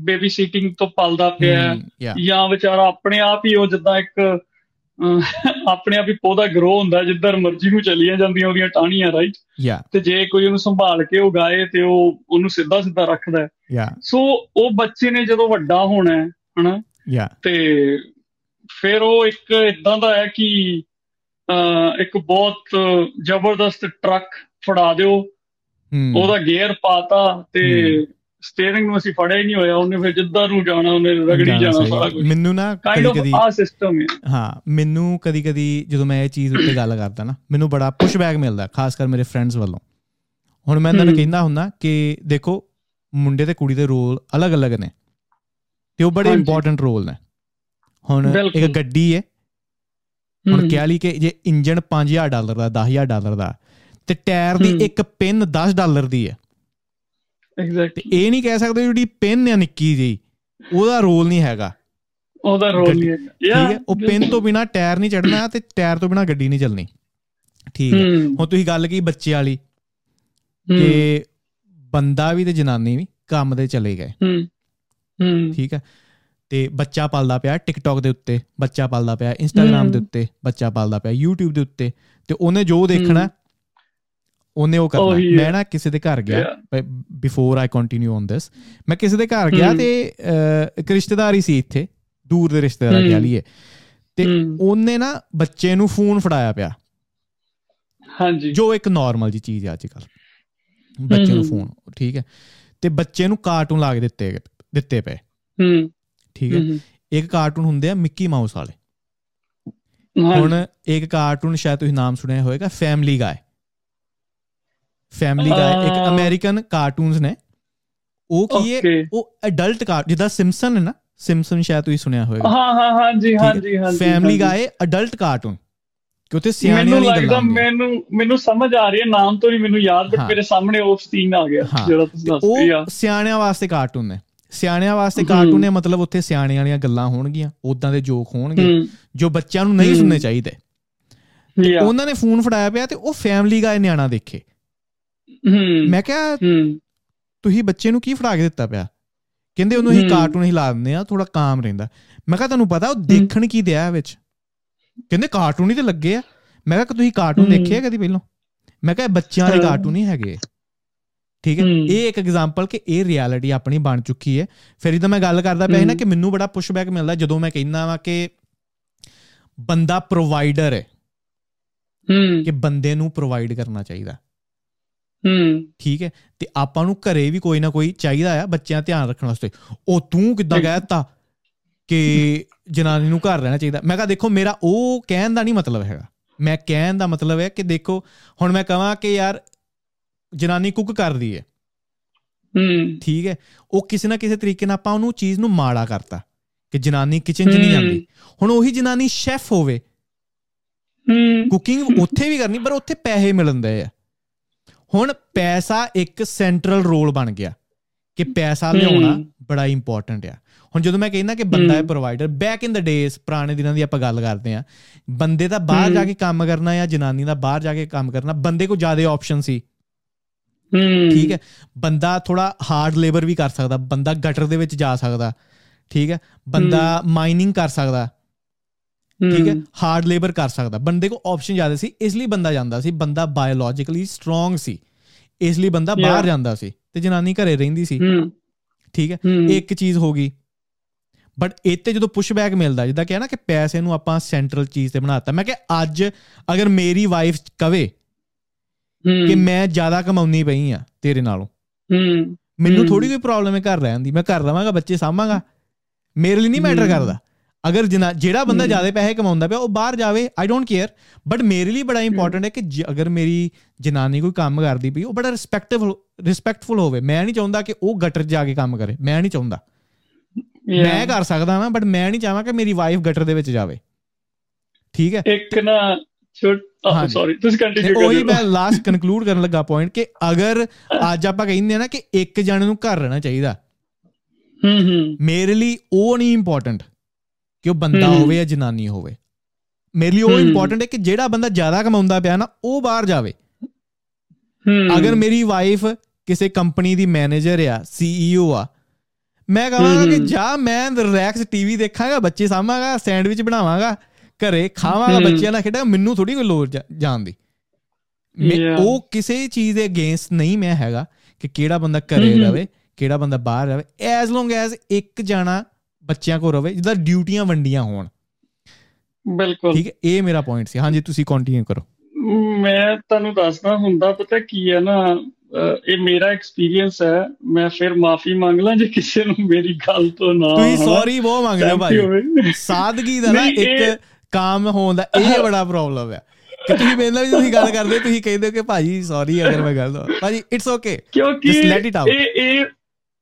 B: ਬੇਬੀ ਸੀਟਿੰਗ ਤੋਂ ਪਲਦਾ ਪਿਆ ਜਾਂ ਵਿਚਾਰਾ ਆਪਣੇ ਆਪ ਹੀ ਉਹ ਜਿੱਦਾਂ ਇੱਕ ਆਪਣੇ ਆਪ ਹੀ ਪੌਦਾ ਗਰੋ ਹੁੰਦਾ ਜਿੱਧਰ ਮਰਜ਼ੀ ਨੂੰ ਚਲੀਆਂ ਜਾਂਦੀਆਂ ਉਹਦੀਆਂ ਟਾਹਣੀਆਂ ਰਾਈਟ ਤੇ ਜੇ ਕੋਈ ਉਹਨੂੰ ਸੰਭਾਲ ਕੇ ਉਗਾਏ ਤੇ ਉਹ ਉਹਨੂੰ ਸਿੱਧਾ ਸਿੱਧਾ ਰੱਖਦਾ ਸੋ ਉਹ ਬੱਚੇ ਨੇ ਜਦੋਂ ਵੱਡਾ ਹੋਣਾ ਹੈ ਹਨਾ? ਤੇ ਫਿਰ ਉਹ ਇੱਕ ਇਦਾਂ ਦਾ ਹੈ ਕਿ ਇੱਕ ਬਹੁਤ ਜ਼ਬਰਦਸਤ ਟਰੱਕ ਫੜਾ ਦਿਓ। ਉਹਦਾ ਗੇਅਰ ਪਾਤਾ ਤੇ ਸਟੀਅਰਿੰਗ ਨੂੰ ਅਸੀਂ ਫੜਿਆ ਹੀ ਨਹੀਂ ਹੋਇਆ। ਉਹਨੇ ਫਿਰ ਜਿੱਦਾਂ ਨੂੰ ਜਾਣਾ ਉਹਨੇ ਰਗੜੀ ਜਾਣਾ ਸਾਰਾ ਕੁਝ
A: ਮੈਨੂੰ ਨਾ
B: ਕਾਈਂਡ ਆਫ ਆ ਸਿਸਟਮ ਹੈ।
A: ਹਾਂ ਮੈਨੂੰ ਕਦੀ ਕਦੀ ਜਦੋਂ ਮੈਂ ਇਹ ਚੀਜ਼ ਉੱਤੇ ਗੱਲ ਕਰਦਾ ਨਾ ਮੈਨੂੰ ਬੜਾ ਪੁਸ਼ਬੈਕ ਮਿਲਦਾ ਖਾਸ ਕਰ ਮੇਰੇ ਫਰੈਂਡਸ ਵੱਲੋਂ। ਹੁਣ ਮੈਂ ਇਹਨਾਂ ਨੂੰ ਕਹਿੰਦਾ ਹੁੰਦਾ ਕਿ ਦੇਖੋ ਮੁੰਡੇ ਤੇ ਕੁੜੀ ਦੇ ਰੋਲ ਅਲੱਗ-ਅਲੱਗ ਨੇ। ਤੇ ਉਹ ਬੜੇ ਇੰਪੋਰਟੈਂਟ ਰੋਲ ਨੇ। ਹੁਣ ਇੱਕ ਗੱਡੀ ਹੈ ਹੁਣ ਕਹਿ ਲਈ ਕਿ ਜੇ ਇੰਜਨ 5000 ਡਾਲਰ ਦਾ 10000 ਡਾਲਰ ਦਾ ਤੇ ਟਾਇਰ ਦੀ ਇੱਕ ਪਿੰਨ 10 ਡਾਲਰ ਦੀ ਹੈ
B: ਐਗਜ਼ੈਕਟਲੀ
A: ਇਹ ਨਹੀਂ ਕਹਿ ਸਕਦੇ ਜਿਹੜੀ ਪਿੰਨ ਹੈ ਨਿੱਕੀ ਜੀ ਉਹਦਾ ਰੋਲ ਨਹੀਂ ਹੈਗਾ।
B: ਉਹਦਾ ਰੋਲ ਨਹੀਂ ਹੈ
A: ਠੀਕ ਹੈ? ਉਹ ਪਿੰਨ ਤੋਂ ਬਿਨਾ ਟਾਇਰ ਨਹੀਂ ਚੜਨਾ ਤੇ ਟਾਇਰ ਤੋਂ ਬਿਨਾ ਗੱਡੀ ਨਹੀਂ ਚੱਲਣੀ। ਠੀਕ ਹੈ? ਹੁਣ ਤੁਸੀਂ ਗੱਲ ਕੀ ਬੱਚੇ ਵਾਲੀ? ਕਿ ਬੰਦਾ ਵੀ ਤੇ ਜਨਾਨੀ ਵੀ ਕੰਮ ਦੇ ਚਲੇ ਗਏ।
B: ਹੂੰ। ਹੂੰ।
A: ਠੀਕ ਹੈ? ਤੇ ਬੱਚਾ ਪਾਲਦਾ ਪਿਆ ਟਿਕਟੌਕ ਦੇ ਉੱਤੇ ਬੱਚਾ ਪਾਲਦਾ ਪਿਆ ਇੰਸਟਾਗ੍ਰam ਦੇ ਉੱਤੇ ਬੱਚਾ ਪਾਲਦਾ ਪਿਆ YouTube ਦੇ ਉੱਤੇ। ਤੇ ਉਹਨੇ ਜੋ ਦੇਖਣਾ ਉਹਨੇ ਉਹ ਕਰਨਾ। ਮੈਂ ਨਾ ਕਿਸੇ ਦੇ ਘਰ ਗਿਆ before I continue on this ਮੈਂ ਕਿਸੇ ਦੇ ਘਰ ਗਿਆ ਤੇ ਇੱਕ ਰਿਸ਼ਤੇਦਾਰ ਹੀ ਸੀ ਇੱਥੇ ਦੂਰ ਦੇ ਰਿਸ਼ਤੇਦਾਰ ਕਹਿ ਲਈਏ। ਤੇ ਉਹਨੇ ਨਾ ਬੱਚੇ ਨੂੰ ਫੋਨ ਫੜਾਇਆ ਪਿਆ।
B: ਹਾਂਜੀ।
A: ਜੋ ਇੱਕ ਨਾਰਮਲ ਜੀ ਚੀਜ਼ ਹੈ ਅੱਜ ਕੱਲ ਬੱਚੇ ਨੂੰ ਫੋਨ ਠੀਕ ਹੈ। ਤੇ ਬੱਚੇ ਨੂੰ ਕਾਰਟੂਨ ਲਾ ਕੇ ਦਿੱਤੇ ਦਿੱਤੇ ਪਏ।
B: ਹੂੰ।
A: ਠੀਕ ਹੈ? ਇੱਕ ਕਾਰਟੂਨ ਹੁੰਦੇ ਆ ਮਿੱਕੀ ਮਾਊਸ ਵਾਲੇ। ਹੁਣ ਇੱਕ ਕਾਰਟੂਨ ਸ਼ਾਇਦ ਤੁਸੀਂ ਨਾਮ ਸੁਣਿਆ ਹੋਵੇਗਾ ਫੈਮਿਲੀ ਗਾਏ ਫੈਮਿਲੀ ਗਾਏ ਇੱਕ ਅਮਰੀਕਨ ਕਾਰਟੂਨਸ ਨੇ। ਉਹ ਕੀ ਹੈ? ਉਹ ਅਡਲਟ ਕਾਰ ਜਿੱਦਾਂ ਸਿੰਪਸਨ ਹੈ ਨਾ? ਸਿੰਪਸਨ ਸ਼ਾਇਦ ਤੁਸੀਂ ਸੁਣਿਆ ਹੋਵੇਗਾ।
B: ਹਾਂ ਹਾਂ ਹਾਂਜੀ ਹਾਂਜੀ ਹਾਂਜੀ
A: ਫੈਮਿਲੀ ਗਾਏ ਅਡਲਟ ਕਾਰਟੂਨ ਕਿ ਉਤੇ ਸਿਆਣੇ ਵਾਲੀ
B: ਗੱਲਾਂ ਮੈਨੂੰ ਮੈਨੂੰ ਸਮਝ ਆ ਰਹੀ ਹੈ ਨਾਮ ਤੋਂ ਨਹੀਂ ਮੈਨੂੰ ਯਾਦ ਬਟ ਮੇਰੇ ਸਾਹਮਣੇ ਉਹ ਸੀਨ ਆ ਗਿਆ ਜਿਹੜਾ ਤੁਸੀਂ ਦੱਸ ਰਹੇ ਆ।
A: ਉਹ ਸਿਆਣਿਆਂ ਵਾਸਤੇ ਕਾਰਟੂਨ ਨੇ। ਸਿਆਣਿਆਂ ਵਾਸਤੇ ਕਾਰਟੂਨ ਨੇ ਮਤਲਬ ਉੱਥੇ ਸਿਆਣੇ ਵਾਲੀਆਂ ਗੱਲਾਂ ਹੋਣਗੀਆਂ ਉਦਾਂ ਦੇ ਜੋਕ ਹੋਣਗੇ ਜੋ ਬੱਚਿਆਂ ਨੂੰ ਨਹੀਂ ਸੁਣਨੇ ਚਾਹੀਦੇ। ਉਹਨਾਂ ਨੇ ਫੋਨ ਫੜਾਇਆ ਪਿਆ ਤੇ ਉਹ ਫੈਮਿਲੀ ਗਾਏ ਨਿਆਣਾ ਦੇਖੇ। ਮੈਂ ਕਿਹਾ ਤੁਸੀਂ ਬੱਚੇ ਨੂੰ ਕੀ ਫੜਾ ਕੇ ਦਿੱਤਾ ਪਿਆ? ਕਹਿੰਦੇ ਉਹਨੂੰ ਹੀ। ਕਾਰਟੂਨ ਹੀ ਲਾ ਦਿੰਦੇ ਆ ਥੋੜਾ ਕਾਮ ਰਹਿੰਦਾ। ਮੈਂ ਕਿਹਾ ਤੁਹਾਨੂੰ ਪਤਾ ਉਹ ਦੇਖਣ ਕੀ ਦਿਆ ਵਿੱਚ? ਕਹਿੰਦੇ ਕਾਰਟੂਨ ਹੀ ਤੇ ਲੱਗੇ ਆ। ਮੈਂ ਕਿਹਾ ਕਿ ਤੁਸੀਂ ਕਾਰਟੂਨ ਦੇਖੇ ਆ ਕਦੀ ਪਹਿਲਾਂ? ਮੈਂ ਕਿਹਾ ਬੱਚਿਆਂ ਵਾਲੇ ਕਾਰਟੂਨ ਹੀ ਹੈਗੇ ਠੀਕ ਹੈ? ਇਹ ਇੱਕ ਐਗਜ਼ਾਮਪਲ ਕਿ ਇਹ ਰਿਐਲਿਟੀ ਆਪਣੀ ਬਣ ਚੁੱਕੀ ਹੈ। ਫਿਰ ਇਹਦਾ ਮੈਂ ਗੱਲ ਕਰਦਾ ਪਿਆ ਨਾ ਕਿ ਮੈਨੂੰ ਬੜਾ ਪੁਸ਼ਬੈਕ ਮਿਲਦਾ ਜਦੋਂ ਮੈਂ ਕਹਿੰਦਾ ਵਾਂ ਕਿ ਬੰਦਾ ਪ੍ਰੋਵਾਈਡਰ ਹੈ।
B: ਹੂੰ।
A: ਕਿ ਬੰਦੇ ਨੂੰ ਪ੍ਰੋਵਾਈਡ ਕਰਨਾ ਚਾਹੀਦਾ।
B: ਹੂੰ।
A: ਠੀਕ ਹੈ? ਤੇ ਆਪਾਂ ਨੂੰ ਘਰੇ ਵੀ ਕੋਈ ਨਾ ਕੋਈ ਚਾਹੀਦਾ ਆ ਬੱਚਿਆਂ ਧਿਆਨ ਰੱਖਣ ਵਾਸਤੇ। ਉਹ ਤੂੰ ਕਿੱਦਾਂ ਕਹਿਤਾ ਕਿ ਜਨਾਨੀ ਨੂੰ ਘਰ ਰਹਿਣਾ ਚਾਹੀਦਾ? ਮੈਂ ਕਹਾ ਦੇਖੋ ਮੇਰਾ ਉਹ ਕਹਿਣ ਦਾ ਨਹੀਂ ਮਤਲਬ ਹੈਗਾ। ਮੈਂ ਕਹਿਣ ਦਾ ਮਤਲਬ ਹੈ ਕਿ ਦੇਖੋ ਹੁਣ ਮੈਂ ਕਹਾਂ ਕਿ ਯਾਰ ਜਨਾਨੀ ਕੁੱਕ ਕਰਦੀ ਹੈ
B: ਹੂੰ।
A: ਠੀਕ ਹੈ ਉਹ ਕਿਸੇ ਨਾ ਕਿਸੇ ਤਰੀਕੇ ਨਾਲ ਆਪਾਂ ਉਹਨੂੰ ਚੀਜ਼ ਨੂੰ ਮਾੜਾ ਕਰਤਾ ਕਿ ਜਨਾਨੀ ਕਿਚਨ 'ਚ ਨਹੀਂ ਜਾਂਦੀ। ਹੁਣ ਉਹੀ ਜਨਾਨੀ ਸ਼ੈਫ ਹੋਵੇ।
B: ਹੂੰ।
A: ਕੁਕਿੰਗ ਉੱਥੇ ਵੀ ਕਰਨੀ ਪਰ ਉੱਥੇ ਪੈਸੇ ਮਿਲਣਦੇ ਆ। ਹੁਣ ਪੈਸਾ ਇੱਕ ਸੈਂਟਰਲ ਰੋਲ ਬਣ ਗਿਆ ਕਿ ਪੈਸਾ ਲਿਆਉਣਾ ਬੜਾ ਇੰਪੋਰਟੈਂਟ ਆ। ਹੁਣ ਜਦੋਂ ਮੈਂ ਕਹਿੰਦਾ ਕਿ ਬੰਦਾ ਹੈ। ਪ੍ਰੋਵਾਈਡਰ ਬੈਕ ਇਨ ਦ ਡੇਸ ਪੁਰਾਣੇ ਦਿਨਾਂ ਦੀ ਆਪਾਂ ਗੱਲ ਕਰਦੇ ਆ ਬੰਦੇ ਦਾ ਬਾਹਰ ਜਾ ਕੇ ਕੰਮ ਕਰਨਾ ਜਾਂ ਜਨਾਨੀ ਦਾ ਬਾਹਰ ਜਾ ਕੇ ਕੰਮ ਕਰਨਾ ਬੰਦੇ ਕੋਲ ਜ਼ਿਆਦਾ ਆਪਸ਼ਨ ਸੀ। ਠੀਕ ਹੈ? ਬੰਦਾ ਥੋੜਾ ਹਾਰਡ ਲੇਬਰ ਵੀ ਕਰ ਸਕਦਾ ਬੰਦਾ ਗਟਰ ਦੇ ਵਿੱਚ ਜਾ ਸਕਦਾ ਠੀਕ ਹੈ? ਬੰਦਾ ਮਾਈਨਿੰਗ ਕਰ ਸਕਦਾ ਠੀਕ ਹੈ? ਹਾਰਡ ਲੇਬਰ ਕਰ ਸਕਦਾ। ਬੰਦੇ ਕੋ ਆਪਸ਼ਨ ਜ਼ਿਆਦਾ ਸੀ ਇਸ ਲਈ ਬੰਦਾ ਜਾਂਦਾ ਸੀ ਬੰਦਾ ਬਾਇਓਲੋਜੀਕਲੀ ਸਟਰੋਂਗ ਸੀ ਇਸ ਲਈ ਬੰਦਾ ਬਾਹਰ ਜਾਂਦਾ ਸੀ ਤੇ ਜਨਾਨੀ ਘਰੇ ਰਹਿੰਦੀ ਸੀ। ਠੀਕ ਹੈ? ਇੱਕ ਚੀਜ਼ ਹੋ ਗਈ। ਬਟ ਇੱਥੇ ਜਦੋਂ ਪੁਸ਼ਬੈਕ ਮਿਲਦਾ ਜਿੱਦਾਂ ਕਿਹਾ ਨਾ ਕਿ ਪੈਸੇ ਨੂੰ ਆਪਾਂ ਸੈਂਟਰਲ ਚੀਜ਼ ਤੇ ਬਣਾਤਾ ਮੈਂ ਕਿ ਅੱਜ ਅਗਰ ਮੇਰੀ ਵਾਈਫ ਕਵੇ ਕਿ ਮੈਂ ਜ਼ਿਆਦਾ ਕਮਾਉਣੀ ਪਈ ਆ ਤੇਰੇ ਨਾਲੋਂ। ਮੈਨੂੰ ਥੋੜੀ ਕੋਈ ਪ੍ਰੋਬਲਮ ਹੈ ਘਰ ਰਹਿਣ ਦੀ। ਮੈਂ ਘਰ ਰਵਾਂਗਾ ਬੱਚੇ ਸਾਂਭਾਂਗਾ। ਮੇਰੇ ਲਈ ਨਹੀਂ ਮੈਟਰ ਕਰਦਾ। ਅਗਰ ਜਿਹੜਾ ਬੰਦਾ ਜ਼ਿਆਦਾ ਪੈਸੇ ਕਮਾਉਂਦਾ ਪਿਆ ਉਹ ਬਾਹਰ ਜਾਵੇ ਆਈ ਡੋਨਟ ਕੇਅਰ ਬਟ ਮੇਰੇ ਲਈ ਬੜਾ ਇੰਪੋਰਟੈਂਟ ਹੈ ਕਿ ਅਗਰ ਮੇਰੀ ਜਨਾਨੀ ਕੋਈ ਕੰਮ ਕਰਦੀ ਪਈ ਉਹ ਬੜਾ ਰਿਸਪੈਕਟਫੁਲ ਰਿਸਪੈਕਟਫੁਲ ਹੋਵੇ। ਮੈਂ ਨਹੀਂ ਚਾਹੁੰਦਾ ਕਿ ਉਹ ਗਟਰ ਜਾ ਕੇ ਕੰਮ ਕਰੇ। ਮੈਂ ਨਹੀਂ ਚਾਹੁੰਦਾ। ਮੈਂ ਕਰ ਸਕਦਾ ਹਾਂ ਬਟ ਮੈਂ ਨਹੀਂ ਚਾਹਾਂ ਕਿ ਮੇਰੀ ਵਾਈਫ ਗਟਰ ਦੇ ਵਿੱਚ ਜਾਵੇ। ਠੀਕ ਹੈ?
B: ਇੱਕ ਨਾ ਛੋਟ ਸੌਰੀ ਤੁਸੀਂ ਕੰਟੀਨਿਊ ਕਰੋ
A: ਉਹੀ ਮੈਂ ਲਾਸਟ ਕਨਕਲੂਡ ਕਰਨ ਲੱਗਾ ਪੁਆਇੰਟ ਕਿ ਅਗਰ ਅੱਜ ਆਪਾਂ ਕਹਿੰਦੇ ਆ ਨਾ ਕਿ ਇੱਕ ਜਣੇ ਨੂੰ ਘਰ ਰਹਿਣਾ ਚਾਹੀਦਾ।
B: ਹੂੰ ਹੂੰ।
A: ਮੇਰੇ ਲਈ ਉਹ ਨਹੀਂ ਇੰਪੋਰਟੈਂਟ ਕਿ ਉਹ ਬੰਦਾ ਹੋਵੇ ਜਾਂ ਜਨਾਨੀ ਹੋਵੇ। ਮੇਰੇ ਲਈ ਉਹ ਇੰਪੋਰਟੈਂਟ ਹੈ ਕਿ ਜਿਹੜਾ ਬੰਦਾ ਜ਼ਿਆਦਾ ਕਮਾਉਂਦਾ ਪਿਆ ਨਾ ਉਹ ਬਾਹਰ ਜਾਵੇ। ਅਗਰ ਮੇਰੀ ਵਾਈਫ ਕਿਸੇ ਕੰਪਨੀ ਦੀ ਮੈਨੇਜਰ ਆ ਸੀਈਓ ਆ ਮੈਂ ਕਹਾਂਗਾ ਕਿ ਜਾ ਮੈਂ ਰਿਲੈਕਸ ਟੀਵੀ ਦੇਖਾਂਗਾ ਬੱਚੇ ਸਾਂਭਾਂਗਾ ਸੈਂਡਵਿਚ ਬਣਾਵਾਂਗਾ ਘਰੇ ਖਾਵਾਂਗਾ ਬੱਚਿਆਂ ਨਾਲ ਖੇਡਾਂ ਮੈਨੂੰ ਥੋੜੀ ਕੋਈ ਲੋੜ ਜਾਣ ਦੀ। ਉਹ ਕਿਸੇ ਚੀਜ਼ ਦੇ ਅਗੇਂਸਟ ਨਹੀਂ ਮੈਂ ਹੈਗਾ ਕਿ ਕਿਹੜਾ ਬੰਦਾ ਘਰੇ ਰਵੇ ਕਿਹੜਾ ਬੰਦਾ ਬਾਹਰ ਰਵੇ ਐਸ ਲੌਂਗ ਐਸ ਇੱਕ ਜਾਣਾ ਬੱਚਿਆਂ ਕੋ ਰਵੇ ਜਿਹਦਾ ਡਿਊਟੀਆਂ ਵੰਡੀਆਂ ਹੋਣ।
B: ਬਿਲਕੁਲ।
A: ਠੀਕ ਹੈ ਇਹ ਮੇਰਾ ਪੁਆਇੰਟ ਸੀ। ਹਾਂਜੀ ਤੁਸੀਂ ਕੰਟੀਨਿਊ ਕਰੋ।
B: ਮੈਂ ਤੁਹਾਨੂੰ ਦੱਸਦਾ ਹੁੰਦਾ ਪਤਾ ਕੀ ਹੈ ਨਾ ਇਹ ਮੇਰਾ ਐਕਸਪੀਰੀਅੰਸ ਹੈ ਮੈਂ ਫਿਰ ਮਾਫੀ ਮੰਗ ਲਾਂ ਜੇ ਕਿਸੇ ਨੂੰ ਮੇਰੀ ਗੱਲ ਤੋਂ ਨਾ
A: ਤੁਸੀਂ ਸੌਰੀ ਬਹੁਤ ਮੰਗ ਰਹੇ ਹੋ ਭਾਈ ਸਾਦਗੀ ਦਾ ਨਾ ਇੱਕ ਕੰਮ ਹੋਣ ਦਾ ਇਹ ਬੜਾ ਪ੍ਰੋਬਲਮ ਹੈ ਕਿ ਤੁਸੀਂ ਮੇਰੇ ਨਾਲ ਵੀ ਤੁਸੀਂ ਗੱਲ ਕਰਦੇ ਤੁਸੀਂ ਕਹਿੰਦੇ ਕਿ ਭਾਜੀ ਸੌਰੀ ਅਗਰ ਮੈਂ ਗੱਲ ਭਾਜੀ ਇਟਸ ਓਕੇ
B: ਕਿਉਂਕਿ ਇਹ ਇਹ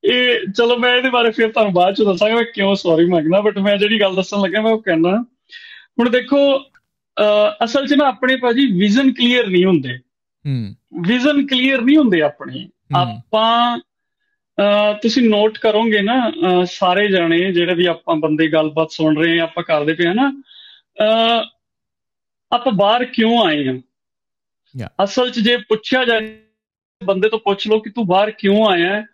B: ਇਹ ਚਲੋ ਮੈਂ ਇਹਦੇ ਬਾਰੇ ਫਿਰ ਤੁਹਾਨੂੰ ਬਾਅਦ ਚ ਦੱਸਾਂਗਾ ਮੈਂ ਕਿਉਂ ਸੌਰੀ ਮੰਗਣਾ ਬਟ ਮੈਂ ਜਿਹੜੀ ਗੱਲ ਦੱਸਣ ਲੱਗਾ ਮੈਂ ਉਹ ਕਹਿਣਾ। ਹੁਣ ਦੇਖੋ ਅਸਲ 'ਚ ਨਾ ਆਪਣੇ ਭਾਜੀ ਵਿਜ਼ਨ ਕਲੀਅਰ ਨਹੀਂ ਹੁੰਦੇ।
A: ਹੂੰ।
B: ਵਿਜ਼ਨ ਕਲੀਅਰ ਨਹੀਂ ਹੁੰਦੇ ਆਪਣੇ। ਆਪਾਂ ਤੁਸੀਂ ਨੋਟ ਕਰੋਗੇ ਨਾ ਸਾਰੇ ਜਾਣੇ ਜਿਹੜੇ ਵੀ ਆਪਾਂ ਬੰਦੇ ਗੱਲਬਾਤ ਸੁਣ ਰਹੇ ਆ ਆਪਾਂ ਕਰਦੇ ਪਏ ਆ ਨਾ ਆਪਾਂ ਬਾਹਰ ਕਿਉਂ ਆਏ ਆ ਅਸਲ 'ਚ ਜੇ ਪੁੱਛਿਆ ਜਾਏ ਬੰਦੇ ਤੋਂ ਪੁੱਛ ਲਓ ਕਿ ਤੂੰ ਬਾਹਰ ਕਿਉਂ ਆਇਆ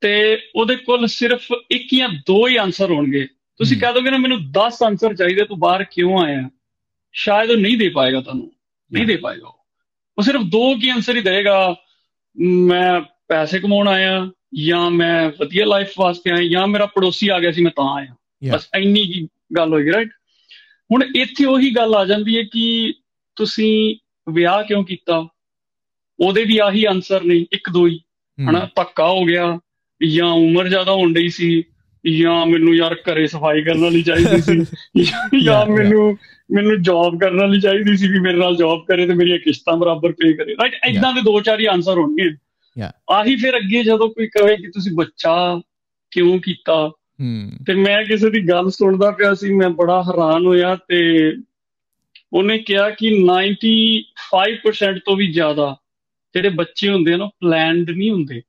B: ਤੇ ਉਹਦੇ ਕੋਲ ਸਿਰਫ ਇੱਕ ਜਾਂ ਦੋ ਹੀ ਆਨਸਰ ਹੋਣਗੇ। ਤੁਸੀਂ ਕਹ ਦੋਗੇ ਨਾ ਮੈਨੂੰ 10 ਆਨਸਰ ਚਾਹੀਦੇ ਤੂੰ ਬਾਹਰ ਕਿਉਂ ਆਇਆ ਸ਼ਾਇਦ ਉਹ ਨਹੀਂ ਦੇ ਪਾਏਗਾ ਤੁਹਾਨੂੰ। ਨਹੀਂ ਦੇ ਪਾਏਗਾ ਉਹ। ਸਿਰਫ ਦੋ ਕੀ ਆਨਸਰ ਹੀ ਦੇਗਾ ਮੈਂ ਪੈਸੇ ਕਮਾਉਣ ਆਇਆ ਜਾਂ ਮੈਂ ਵਧੀਆ ਲਾਈਫ ਵਾਸਤੇ ਆਇਆ ਜਾਂ ਮੇਰਾ ਪੜੋਸੀ ਆ ਗਿਆ ਸੀ ਮੈਂ ਤਾਂ ਆਇਆ। ਬਸ ਇੰਨੀ ਕੀ ਗੱਲ ਹੋਈ ਰਾਈਟ ਹੁਣ ਇੱਥੇ ਉਹੀ ਗੱਲ ਆ ਜਾਂਦੀ ਹੈ ਕਿ ਤੁਸੀਂ ਵਿਆਹ ਕਿਉਂ ਕੀਤਾ? ਉਹਦੇ ਵੀ ਆਹੀ ਆਨਸਰ ਨੇ ਇੱਕ ਦੋ ਹੀ। ਹਨਾ ਧੱਕਾ ਹੋ ਗਿਆ ਜਾਂ ਉਮਰ ਜ਼ਿਆਦਾ ਹੋਣ ਡਈ ਸੀ ਜਾਂ ਮੈਨੂੰ ਯਾਰ ਘਰੇ ਸਫ਼ਾਈ ਕਰਨ ਵਾਲੀ ਚਾਹੀਦੀ ਸੀ <laughs> ਜਾਂ ਮੈਨੂੰ ਮੈਨੂੰ ਜੌਬ ਕਰਨ ਵਾਲੀ ਚਾਹੀਦੀ ਸੀ ਵੀ ਮੇਰੇ ਨਾਲ ਜੌਬ ਕਰੇ ਤੇ ਮੇਰੀਆਂ ਕਿਸ਼ਤਾਂ ਬਰਾਬਰ ਪੇ ਕਰੇ। ਰਾਈਟ ਇਦਾਂ ਦੇ ਦੋ ਚਾਰ ਹੀ ਆਨਸਰ ਹੋਣਗੇ। ਆਹੀ ਫਿਰ ਅੱਗੇ ਜਦੋਂ ਕੋਈ ਕਹੇ ਕਿ ਤੁਸੀਂ ਬੱਚਾ ਕਿਉਂ ਕੀਤਾ? ਤੇ ਮੈਂ ਕਿਸੇ ਦੀ ਗੱਲ ਸੁਣਦਾ ਪਿਆ ਸੀ ਮੈਂ ਬੜਾ ਹੈਰਾਨ ਹੋਇਆ ਤੇ ਉਹਨੇ ਕਿਹਾ ਕਿ 95% ਤੋਂ ਵੀ ਜ਼ਿਆਦਾ ਜਿਹੜੇ ਬੱਚੇ ਹੁੰਦੇ ਨੇ ਪਲਾਨਡ ਨਹੀਂ ਹੁੰਦੇ।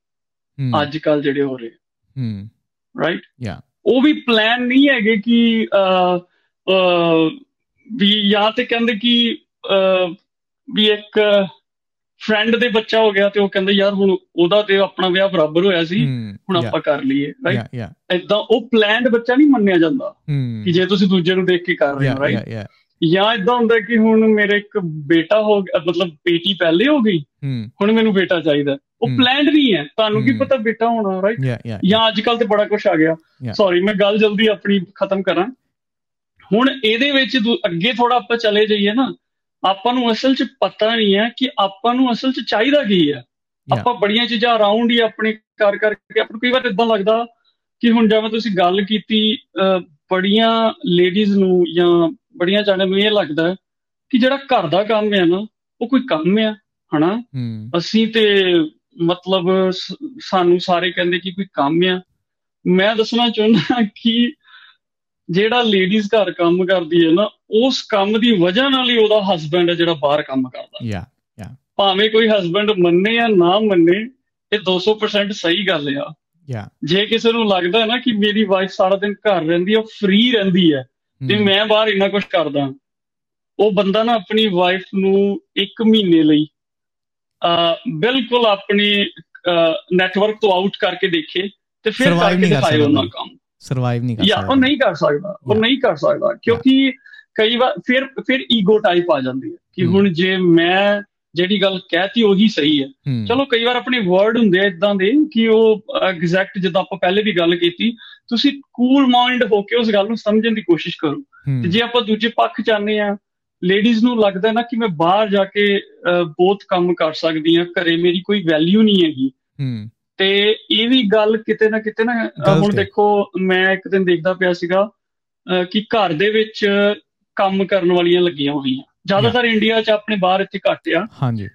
B: ਅੱਜ ਕੱਲ ਜਿਹੜੇ ਹੋ ਰਹੇ
A: ਹੂੰ।
B: ਰਾਈਟ
A: ਯਾ
B: ਉਹ ਵੀ ਪਲਾਨ ਨਹੀਂ ਹੈਗੇ ਕਿ ਵੀ ਜਾਂ ਤੇ ਕਹਿੰਦੇ ਕਿ ਵੀ ਇੱਕ ਫਰੈਂਡ ਦੇ ਬੱਚਾ ਹੋ ਗਿਆ ਤੇ ਉਹ ਕਹਿੰਦੇ ਯਾਰ ਹੁਣ ਉਹਦਾ ਤੇ ਆਪਣਾ ਵਿਆਹ ਬਰਾਬਰ ਹੋਇਆ ਸੀ ਹੁਣ ਆਪਾਂ ਕਰ ਲਈਏ ਰਾਈਟ ਇਦਾਂ ਉਹ ਪਲਾਨਡ ਬੱਚਾ ਨਹੀਂ ਮੰਨਿਆ ਜਾਂਦਾ ਕਿ ਜੇ ਤੁਸੀਂ ਦੂਜੇ ਨੂੰ ਦੇਖ ਕੇ ਕਰ ਰਹੇ ਹੋ ਰਾਈਟ ਜਾਂ ਇਦਾਂ ਹੁੰਦਾ ਕਿ ਹੁਣ ਮੇਰੇ ਇੱਕ ਬੇਟਾ ਹੋ ਗਿਆ ਮਤਲਬ ਬੇਟੀ ਪਹਿਲੇ ਹੋ ਗਈ ਹੁਣ ਮੈਨੂੰ ਬੇਟਾ ਚਾਹੀਦਾ। ਉਹ ਪਲਾਨਡ ਨਹੀਂ ਹੈ ਤੁਹਾਨੂੰ ਕੀ ਪਤਾ ਬੇਟਾ ਹੋਣਾ ਰਾਈਟ ਜਾਂ ਅੱਜ ਕੱਲ ਤੇ ਬੜਾ ਕੁਝ ਆ ਗਿਆ। ਸੌਰੀ ਮੈਂ ਗੱਲ ਜਲਦੀ ਆਪਣੀ ਖਤਮ ਕਰਾਂ। ਹੁਣ ਇਹਦੇ ਵਿੱਚ ਅੱਗੇ ਥੋੜਾ ਆਪਾਂ ਚਲੇ ਜਾਈਏ ਨਾ ਆਪਾਂ ਨੂੰ ਅਸਲ 'ਚ ਪਤਾ ਨਹੀਂ ਹੈ ਕਿ ਆਪਾਂ ਨੂੰ ਅਸਲ 'ਚ ਚਾਹੀਦਾ ਕੀ ਹੈ। ਆਪਾਂ ਬੜੀਆਂ ਚੀਜ਼ਾਂ ਅਰਾਊਂਡ ਹੀ ਆਪਣੇ ਕਰ ਕਰਕੇ ਆਪਾਂ ਕਈ ਵਾਰ ਇਦਾਂ ਲੱਗਦਾ ਕਿ ਹੁਣ ਜਿਵੇਂ ਤੁਸੀਂ ਗੱਲ ਕੀਤੀ ਬੜੀਆਂ ਲੇਡੀਜ਼ ਨੂੰ ਜਾਂ ਬੜੀਆਂ ਜਾਣੇ ਨੂੰ ਇਹ ਲੱਗਦਾ ਕਿ ਜਿਹੜਾ ਘਰ ਦਾ ਕੰਮ ਹੈ ਨਾ ਉਹ ਕੋਈ ਕੰਮ ਹੈ ਹਨਾ? ਅਸੀਂ ਤੇ ਮਤਲਬ ਸਾਨੂੰ ਸਾਰੇ ਕਹਿੰਦੇ ਕਿ ਕੋਈ ਕੰਮ ਆ ਮੈਂ ਦੱਸਣਾ ਚਾਹੁੰਦਾ ਕਿ ਜਿਹੜਾ ਲੇਡੀਜ਼ ਘਰ ਕੰਮ ਕਰਦੀ ਹੈ ਨਾ ਉਸ ਕੰਮ ਦੀ ਵਜ੍ਹਾ ਨਾਲ ਹੀ ਉਹਦਾ ਹਸਬੰਡ ਹੈ ਜਿਹੜਾ ਬਾਹਰ ਕੰਮ ਕਰਦਾ।
A: ਯਾ ਯਾ
B: ਭਾਵੇਂ ਕੋਈ ਹਸਬੰਡ ਮੰਨੇ ਜਾਂ ਨਾ ਮੰਨੇ ਇਹ 200% ਸਹੀ ਗੱਲ ਆ।
A: ਯਾ
B: ਜੇ ਕਿਸੇ ਨੂੰ ਲੱਗਦਾ ਹੈ ਨਾ ਕਿ ਮੇਰੀ ਵਾਈਫ ਸਾਰਾ ਦਿਨ ਘਰ ਰਹਿੰਦੀ ਹੈ ਫ੍ਰੀ ਰਹਿੰਦੀ ਹੈ। ਤੇ ਮੈਂ ਬਾਹਰ ਇੰਨਾ ਕੁਝ ਕਰਦਾ ਉਹ ਬੰਦਾ ਨਾ ਆਪਣੀ ਵਾਈਫ ਨੂੰ 1 ਮਹੀਨੇ ਲਈ ਬਿਲਕੁਲ ਆਪਣੀ ਨੈਟਵਰਕ ਤੋਂ ਆਊਟ ਕਰਕੇ ਦੇਖੇ ਤੇ ਫਿਰ ਕਰਕੇ ਦਿਖਾਏ ਉਹਨਾਂ ਕੰਮ।
A: ਸਰਵਾਈਵ ਨਹੀਂ ਕਰ
B: ਸਕਦਾ ਯਾ ਉਹ ਨਹੀਂ ਕਰ ਸਕਦਾ ਉਹ ਨਹੀਂ ਕਰ ਸਕਦਾ ਕਿਉਂਕਿ ਕਈ ਵਾਰ ਫਿਰ ਫਿਰ ਈਗੋ ਟਾਈਪ ਆ ਜਾਂਦੀ ਹੈ ਕਿ ਹੁਣ ਜੇ ਮੈਂ ਜਿਹੜੀ ਗੱਲ ਕਹਿਤੀ ਉਹੀ ਸਹੀ ਹੈ। ਚਲੋ ਕਈ ਵਾਰ ਆਪਣੇ ਵਰਡ ਹੁੰਦੇ ਆ ਇਦਾਂ ਦੇ ਕਿ ਉਹ ਐਗਜ਼ੈਕਟ ਜਿੱਦਾਂ ਆਪਾਂ ਪਹਿਲੇ ਵੀ ਗੱਲ ਕੀਤੀ ਤੁਸੀਂ ਕੂਲ ਮਾਈਂਡ ਹੋ ਕੇ ਉਸ ਗੱਲ ਨੂੰ ਸਮਝਣ ਦੀ ਕੋਸ਼ਿਸ਼ ਕਰੋ। ਤੇ ਜੇ ਆਪਾਂ ਦੂਜੇ ਪੱਖ ਚਾਹਨੇ ਆ ਲੇਡੀਜ਼ ਨੂੰ ਲੱਗਦਾ ਨਾ ਕਿ ਮੈਂ ਬਾਹਰ ਜਾ ਕੇ ਬਹੁਤ ਕੰਮ ਕਰ ਸਕਦੀ ਆ ਘਰੇ ਮੇਰੀ ਕੋਈ ਵੈਲਿਊ ਨਹੀਂ ਹੈਗੀ। ਤੇ ਇਹ ਵੀ ਗੱਲ ਕਿਤੇ ਨਾ ਕਿਤੇ ਨਾ ਹੁਣ ਦੇਖੋ ਮੈਂ ਇੱਕ ਦਿਨ ਦੇਖਦਾ ਪਿਆ ਸੀਗਾ ਕਿ ਘਰ ਦੇ ਵਿੱਚ ਕੰਮ ਕਰਨ ਵਾਲੀਆਂ ਲੱਗੀਆਂ ਹੋਈਆਂ। ਜ਼ਿਆਦਾਤਰ ਇੰਡੀਆ 'ਚ ਆਪਣੇ ਬਾਹਰ ਇੱਥੇ ਘੱਟ ਆ।
A: ਹਾਂਜੀ।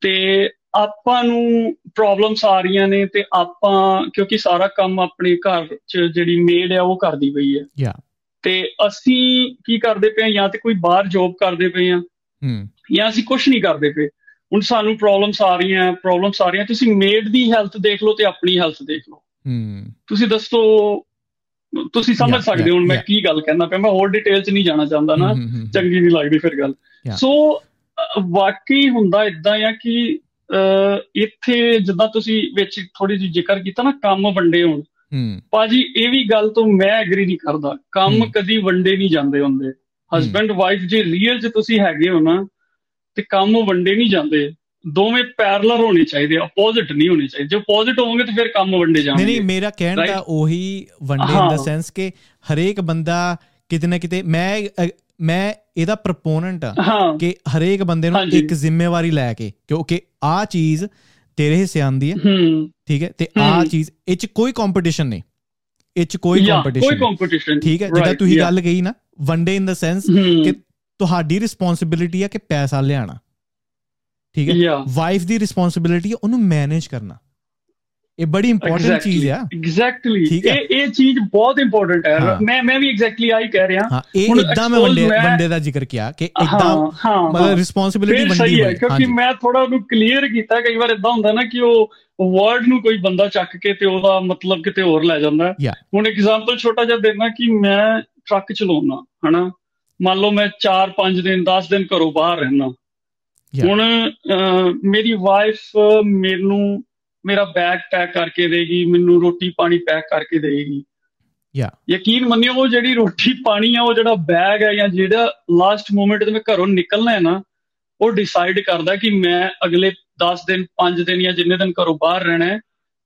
B: ਤੇ ਆਪਾਂ ਨੂੰ ਪ੍ਰੋਬਲਮਸ ਆ ਰਹੀਆਂ ਨੇ ਤੇ ਆਪਾਂ ਕਿਉਂਕਿ ਸਾਰਾ ਕੰਮ ਆਪਣੇ ਘਰ 'ਚ ਜਿਹੜੀ ਮੇਡ ਆ ਉਹ ਕਰਦੀ ਪਈ ਹੈ
A: ਯਾ
B: ਤੇ ਅਸੀਂ ਕੀ ਕਰਦੇ ਪਏ ਜਾਂ ਤੇ ਕੋਈ ਬਾਹਰ ਜੌਬ ਕਰਦੇ ਪਏ ਆ
A: ਹੂੰ।
B: ਜਾਂ ਅਸੀਂ ਕੁਝ ਨਹੀਂ ਕਰਦੇ ਪਏ। ਹੁਣ ਸਾਨੂੰ ਪ੍ਰੋਬਲਮਸ ਆ ਰਹੀਆਂ ਪ੍ਰੋਬਲਮਸ ਆ ਰਹੀਆਂ। ਤੁਸੀਂ ਮੇਡ ਦੀ ਹੈਲਥ ਦੇਖ ਲਓ ਤੇ ਆਪਣੀ ਹੈਲਥ ਦੇਖ ਲਓ।
A: ਹੂੰ।
B: ਤੁਸੀਂ ਦੱਸੋ ਤੁਸੀਂ ਸਮਝ ਸਕਦੇ ਹੋ ਮੈਂ ਕੀ ਗੱਲ ਕਹਿੰਦਾ ਪਿਆ ਮੈਂ ਹੋਰ ਡਿਟੇਲ 'ਚ ਨਹੀਂ ਜਾਣਾ ਚਾਹੁੰਦਾ ਨਾ ਚੰਗੀ ਨਹੀਂ ਲੱਗਦੀ ਫਿਰ ਗੱਲ। ਸੋ ਵਾਕਈ ਹੁੰਦਾ ਇਦਾਂ ਆ ਕਿ ਇੱਥੇ ਜਿੱਦਾਂ ਤੁਸੀਂ ਵਿੱਚ ਥੋੜੀ ਜਿਹੀ ਜ਼ਿਕਰ ਕੀਤਾ ਨਾ ਕੰਮ ਵੰਡੇ ਹੋਣ। ਪਾਜੀ ਇਹ ਵੀ ਗੱਲ ਤੋਂ ਮੈਂ ਐਗਰੀ ਨਹੀਂ ਕਰਦਾ। ਕੰਮ ਕਦੀ ਵੰਡੇ ਨਹੀਂ ਜਾਂਦੇ ਹੁੰਦੇ। ਹਸਬੰਡ ਵਾਈਫ ਜੇ ਰੀਅਲ 'ਚ ਤੁਸੀਂ ਹੈਗੇ ਹੋ ਨਾ ਤੇ ਕੰਮ ਵੰਡੇ ਨਹੀਂ ਜਾਂਦੇ। ਦੋਵੇਂ ਪੈਰਲਰ ਹੋਣੇ ਚਾਹੀਦੇ ਆਪੋਜ਼ਿਟ ਨਹੀਂ ਹੋਣੇ ਚਾਹੀਦੇ। ਜੇ ਆਪੋਜ਼ਿਟ ਹੋਣਗੇ ਤਾਂ ਫਿਰ ਕੰਮ ਵੰਡੇ ਜਾਣਗੇ
A: ਨਹੀਂ ਨਹੀਂ ਮੇਰਾ ਕਹਿਣ ਦਾ ਉਹੀ ਵੰਡੇ ਇਨ ਦਾ ਸੈਂਸ ਕਿ ਹਰੇਕ ਬੰਦਾ ਕਿਤੇ ਨਾ ਕਿਤੇ ਮੈਂ ਮੈਂ ਇਹਦਾ ਪ੍ਰੋਪੋਨੈਂਟ ਆ ਕਿ ਹਰੇਕ ਬੰਦੇ ਨੂੰ ਇੱਕ ਜ਼ਿੰਮੇਵਾਰੀ ਲੈ ਕੇ ਕਿਉਂਕਿ ਆ ਚੀਜ਼ ਤੇਰੇ ਹਿੱਸੇ ਆਂਦੀ ਹੈ। ਠੀਕ ਹੈ? ਤੇ ਆ ਚੀਜ਼ ਇਹ ਚ ਕੋਈ ਕੰਪੀਟੀਸ਼ਨ ਨਹੀਂ। ਇਹ ਚ ਕੋਈ ਕੰਪੀਟੀਸ਼ਨ
B: ਕੋਈ ਕੰਪੀਟੀਸ਼ਨ
A: ਠੀਕ ਹੈ? ਜਿੱਦਾਂ ਤੁਸੀਂ ਗੱਲ ਕਹੀ ਨਾ ਵਨ ਡੇ ਇਨ ਦਾ ਸੈਂਸ ਕਿ ਤੁਹਾਡੀ ਰਿਸਪੌਂਸਿਬਿਲਟੀ ਹੈ ਕਿ ਪੈਸਾ ਲਿਆਣਾ ਠੀਕ ਹੈ? ਵਾਈਫ ਦੀ ਰਿਸਪੌਂਸਿਬਿਲਟੀ ਹੈ ਉਹਨੂੰ ਮੈਨੇਜ ਕਰਨਾ। ਇਹ ਬੜੀ ਇੰਪੋਰਟੈਂਟ ਚੀਜ਼ ਆ।
B: ਐਗਜ਼ੈਕਟਲੀ ਇਹ ਇਹ ਚੀਜ਼ ਬਹੁਤ ਇੰਪੋਰਟੈਂਟ ਹੈ। ਮੈਂ ਮੈਂ ਵੀ ਐਗਜ਼ੈਕਟਲੀ ਆਈ ਕਹਿ ਰਿਹਾ।
A: ਹਾਂ ਇਹ ਇਦਾਂ ਮੈਂ ਵੰਡੇ ਵੰਡੇ ਦਾ ਜ਼ਿਕਰ ਕੀਤਾ ਕਿ ਇਦਾਂ ਮਤਲਬ ਰਿਸਪੌਂਸਿਬਿਲਟੀ
B: ਵੰਡੀ ਹੋਈ ਕਿਉਂਕਿ ਮੈਂ ਥੋੜਾ ਉਹਨੂੰ ਕਲੀਅਰ ਕੀਤਾ ਕਈ ਵਾਰ ਇਦਾਂ ਹੁੰਦਾ ਨਾ ਕਿ ਉਹ ਵਰਡ ਨੂੰ ਕੋਈ ਬੰਦਾ ਚੱਕ ਕੇ ਤੇ ਉਹਦਾ ਮਤਲਬ ਕਿਤੇ ਹੋਰ ਲੈ ਜਾਂਦਾ। ਹੁਣ ਐਗਜ਼ਾਮਪਲ ਛੋਟਾ ਜਿਹਾ ਦੇਣਾ ਕਿ ਮੈਂ ਟਰੱਕ ਚਲਾਉਣਾ ਹਨਾ? ਮੰਨ ਲਓ ਮੈਂ 4-5 ਦਿਨ 10 ਦਿਨ ਘਰੋਂ ਬਾਹਰ ਰਹਿਣਾ ਹੁਣ ਮੇਰੀ ਵਾਈਫ ਮੈਨੂੰ ਮੇਰਾ ਬੈਗ ਪੈਕ ਕਰਕੇ ਦੇਗੀ ਮੈਨੂੰ ਰੋਟੀ ਪਾਣੀ ਪੈਕ ਕਰਕੇ ਦੇਗੀ।
A: ਯਾ
B: ਯਕੀਨ ਮੰਨਿਓ ਉਹ ਜਿਹੜੀ ਰੋਟੀ ਪਾਣੀ ਆ ਉਹ ਜਿਹੜਾ ਬੈਗ ਹੈ ਜਾਂ ਜਿਹੜਾ ਲਾਸਟ ਮੂਮੈਂਟ ਤੇ ਮੈਂ ਘਰੋਂ ਨਿਕਲਣਾ ਹੈ ਨਾ ਉਹ ਡਿਸਾਈਡ ਕਰਦਾ ਕਿ ਮੈਂ ਅਗਲੇ 10 ਦਿਨ 5 ਦਿਨ ਜਾਂ ਜਿੰਨੇ ਦਿਨ ਘਰੋਂ ਬਾਹਰ ਰਹਿਣਾ ਹੈ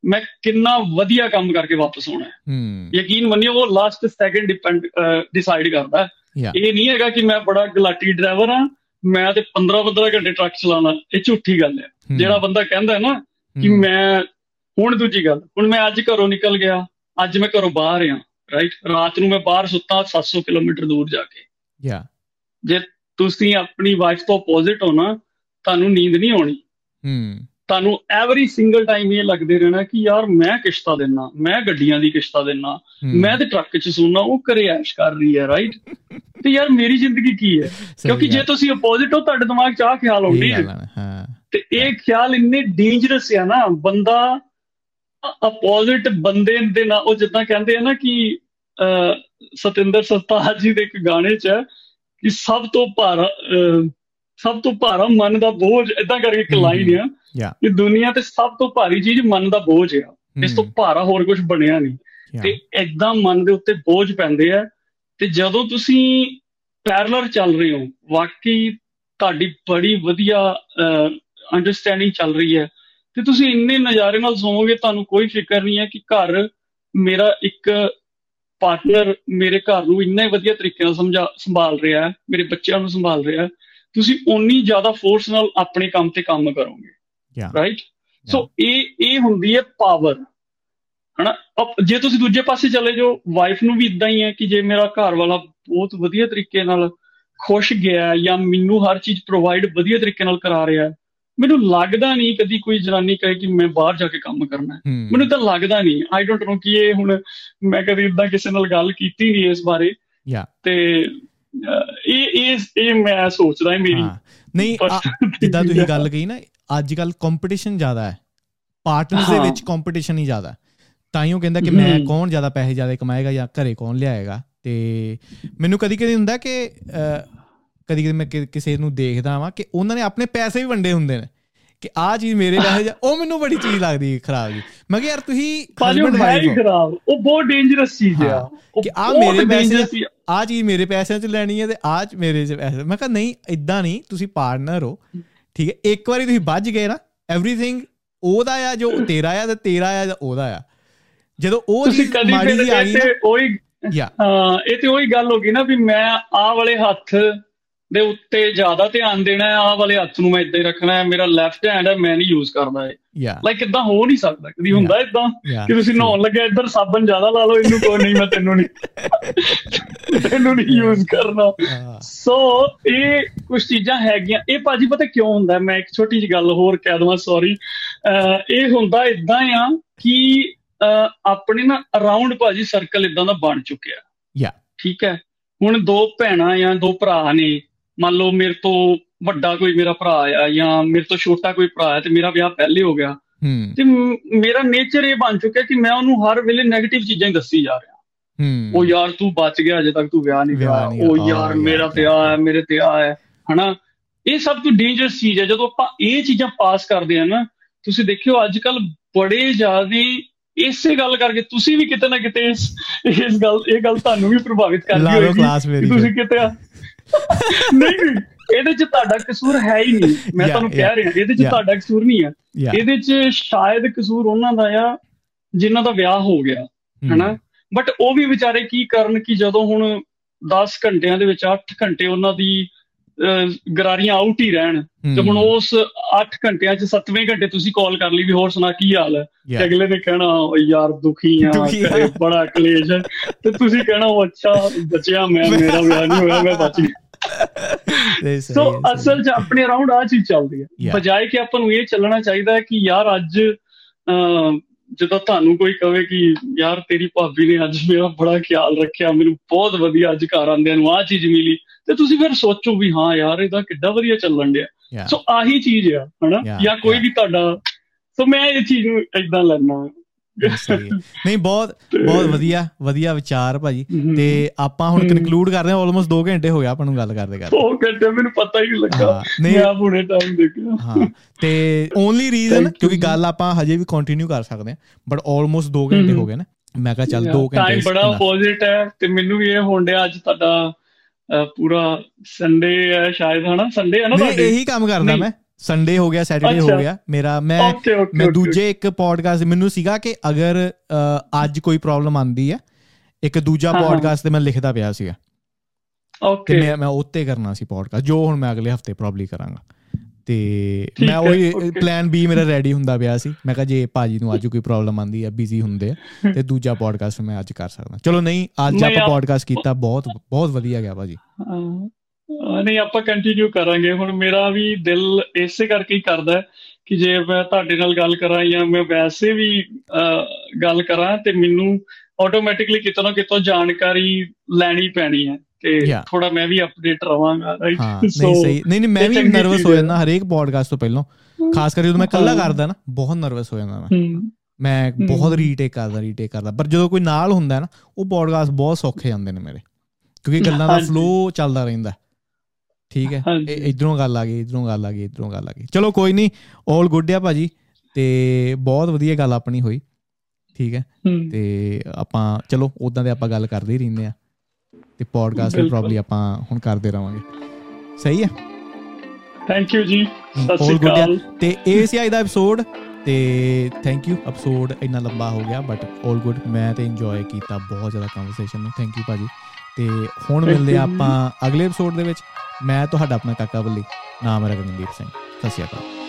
B: ਮੈਂ ਕਿੰਨਾ ਵਧੀਆ ਕੰਮ ਕਰਕੇ ਵਾਪਸ ਆਉਣਾ ਹੈ। ਯਕੀਨ ਮੰਨਿਓ ਉਹ ਲਾਸਟ ਸੈਕਿੰਡ ਡਿਪੈਂਡ ਡਿਸਾਈਡ ਕਰਦਾ ਇਹ ਨਹੀਂ ਹੈਗਾ ਕਿ ਮੈਂ ਬੜਾ ਗਲਾਟੀ ਡਰਾਈਵਰ ਆ ਮੈਂ ਤੇ 15 15 ਘੰਟੇ ਟਰੱਕ ਚਲਾਉਣਾ ਇਹ ਝੂਠੀ ਗੱਲ ਹੈ। ਜਿਹੜਾ ਬੰਦਾ ਕਹਿੰਦਾ ਹੈ ਨਾ ਕਿ ਮੈਂ ਹੁਣ ਦੂਜੀ ਗੱਲ ਹੁਣ ਮੈਂ ਅੱਜ ਘਰੋਂ ਨਿਕਲ ਗਿਆ ਅੱਜ ਮੈਂ ਘਰੋਂ ਬਾਹਰ ਆ ਰਾਈਟ ਰਾਤ ਨੂੰ ਮੈਂ ਬਾਹਰ ਸੁੱਤਾ 700 ਕਿਲੋਮੀਟਰ ਦੂਰ ਜਾ ਕੇ।
A: ਯਾ
B: ਜੇ ਤੁਸੀਂ ਆਪਣੀ ਵਾਈਫ ਤੋਂ ਆਪੋਜ਼ਿਟ ਹੋ ਨਾ ਤੁਹਾਨੂੰ ਨੀਂਦ ਨਹੀਂ ਆਉਣੀ।
A: ਹੂੰ।
B: ਤੁਹਾਨੂੰ ਐਵਰੀ ਸਿੰਗਲ ਟਾਈਮ ਇਹ ਲੱਗਦੇ ਰਹਿਣਾ ਕਿ ਯਾਰ ਮੈਂ ਕਿਸ਼ਤਾ ਦੇਣਾ ਮੈਂ ਗੱਡੀਆਂ ਦੀ ਕਿਸ਼ਤਾ ਦੇਣਾ ਮੈਂ ਤੇ ਟਰੱਕ 'ਚ ਸੋਣਾ ਉਹ ਕਰੇ ਐਸ਼ ਕਰ ਰਹੀ ਹੈ ਰਾਈਟ ਤੇ ਯਾਰ ਮੇਰੀ ਜ਼ਿੰਦਗੀ ਕੀ ਹੈ? ਕਿਉਂਕਿ ਜੇ ਤੁਸੀਂ ਆਪੋਜ਼ਿਟ ਹੋ ਤੁਹਾਡੇ ਦਿਮਾਗ 'ਚ ਆ ਖਿਆਲ ਆਉਂਦੇ
A: ਹਾਂ
B: ਤੇ ਇਹ ਖਿਆਲ ਇੰਨੇ ਡੇਂਜਰਸ ਆ ਨਾ ਬੰਦਾ ਆਪੋਜ਼ਿਟ ਬੰਦੇ ਦੇ ਨਾਲ ਉਹ ਜਿੱਦਾਂ ਕਹਿੰਦੇ ਆ ਨਾ ਕਿ ਸਤਿੰਦਰ ਸਰਤਾਜ ਜੀ ਦੇ ਇੱਕ ਗਾਣੇ 'ਚ ਕਿ ਸਭ ਤੋਂ ਭਾਰਾ ਸਭ ਤੋਂ ਭਾਰਾ ਮਨ ਦਾ ਬੋਝ ਇਦਾਂ ਕਰਕੇ ਇੱਕ ਲਾਈਨ ਆ ਕਿ ਦੁਨੀਆ ਤੇ ਸਭ ਤੋਂ ਭਾਰੀ ਚੀਜ਼ ਮਨ ਦਾ ਬੋਝ ਆ। ਇਸ ਤੋਂ ਭਾਰਾ ਹੋਰ ਕੁਝ ਬਣਿਆ ਨਹੀਂ। ਤੇ ਇਦਾਂ ਮਨ ਦੇ ਉੱਤੇ ਬੋਝ ਪੈਂਦੇ ਆ। ਤੇ ਜਦੋਂ ਤੁਸੀਂ ਪੈਰਲਰ ਚੱਲ ਰਹੇ ਹੋ ਵਾਕਈ ਤੁਹਾਡੀ ਬੜੀ ਵਧੀਆ ਅੰਡਰਸਟੈਂਡਿੰਗ ਚੱਲ ਰਹੀ ਹੈ। ਤੇ ਤੁਸੀਂ ਇੰਨੇ ਨਜ਼ਾਰੇ ਨਾਲ ਸੋਵੋਗੇ ਤੁਹਾਨੂੰ ਕੋਈ ਫਿਕਰ ਨਹੀਂ ਹੈ ਕਿ ਘਰ ਮੇਰਾ ਇੱਕ ਪਾਰਟਨਰ ਮੇਰੇ ਘਰ ਨੂੰ ਇੰਨੇ ਵਧੀਆ ਤਰੀਕੇ ਨਾਲ ਸਮਝਾ ਸੰਭਾਲ ਰਿਹਾ ਹੈ ਮੇਰੇ ਬੱਚਿਆਂ ਨੂੰ ਸੰਭਾਲ ਰਿਹਾ ਹੈ। ਤੁਸੀਂ ਓਨੀ ਜ਼ਿਆਦਾ ਫੋਰਸ ਨਾਲ ਆਪਣੇ ਕੰਮ ਤੇ ਕੰਮ ਕਰੋਗੇ ਰਾਈਟ ਸੋ ਇਹ ਇਹ ਹੁੰਦੀ ਹੈ ਪਾਵਰ ਹਨਾ? ਜੇ ਤੁਸੀਂ ਦੂਜੇ ਪਾਸੇ ਚਲੇ ਜਾਓ ਵਾਈਫ ਨੂੰ ਵੀ ਇਦਾਂ ਹੀ ਹੈ ਕਿ ਜੇ ਮੇਰਾ ਘਰ ਵਾਲਾ ਬਹੁਤ ਵਧੀਆ ਤਰੀਕੇ ਨਾਲ ਖੁਸ਼ ਗਿਆ ਜਾਂ ਮੈਨੂੰ ਹਰ ਚੀਜ਼ ਪ੍ਰੋਵਾਈਡ ਵਧੀਆ ਤਰੀਕੇ ਨਾਲ ਕਰਾ ਰਿਹਾ ਹੈ ਮੈਨੂੰ ਲੱਗਦਾ ਨਹੀਂ ਕਦੀ ਕੋਈ ਜਨਾਨੀ ਕਹੇ ਕਿ ਮੈਂ ਬਾਹਰ ਜਾ ਕੇ ਕੰਮ ਕਰਨਾ ਹੈ। ਮੈਨੂੰ ਤਾਂ ਲੱਗਦਾ ਨਹੀਂ। ਆਈ ਡੋਨਟ ਨੋ ਕਿ ਇਹ ਹੁਣ ਮੈਂ ਕਦੀ ਇਦਾਂ ਕਿਸੇ ਨਾਲ ਗੱਲ ਕੀਤੀ ਨਹੀਂ ਇਸ ਬਾਰੇ।
A: ਯਾ
B: ਤੇ ਇਹ ਇਹ ਇਹ ਮੈਂ ਸੋਚਦਾ ਮੇਰੀ।
A: ਨਹੀਂ ਜਿੱਦਾਂ ਤੁਸੀਂ <laughs> ਗੱਲ ਕਹੀ ਨਾ ਅੱਜ ਕੱਲ ਕੰਪੀਟੀਸ਼ਨ ਜ਼ਿਆਦਾ ਹੈ। ਪਾਰਟਨਰਸ ਦੇ ਵਿੱਚ ਕੰਪੀਟੀਸ਼ਨ ਹੀ ਜ਼ਿਆਦਾ ਤਾਂ ਹੀ ਉਹ ਕਹਿੰਦਾ ਕਿ ਮੈਂ ਕੌਣ ਜ਼ਿਆਦਾ ਪੈਸੇ ਜ਼ਿਆਦਾ ਕਮਾਏਗਾ ਜਾਂ ਘਰੇ ਕੌਣ ਲਿਆਏਗਾ। ਤੇ ਮੈਨੂੰ ਕਦੀ ਕਦੀ ਹੁੰਦਾ ਕਿ ਕਦੀ ਕਦੀ ਮੈਂ ਕਿਸੇ ਨੂੰ ਦੇਖਦਾ ਵਾਂ ਕਿ ਉਹਨਾਂ ਨੇ ਆਪਣੇ ਪੈਸੇ ਵੀ ਵੰਡੇ ਹੁੰਦੇ ਨੇ। ਕਿ ਆ ਚੀਜ਼ ਮੇਰੇ ਵਾਸਤੇ ਉਹ ਮੈਨੂੰ ਬੜੀ ਚੀਜ਼ ਲੱਗਦੀ ਖਰਾਬ ਜੀ। ਮੈਂ ਕਿ ਯਾਰ ਤੁਸੀਂ
B: ਹਸਬੰਡ ਵਾਈਫ ਖਰਾਬ ਉਹ ਬਹੁਤ ਡੇਂਜਰਸ ਚੀਜ਼ ਆ।
A: ਕਿ ਆ ਮੇਰੇ ਪੈਸੇ ਆ। ਚੀਜ਼ ਮੇਰੇ ਪੈਸਿਆਂ 'ਚ ਲੈਣੀ ਹੈ ਤੇ ਆ ਮੇਰੇ 'ਚ ਪੈਸੇ। ਮੈਂ ਕਿਹਾ ਨਹੀਂ ਇਦਾਂ ਨਹੀਂ ਤੁਸੀਂ ਪਾਰਟਨਰ ਹੋ। ਠੀਕ ਹੈ ਇੱਕ ਵਾਰੀ ਤੁਸੀਂ ਵੱਜ ਗਏ ਨਾ ਐਵਰੀਥਿੰਗ ਉਹਦਾ ਆ ਜੋ ਤੇਰਾ ਆ ਤੇ ਤੇਰਾ ਆ ਜਾਂ ਉਹਦਾ ਆ। ਜਦੋਂ ਉਹ
B: ਚੀਜ਼ ਮਾੜੀ ਆ ਗਈ ਨਾ ਉਹੀ ਯਾ ਇਹ ਤੇ ਉਹੀ ਗੱਲ ਹੋ ਗਈ ਨਾ ਵੀ ਮੈਂ ਆ ਵਾਲੇ ਹੱਥ ਦੇ ਉੱਤੇ ਜ਼ਿਆਦਾ ਧਿਆਨ ਦੇਣਾ ਹੈ ਆਹ ਵਾਲੇ ਹੱਥ ਨੂੰ ਮੈਂ ਇਦਾਂ ਹੀ ਰੱਖਣਾ ਹੈ ਮੇਰਾ ਲੈਫਟ ਹੈਂਡ ਹੈ ਮੈਂ ਨਹੀਂ ਯੂਜ਼ ਕਰਦਾ ਇਹ। ਲਾਈਕ ਇਦਾਂ ਹੋ ਨਹੀਂ ਸਕਦਾ ਕਦੀ ਹੁੰਦਾ ਇਦਾਂ ਕਿ ਤੁਸੀਂ ਨਹਾਉਣ ਲੱਗੇ ਇੱਧਰ ਸਾਬਣ ਜ਼ਿਆਦਾ ਲਾ ਲਓ ਇਹਨੂੰ ਕੋਈ ਨਹੀਂ ਮੈਂ ਤੈਨੂੰ ਨਹੀਂ <laughs> ਤੈਨੂੰ ਨਹੀਂ ਯੂਜ਼ ਕਰਨਾ। ਸੋ ਇਹ ਕੁਝ ਚੀਜ਼ਾਂ ਹੈਗੀਆਂ। ਇਹ ਭਾਜੀ ਪਤਾ ਕਿਉਂ ਹੁੰਦਾ? ਮੈਂ ਇੱਕ ਛੋਟੀ ਜਿਹੀ ਗੱਲ ਹੋਰ ਕਹਿ ਦਵਾਂ ਸੌਰੀ ਇਹ ਹੁੰਦਾ ਇਦਾਂ ਆ ਕਿ ਆਪਣੇ ਨਾ ਅਰਾਊਂਡ ਭਾਜੀ ਸਰਕਲ ਇਦਾਂ ਦਾ ਬਣ ਚੁੱਕਿਆ।
A: ਯਾ
B: ਠੀਕ ਹੈ? ਹੁਣ ਦੋ ਭੈਣਾਂ ਜਾਂ ਦੋ ਭਰਾ ਨੇ ਮੰਨ ਲਓ ਮੇਰੇ ਤੋਂ ਵੱਡਾ ਕੋਈ ਮੇਰਾ ਭਰਾ ਆ ਜਾਂ ਮੇਰੇ ਤੋਂ ਛੋਟਾ ਕੋਈ ਭਰਾ ਹੈ ਤੇ ਮੇਰਾ ਵਿਆਹ ਪਹਿਲੇ ਹੋ ਗਿਆ ਤੇ ਮੇਰਾ ਨੇਚਰ ਇਹ ਬਣ ਚੁੱਕਿਆ ਕਿ ਮੈਂ ਉਹਨੂੰ ਹਰ ਵੇਲੇ 네ਗੇਟਿਵ ਚੀਜ਼ਾਂ ਹੀ ਦੱਸੀ ਜਾ ਰਿਹਾ। ਉਹ ਯਾਰ ਤੂੰ ਬਚ ਗਿਆ ਅਜੇ ਤੱਕ ਤੂੰ ਵਿਆਹ ਨਹੀਂ ਵਿਆਹ ਉਹ ਯਾਰ ਮੇਰਾ ਤੇ ਆ ਹੈ ਮੇਰੇ ਤੇ ਆ ਹੈ ਹਨਾ? ਇਹ ਸਭ ਤੋਂ ਡੇਂਜਰਸ ਚੀਜ਼ ਹੈ। ਜਦੋਂ ਆਪਾਂ ਇਹ ਚੀਜ਼ਾਂ ਪਾਸ ਕਰਦੇ ਆ ਨਾ ਤੁਸੀਂ ਦੇਖਿਓ ਅੱਜ ਕੱਲ ਬੜੇ ਜ਼ਿਆਦਾ ਇਸੇ ਗੱਲ ਕਰਕੇ ਤੁਸੀਂ ਵੀ ਕਿਤੇ ਨਾ ਕਿਤੇ ਇਸ ਇਸ ਗੱਲ ਇਹ ਗੱਲ ਤੁਹਾਨੂੰ ਵੀ ਪ੍ਰਭਾਵਿਤ ਕਰਦੀ ਹੋਵੇਗੀ ਤੁਸੀਂ ਕਿਤੇ ਨਹੀਂ ਇਹਦੇ 'ਚ ਤੁਹਾਡਾ ਕਸੂਰ ਹੈ ਹੀ ਨਹੀਂ। ਮੈਂ ਤੁਹਾਨੂੰ ਕਹਿ ਰਿਹਾ ਇਹਦੇ 'ਚ ਤੁਹਾਡਾ ਕਸੂਰ ਨਹੀਂ ਹੈ ਇਹਦੇ 'ਚ ਸ਼ਾਇਦ ਕਸੂਰ ਉਹਨਾਂ ਦਾ ਆ ਜਿਨ੍ਹਾਂ ਦਾ ਵਿਆਹ ਹੋ ਗਿਆ ਹਨਾ? ਬਟ ਉਹ ਵੀ ਵਿਚਾਰੇ ਕੀ ਕਰਨ ਕਿ ਜਦੋਂ ਹੁਣ 10 ਘੰਟਿਆਂ ਦੇ ਵਿੱਚ 8 ਘੰਟੇ ਉਹਨਾਂ ਦੀ ਗਰਾਰੀਆਂ ਆਊਟ ਹੀ ਰਹਿਣ ਤੇ ਹੁਣ ਉਸ 8 ਘੰਟਿਆਂ ਚ 7ਵੇਂ ਘੰਟੇ ਤੁਸੀਂ ਕਾਲ ਕਰ ਲਈ ਵੀ ਹੋਰ ਸੁਣਾ ਕੀ ਹਾਲ ਹੈ? ਤੇ ਅਗਲੇ ਨੇ ਕਹਿਣਾ ਯਾਰ ਦੁਖੀ ਆ ਬੜਾ ਕਲੇਸ਼ ਹੈ। ਤੇ ਤੁਸੀਂ ਕਹਿਣਾ ਅੱਛਾ ਬਚਿਆ ਮੈਂ ਮੇਰਾ ਵਿਆਹ ਨਹੀਂ ਹੋਇਆ ਮੈਂ ਬਚ ਗਿਆ। ਸੋ ਅਸਲ 'ਚ ਆਪਣੇ ਅਰਾਊਂਡ ਆ ਚੀਜ਼ ਚੱਲਦੀ ਹੈ। ਬਜਾਏ ਕਿ ਆਪਾਂ ਨੂੰ ਇਹ ਚੱਲਣਾ ਚਾਹੀਦਾ ਹੈ ਕਿ ਯਾਰ ਅੱਜ ਜਦੋਂ ਤੁਹਾਨੂੰ ਕੋਈ ਕਹੇ ਕਿ ਯਾਰ ਤੇਰੀ ਭਾਬੀ ਨੇ ਅੱਜ ਮੇਰਾ ਬੜਾ ਖਿਆਲ ਰੱਖਿਆ ਮੈਨੂੰ ਬਹੁਤ ਵਧੀਆ ਅੱਜ ਘਰ ਆਂਦਿਆਂ ਨੂੰ ਆ ਚੀਜ਼ ਮਿਲੀ ਤੇ ਤੁਸੀਂ ਫਿਰ ਸੋਚੋ ਵੀ ਹਾਂ ਯਾਰ ਇਹਦਾ ਕਿੱਡਾ ਵਧੀਆ ਚੱਲਣ ਡਿਆ। ਸੋ ਆਹੀ ਚੀਜ਼ ਆ ਹਨਾ? ਜਾਂ ਕੋਈ ਵੀ ਤੁਹਾਡਾ ਸੋ ਮੈਂ ਇਹ ਚੀਜ਼ ਨੂੰ ਇਦਾਂ ਲੈਣਾ
A: ਨਹੀਂ ਬਹੁਤ ਬਹੁਤ ਵਧੀਆ ਵਧੀਆ ਵਿਚਾਰ ਭਾਜੀ। ਤੇ ਆਪਾਂ ਹੁਣ ਕਨਕਲੂਡ ਕਰਦੇ ਹਾਂ ਆਲਮੋਸਟ 2 ਘੰਟੇ ਹੋ ਗਿਆ ਆਪਾਂ ਨੂੰ ਗੱਲ ਕਰਦੇ ਕਰਦੇ।
B: 2 ਘੰਟੇ ਮੈਨੂੰ ਪਤਾ ਹੀ ਨਹੀਂ ਲੱਗਾ। ਮੈਂ ਆ ਹੁਣੇ ਟਾਈਮ ਦੇਖਿਆ।
A: ਹਾਂ ਤੇ ਓਨਲੀ ਰੀਜ਼ਨ ਕਿਉਂਕਿ ਗੱਲ ਆਪਾਂ ਹਜੇ ਵੀ ਕੰਟੀਨਿਊ ਕਰ ਸਕਦੇ ਹਾਂ ਬਟ ਆਲਮੋਸਟ 2 ਘੰਟੇ ਹੋ। ਗਏ ਨਾ। ਮੈਂ ਕਿਹਾ ਚੱਲ 2 ਘੰਟੇ
B: ਟਾਈਮ ਬੜਾ ਅਪੋਜ਼ਿਟ ਹੈ ਤੇ ਮੈਨੂੰ ਵੀ ਇਹ ਹੋਣ ਡਿਆ ਅੱਜ ਤੁਹਾਡਾ ਪੂਰਾ ਸੰਡੇ ਹੈ ਸ਼ਾਇਦ ਹਨਾ? ਸੰਡੇ ਹੈ ਨਾ
A: ਤੁਹਾਡੇ? ਇਹੀ ਕੰਮ ਕਰਦਾ ਮੈਂ। ਸੰਡੇ ਹੋ ਗਿਆ ਸੈਟਰਡੇ ਹੋ ਗਿਆ। ਮੇਰਾ ਮੈਂ ਮੈਂ ਦੂਜੇ ਇੱਕ ਪੋਡਕਾਸਟ ਮੈਨੂੰ ਸੀਗਾ ਕਿ ਅਗਰ ਅੱਜ ਕੋਈ ਪ੍ਰੋਬਲਮ ਆਂਦੀ ਹੈ ਇੱਕ ਦੂਜਾ ਪੋਡਕਾਸਟ ਤੇ ਮੈਂ ਲਿਖਦਾ ਪਿਆ ਸੀਗਾ।
B: ਓਕੇ
A: ਮੈਂ ਮੈਂ ਉੱਤੇ ਕਰਨਾ ਸੀ ਪੋਡਕਾਸਟ ਜੋ ਹੁਣ ਮੈਂ ਅਗਲੇ ਹਫ਼ਤੇ ਪ੍ਰੋਬਬਲੀ ਕਰਾਂਗਾ। ਤੇ ਮੈਂ ਉਹ ਪਲਾਨ ਬੀ ਮੇਰਾ ਰੈਡੀ ਹੁੰਦਾ ਪਿਆ ਸੀ। ਮੈਂ ਕਿਹਾ ਜੇ ਭਾਜੀ ਨੂੰ ਅੱਜ ਕੋਈ ਪ੍ਰੋਬਲਮ ਆਂਦੀ ਹੈ ਬਿਜ਼ੀ ਹੁੰਦੇ ਆ ਤੇ ਦੂਜਾ ਪੋਡਕਾਸਟ ਮੈਂ ਅੱਜ ਕਰ ਸਕਦਾ। ਚਲੋ ਨਹੀਂ ਅੱਜ ਆਪਾਂ ਪੋਡਕਾਸਟ ਕੀਤਾ ਬਹੁਤ ਬਹੁਤ ਵਧੀਆ ਗਿਆ ਭਾਜੀ।
B: ਨਹੀਂ ਆਪਾਂ ਕੰਟੀਨਿਊ ਕਰਾਂਗੇ। ਹੁਣ ਮੇਰਾ ਵੀ ਦਿਲ ਇਸੇ ਕਰਕੇ ਹੀ ਕਰਦਾ ਕਿ ਜੇ ਮੈਂ ਤੁਹਾਡੇ ਨਾਲ ਗੱਲ ਕਰਾਂ ਜਾਂ ਮੈਂ ਵੈਸੇ ਵੀ ਗੱਲ ਕਰਾਂ ਤੇ ਮੈਨੂੰ ਆਟੋਮੈਟਿਕਲੀ ਕਿਤੋਂ ਨਾ ਕਿਤੋਂ ਜਾਣਕਾਰੀ ਲੈਣੀ ਪੈਣੀ ਹੈ ਤੇ ਥੋੜਾ ਮੈਂ ਵੀ ਅਪਡੇਟ ਰਵਾਂਗਾ ਰਾਈਟ <laughs>
A: ਨਹੀਂ ਸਹੀ। ਨਹੀਂ ਨਹੀਂ ਮੈਂ ਵੀ ਨਰਵਸ ਹੋ ਜਾਂਦਾ ਹਰੇਕ ਪੋਡਕਾਸਟ ਤੋਂ ਪਹਿਲਾਂ। ਖਾਸ ਕਰਕੇ ਜਦੋਂ ਮੈਂ ਇਕੱਲਾ ਕਰਦਾ ਨਾ ਬਹੁਤ ਨਰਵਸ ਹੋ ਜਾਂਦਾ ਮੈਂ। ਮੈਂ ਬਹੁਤ ਰੀਟੇਕ ਕਰਦਾ ਰੀਟੇਕ ਕਰਦਾ। ਪਰ ਜਦੋਂ ਕੋਈ ਨਾਲ ਹੁੰਦਾ ਨਾ ਉਹ ਪੋਡਕਾਸਟ ਬਹੁਤ ਸੌਖੇ ਜਾਂਦੇ ਨੇ ਮੇਰੇ। ਕਿਉਂਕਿ ਗੱਲਾਂ ਦਾ ਫਲੋ ਚੱਲਦਾ ਰਹਿੰਦਾ। ਠੀਕ ਹੈ। ਇਧਰੋਂ ਗੱਲ ਆ ਗਈ ਇਧਰੋਂ ਗੱਲ ਆ ਗਈ ਇਧਰੋਂ ਗੱਲ ਆ ਗਈ। ਚਲੋ ਕੋਈ ਨਹੀਂ 올 ਗੁੱਡ ਆ ਭਾਜੀ। ਤੇ ਬਹੁਤ ਵਧੀਆ ਗੱਲ ਆਪਣੀ ਹੋਈ। ਠੀਕ ਹੈ। ਤੇ ਆਪਾਂ ਚਲੋ ਉਦਾਂ ਦੇ ਆਪਾਂ ਗੱਲ ਕਰਦੇ ਹੀ ਰਹਿੰਦੇ ਆ ਤੇ ਪੋਡਕਾਸਟ ਵੀ ਪ੍ਰੋਬਬਲੀ ਆਪਾਂ ਹੁਣ ਕਰਦੇ ਰਵਾਂਗੇ। ਸਹੀ ਹੈ?
B: ਥੈਂਕ ਯੂ ਜੀ। ਸਤਿ ਸ਼੍ਰੀ ਅਕਾਲ।
A: ਤੇ ਇਹ ਸੀ ਅੱਜ ਦਾ ਐਪੀਸੋਡ ਤੇ ਥੈਂਕ ਯੂ ਐਪੀਸੋਡ ਇੰਨਾ ਲੰਬਾ ਹੋ ਗਿਆ ਬਟ 올 ਗੁੱਡ ਮੈਂ ਤੇ ਇੰਜੋਏ ਕੀਤਾ ਬਹੁਤ ਜ਼ਿਆਦਾ ਕਨਵਰਸੇਸ਼ਨ ਨੂੰ। ਥੈਂਕ ਯੂ ਭਾਜੀ। ਤੇ ਹੁਣ ਮਿਲਦੇ ਆਪਾਂ ਅਗਲੇ ਐਪੀਸੋਡ ਦੇ ਵਿੱਚ। ਮੈਂ ਤੁਹਾਡਾ ਆਪਣਾ ਕਾਕਾ ਬੱਲੀ ਨਾਮ ਹੈ ਰਗਨਦੀਪ ਸਿੰਘ। ਸਤਿ ਸ਼੍ਰੀ ਅਕਾਲ।